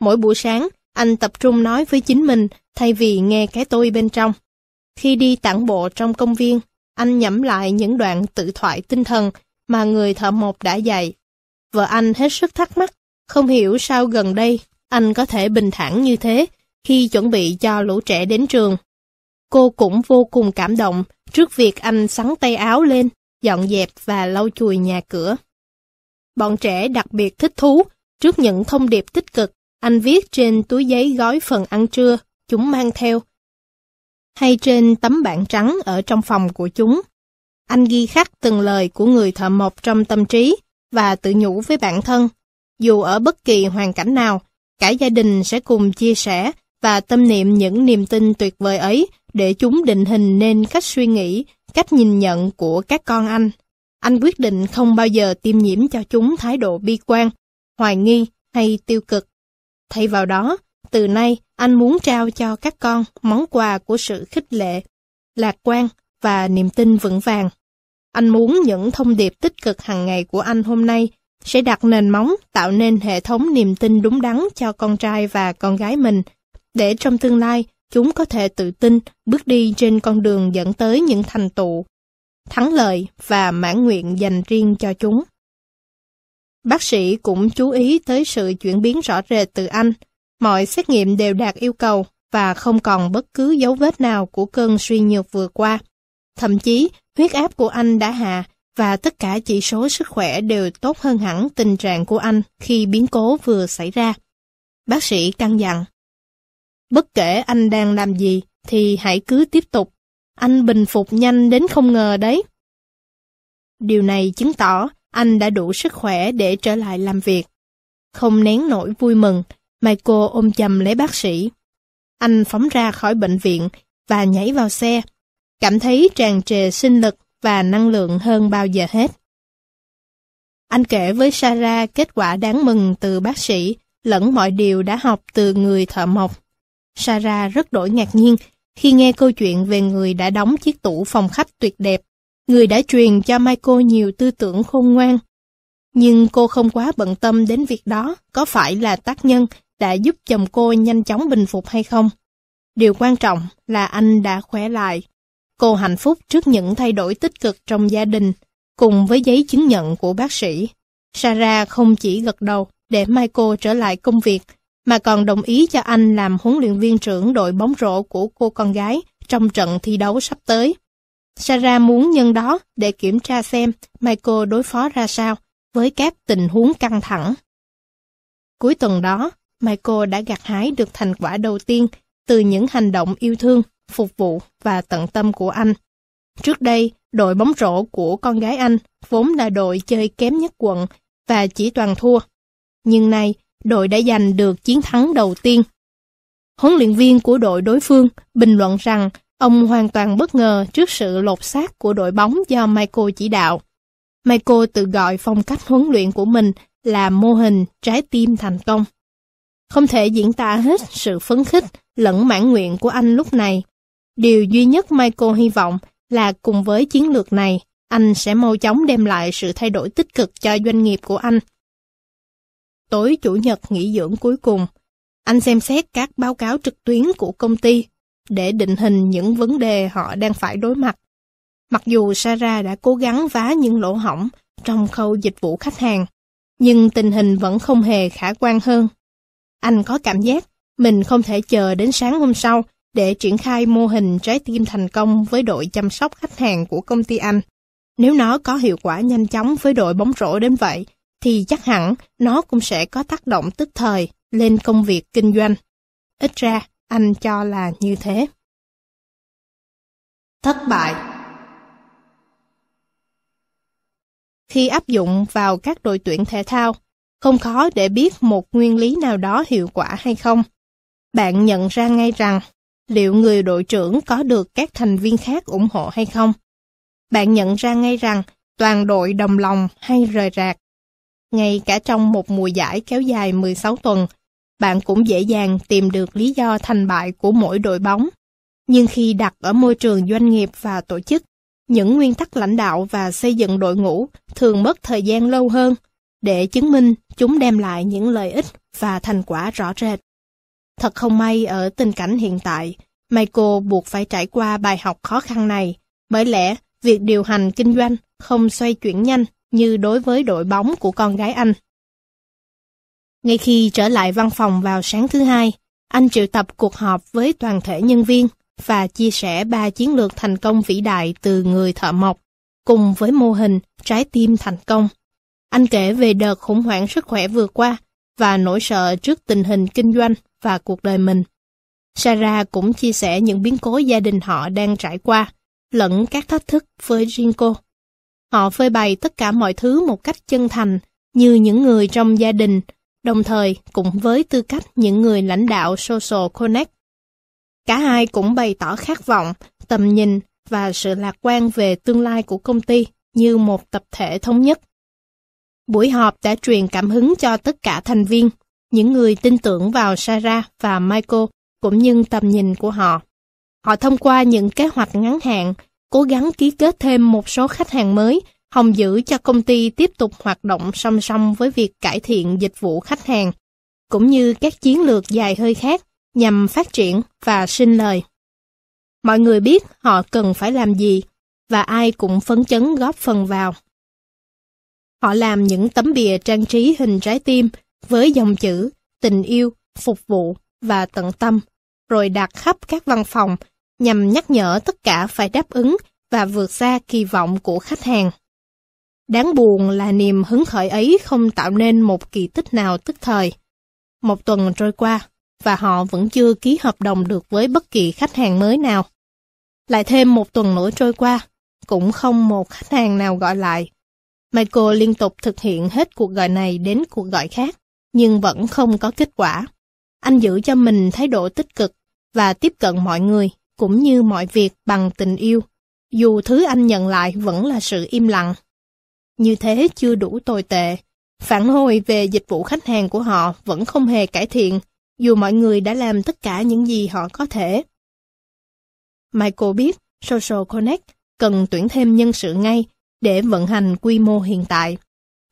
Mỗi buổi sáng, anh tập trung nói với chính mình thay vì nghe cái tôi bên trong. Khi đi tản bộ trong công viên, anh nhẩm lại những đoạn tự thoại tinh thần mà người thợ một đã dạy. Vợ anh hết sức thắc mắc, không hiểu sao gần đây anh có thể bình thản như thế khi chuẩn bị cho lũ trẻ đến trường. Cô cũng vô cùng cảm động trước việc anh sắn tay áo lên, dọn dẹp và lau chùi nhà cửa. Bọn trẻ đặc biệt thích thú trước những thông điệp tích cực anh viết trên túi giấy gói phần ăn trưa chúng mang theo hay trên tấm bảng trắng ở trong phòng của chúng. Anh ghi khắc từng lời của người thợ mộc trong tâm trí và tự nhủ với bản thân. Dù ở bất kỳ hoàn cảnh nào, cả gia đình sẽ cùng chia sẻ và tâm niệm những niềm tin tuyệt vời ấy để chúng định hình nên cách suy nghĩ, cách nhìn nhận của các con anh. Anh quyết định không bao giờ tiêm nhiễm cho chúng thái độ bi quan, hoài nghi hay tiêu cực. Thay vào đó, từ nay, anh muốn trao cho các con món quà của sự khích lệ, lạc quan và niềm tin vững vàng. Anh muốn những thông điệp tích cực hàng ngày của anh hôm nay sẽ đặt nền móng tạo nên hệ thống niềm tin đúng đắn cho con trai và con gái mình, để trong tương lai chúng có thể tự tin bước đi trên con đường dẫn tới những thành tựu, thắng lợi và mãn nguyện dành riêng cho chúng. Bác sĩ cũng chú ý tới sự chuyển biến rõ rệt từ anh, Mọi xét nghiệm đều đạt yêu cầu và không còn bất cứ dấu vết nào của cơn suy nhược vừa qua. Thậm chí, huyết áp của anh đã hạ và tất cả chỉ số sức khỏe đều tốt hơn hẳn tình trạng của anh khi biến cố vừa xảy ra. Bác sĩ căn dặn. Bất kể anh đang làm gì thì hãy cứ tiếp tục. Anh bình phục nhanh đến không ngờ đấy. Điều này chứng tỏ anh đã đủ sức khỏe để trở lại làm việc. Không nén nổi vui mừng, Michael ôm chầm lấy bác sĩ. Anh phóng ra khỏi bệnh viện và nhảy vào xe, cảm thấy tràn trề sinh lực và năng lượng hơn bao giờ hết. Anh kể với Sarah kết quả đáng mừng từ bác sĩ lẫn mọi điều đã học từ người thợ mộc. Sarah rất đổi ngạc nhiên khi nghe câu chuyện về người đã đóng chiếc tủ phòng khách tuyệt đẹp, người đã truyền cho Michael nhiều tư tưởng khôn ngoan. Nhưng cô không quá bận tâm đến việc đó có phải là tác nhân đã giúp chồng cô nhanh chóng bình phục hay không. Điều quan trọng là anh đã khỏe lại. Cô hạnh phúc trước những thay đổi tích cực trong gia đình, cùng với giấy chứng nhận của bác sĩ. Sarah không chỉ gật đầu để Michael trở lại công việc, mà còn đồng ý cho anh làm huấn luyện viên trưởng đội bóng rổ của cô con gái trong trận thi đấu sắp tới. Sarah muốn nhân đó để kiểm tra xem Michael đối phó ra sao với các tình huống căng thẳng. Cuối tuần đó, Michael đã gặt hái được thành quả đầu tiên từ những hành động yêu thương, phục vụ và tận tâm của anh. Trước đây, đội bóng rổ của con gái anh vốn là đội chơi kém nhất quận và chỉ toàn thua. Nhưng nay, đội đã giành được chiến thắng đầu tiên. Huấn luyện viên của đội đối phương bình luận rằng ông hoàn toàn bất ngờ trước sự lột xác của đội bóng do Michael chỉ đạo. Michael tự gọi phong cách huấn luyện của mình là mô hình trái tim thành công. Không thể diễn tả hết sự phấn khích lẫn mãn nguyện của anh lúc này. Điều duy nhất Michael hy vọng là cùng với chiến lược này, anh sẽ mau chóng đem lại sự thay đổi tích cực cho doanh nghiệp của anh. Tối Chủ nhật nghỉ dưỡng cuối cùng, anh xem xét các báo cáo trực tuyến của công ty để định hình những vấn đề họ đang phải đối mặt. Mặc dù Sarah đã cố gắng vá những lỗ hỏng trong khâu dịch vụ khách hàng, nhưng tình hình vẫn không hề khả quan hơn. Anh có cảm giác mình không thể chờ đến sáng hôm sau để triển khai mô hình trái tim thành công với đội chăm sóc khách hàng của công ty anh. Nếu nó có hiệu quả nhanh chóng với đội bóng rổ đến vậy, thì chắc hẳn nó cũng sẽ có tác động tức thời lên công việc kinh doanh. Ít ra, anh cho là như thế. Thất bại Khi áp dụng vào các đội tuyển thể thao, không khó để biết một nguyên lý nào đó hiệu quả hay không. Bạn nhận ra ngay rằng liệu người đội trưởng có được các thành viên khác ủng hộ hay không. Bạn nhận ra ngay rằng toàn đội đồng lòng hay rời rạc. Ngay cả trong một mùa giải kéo dài 16 tuần, bạn cũng dễ dàng tìm được lý do thành bại của mỗi đội bóng. Nhưng khi đặt ở môi trường doanh nghiệp và tổ chức, những nguyên tắc lãnh đạo và xây dựng đội ngũ thường mất thời gian lâu hơn để chứng minh chúng đem lại những lợi ích và thành quả rõ rệt. Thật không may ở tình cảnh hiện tại, Michael buộc phải trải qua bài học khó khăn này, bởi lẽ việc điều hành kinh doanh không xoay chuyển nhanh như đối với đội bóng của con gái anh. Ngay khi trở lại văn phòng vào sáng thứ hai, anh triệu tập cuộc họp với toàn thể nhân viên và chia sẻ ba chiến lược thành công vĩ đại từ người thợ mộc, cùng với mô hình trái tim thành công. Anh kể về đợt khủng hoảng sức khỏe vừa qua và nỗi sợ trước tình hình kinh doanh và cuộc đời mình. Sarah cũng chia sẻ những biến cố gia đình họ đang trải qua, lẫn các thách thức với riêng cô. Họ phơi bày tất cả mọi thứ một cách chân thành, như những người trong gia đình, đồng thời cũng với tư cách những người lãnh đạo Social Connect. Cả hai cũng bày tỏ khát vọng, tầm nhìn và sự lạc quan về tương lai của công ty như một tập thể thống nhất. Buổi họp đã truyền cảm hứng cho tất cả thành viên, những người tin tưởng vào Sarah và Michael cũng như tầm nhìn của họ. Họ thông qua những kế hoạch ngắn hạn, cố gắng ký kết thêm một số khách hàng mới, hòng giữ cho công ty tiếp tục hoạt động song song với việc cải thiện dịch vụ khách hàng, cũng như các chiến lược dài hơi khác nhằm phát triển và sinh lời. Mọi người biết họ cần phải làm gì, và ai cũng phấn chấn góp phần vào. Họ làm những tấm bìa trang trí hình trái tim với dòng chữ tình yêu, phục vụ và tận tâm, rồi đặt khắp các văn phòng nhằm nhắc nhở tất cả phải đáp ứng và vượt xa kỳ vọng của khách hàng. Đáng buồn là niềm hứng khởi ấy không tạo nên một kỳ tích nào tức thời. Một tuần trôi qua, và họ vẫn chưa ký hợp đồng được với bất kỳ khách hàng mới nào. Lại thêm một tuần nữa trôi qua, cũng không một khách hàng nào gọi lại. Michael liên tục thực hiện hết cuộc gọi này đến cuộc gọi khác, nhưng vẫn không có kết quả. Anh giữ cho mình thái độ tích cực và tiếp cận mọi người, cũng như mọi việc bằng tình yêu, dù thứ anh nhận lại vẫn là sự im lặng. Như thế chưa đủ tồi tệ. Phản hồi về dịch vụ khách hàng của họ vẫn không hề cải thiện, dù mọi người đã làm tất cả những gì họ có thể. Michael biết Social Connect cần tuyển thêm nhân sự ngay để vận hành quy mô hiện tại.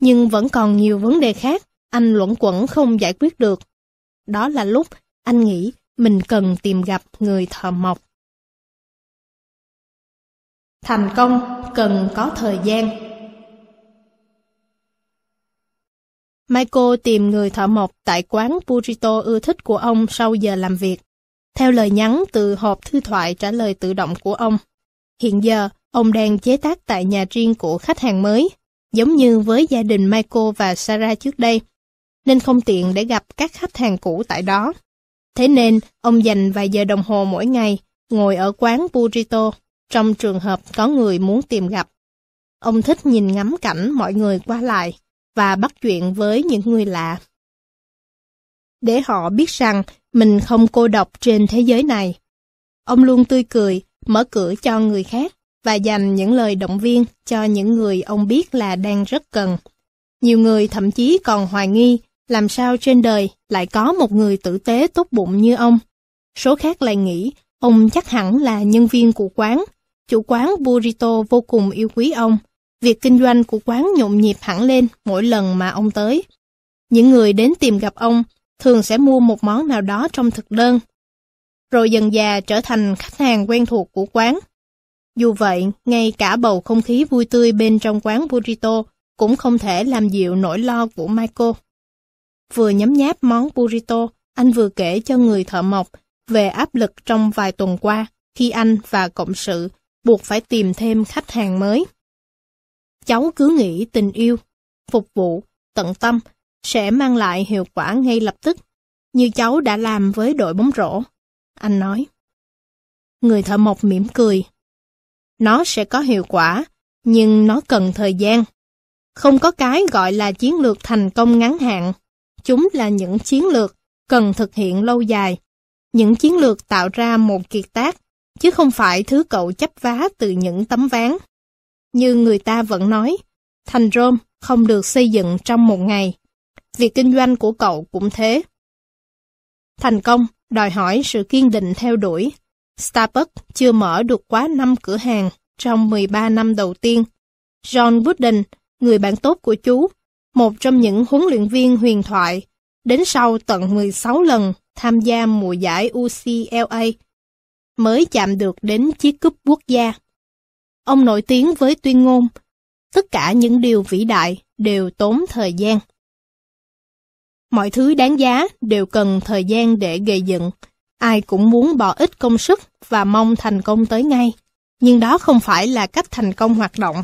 Nhưng vẫn còn nhiều vấn đề khác anh luẩn quẩn không giải quyết được. Đó là lúc anh nghĩ mình cần tìm gặp người thợ mộc. Thành công cần có thời gian. Michael tìm người thợ mộc tại quán burrito ưa thích của ông sau giờ làm việc. Theo lời nhắn từ hộp thư thoại trả lời tự động của ông, hiện giờ ông đang chế tác tại nhà riêng của khách hàng mới, giống như với gia đình Michael và Sarah trước đây, nên không tiện để gặp các khách hàng cũ tại đó. Thế nên, ông dành vài giờ đồng hồ mỗi ngày, ngồi ở quán Burrito, trong trường hợp có người muốn tìm gặp. Ông thích nhìn ngắm cảnh mọi người qua lại, và bắt chuyện với những người lạ. Để họ biết rằng mình không cô độc trên thế giới này. Ông luôn tươi cười, mở cửa cho người khác và dành những lời động viên cho những người ông biết là đang rất cần. Nhiều người thậm chí còn hoài nghi làm sao trên đời lại có một người tử tế tốt bụng như ông. Số khác lại nghĩ ông chắc hẳn là nhân viên của quán. Chủ quán Burrito vô cùng yêu quý ông. Việc kinh doanh của quán nhộn nhịp hẳn lên mỗi lần mà ông tới. Những người đến tìm gặp ông thường sẽ mua một món nào đó trong thực đơn. Rồi dần già trở thành khách hàng quen thuộc của quán. Dù vậy, ngay cả bầu không khí vui tươi bên trong quán burrito cũng không thể làm dịu nỗi lo của Michael. Vừa nhấm nháp món burrito, anh vừa kể cho người thợ mộc về áp lực trong vài tuần qua khi anh và cộng sự buộc phải tìm thêm khách hàng mới. Cháu cứ nghĩ tình yêu, phục vụ, tận tâm sẽ mang lại hiệu quả ngay lập tức, như cháu đã làm với đội bóng rổ. Anh nói. Người thợ mộc mỉm cười. Nó sẽ có hiệu quả, nhưng nó cần thời gian. Không có cái gọi là chiến lược thành công ngắn hạn. Chúng là những chiến lược cần thực hiện lâu dài. Những chiến lược tạo ra một kiệt tác, chứ không phải thứ cậu chấp vá từ những tấm ván. Như người ta vẫn nói, thành Rome không được xây dựng trong một ngày. Việc kinh doanh của cậu cũng thế. Thành công đòi hỏi sự kiên định theo đuổi. Starbucks chưa mở được quá 5 cửa hàng trong 13 năm đầu tiên. John Wooden, người bạn tốt của chú, một trong những huấn luyện viên huyền thoại, đến sau tận 16 lần tham gia mùa giải UCLA, mới chạm được đến chiếc cúp quốc gia. Ông nổi tiếng với tuyên ngôn, tất cả những điều vĩ đại đều tốn thời gian. Mọi thứ đáng giá đều cần thời gian để gây dựng. Ai cũng muốn bỏ ít công sức và mong thành công tới ngay. Nhưng đó không phải là cách thành công hoạt động.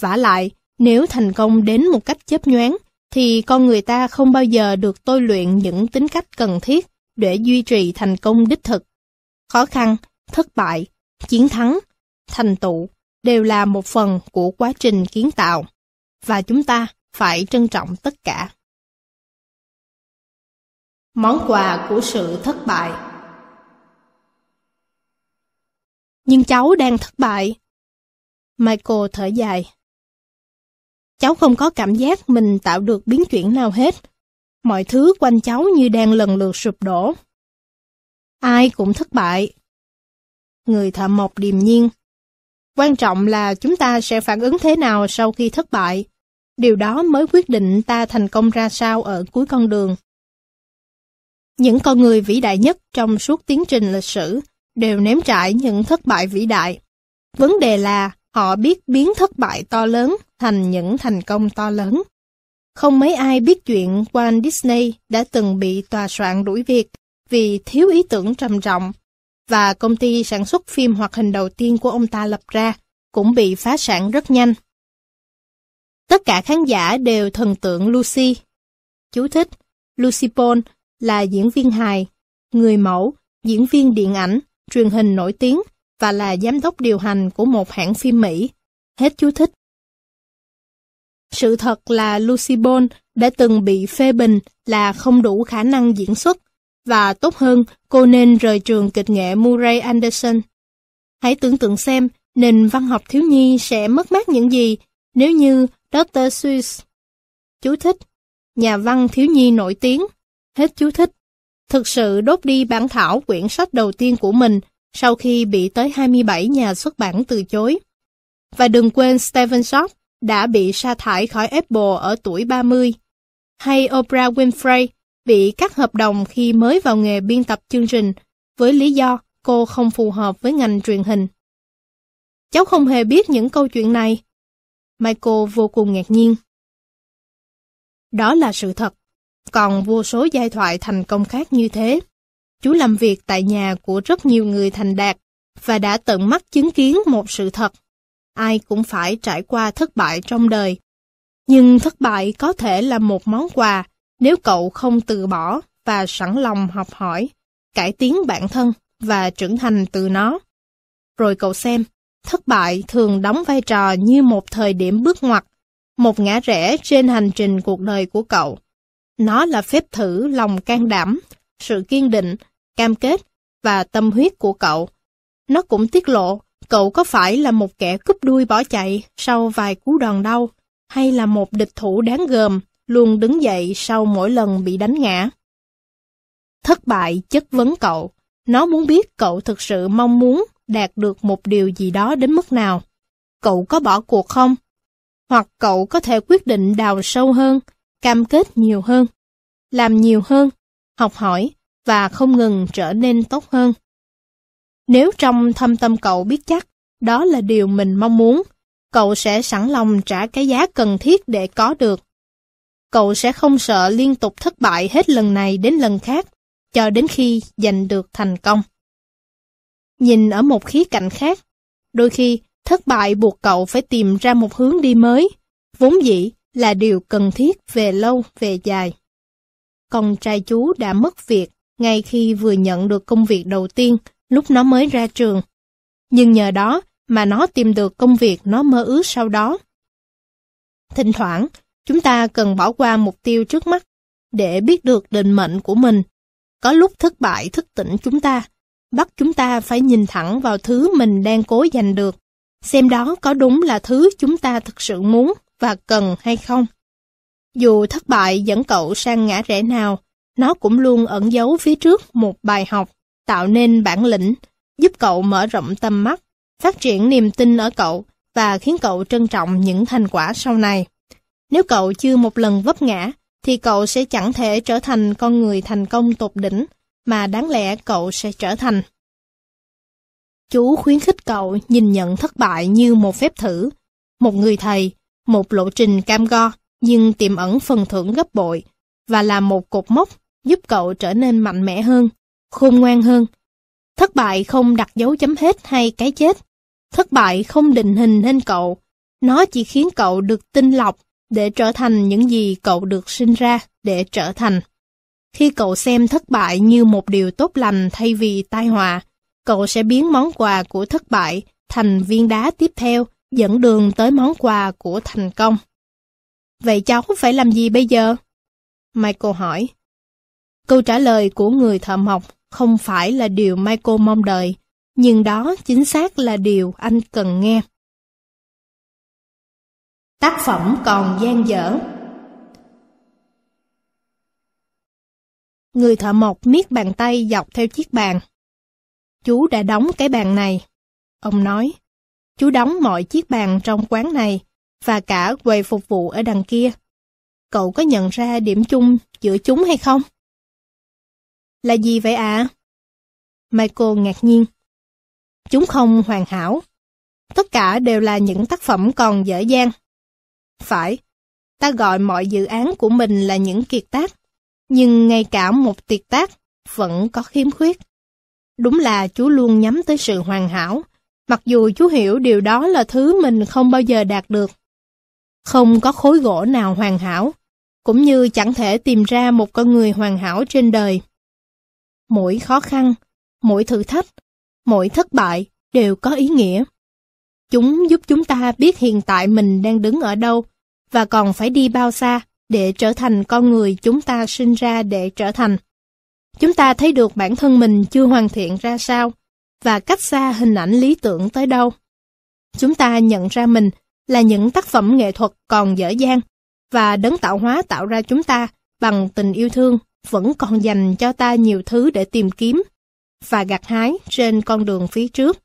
vả lại, nếu thành công đến một cách chớp nhoáng, thì con người ta không bao giờ được tôi luyện những tính cách cần thiết để duy trì thành công đích thực. Khó khăn, thất bại, chiến thắng, thành tựu đều là một phần của quá trình kiến tạo. Và chúng ta phải trân trọng tất cả. Món quà của sự thất bại Nhưng cháu đang thất bại. Michael thở dài. Cháu không có cảm giác mình tạo được biến chuyển nào hết. Mọi thứ quanh cháu như đang lần lượt sụp đổ. Ai cũng thất bại. Người thợ mộc điềm nhiên. Quan trọng là chúng ta sẽ phản ứng thế nào sau khi thất bại. Điều đó mới quyết định ta thành công ra sao ở cuối con đường. Những con người vĩ đại nhất trong suốt tiến trình lịch sử đều ném trải những thất bại vĩ đại. Vấn đề là họ biết biến thất bại to lớn thành những thành công to lớn. Không mấy ai biết chuyện Walt Disney đã từng bị tòa soạn đuổi việc vì thiếu ý tưởng trầm trọng và công ty sản xuất phim hoạt hình đầu tiên của ông ta lập ra cũng bị phá sản rất nhanh. Tất cả khán giả đều thần tượng Lucy. Chú thích, Lucy Paul là diễn viên hài, người mẫu, diễn viên điện ảnh, truyền hình nổi tiếng và là giám đốc điều hành của một hãng phim Mỹ. Hết chú thích. Sự thật là Lucy Bone đã từng bị phê bình là không đủ khả năng diễn xuất và tốt hơn cô nên rời trường kịch nghệ Murray Anderson. Hãy tưởng tượng xem nền văn học thiếu nhi sẽ mất mát những gì nếu như Dr. Seuss. Chú thích, nhà văn thiếu nhi nổi tiếng Hết chú thích. Thực sự đốt đi bản thảo quyển sách đầu tiên của mình sau khi bị tới 27 nhà xuất bản từ chối. Và đừng quên Steven Jobs đã bị sa thải khỏi Apple ở tuổi 30. Hay Oprah Winfrey bị cắt hợp đồng khi mới vào nghề biên tập chương trình với lý do cô không phù hợp với ngành truyền hình. Cháu không hề biết những câu chuyện này. Michael vô cùng ngạc nhiên. Đó là sự thật. Còn vô số giai thoại thành công khác như thế. Chú làm việc tại nhà của rất nhiều người thành đạt và đã tận mắt chứng kiến một sự thật. Ai cũng phải trải qua thất bại trong đời. Nhưng thất bại có thể là một món quà nếu cậu không từ bỏ và sẵn lòng học hỏi, cải tiến bản thân và trưởng thành từ nó. Rồi cậu xem, thất bại thường đóng vai trò như một thời điểm bước ngoặt, một ngã rẽ trên hành trình cuộc đời của cậu. Nó là phép thử lòng can đảm, sự kiên định, cam kết và tâm huyết của cậu. Nó cũng tiết lộ cậu có phải là một kẻ cúp đuôi bỏ chạy sau vài cú đòn đau, hay là một địch thủ đáng gờm, luôn đứng dậy sau mỗi lần bị đánh ngã. Thất bại chất vấn cậu, nó muốn biết cậu thực sự mong muốn đạt được một điều gì đó đến mức nào. Cậu có bỏ cuộc không? Hoặc cậu có thể quyết định đào sâu hơn, cam kết nhiều hơn, làm nhiều hơn, học hỏi và không ngừng trở nên tốt hơn. Nếu trong thâm tâm cậu biết chắc đó là điều mình mong muốn, cậu sẽ sẵn lòng trả cái giá cần thiết để có được. Cậu sẽ không sợ liên tục thất bại hết lần này đến lần khác, cho đến khi giành được thành công. Nhìn ở một khía cạnh khác, đôi khi thất bại buộc cậu phải tìm ra một hướng đi mới, vốn dĩ là điều cần thiết về lâu về dài. Con trai chú đã mất việc ngay khi vừa nhận được công việc đầu tiên lúc nó mới ra trường. Nhưng nhờ đó mà nó tìm được công việc nó mơ ước sau đó. Thỉnh thoảng, chúng ta cần bỏ qua mục tiêu trước mắt để biết được định mệnh của mình. Có lúc thất bại thức tỉnh chúng ta, bắt chúng ta phải nhìn thẳng vào thứ mình đang cố giành được, xem đó có đúng là thứ chúng ta thực sự muốn và cần hay không. Dù thất bại dẫn cậu sang ngã rẽ nào, nó cũng luôn ẩn giấu phía trước một bài học, tạo nên bản lĩnh, giúp cậu mở rộng tầm mắt, phát triển niềm tin ở cậu và khiến cậu trân trọng những thành quả sau này. Nếu cậu chưa một lần vấp ngã, thì cậu sẽ chẳng thể trở thành con người thành công tột đỉnh, mà đáng lẽ cậu sẽ trở thành. Chú khuyến khích cậu nhìn nhận thất bại như một phép thử, một người thầy, một lộ trình cam go, nhưng tiềm ẩn phần thưởng gấp bội, và là một cột mốc giúp cậu trở nên mạnh mẽ hơn, khôn ngoan hơn. Thất bại không đặt dấu chấm hết hay cái chết. Thất bại không định hình nên cậu. Nó chỉ khiến cậu được tinh lọc để trở thành những gì cậu được sinh ra để trở thành. Khi cậu xem thất bại như một điều tốt lành thay vì tai họa, cậu sẽ biến món quà của thất bại thành viên đá tiếp theo, dẫn đường tới món quà của thành công. Vậy cháu phải làm gì bây giờ? Michael hỏi. Câu trả lời của người thợ mộc không phải là điều Michael mong đợi, nhưng đó chính xác là điều anh cần nghe. Tác phẩm còn gian dở Người thợ mộc miết bàn tay dọc theo chiếc bàn. Chú đã đóng cái bàn này. Ông nói, chú đóng mọi chiếc bàn trong quán này và cả quầy phục vụ ở đằng kia. Cậu có nhận ra điểm chung giữa chúng hay không? Là gì vậy ạ? À? Michael ngạc nhiên. Chúng không hoàn hảo. Tất cả đều là những tác phẩm còn dở dang. Phải, ta gọi mọi dự án của mình là những kiệt tác, nhưng ngay cả một tiệt tác vẫn có khiếm khuyết. Đúng là chú luôn nhắm tới sự hoàn hảo, mặc dù chú hiểu điều đó là thứ mình không bao giờ đạt được. Không có khối gỗ nào hoàn hảo, cũng như chẳng thể tìm ra một con người hoàn hảo trên đời. Mỗi khó khăn, mỗi thử thách, mỗi thất bại đều có ý nghĩa. Chúng giúp chúng ta biết hiện tại mình đang đứng ở đâu và còn phải đi bao xa để trở thành con người chúng ta sinh ra để trở thành. Chúng ta thấy được bản thân mình chưa hoàn thiện ra sao và cách xa hình ảnh lý tưởng tới đâu. Chúng ta nhận ra mình là những tác phẩm nghệ thuật còn dở dang và đấng tạo hóa tạo ra chúng ta bằng tình yêu thương vẫn còn dành cho ta nhiều thứ để tìm kiếm và gặt hái trên con đường phía trước.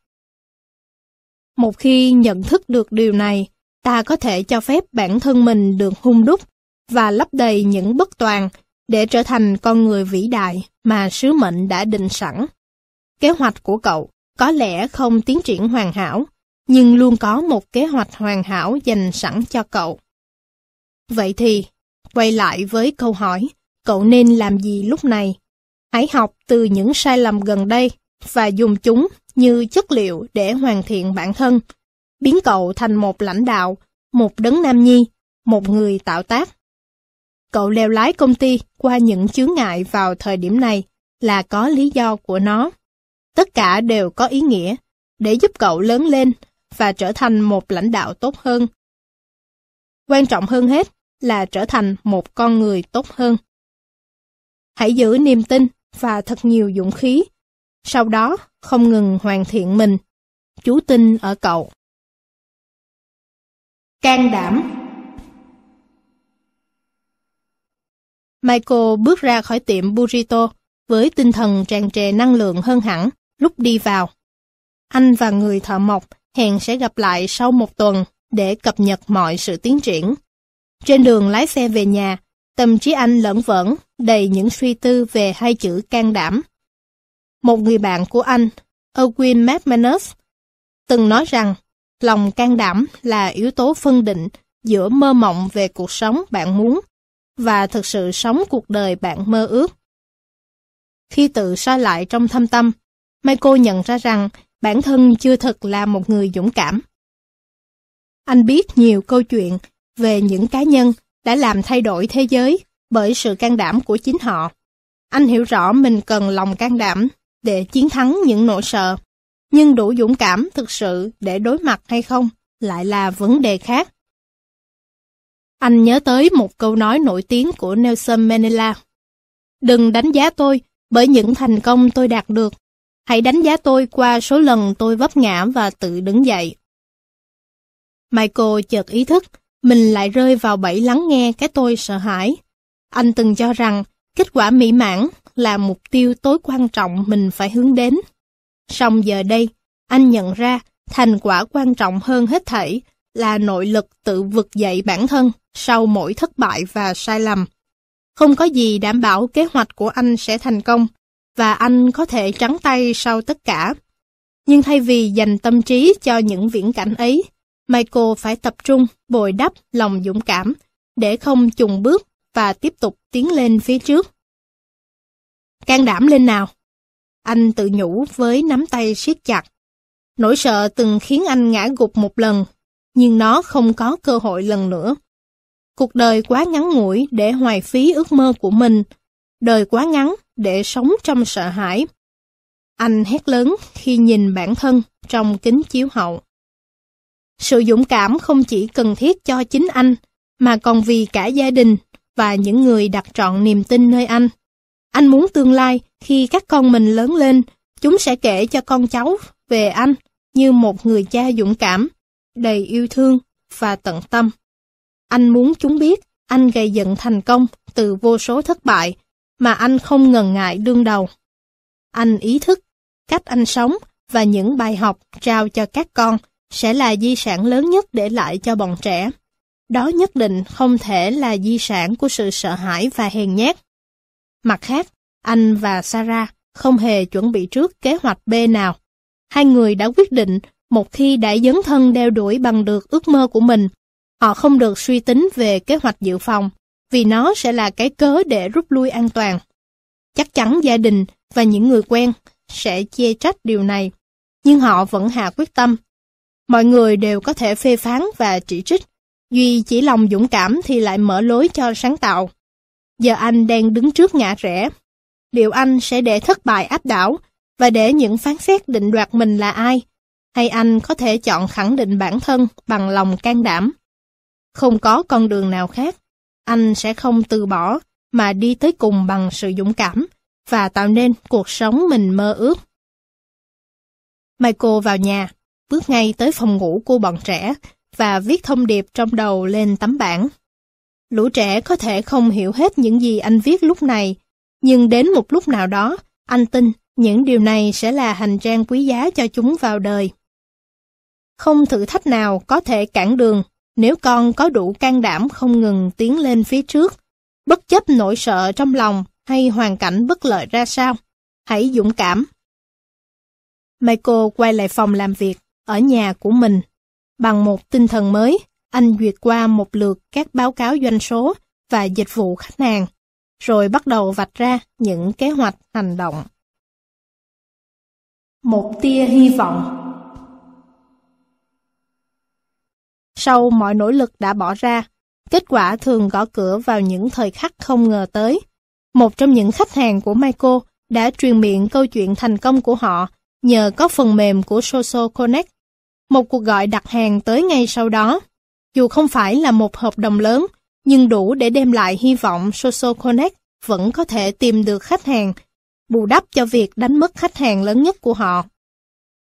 Một khi nhận thức được điều này, ta có thể cho phép bản thân mình được hung đúc và lấp đầy những bất toàn để trở thành con người vĩ đại mà sứ mệnh đã định sẵn. Kế hoạch của cậu có lẽ không tiến triển hoàn hảo, nhưng luôn có một kế hoạch hoàn hảo dành sẵn cho cậu. Vậy thì, quay lại với câu hỏi, cậu nên làm gì lúc này? Hãy học từ những sai lầm gần đây và dùng chúng như chất liệu để hoàn thiện bản thân, biến cậu thành một lãnh đạo, một đấng nam nhi, một người tạo tác. Cậu leo lái công ty qua những chướng ngại vào thời điểm này là có lý do của nó. Tất cả đều có ý nghĩa để giúp cậu lớn lên và trở thành một lãnh đạo tốt hơn. Quan trọng hơn hết là trở thành một con người tốt hơn. Hãy giữ niềm tin và thật nhiều dũng khí. Sau đó, không ngừng hoàn thiện mình. Chú tin ở cậu. Can đảm Michael bước ra khỏi tiệm burrito với tinh thần tràn trề năng lượng hơn hẳn lúc đi vào. Anh và người thợ mộc hẹn sẽ gặp lại sau một tuần để cập nhật mọi sự tiến triển. Trên đường lái xe về nhà, tâm trí anh lẫn vẫn đầy những suy tư về hai chữ can đảm. Một người bạn của anh, Owen McManus, từng nói rằng lòng can đảm là yếu tố phân định giữa mơ mộng về cuộc sống bạn muốn và thực sự sống cuộc đời bạn mơ ước. Khi tự soi lại trong thâm tâm, Michael nhận ra rằng bản thân chưa thực là một người dũng cảm. Anh biết nhiều câu chuyện về những cá nhân đã làm thay đổi thế giới bởi sự can đảm của chính họ. Anh hiểu rõ mình cần lòng can đảm để chiến thắng những nỗi sợ, nhưng đủ dũng cảm thực sự để đối mặt hay không lại là vấn đề khác. Anh nhớ tới một câu nói nổi tiếng của Nelson Mandela. Đừng đánh giá tôi bởi những thành công tôi đạt được. Hãy đánh giá tôi qua số lần tôi vấp ngã và tự đứng dậy. Michael chợt ý thức, mình lại rơi vào bẫy lắng nghe cái tôi sợ hãi. Anh từng cho rằng kết quả mỹ mãn là mục tiêu tối quan trọng mình phải hướng đến. Song giờ đây, anh nhận ra thành quả quan trọng hơn hết thảy là nội lực tự vực dậy bản thân sau mỗi thất bại và sai lầm. Không có gì đảm bảo kế hoạch của anh sẽ thành công, và anh có thể trắng tay sau tất cả. Nhưng thay vì dành tâm trí cho những viễn cảnh ấy, Michael phải tập trung bồi đắp lòng dũng cảm để không chùng bước và tiếp tục tiến lên phía trước. Can đảm lên nào! Anh tự nhủ với nắm tay siết chặt. Nỗi sợ từng khiến anh ngã gục một lần, nhưng nó không có cơ hội lần nữa. Cuộc đời quá ngắn ngủi để hoài phí ước mơ của mình. Đời quá ngắn để sống trong sợ hãi. Anh hét lớn khi nhìn bản thân trong kính chiếu hậu. Sự dũng cảm không chỉ cần thiết cho chính anh, mà còn vì cả gia đình và những người đặt trọn niềm tin nơi anh. Anh muốn tương lai khi các con mình lớn lên, chúng sẽ kể cho con cháu về anh như một người cha dũng cảm, đầy yêu thương và tận tâm. Anh muốn chúng biết anh gây dựng thành công từ vô số thất bại mà anh không ngần ngại đương đầu. Anh ý thức cách anh sống và những bài học trao cho các con sẽ là di sản lớn nhất để lại cho bọn trẻ. Đó nhất định không thể là di sản của sự sợ hãi và hèn nhát. Mặt khác, anh và Sarah không hề chuẩn bị trước kế hoạch B nào. Hai người đã quyết định một khi đã dấn thân đeo đuổi bằng được ước mơ của mình, họ không được suy tính về kế hoạch dự phòng, vì nó sẽ là cái cớ để rút lui an toàn. Chắc chắn gia đình và những người quen sẽ chê trách điều này, nhưng họ vẫn hạ quyết tâm. Mọi người đều có thể phê phán và chỉ trích, Duy chỉ lòng dũng cảm thì lại mở lối cho sáng tạo. Giờ anh đang đứng trước ngã rẽ. Liệu anh sẽ để thất bại áp đảo và để những phán xét định đoạt mình là ai? Hay anh có thể chọn khẳng định bản thân bằng lòng can đảm? Không có con đường nào khác. Anh sẽ không từ bỏ mà đi tới cùng bằng sự dũng cảm và tạo nên cuộc sống mình mơ ước. Michael vào nhà, bước ngay tới phòng ngủ của bọn trẻ và viết thông điệp trong đầu lên tấm bảng. Lũ trẻ có thể không hiểu hết những gì anh viết lúc này, nhưng đến một lúc nào đó, anh tin những điều này sẽ là hành trang quý giá cho chúng vào đời. Không thử thách nào có thể cản đường nếu con có đủ can đảm không ngừng tiến lên phía trước, bất chấp nỗi sợ trong lòng hay hoàn cảnh bất lợi ra sao. Hãy dũng cảm. Michael quay lại phòng làm việc ở nhà của mình. Bằng một tinh thần mới, anh duyệt qua một lượt các báo cáo doanh số và dịch vụ khách hàng, rồi bắt đầu vạch ra những kế hoạch hành động. Một tia hy vọng Sau mọi nỗ lực đã bỏ ra, kết quả thường gõ cửa vào những thời khắc không ngờ tới. Một trong những khách hàng của Michael đã truyền miệng câu chuyện thành công của họ nhờ có phần mềm của Social Connect. Một cuộc gọi đặt hàng tới ngay sau đó. Dù không phải là một hợp đồng lớn, nhưng đủ để đem lại hy vọng Social Connect vẫn có thể tìm được khách hàng, bù đắp cho việc đánh mất khách hàng lớn nhất của họ.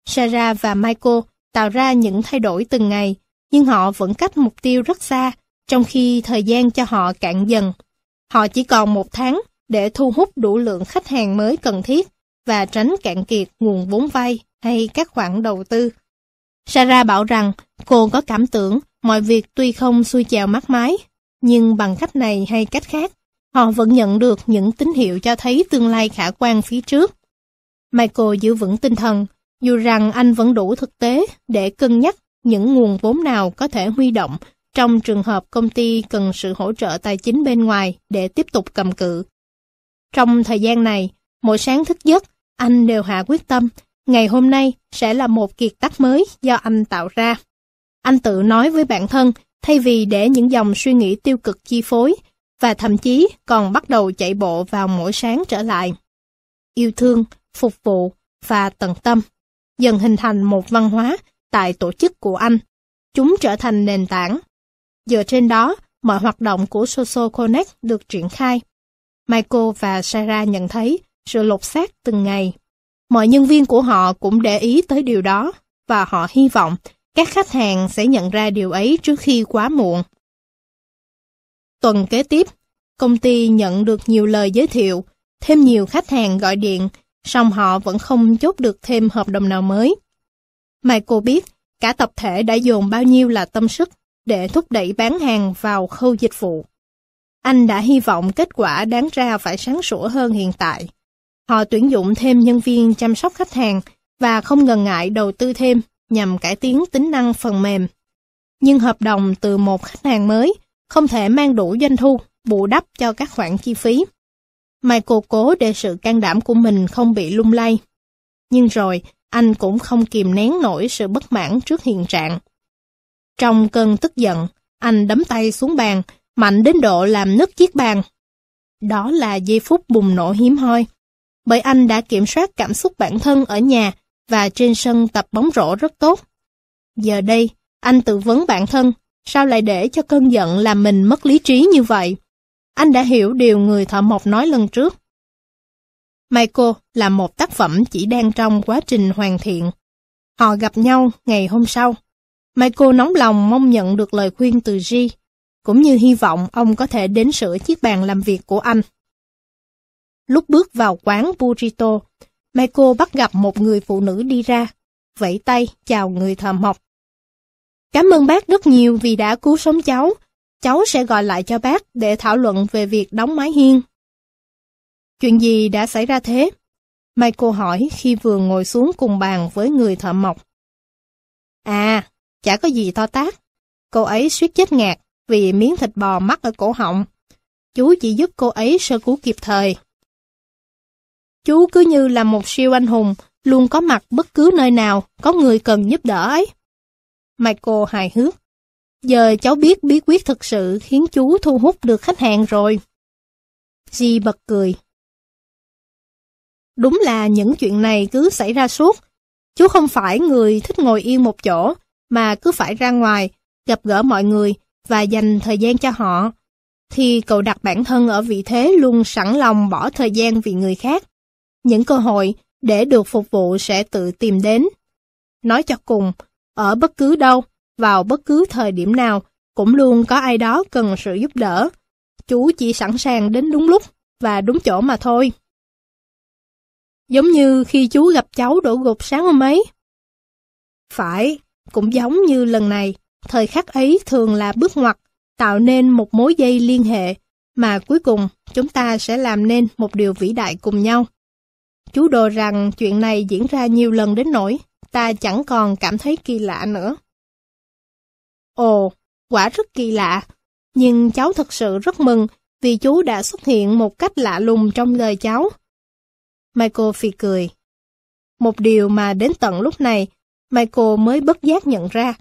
Sarah và Michael tạo ra những thay đổi từng ngày, nhưng họ vẫn cách mục tiêu rất xa, trong khi thời gian cho họ cạn dần. Họ chỉ còn một tháng để thu hút đủ lượng khách hàng mới cần thiết và tránh cạn kiệt nguồn vốn vay hay các khoản đầu tư. Sarah bảo rằng cô có cảm tưởng mọi việc tuy không xuôi chèo mắt mái, nhưng bằng cách này hay cách khác, họ vẫn nhận được những tín hiệu cho thấy tương lai khả quan phía trước. Michael giữ vững tinh thần, dù rằng anh vẫn đủ thực tế để cân nhắc những nguồn vốn nào có thể huy động trong trường hợp công ty cần sự hỗ trợ tài chính bên ngoài để tiếp tục cầm cự. Trong thời gian này, mỗi sáng thức giấc, anh đều hạ quyết tâm, ngày hôm nay sẽ là một kiệt tác mới do anh tạo ra. Anh tự nói với bản thân, thay vì để những dòng suy nghĩ tiêu cực chi phối, và thậm chí còn bắt đầu chạy bộ vào mỗi sáng trở lại. Yêu thương, phục vụ và tận tâm dần hình thành một văn hóa tại tổ chức của anh. Chúng trở thành nền tảng. Dựa trên đó, mọi hoạt động của Social Connect được triển khai. Michael và Sarah nhận thấy sự lột xác từng ngày. Mọi nhân viên của họ cũng để ý tới điều đó và họ hy vọng các khách hàng sẽ nhận ra điều ấy trước khi quá muộn. Tuần kế tiếp, công ty nhận được nhiều lời giới thiệu, thêm nhiều khách hàng gọi điện, song họ vẫn không chốt được thêm hợp đồng nào mới. Michael biết cả tập thể đã dồn bao nhiêu là tâm sức để thúc đẩy bán hàng vào khâu dịch vụ. Anh đã hy vọng kết quả đáng ra phải sáng sủa hơn hiện tại. Họ tuyển dụng thêm nhân viên chăm sóc khách hàng và không ngần ngại đầu tư thêm nhằm cải tiến tính năng phần mềm. Nhưng hợp đồng từ một khách hàng mới không thể mang đủ doanh thu bù đắp cho các khoản chi phí. Michael cố để sự can đảm của mình không bị lung lay. Nhưng rồi, anh cũng không kìm nén nổi sự bất mãn trước hiện trạng. Trong cơn tức giận, anh đấm tay xuống bàn, mạnh đến độ làm nứt chiếc bàn. Đó là giây phút bùng nổ hiếm hoi, bởi anh đã kiểm soát cảm xúc bản thân ở nhà và trên sân tập bóng rổ rất tốt. Giờ đây, anh tự vấn bản thân, sao lại để cho cơn giận làm mình mất lý trí như vậy? Anh đã hiểu điều người thợ mộc nói lần trước. Michael là một tác phẩm chỉ đang trong quá trình hoàn thiện. Họ gặp nhau ngày hôm sau. Michael nóng lòng mong nhận được lời khuyên từ G, cũng như hy vọng ông có thể đến sửa chiếc bàn làm việc của anh. Lúc bước vào quán Burrito, Michael bắt gặp một người phụ nữ đi ra, vẫy tay chào người thợ mộc. Cảm ơn bác rất nhiều vì đã cứu sống cháu. Cháu sẽ gọi lại cho bác để thảo luận về việc đóng mái hiên. Chuyện gì đã xảy ra thế? Michael hỏi khi vừa ngồi xuống cùng bàn với người thợ mộc. À, chả có gì to tát. Cô ấy suýt chết ngạt vì miếng thịt bò mắc ở cổ họng. Chú chỉ giúp cô ấy sơ cứu kịp thời. Chú cứ như là một siêu anh hùng, luôn có mặt bất cứ nơi nào có người cần giúp đỡ ấy. Michael hài hước. Giờ cháu biết bí quyết thực sự khiến chú thu hút được khách hàng rồi. Di bật cười. Đúng là những chuyện này cứ xảy ra suốt. Chú không phải người thích ngồi yên một chỗ, mà cứ phải ra ngoài, gặp gỡ mọi người và dành thời gian cho họ. Thì cậu đặt bản thân ở vị thế luôn sẵn lòng bỏ thời gian vì người khác. Những cơ hội để được phục vụ sẽ tự tìm đến. Nói cho cùng, ở bất cứ đâu, vào bất cứ thời điểm nào, cũng luôn có ai đó cần sự giúp đỡ. Chú chỉ sẵn sàng đến đúng lúc và đúng chỗ mà thôi. Giống như khi chú gặp cháu đổ gục sáng hôm ấy. Phải, cũng giống như lần này, thời khắc ấy thường là bước ngoặt, tạo nên một mối dây liên hệ, mà cuối cùng chúng ta sẽ làm nên một điều vĩ đại cùng nhau. Chú đồ rằng chuyện này diễn ra nhiều lần đến nỗi ta chẳng còn cảm thấy kỳ lạ nữa. Ồ, quả rất kỳ lạ, nhưng cháu thật sự rất mừng vì chú đã xuất hiện một cách lạ lùng trong lời cháu. Michael phì cười. Một điều mà đến tận lúc này, Michael mới bất giác nhận ra,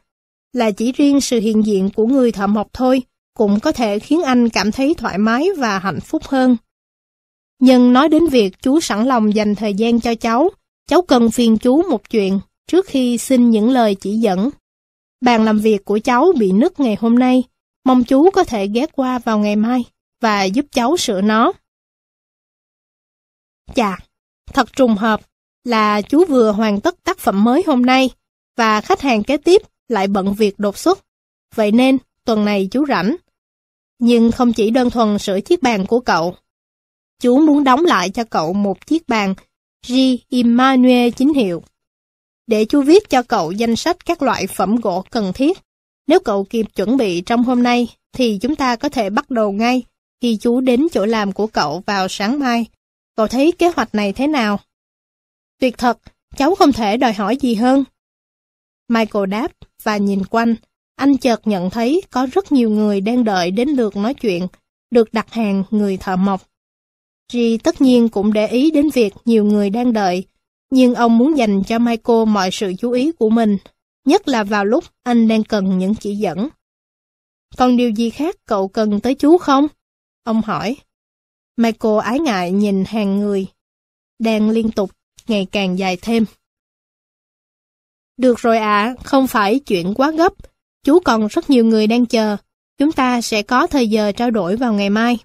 là chỉ riêng sự hiện diện của người thợ mộc thôi, cũng có thể khiến anh cảm thấy thoải mái và hạnh phúc hơn. Nhưng nói đến việc chú sẵn lòng dành thời gian cho cháu, cháu cần phiền chú một chuyện trước khi xin những lời chỉ dẫn. Bàn làm việc của cháu bị nứt ngày hôm nay, mong chú có thể ghé qua vào ngày mai và giúp cháu sửa nó. Chà, thật trùng hợp là chú vừa hoàn tất tác phẩm mới hôm nay và khách hàng kế tiếp lại bận việc đột xuất. Vậy nên, tuần này chú rảnh. Nhưng không chỉ đơn thuần sửa chiếc bàn của cậu. Chú muốn đóng lại cho cậu một chiếc bàn G. Emmanuel chính hiệu. Để chú viết cho cậu danh sách các loại phẩm gỗ cần thiết. Nếu cậu kịp chuẩn bị trong hôm nay, thì chúng ta có thể bắt đầu ngay khi chú đến chỗ làm của cậu vào sáng mai. Cậu thấy kế hoạch này thế nào? Tuyệt thật, cháu không thể đòi hỏi gì hơn. Michael đáp và nhìn quanh, anh chợt nhận thấy có rất nhiều người đang đợi đến lượt nói chuyện, được đặt hàng người thợ mộc. G tất nhiên cũng để ý đến việc nhiều người đang đợi, nhưng ông muốn dành cho Michael mọi sự chú ý của mình, nhất là vào lúc anh đang cần những chỉ dẫn. Còn điều gì khác cậu cần tới chú không? Ông hỏi. Michael ái ngại nhìn hàng người, đang liên tục, ngày càng dài thêm. Được rồi ạ, à, không phải chuyện quá gấp. Chú còn rất nhiều người đang chờ. Chúng ta sẽ có thời giờ trao đổi vào ngày mai.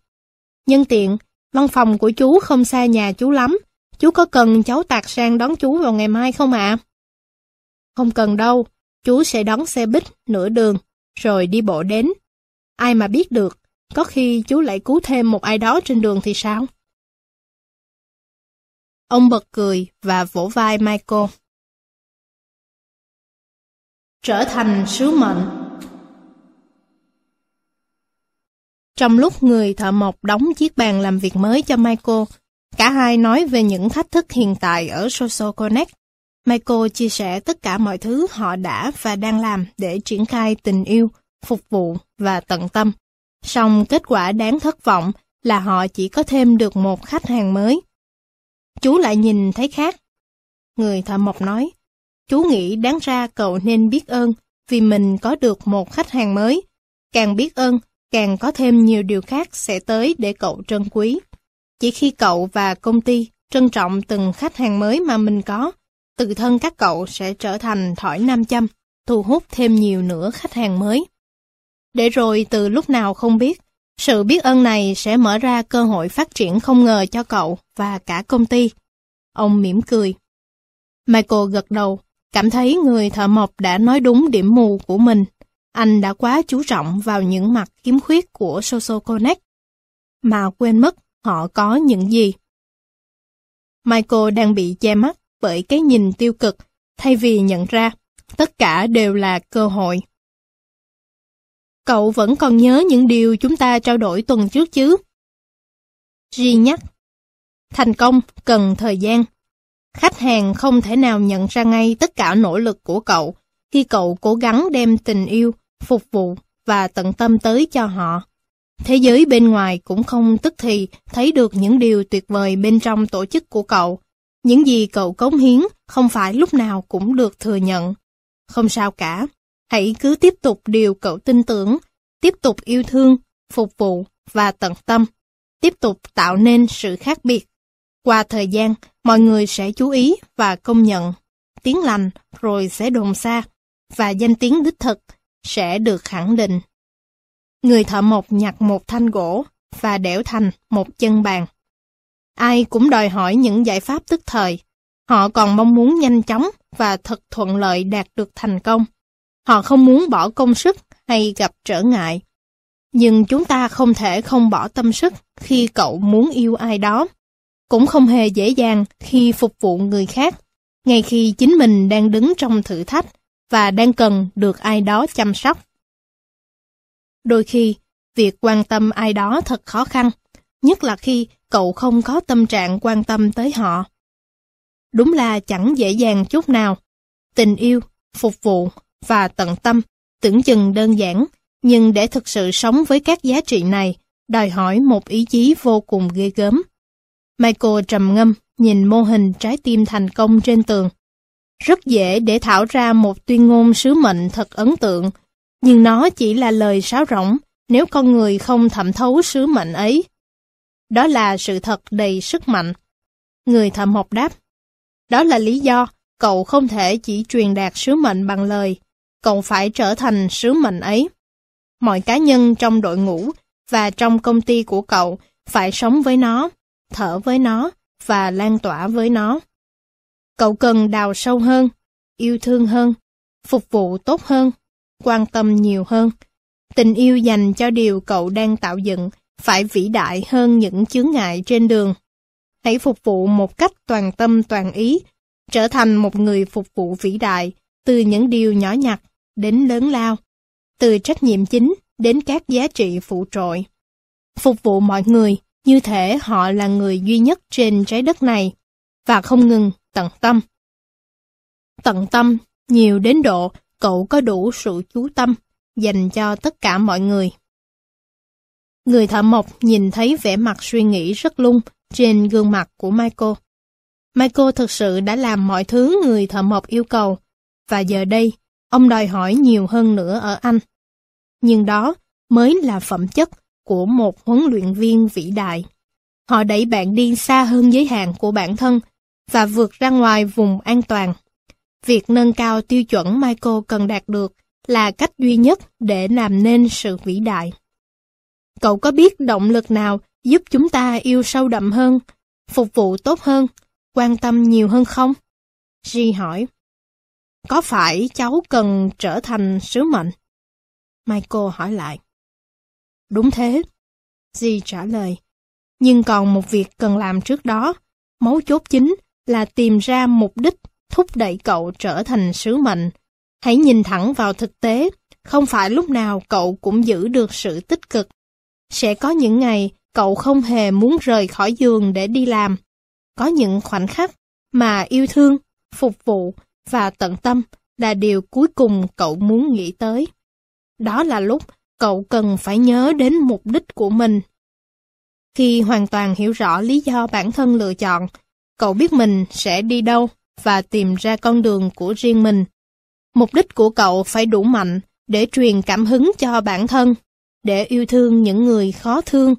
Nhân tiện, văn phòng của chú không xa nhà chú lắm. Chú có cần cháu tạc sang đón chú vào ngày mai không ạ? À? Không cần đâu, chú sẽ đón xe buýt nửa đường, rồi đi bộ đến. Ai mà biết được, có khi chú lại cứu thêm một ai đó trên đường thì sao? Ông bật cười và vỗ vai Michael. Trở thành sứ mệnh Trong lúc người thợ mộc đóng chiếc bàn làm việc mới cho Michael, cả hai nói về những thách thức hiện tại ở Social Connect. Michael chia sẻ tất cả mọi thứ họ đã và đang làm để triển khai tình yêu, phục vụ và tận tâm. Song kết quả đáng thất vọng là họ chỉ có thêm được một khách hàng mới. Chú lại nhìn thấy khác. Người thợ mộc nói, chú nghĩ đáng ra cậu nên biết ơn vì mình có được một khách hàng mới. Càng biết ơn, càng có thêm nhiều điều khác sẽ tới để cậu trân quý. Chỉ khi cậu và công ty trân trọng từng khách hàng mới mà mình có, tự thân các cậu sẽ trở thành thỏi nam châm, thu hút thêm nhiều nữa khách hàng mới. Để rồi từ lúc nào không biết, sự biết ơn này sẽ mở ra cơ hội phát triển không ngờ cho cậu và cả công ty. Ông mỉm cười. Michael gật đầu, cảm thấy người thợ mộc đã nói đúng điểm mù của mình. Anh đã quá chú trọng vào những mặt khiếm khuyết của Social Connect, mà quên mất họ có những gì. Michael đang bị che mắt bởi cái nhìn tiêu cực, thay vì nhận ra tất cả đều là cơ hội. Cậu vẫn còn nhớ những điều chúng ta trao đổi tuần trước chứ? Ri nhắc. Thành công cần thời gian. Khách hàng không thể nào nhận ra ngay tất cả nỗ lực của cậu khi cậu cố gắng đem tình yêu, phục vụ và tận tâm tới cho họ. Thế giới bên ngoài cũng không tức thì thấy được những điều tuyệt vời bên trong tổ chức của cậu. Những gì cậu cống hiến không phải lúc nào cũng được thừa nhận. Không sao cả, hãy cứ tiếp tục điều cậu tin tưởng, tiếp tục yêu thương, phục vụ và tận tâm, tiếp tục tạo nên sự khác biệt. Qua thời gian, mọi người sẽ chú ý và công nhận. Tiếng lành rồi sẽ đồn xa, và danh tiếng đích thực sẽ được khẳng định. Người thợ mộc nhặt một thanh gỗ và đẽo thành một chân bàn. Ai cũng đòi hỏi những giải pháp tức thời. Họ còn mong muốn nhanh chóng và thật thuận lợi đạt được thành công. Họ không muốn bỏ công sức hay gặp trở ngại. Nhưng chúng ta không thể không bỏ tâm sức khi cậu muốn yêu ai đó. Cũng không hề dễ dàng khi phục vụ người khác, ngay khi chính mình đang đứng trong thử thách và đang cần được ai đó chăm sóc. Đôi khi, việc quan tâm ai đó thật khó khăn, nhất là khi cậu không có tâm trạng quan tâm tới họ. Đúng là chẳng dễ dàng chút nào. Tình yêu, phục vụ và tận tâm tưởng chừng đơn giản, nhưng để thực sự sống với các giá trị này, đòi hỏi một ý chí vô cùng ghê gớm. Michael trầm ngâm, nhìn mô hình trái tim thành công trên tường. Rất dễ để thảo ra một tuyên ngôn sứ mệnh thật ấn tượng, nhưng nó chỉ là lời sáo rỗng nếu con người không thẩm thấu sứ mệnh ấy. Đó là sự thật đầy sức mạnh. Người thợ mộc đáp. Đó là lý do cậu không thể chỉ truyền đạt sứ mệnh bằng lời. Cậu phải trở thành sứ mệnh ấy. Mọi cá nhân trong đội ngũ và trong công ty của cậu phải sống với nó, thở với nó và lan tỏa với nó. Cậu cần đào sâu hơn, yêu thương hơn, phục vụ tốt hơn, quan tâm nhiều hơn. Tình yêu dành cho điều cậu đang tạo dựng phải vĩ đại hơn những chướng ngại trên đường. Hãy phục vụ một cách toàn tâm toàn ý, trở thành một người phục vụ vĩ đại từ những điều nhỏ nhặt đến lớn lao, từ trách nhiệm chính đến các giá trị phụ trội. Phục vụ mọi người như thể họ là người duy nhất trên trái đất này và không ngừng tận tâm. Tận tâm nhiều đến độ cậu có đủ sự chú tâm dành cho tất cả mọi người. Người thợ mộc nhìn thấy vẻ mặt suy nghĩ rất lung trên gương mặt của Michael. Michael thực sự đã làm mọi thứ người thợ mộc yêu cầu, và giờ đây, ông đòi hỏi nhiều hơn nữa ở anh. Nhưng đó mới là phẩm chất của một huấn luyện viên vĩ đại. Họ đẩy bạn đi xa hơn giới hạn của bản thân và vượt ra ngoài vùng an toàn. Việc nâng cao tiêu chuẩn Michael cần đạt được là cách duy nhất để làm nên sự vĩ đại. Cậu có biết động lực nào giúp chúng ta yêu sâu đậm hơn, phục vụ tốt hơn, quan tâm nhiều hơn không? Ri hỏi. Có phải cháu cần trở thành sứ mệnh? Michael hỏi lại. Đúng thế. G trả lời. Nhưng còn một việc cần làm trước đó. Mấu chốt chính là tìm ra mục đích thúc đẩy cậu trở thành sứ mệnh. Hãy nhìn thẳng vào thực tế, không phải lúc nào cậu cũng giữ được sự tích cực. Sẽ có những ngày cậu không hề muốn rời khỏi giường để đi làm. Có những khoảnh khắc mà yêu thương, phục vụ và tận tâm là điều cuối cùng cậu muốn nghĩ tới. Đó là lúc cậu cần phải nhớ đến mục đích của mình. Khi hoàn toàn hiểu rõ lý do bản thân lựa chọn, cậu biết mình sẽ đi đâu và tìm ra con đường của riêng mình. Mục đích của cậu phải đủ mạnh để truyền cảm hứng cho bản thân, để yêu thương những người khó thương,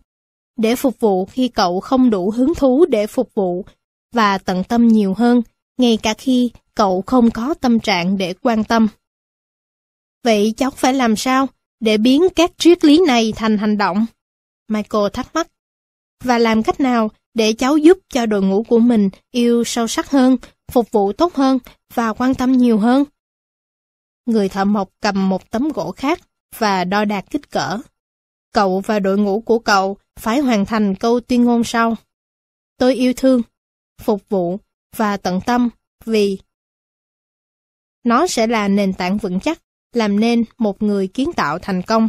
để phục vụ khi cậu không đủ hứng thú để phục vụ, và tận tâm nhiều hơn, ngay cả khi cậu không có tâm trạng để quan tâm. Vậy cháu phải làm sao để biến các triết lý này thành hành động? Michael thắc mắc. Và làm cách nào để cháu giúp cho đội ngũ của mình yêu sâu sắc hơn, phục vụ tốt hơn và quan tâm nhiều hơn? Người thợ mộc cầm một tấm gỗ khác và đo đạt kích cỡ. Cậu và đội ngũ của cậu phải hoàn thành câu tuyên ngôn sau. Tôi yêu thương, phục vụ và tận tâm vì nó sẽ là nền tảng vững chắc làm nên một người kiến tạo thành công.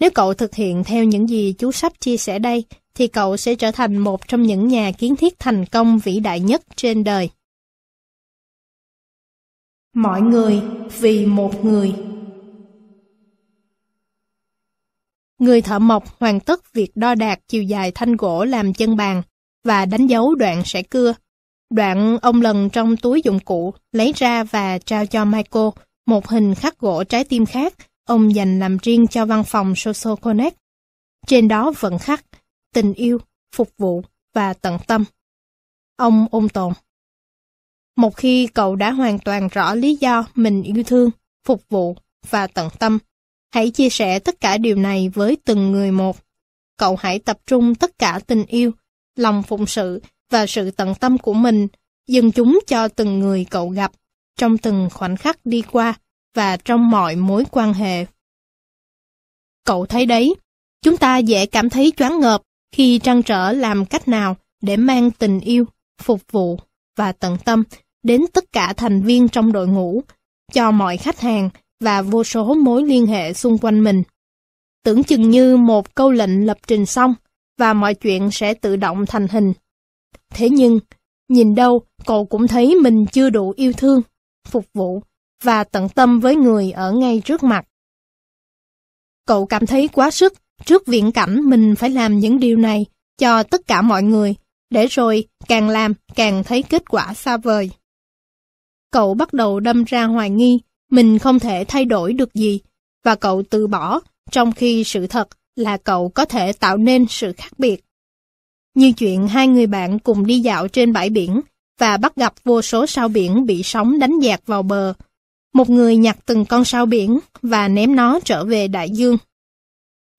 Nếu cậu thực hiện theo những gì chú sắp chia sẻ đây, thì cậu sẽ trở thành một trong những nhà kiến thiết thành công vĩ đại nhất trên đời. Mọi người vì một người Người thợ mộc hoàn tất việc đo đạt chiều dài thanh gỗ làm chân bàn và đánh dấu đoạn sẽ cưa. Đoạn ông lần trong túi dụng cụ, lấy ra và trao cho Michael một hình khắc gỗ trái tim khác ông dành làm riêng cho văn phòng Social Connect. Trên đó vẫn khắc tình yêu, phục vụ và tận tâm. Ông ôn tồn. Một khi cậu đã hoàn toàn rõ lý do mình yêu thương, phục vụ và tận tâm, hãy chia sẻ tất cả điều này với từng người một. Cậu hãy tập trung tất cả tình yêu, lòng phụng sự và sự tận tâm của mình, dâng chúng cho từng người cậu gặp, trong từng khoảnh khắc đi qua và trong mọi mối quan hệ. Cậu thấy đấy, chúng ta dễ cảm thấy choáng ngợp khi trăn trở làm cách nào để mang tình yêu, phục vụ và tận tâm đến tất cả thành viên trong đội ngũ, cho mọi khách hàng và vô số mối liên hệ xung quanh mình. Tưởng chừng như một câu lệnh lập trình xong và mọi chuyện sẽ tự động thành hình. Thế nhưng, nhìn đâu cậu cũng thấy mình chưa đủ yêu thương, phục vụ và tận tâm với người ở ngay trước mặt. Cậu cảm thấy quá sức trước viễn cảnh mình phải làm những điều này cho tất cả mọi người, để rồi càng làm càng thấy kết quả xa vời. Cậu bắt đầu đâm ra hoài nghi mình không thể thay đổi được gì, và cậu từ bỏ, trong khi sự thật là cậu có thể tạo nên sự khác biệt. Như chuyện hai người bạn cùng đi dạo trên bãi biển và bắt gặp vô số sao biển bị sóng đánh dạt vào bờ. Một người nhặt từng con sao biển và ném nó trở về đại dương.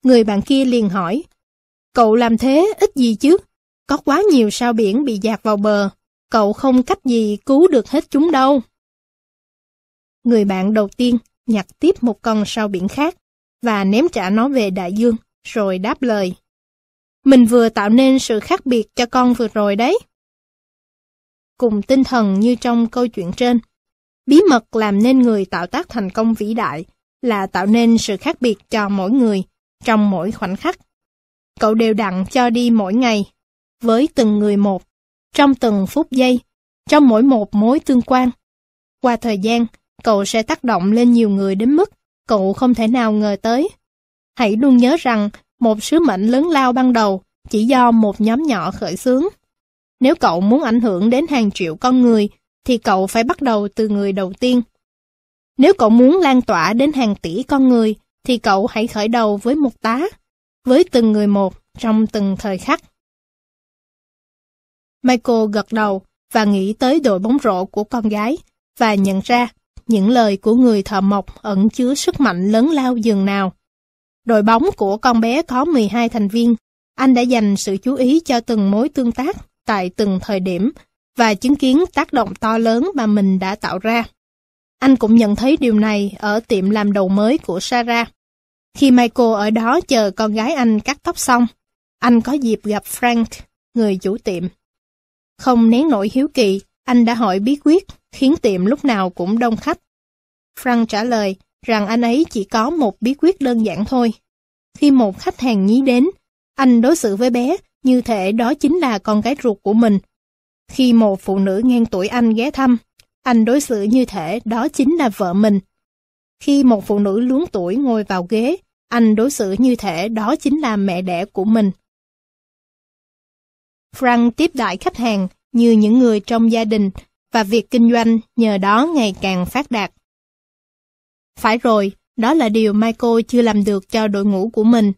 Người bạn kia liền hỏi, cậu làm thế ít gì chứ? Có quá nhiều sao biển bị dạt vào bờ, cậu không cách gì cứu được hết chúng đâu. Người bạn đầu tiên nhặt tiếp một con sao biển khác và ném trả nó về đại dương, rồi đáp lời. Mình vừa tạo nên sự khác biệt cho con vừa rồi đấy. Cùng tinh thần như trong câu chuyện trên, bí mật làm nên người tạo tác thành công vĩ đại là tạo nên sự khác biệt cho mỗi người trong mỗi khoảnh khắc. Cậu đều đặn cho đi mỗi ngày, với từng người một, trong từng phút giây, trong mỗi một mối tương quan. Qua thời gian, cậu sẽ tác động lên nhiều người đến mức cậu không thể nào ngờ tới. Hãy luôn nhớ rằng một sứ mệnh lớn lao ban đầu chỉ do một nhóm nhỏ khởi xướng. Nếu cậu muốn ảnh hưởng đến hàng triệu con người, thì cậu phải bắt đầu từ người đầu tiên. Nếu cậu muốn lan tỏa đến hàng tỷ con người, thì cậu hãy khởi đầu với một tá, với từng người một trong từng thời khắc. Michael gật đầu và nghĩ tới đội bóng rổ của con gái và nhận ra những lời của người thợ mộc ẩn chứa sức mạnh lớn lao dường nào. Đội bóng của con bé có 12 thành viên. Anh đã dành sự chú ý cho từng mối tương tác tại từng thời điểm và chứng kiến tác động to lớn mà mình đã tạo ra. Anh cũng nhận thấy điều này ở tiệm làm đầu mới của Sarah. Khi Michael ở đó chờ con gái anh cắt tóc xong, anh có dịp gặp Frank, người chủ tiệm. Không nén nổi hiếu kỳ, anh đã hỏi bí quyết, khiến tiệm lúc nào cũng đông khách. Frank trả lời rằng anh ấy chỉ có một bí quyết đơn giản thôi. Khi một khách hàng nhí đến, anh đối xử với bé như thể đó chính là con gái ruột của mình. Khi một phụ nữ ngang tuổi anh ghé thăm, anh đối xử như thể đó chính là vợ mình. Khi một phụ nữ luống tuổi ngồi vào ghế, anh đối xử như thể đó chính là mẹ đẻ của mình. Frank tiếp đại khách hàng như những người trong gia đình và việc kinh doanh nhờ đó ngày càng phát đạt. Phải rồi, đó là điều Michael chưa làm được cho đội ngũ của mình.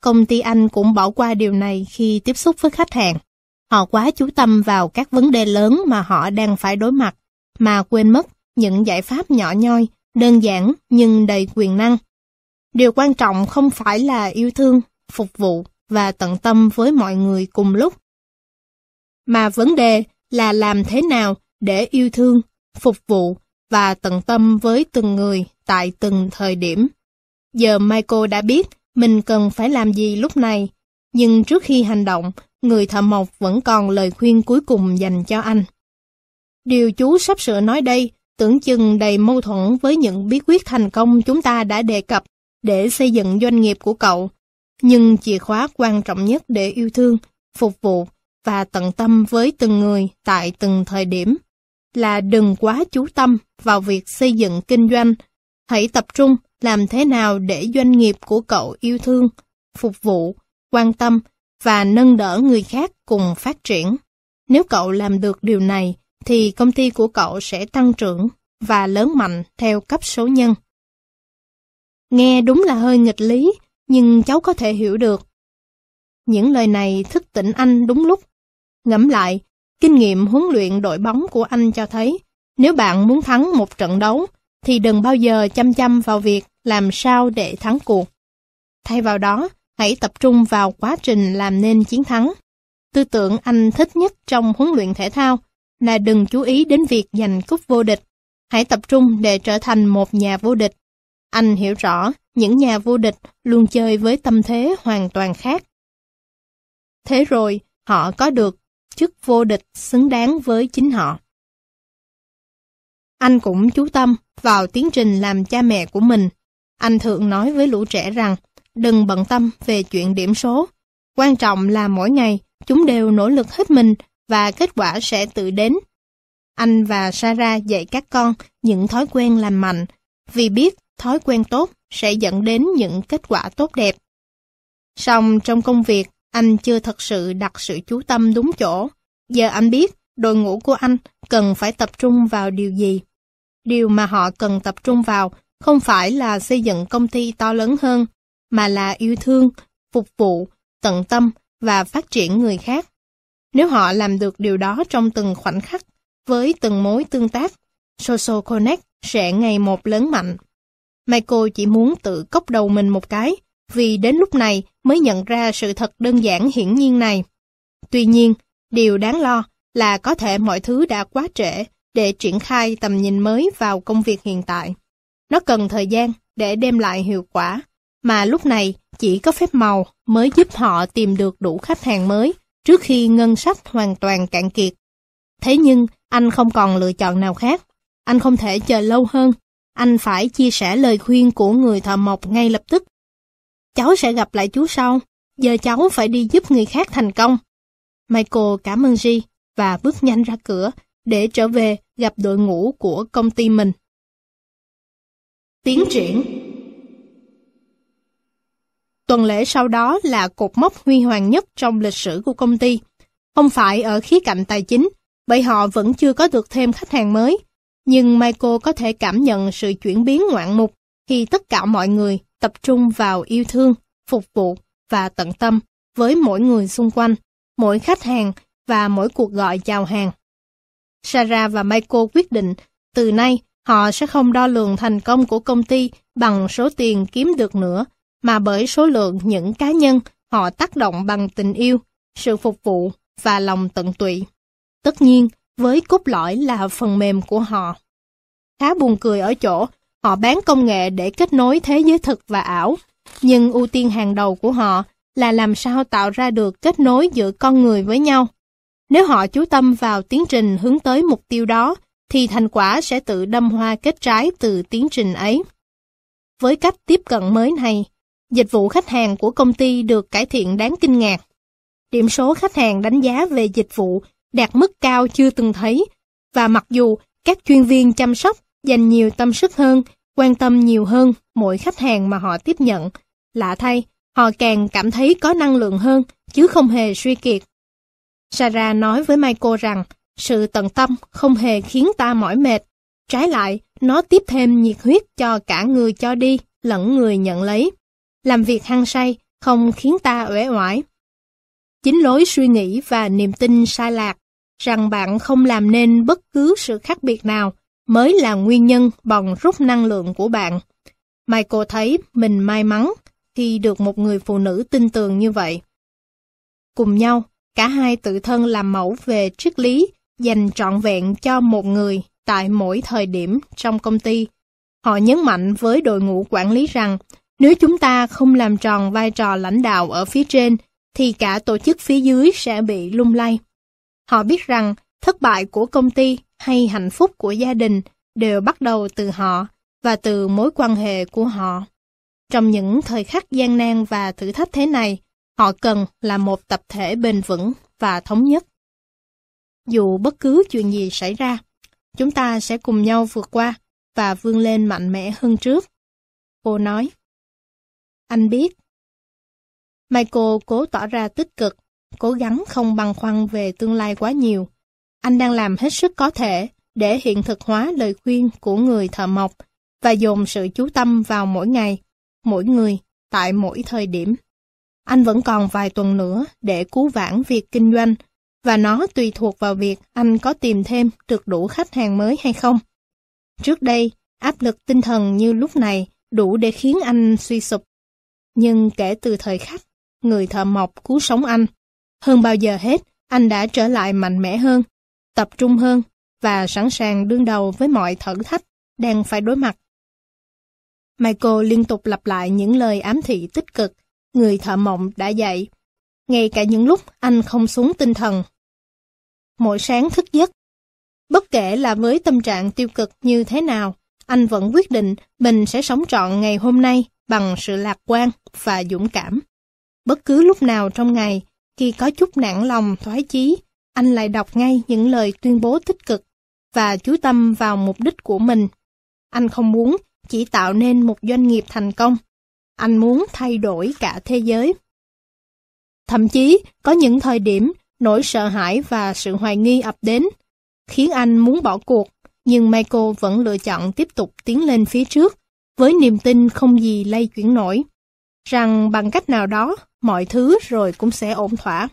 Công ty anh cũng bỏ qua điều này khi tiếp xúc với khách hàng. Họ quá chú tâm vào các vấn đề lớn mà họ đang phải đối mặt, mà quên mất những giải pháp nhỏ nhoi, đơn giản nhưng đầy quyền năng. Điều quan trọng không phải là yêu thương, phục vụ và tận tâm với mọi người cùng lúc. Mà vấn đề là làm thế nào để yêu thương, phục vụ và tận tâm với từng người tại từng thời điểm. Giờ Michael đã biết mình cần phải làm gì lúc này, nhưng trước khi hành động, người thợ mộc vẫn còn lời khuyên cuối cùng dành cho anh. Điều chú sắp sửa nói đây tưởng chừng đầy mâu thuẫn với những bí quyết thành công chúng ta đã đề cập để xây dựng doanh nghiệp của cậu. Nhưng chìa khóa quan trọng nhất để yêu thương, phục vụ và tận tâm với từng người tại từng thời điểm là đừng quá chú tâm vào việc xây dựng kinh doanh. Hãy tập trung làm thế nào để doanh nghiệp của cậu yêu thương, phục vụ, quan tâm và nâng đỡ người khác cùng phát triển. Nếu cậu làm được điều này, thì công ty của cậu sẽ tăng trưởng và lớn mạnh theo cấp số nhân. Nghe đúng là hơi nghịch lý, nhưng cháu có thể hiểu được. Những lời này thức tỉnh anh đúng lúc. Ngẫm lại, kinh nghiệm huấn luyện đội bóng của anh cho thấy, nếu bạn muốn thắng một trận đấu, thì đừng bao giờ chăm chăm vào việc làm sao để thắng cuộc. Thay vào đó, hãy tập trung vào quá trình làm nên chiến thắng. Tư tưởng anh thích nhất trong huấn luyện thể thao là đừng chú ý đến việc giành cúp vô địch. Hãy tập trung để trở thành một nhà vô địch. Anh hiểu rõ, những nhà vô địch luôn chơi với tâm thế hoàn toàn khác. Thế rồi, họ có được chức vô địch xứng đáng với chính họ. Anh cũng chú tâm vào tiến trình làm cha mẹ của mình. Anh thường nói với lũ trẻ rằng, đừng bận tâm về chuyện điểm số. Quan trọng là mỗi ngày, chúng đều nỗ lực hết mình và kết quả sẽ tự đến. Anh và Sarah dạy các con những thói quen lành mạnh, vì biết thói quen tốt sẽ dẫn đến những kết quả tốt đẹp. Song trong công việc, anh chưa thật sự đặt sự chú tâm đúng chỗ. Giờ anh biết đội ngũ của anh cần phải tập trung vào điều gì. Điều mà họ cần tập trung vào không phải là xây dựng công ty to lớn hơn, mà là yêu thương, phục vụ, tận tâm và phát triển người khác nếu họ làm được điều đó trong từng khoảnh khắc, với từng mối tương tác, Social Connect sẽ ngày một lớn mạnh. Michael chỉ muốn tự cốc đầu mình một cái, vì đến lúc này mới nhận ra sự thật đơn giản hiển nhiên này. Tuy nhiên, điều đáng lo là có thể mọi thứ đã quá trễ để triển khai tầm nhìn mới vào công việc hiện tại. Nó cần thời gian để đem lại hiệu quả, mà lúc này chỉ có phép màu mới giúp họ tìm được đủ khách hàng mới trước khi ngân sách hoàn toàn cạn kiệt. Thế nhưng, anh không còn lựa chọn nào khác. Anh không thể chờ lâu hơn. Anh phải chia sẻ lời khuyên của người thợ mộc ngay lập tức. Cháu sẽ gặp lại chú sau. Giờ cháu phải đi giúp người khác thành công. Michael cảm ơn G và bước nhanh ra cửa để trở về gặp đội ngũ của công ty mình. Tiến triển Tuần lễ sau đó là cột mốc huy hoàng nhất trong lịch sử của công ty. Không phải ở khía cạnh tài chính, bởi họ vẫn chưa có được thêm khách hàng mới. Nhưng Michael có thể cảm nhận sự chuyển biến ngoạn mục khi tất cả mọi người tập trung vào yêu thương, phục vụ và tận tâm với mỗi người xung quanh, mỗi khách hàng và mỗi cuộc gọi chào hàng. Sarah và Michael quyết định từ nay họ sẽ không đo lường thành công của công ty bằng số tiền kiếm được nữa, mà bởi số lượng những cá nhân họ tác động bằng tình yêu, sự phục vụ và lòng tận tụy. Tất nhiên, với cốt lõi là phần mềm của họ. Khá buồn cười ở chỗ, họ bán công nghệ để kết nối thế giới thực và ảo, nhưng ưu tiên hàng đầu của họ là làm sao tạo ra được kết nối giữa con người với nhau. Nếu họ chú tâm vào tiến trình hướng tới mục tiêu đó, thì thành quả sẽ tự đâm hoa kết trái từ tiến trình ấy. Với cách tiếp cận mới này, dịch vụ khách hàng của công ty được cải thiện đáng kinh ngạc. Điểm số khách hàng đánh giá về dịch vụ đạt mức cao chưa từng thấy, và mặc dù các chuyên viên chăm sóc dành nhiều tâm sức hơn, quan tâm nhiều hơn mỗi khách hàng mà họ tiếp nhận, lạ thay, họ càng cảm thấy có năng lượng hơn, chứ không hề suy kiệt. Sarah nói với Michael rằng, sự tận tâm không hề khiến ta mỏi mệt. Trái lại, nó tiếp thêm nhiệt huyết cho cả người cho đi, lẫn người nhận lấy. Làm việc hăng say không khiến ta uể oải. Chính lối suy nghĩ và niềm tin sai lạc rằng bạn không làm nên bất cứ sự khác biệt nào mới là nguyên nhân bòn rút năng lượng của bạn. Michael thấy mình may mắn khi được một người phụ nữ tin tưởng như vậy. Cùng nhau, cả hai tự thân làm mẫu về triết lý dành trọn vẹn cho một người tại mỗi thời điểm trong công ty. Họ nhấn mạnh với đội ngũ quản lý rằng nếu chúng ta không làm tròn vai trò lãnh đạo ở phía trên thì cả tổ chức phía dưới sẽ bị lung lay. Họ biết rằng thất bại của công ty hay hạnh phúc của gia đình đều bắt đầu từ họ và từ mối quan hệ của họ. Trong những thời khắc gian nan và thử thách thế này, họ cần là một tập thể bền vững và thống nhất. Dù bất cứ chuyện gì xảy ra, chúng ta sẽ cùng nhau vượt qua và vươn lên mạnh mẽ hơn trước. Cô nói. Anh biết. Michael cố tỏ ra tích cực, cố gắng không băn khoăn về tương lai quá nhiều. Anh đang làm hết sức có thể để hiện thực hóa lời khuyên của người thợ mộc và dồn sự chú tâm vào mỗi ngày, mỗi người, tại mỗi thời điểm. Anh vẫn còn vài tuần nữa để cứu vãn việc kinh doanh và nó tùy thuộc vào việc anh có tìm thêm được đủ khách hàng mới hay không. Trước đây, áp lực tinh thần như lúc này đủ để khiến anh suy sụp. Nhưng kể từ thời khắc, người thợ mộc cứu sống anh, hơn bao giờ hết, anh đã trở lại mạnh mẽ hơn, tập trung hơn và sẵn sàng đương đầu với mọi thử thách đang phải đối mặt. Michael liên tục lặp lại những lời ám thị tích cực người thợ mộng đã dạy. Ngay cả những lúc anh không xuống tinh thần mỗi sáng thức giấc. Bất kể là với tâm trạng tiêu cực như thế nào, anh vẫn quyết định mình sẽ sống trọn ngày hôm nay bằng sự lạc quan và dũng cảm. Bất cứ lúc nào trong ngày, khi có chút nản lòng thoái chí, anh lại đọc ngay những lời tuyên bố tích cực và chú tâm vào mục đích của mình. Anh không muốn chỉ tạo nên một doanh nghiệp thành công. Anh muốn thay đổi cả thế giới. Thậm chí, có những thời điểm Nỗi sợ hãi và sự hoài nghi ập đến, khiến anh muốn bỏ cuộc, nhưng Michael vẫn lựa chọn tiếp tục tiến lên phía trước, với niềm tin không gì lay chuyển nổi, rằng bằng cách nào đó, mọi thứ rồi cũng sẽ ổn thỏa.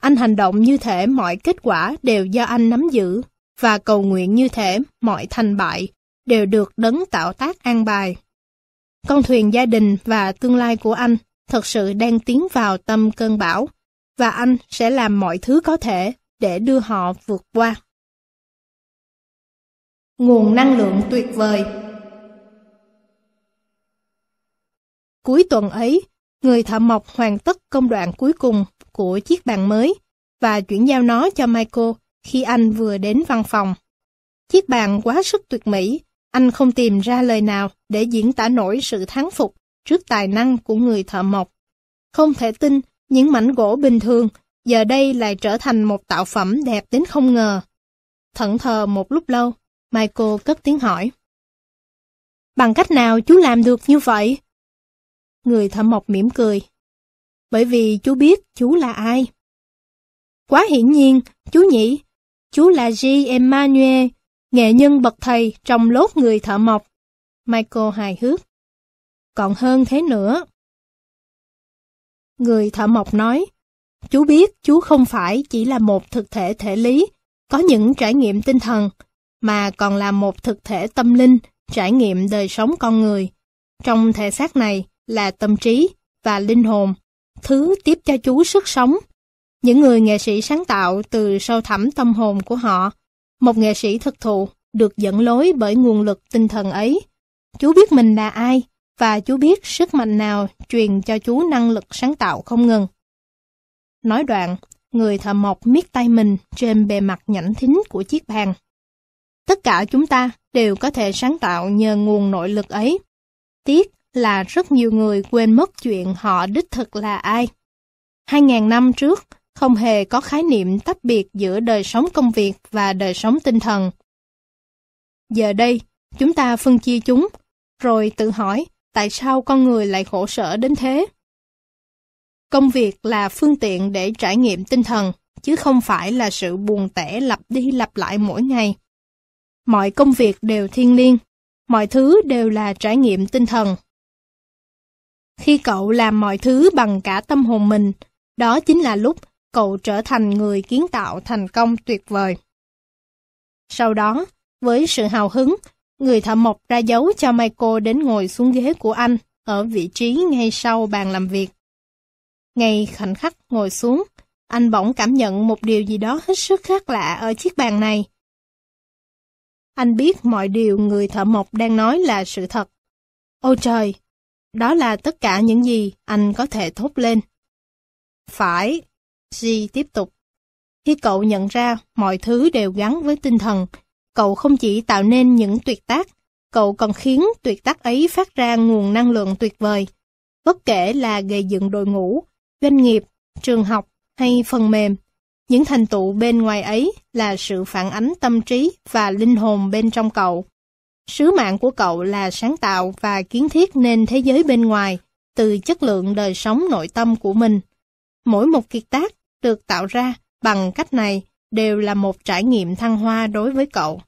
Anh hành động như thể mọi kết quả đều do anh nắm giữ, và cầu nguyện như thể mọi thành bại đều được đấng tạo tác an bài. Con thuyền gia đình và tương lai của anh thật sự đang tiến vào tâm cơn bão, và anh sẽ làm mọi thứ có thể để đưa họ vượt qua. Nguồn năng lượng tuyệt vời Cuối tuần ấy, người thợ mộc hoàn tất công đoạn cuối cùng của chiếc bàn mới và chuyển giao nó cho Michael khi anh vừa đến văn phòng. Chiếc bàn quá sức tuyệt mỹ, anh không tìm ra lời nào để diễn tả nổi sự thán phục trước tài năng của người thợ mộc. Không thể tin những mảnh gỗ bình thường giờ đây lại trở thành một tạo phẩm đẹp đến không ngờ. Thận thờ một lúc lâu, Michael cất tiếng hỏi. Bằng cách nào chú làm được như vậy? Người thợ mộc mỉm cười. Bởi vì chú biết chú là ai. Quá hiển nhiên, chú nhỉ, chú là G. Emmanuel, nghệ nhân bậc thầy trong lốt người thợ mộc. Michael hài hước. Còn hơn thế nữa. Người thợ mộc nói, chú biết chú không phải chỉ là một thực thể thể lý, có những trải nghiệm tinh thần, mà còn là một thực thể tâm linh, trải nghiệm đời sống con người. Trong thể xác này là tâm trí và linh hồn, thứ tiếp cho chú sức sống. Những người nghệ sĩ sáng tạo từ sâu thẳm tâm hồn của họ, một nghệ sĩ thực thụ được dẫn lối bởi nguồn lực tinh thần ấy. Chú biết mình là ai, và chú biết sức mạnh nào truyền cho chú năng lực sáng tạo không ngừng. Nói đoạn, người thợ mộc miết tay mình trên bề mặt nhẵn thính của chiếc bàn. Tất cả chúng ta đều có thể sáng tạo nhờ nguồn nội lực ấy. Tiếc là rất nhiều người quên mất chuyện họ đích thực là ai. Hai ngàn năm trước, không hề có khái niệm tách biệt giữa đời sống công việc và đời sống tinh thần. Giờ đây, chúng ta phân chia chúng, rồi tự hỏi tại sao con người lại khổ sở đến thế. Công việc là phương tiện để trải nghiệm tinh thần, chứ không phải là sự buồn tẻ lặp đi lặp lại mỗi ngày. Mọi công việc đều thiên liêng, mọi thứ đều là trải nghiệm tinh thần. Khi cậu làm mọi thứ bằng cả tâm hồn mình, đó chính là lúc cậu trở thành người kiến tạo thành công tuyệt vời. Sau đó, với sự hào hứng, người thợ mộc ra dấu cho Michael đến ngồi xuống ghế của anh ở vị trí ngay sau bàn làm việc. Ngay khoảnh khắc ngồi xuống, anh bỗng cảm nhận một điều gì đó hết sức khác lạ ở chiếc bàn này. Anh biết mọi điều người thợ mộc đang nói là sự thật. Ôi trời! Đó là tất cả những gì anh có thể thốt lên. Phải, G tiếp tục. Khi cậu nhận ra mọi thứ đều gắn với tinh thần, cậu không chỉ tạo nên những tuyệt tác, cậu còn khiến tuyệt tác ấy phát ra nguồn năng lượng tuyệt vời. Bất kể là gây dựng đội ngũ, doanh nghiệp, trường học hay phần mềm, những thành tựu bên ngoài ấy là sự phản ánh tâm trí và linh hồn bên trong cậu. Sứ mạng của cậu là sáng tạo và kiến thiết nên thế giới bên ngoài từ chất lượng đời sống nội tâm của mình. Mỗi một kiệt tác được tạo ra bằng cách này đều là một trải nghiệm thăng hoa đối với cậu.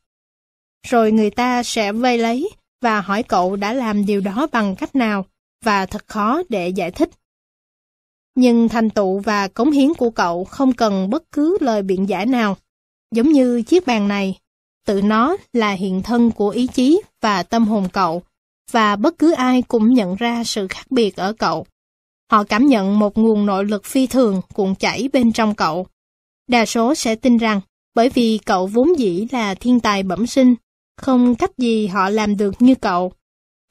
Rồi người ta sẽ vây lấy và hỏi cậu đã làm điều đó bằng cách nào và thật khó để giải thích. Nhưng thành tựu và cống hiến của cậu không cần bất cứ lời biện giải nào. Giống như chiếc bàn này, tự nó là hiện thân của ý chí và tâm hồn cậu, và bất cứ ai cũng nhận ra sự khác biệt ở cậu. Họ cảm nhận một nguồn nội lực phi thường cuộn chảy bên trong cậu. Đa số sẽ tin rằng, bởi vì cậu vốn dĩ là thiên tài bẩm sinh, không cách gì họ làm được như cậu.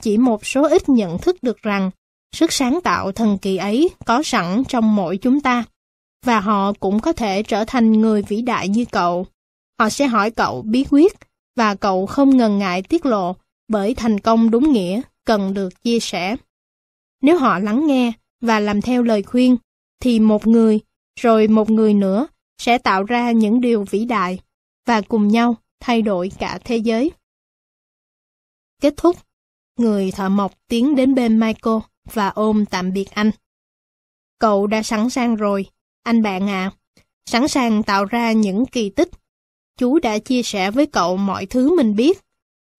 Chỉ một số ít nhận thức được rằng, sức sáng tạo thần kỳ ấy có sẵn trong mỗi chúng ta, và họ cũng có thể trở thành người vĩ đại như cậu. Họ sẽ hỏi cậu bí quyết, và cậu không ngần ngại tiết lộ, bởi thành công đúng nghĩa cần được chia sẻ. Nếu họ lắng nghe và làm theo lời khuyên, thì một người, rồi một người nữa sẽ tạo ra những điều vĩ đại và cùng nhau thay đổi cả thế giới. Kết thúc, người thợ mộc tiến đến bên Michael và ôm tạm biệt anh. Cậu đã sẵn sàng rồi, anh bạn ạ. Sẵn sàng tạo ra những kỳ tích. Chú đã chia sẻ với cậu mọi thứ mình biết,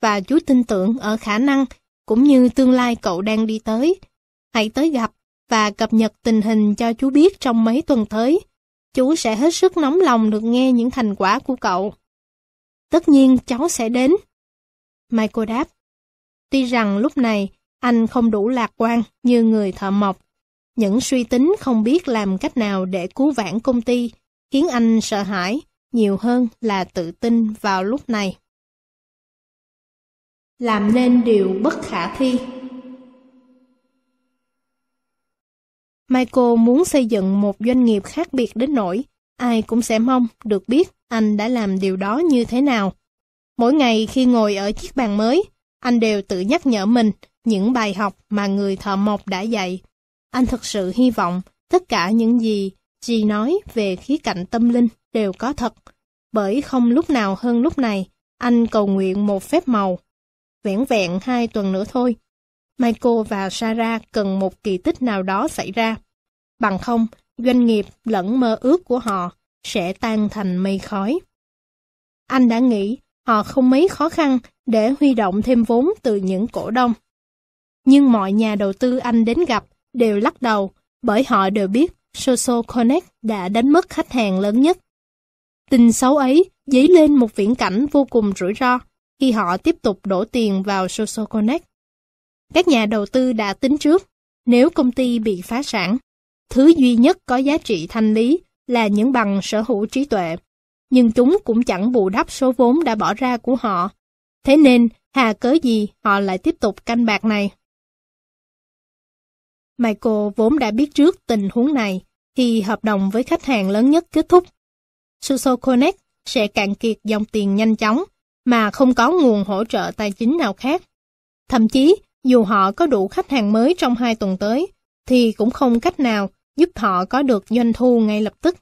và chú tin tưởng ở khả năng cũng như tương lai cậu đang đi tới. Hãy tới gặp và cập nhật tình hình cho chú biết trong mấy tuần tới. chú sẽ hết sức nóng lòng được nghe những thành quả của cậu. Tất nhiên cháu sẽ đến. Michael đáp. Tuy rằng lúc này anh không đủ lạc quan như người thợ mộc. Những suy tính không biết làm cách nào để cứu vãn công ty khiến anh sợ hãi nhiều hơn là tự tin vào lúc này. Làm nên điều bất khả thi Michael muốn xây dựng một doanh nghiệp khác biệt đến nỗi ai cũng sẽ mong được biết anh đã làm điều đó như thế nào. Mỗi ngày khi ngồi ở chiếc bàn mới, anh đều tự nhắc nhở mình những bài học mà người thợ mộc đã dạy. Anh thực sự hy vọng tất cả những gì Chi nói về khía cạnh tâm linh đều có thật, bởi không lúc nào hơn lúc này, anh cầu nguyện một phép màu. Vẹn vẹn hai tuần nữa thôi, Michael và Sarah cần một kỳ tích nào đó xảy ra. Bằng không, doanh nghiệp lẫn mơ ước của họ sẽ tan thành mây khói. Anh đã nghĩ họ không mấy khó khăn để huy động thêm vốn từ những cổ đông. Nhưng mọi nhà đầu tư anh đến gặp đều lắc đầu bởi họ đều biết Social Connect đã đánh mất khách hàng lớn nhất. Tình xấu ấy dấy lên một viễn cảnh vô cùng rủi ro khi họ tiếp tục đổ tiền vào Social Connect. Các nhà đầu tư đã tính trước, nếu công ty bị phá sản, thứ duy nhất có giá trị thanh lý là những bằng sở hữu trí tuệ, nhưng chúng cũng chẳng bù đắp số vốn đã bỏ ra của họ. Thế nên, hà cớ gì họ lại tiếp tục canh bạc này? Michael vốn đã biết trước tình huống này khi hợp đồng với khách hàng lớn nhất kết thúc. Suso Connect sẽ cạn kiệt dòng tiền nhanh chóng mà không có nguồn hỗ trợ tài chính nào khác. Thậm chí, dù họ có đủ khách hàng mới trong hai tuần tới, thì cũng không cách nào giúp họ có được doanh thu ngay lập tức.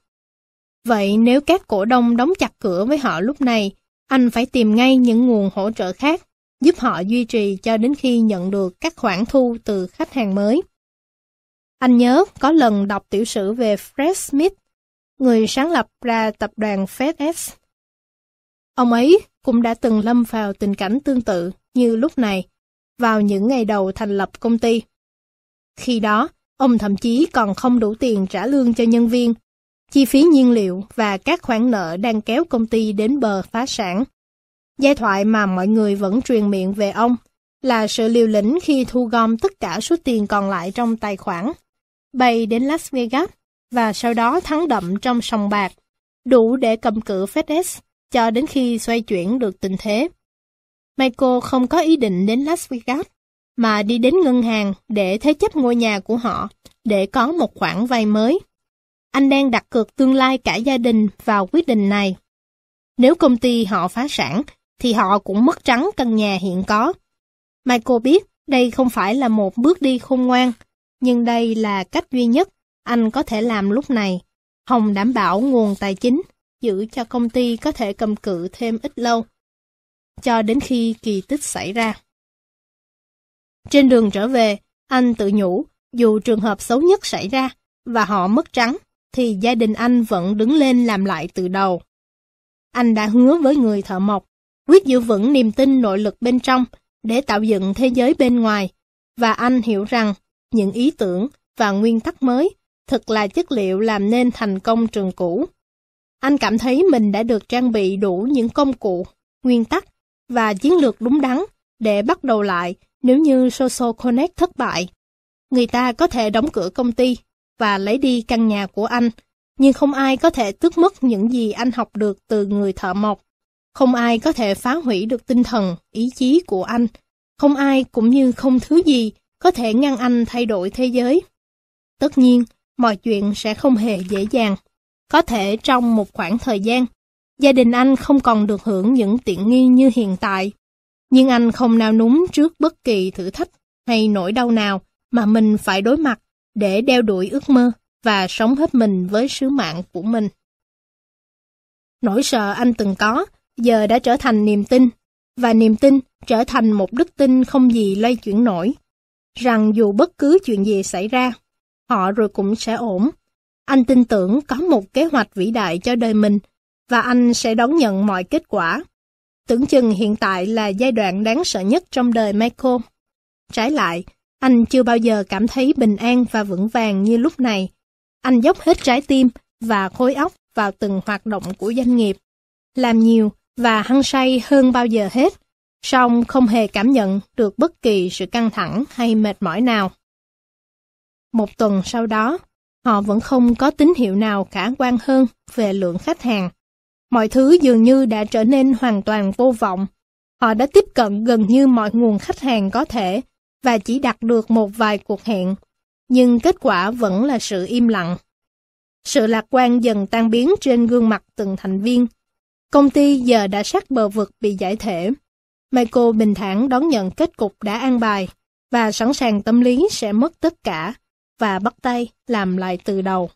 Vậy nếu các cổ đông đóng chặt cửa với họ lúc này, anh phải tìm ngay những nguồn hỗ trợ khác, giúp họ duy trì cho đến khi nhận được các khoản thu từ khách hàng mới. Anh nhớ có lần đọc tiểu sử về Fred Smith, người sáng lập ra tập đoàn FedEx. Ông ấy cũng đã từng lâm vào tình cảnh tương tự như lúc này, vào những ngày đầu thành lập công ty. Khi đó, ông thậm chí còn không đủ tiền trả lương cho nhân viên, chi phí nhiên liệu và các khoản nợ đang kéo công ty đến bờ phá sản. Giai thoại mà mọi người vẫn truyền miệng về ông là sự liều lĩnh khi thu gom tất cả số tiền còn lại trong tài khoản, bay đến Las Vegas và sau đó thắng đậm trong sòng bạc, đủ để cầm cự FedEx cho đến khi xoay chuyển được tình thế. Michael không có ý định đến Las Vegas, mà đi đến ngân hàng để thế chấp ngôi nhà của họ, để có một khoản vay mới. Anh đang đặt cược tương lai cả gia đình vào quyết định này. Nếu công ty họ phá sản, thì họ cũng mất trắng căn nhà hiện có. Michael biết đây không phải là một bước đi khôn ngoan, nhưng đây là cách duy nhất anh có thể làm lúc này. Hồng đảm bảo nguồn tài chính, giữ cho công ty có thể cầm cự thêm ít lâu cho đến khi kỳ tích xảy ra. Trên đường trở về, anh tự nhủ, dù trường hợp xấu nhất xảy ra và họ mất trắng, thì gia đình anh vẫn đứng lên làm lại từ đầu. Anh đã hứa với người thợ mộc, quyết giữ vững niềm tin nội lực bên trong để tạo dựng thế giới bên ngoài, và anh hiểu rằng những ý tưởng và nguyên tắc mới thực là chất liệu làm nên thành công trường cũ. Anh cảm thấy mình đã được trang bị đủ những công cụ, nguyên tắc và chiến lược đúng đắn để bắt đầu lại nếu như Social Connect thất bại. Người ta có thể đóng cửa công ty và lấy đi căn nhà của anh, nhưng không ai có thể tước mất những gì anh học được từ người thợ mộc. Không ai có thể phá hủy được tinh thần, ý chí của anh. Không ai cũng như không thứ gì có thể ngăn anh thay đổi thế giới. Tất nhiên, mọi chuyện sẽ không hề dễ dàng. Có thể trong một khoảng thời gian, Gia đình anh không còn được hưởng những tiện nghi như hiện tại, nhưng anh không nào núng trước bất kỳ thử thách hay nỗi đau nào mà mình phải đối mặt để đeo đuổi ước mơ và sống hết mình với sứ mạng của mình. Nỗi sợ anh từng có giờ đã trở thành niềm tin, và niềm tin trở thành một đức tin không gì lay chuyển nổi, rằng dù bất cứ chuyện gì xảy ra, họ rồi cũng sẽ ổn. Anh tin tưởng có một kế hoạch vĩ đại cho đời mình và anh sẽ đón nhận mọi kết quả. Tưởng chừng hiện tại là giai đoạn đáng sợ nhất trong đời Michael. Trái lại, anh chưa bao giờ cảm thấy bình an và vững vàng như lúc này. Anh dốc hết trái tim và khối óc vào từng hoạt động của doanh nghiệp. Làm nhiều và hăng say hơn bao giờ hết, song không hề cảm nhận được bất kỳ sự căng thẳng hay mệt mỏi nào. Một tuần sau đó, họ vẫn không có tín hiệu nào khả quan hơn về lượng khách hàng. Mọi thứ dường như đã trở nên hoàn toàn vô vọng. Họ đã tiếp cận gần như mọi nguồn khách hàng có thể và chỉ đạt được một vài cuộc hẹn. Nhưng kết quả vẫn là sự im lặng. Sự lạc quan dần tan biến trên gương mặt từng thành viên. Công ty giờ đã sát bờ vực bị giải thể. Michael bình thản đón nhận kết cục đã an bài và sẵn sàng tâm lý sẽ mất tất cả và bắt tay làm lại từ đầu.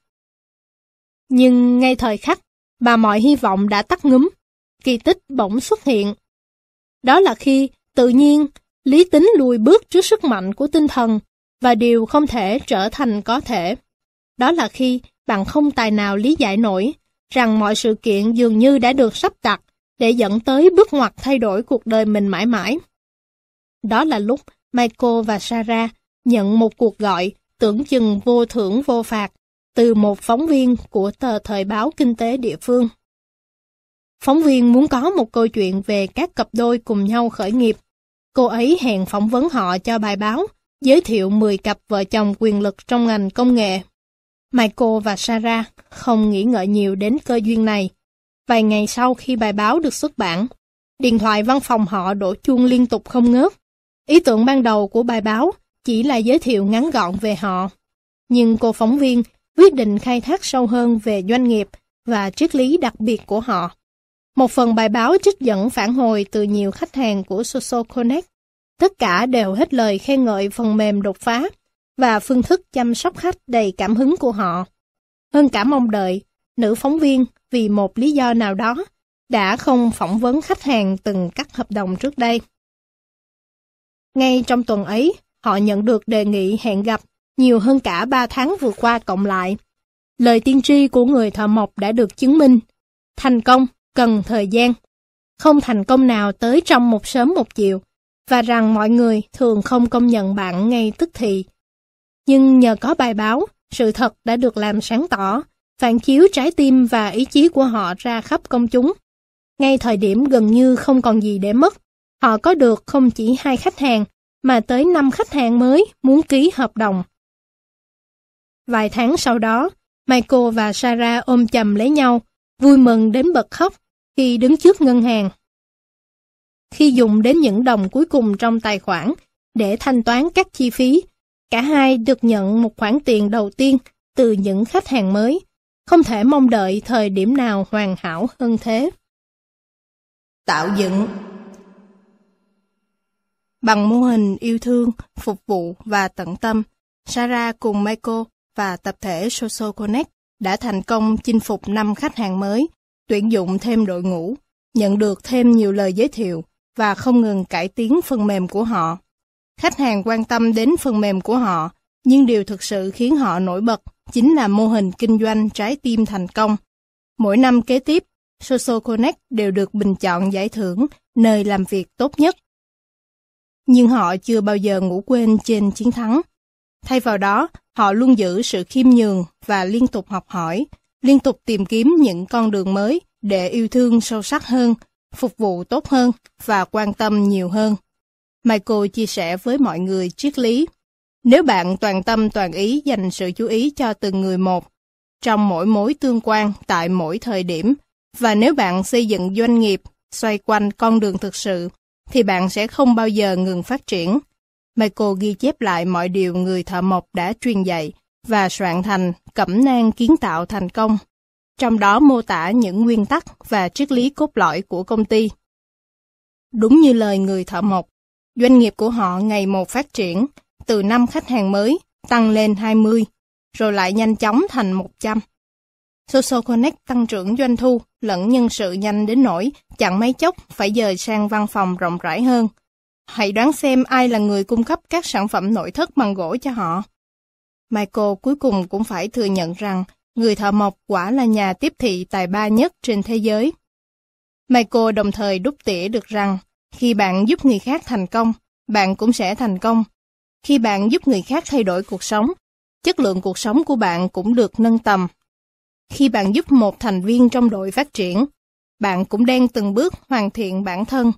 Nhưng ngay thời khắc mà mọi hy vọng đã tắt ngúm, kỳ tích bỗng xuất hiện. Đó là khi, tự nhiên, lý tính lùi bước trước sức mạnh của tinh thần và điều không thể trở thành có thể. Đó là khi bạn không tài nào lý giải nổi rằng mọi sự kiện dường như đã được sắp đặt để dẫn tới bước ngoặt thay đổi cuộc đời mình mãi mãi. Đó là lúc Michael và Sarah nhận một cuộc gọi tưởng chừng vô thưởng vô phạt từ một phóng viên của tờ thời báo kinh tế địa phương. Phóng viên muốn có một câu chuyện về các cặp đôi cùng nhau khởi nghiệp. Cô ấy hẹn phỏng vấn họ cho bài báo, giới thiệu 10 cặp vợ chồng quyền lực trong ngành công nghệ. Michael và Sarah không nghĩ ngợi nhiều đến cơ duyên này. Vài ngày sau khi bài báo được xuất bản, điện thoại văn phòng họ đổ chuông liên tục không ngớt. Ý tưởng ban đầu của bài báo chỉ là giới thiệu ngắn gọn về họ. Nhưng cô phóng viên quyết định khai thác sâu hơn về doanh nghiệp và triết lý đặc biệt của họ. Một phần bài báo trích dẫn phản hồi từ nhiều khách hàng của Social Connect. Tất cả đều hết lời khen ngợi phần mềm đột phá và phương thức chăm sóc khách đầy cảm hứng của họ. Hơn cả mong đợi, nữ phóng viên vì một lý do nào đó đã không phỏng vấn khách hàng từng cắt hợp đồng trước đây. Ngay trong tuần ấy, họ nhận được đề nghị hẹn gặp nhiều hơn cả 3 tháng vừa qua cộng lại. Lời tiên tri của người thợ mộc đã được chứng minh. Thành công cần thời gian. Không thành công nào tới trong một sớm một chiều, và rằng mọi người thường không công nhận bạn ngay tức thì. Nhưng nhờ có bài báo, sự thật đã được làm sáng tỏ, phản chiếu trái tim và ý chí của họ ra khắp công chúng. Ngay thời điểm gần như không còn gì để mất, họ có được không chỉ hai khách hàng, mà tới năm khách hàng mới muốn ký hợp đồng. Vài tháng sau đó, Michael và Sarah ôm chầm lấy nhau, vui mừng đến bật khóc khi đứng trước ngân hàng. Khi dùng đến những đồng cuối cùng trong tài khoản để thanh toán các chi phí, cả hai được nhận một khoản tiền đầu tiên từ những khách hàng mới, không thể mong đợi thời điểm nào hoàn hảo hơn thế. Tạo dựng Bằng mô hình yêu thương, phục vụ và tận tâm, Sarah cùng Michael và tập thể Social Connect đã thành công chinh phục 5 khách hàng mới, tuyển dụng thêm đội ngũ, nhận được thêm nhiều lời giới thiệu và không ngừng cải tiến phần mềm của họ. Khách hàng quan tâm đến phần mềm của họ, nhưng điều thực sự khiến họ nổi bật chính là mô hình kinh doanh trái tim thành công. Mỗi năm kế tiếp, Social Connect đều được bình chọn giải thưởng nơi làm việc tốt nhất. Nhưng họ chưa bao giờ ngủ quên trên chiến thắng. Thay vào đó, họ luôn giữ sự khiêm nhường và liên tục học hỏi, liên tục tìm kiếm những con đường mới để yêu thương sâu sắc hơn, phục vụ tốt hơn và quan tâm nhiều hơn. Michael chia sẻ với mọi người triết lý. Nếu bạn toàn tâm toàn ý dành sự chú ý cho từng người một, trong mỗi mối tương quan tại mỗi thời điểm, và nếu bạn xây dựng doanh nghiệp xoay quanh con đường thực sự, thì bạn sẽ không bao giờ ngừng phát triển. Michael ghi chép lại mọi điều người thợ mộc đã truyền dạy và soạn thành cẩm nang kiến tạo thành công, trong đó mô tả những nguyên tắc và triết lý cốt lõi của công ty. Đúng như lời người thợ mộc, doanh nghiệp của họ ngày một phát triển, từ 5 khách hàng mới tăng lên 20, rồi lại nhanh chóng thành 100. Social Connect tăng trưởng doanh thu lẫn nhân sự nhanh đến nỗi chẳng mấy chốc phải dời sang văn phòng rộng rãi hơn. Hãy đoán xem ai là người cung cấp các sản phẩm nội thất bằng gỗ cho họ. Michael cuối cùng cũng phải thừa nhận rằng người thợ mộc quả là nhà tiếp thị tài ba nhất trên thế giới. Michael đồng thời đúc tỉa được rằng khi bạn giúp người khác thành công, bạn cũng sẽ thành công. Khi bạn giúp người khác thay đổi cuộc sống, chất lượng cuộc sống của bạn cũng được nâng tầm. khi bạn giúp một thành viên trong đội phát triển, bạn cũng đang từng bước hoàn thiện bản thân.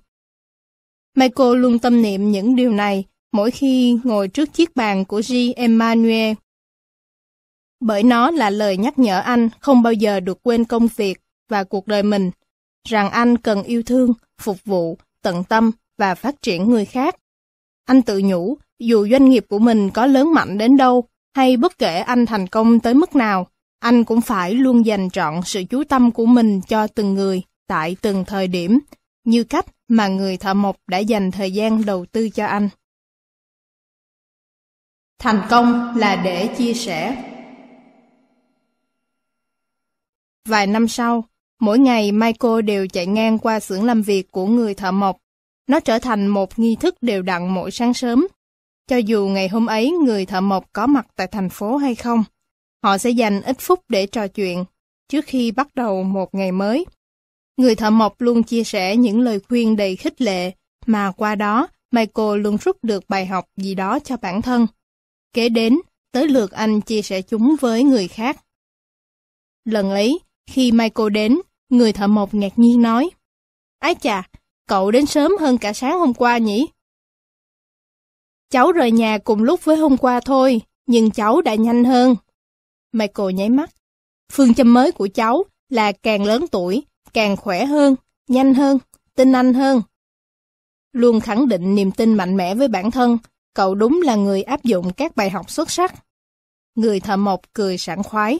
Michael luôn tâm niệm những điều này mỗi khi ngồi trước chiếc bàn của G. Emmanuel. Bởi nó là lời nhắc nhở anh không bao giờ được quên công việc và cuộc đời mình, rằng anh cần yêu thương, phục vụ, tận tâm và phát triển người khác. Anh tự nhủ, dù doanh nghiệp của mình có lớn mạnh đến đâu, hay bất kể anh thành công tới mức nào, anh cũng phải luôn dành trọn sự chú tâm của mình cho từng người tại từng thời điểm, như cách mà người thợ mộc đã dành thời gian đầu tư cho anh. Thành công là để chia sẻ. Vài năm sau, mỗi ngày Michael đều chạy ngang qua xưởng làm việc của người thợ mộc. Nó trở thành một nghi thức đều đặn mỗi sáng sớm. Cho dù ngày hôm ấy người thợ mộc có mặt tại thành phố hay không, họ sẽ dành ít phút để trò chuyện trước khi bắt đầu một ngày mới. Người thợ mộc luôn chia sẻ những lời khuyên đầy khích lệ, mà qua đó Michael luôn rút được bài học gì đó cho bản thân. Kế đến, tới lượt anh chia sẻ chúng với người khác. Lần ấy, khi Michael đến, người thợ mộc ngạc nhiên nói, Ái chà, cậu đến sớm hơn cả sáng hôm qua nhỉ? Cháu rời nhà cùng lúc với hôm qua thôi, nhưng cháu đã nhanh hơn. Michael nháy mắt. Phương châm mới của cháu là càng lớn tuổi, càng khỏe hơn, nhanh hơn, tin anh hơn. Luôn khẳng định niềm tin mạnh mẽ với bản thân, cậu đúng là người áp dụng các bài học xuất sắc. Người thợ mộc cười sảng khoái.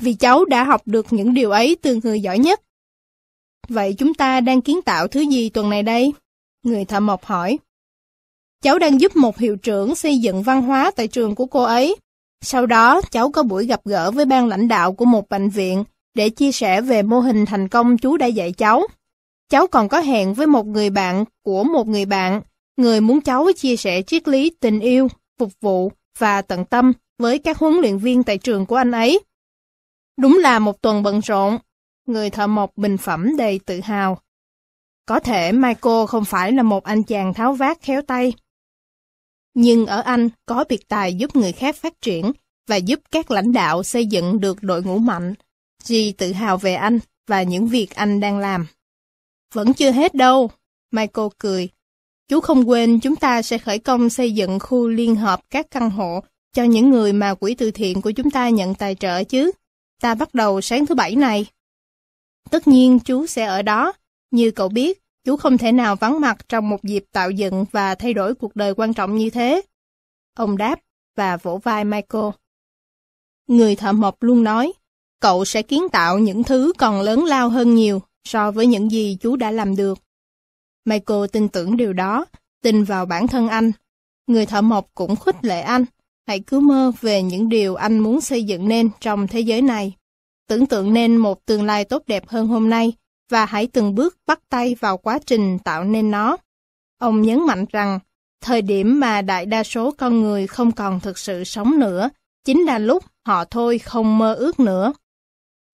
Vì cháu đã học được những điều ấy từ người giỏi nhất. Vậy chúng ta đang kiến tạo thứ gì tuần này đây? Người thợ mộc hỏi. Cháu đang giúp một hiệu trưởng xây dựng văn hóa tại trường của cô ấy. Sau đó, cháu có buổi gặp gỡ với ban lãnh đạo của một bệnh viện để chia sẻ về mô hình thành công chú đã dạy cháu. Cháu còn có hẹn với một người bạn của một người bạn, người muốn cháu chia sẻ triết lý tình yêu, phục vụ và tận tâm với các huấn luyện viên tại trường của anh ấy. Đúng là một tuần bận rộn, người thợ mộc bình phẩm đầy tự hào. Có thể Michael không phải là một anh chàng tháo vát khéo tay. Nhưng ở anh có biệt tài giúp người khác phát triển và giúp các lãnh đạo xây dựng được đội ngũ mạnh G tự hào về anh và những việc anh đang làm. Vẫn chưa hết đâu, Michael cười. Chú không quên chúng ta sẽ khởi công xây dựng khu liên hợp các căn hộ cho những người mà quỹ từ thiện của chúng ta nhận tài trợ chứ. Ta bắt đầu sáng thứ bảy này. Tất nhiên chú sẽ ở đó. Như cậu biết, chú không thể nào vắng mặt trong một dịp tạo dựng và thay đổi cuộc đời quan trọng như thế. Ông đáp và vỗ vai Michael. Người thợ mộc luôn nói, cậu sẽ kiến tạo những thứ còn lớn lao hơn nhiều so với những gì chú đã làm được. Michael tin tưởng điều đó, tin vào bản thân anh. Người thợ mộc cũng khích lệ anh, hãy cứ mơ về những điều anh muốn xây dựng nên trong thế giới này. Tưởng tượng nên một tương lai tốt đẹp hơn hôm nay và hãy từng bước bắt tay vào quá trình tạo nên nó. Ông nhấn mạnh rằng, thời điểm mà đại đa số con người không còn thực sự sống nữa, chính là lúc họ thôi không mơ ước nữa.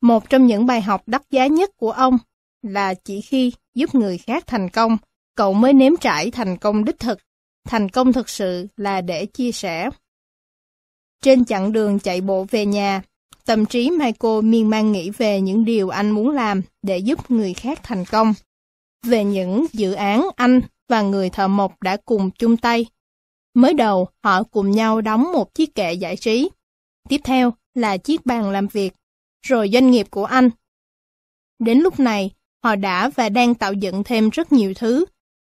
Một trong những bài học đắt giá nhất của ông là chỉ khi giúp người khác thành công, cậu mới nếm trải thành công đích thực. Thành công thực sự là để chia sẻ. Trên chặng đường chạy bộ về nhà, tâm trí Michael miên man nghĩ về những điều anh muốn làm để giúp người khác thành công. Về những dự án anh và người thợ mộc đã cùng chung tay. Mới đầu, họ cùng nhau đóng một chiếc kệ giải trí. Tiếp theo là chiếc bàn làm việc rồi doanh nghiệp của anh. Đến lúc này, họ đã và đang tạo dựng thêm rất nhiều thứ.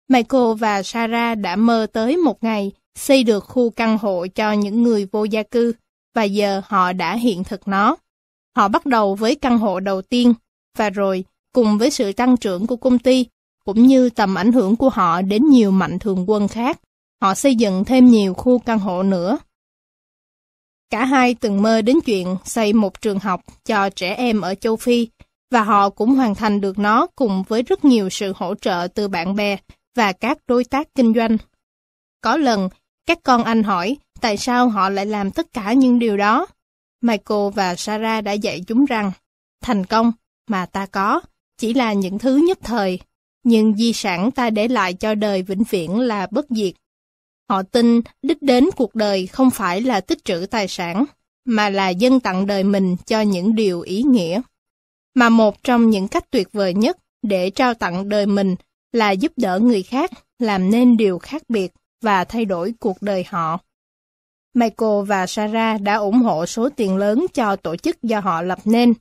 Michael và Sarah đã mơ tới một ngày xây được khu căn hộ cho những người vô gia cư, và giờ họ đã hiện thực nó. Họ bắt đầu với căn hộ đầu tiên, và rồi, cùng với sự tăng trưởng của công ty, cũng như tầm ảnh hưởng của họ đến nhiều mạnh thường quân khác, họ xây dựng thêm nhiều khu căn hộ nữa. Cả hai từng mơ đến chuyện xây một trường học cho trẻ em ở châu Phi, và họ cũng hoàn thành được nó cùng với rất nhiều sự hỗ trợ từ bạn bè và các đối tác kinh doanh. Có lần, các con anh hỏi tại sao họ lại làm tất cả những điều đó. Michael và Sarah đã dạy chúng rằng, thành công mà ta có chỉ là những thứ nhất thời, nhưng di sản ta để lại cho đời vĩnh viễn là bất diệt. Họ tin đích đến cuộc đời không phải là tích trữ tài sản, mà là dân tặng đời mình cho những điều ý nghĩa. Mà một trong những cách tuyệt vời nhất để trao tặng đời mình là giúp đỡ người khác làm nên điều khác biệt và thay đổi cuộc đời họ. Michael và Sarah đã ủng hộ số tiền lớn cho tổ chức do họ lập nên.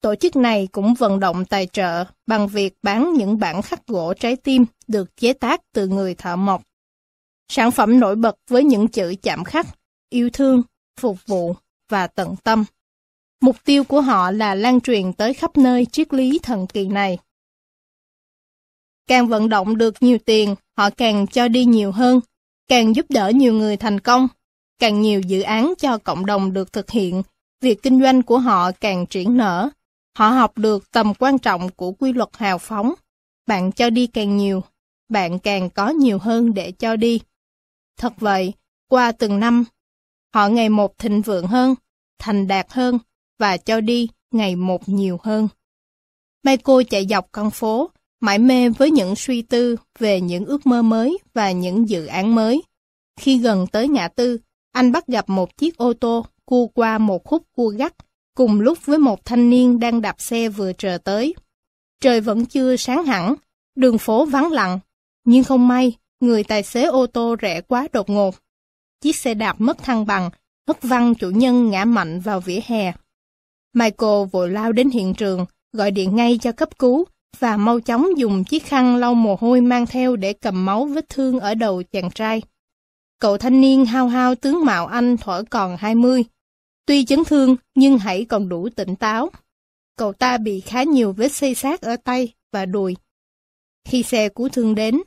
Tổ chức này cũng vận động tài trợ bằng việc bán những bản khắc gỗ trái tim được chế tác từ người thợ mộc. Sản phẩm nổi bật với những chữ chạm khắc, yêu thương, phục vụ và tận tâm. Mục tiêu của họ là lan truyền tới khắp nơi triết lý thần kỳ này. Càng vận động được nhiều tiền, họ càng cho đi nhiều hơn, càng giúp đỡ nhiều người thành công, càng nhiều dự án cho cộng đồng được thực hiện, việc kinh doanh của họ càng triển nở. Họ học được tầm quan trọng của quy luật hào phóng. Bạn cho đi càng nhiều, bạn càng có nhiều hơn để cho đi. Thật vậy, qua từng năm, họ ngày một thịnh vượng hơn, thành đạt hơn và cho đi ngày một nhiều hơn. Michael chạy dọc con phố, mải mê với những suy tư về những ước mơ mới và những dự án mới. Khi gần tới ngã tư, anh bắt gặp một chiếc ô tô cua qua một khúc cua gắt, cùng lúc với một thanh niên đang đạp xe vừa chờ tới. Trời vẫn chưa sáng hẳn, đường phố vắng lặng, nhưng không may, người tài xế ô tô rẽ quá đột ngột. Chiếc xe đạp mất thăng bằng, hất văng chủ nhân ngã mạnh vào vỉa hè. Michael vội lao đến hiện trường, gọi điện ngay cho cấp cứu và mau chóng dùng chiếc khăn lau mồ hôi mang theo để cầm máu vết thương ở đầu chàng trai. Cậu thanh niên hao hao tướng mạo anh thuở còn 20. Tuy chấn thương nhưng hãy còn đủ tỉnh táo. Cậu ta bị khá nhiều vết xây sát ở tay và đùi. Khi xe cứu thương đến,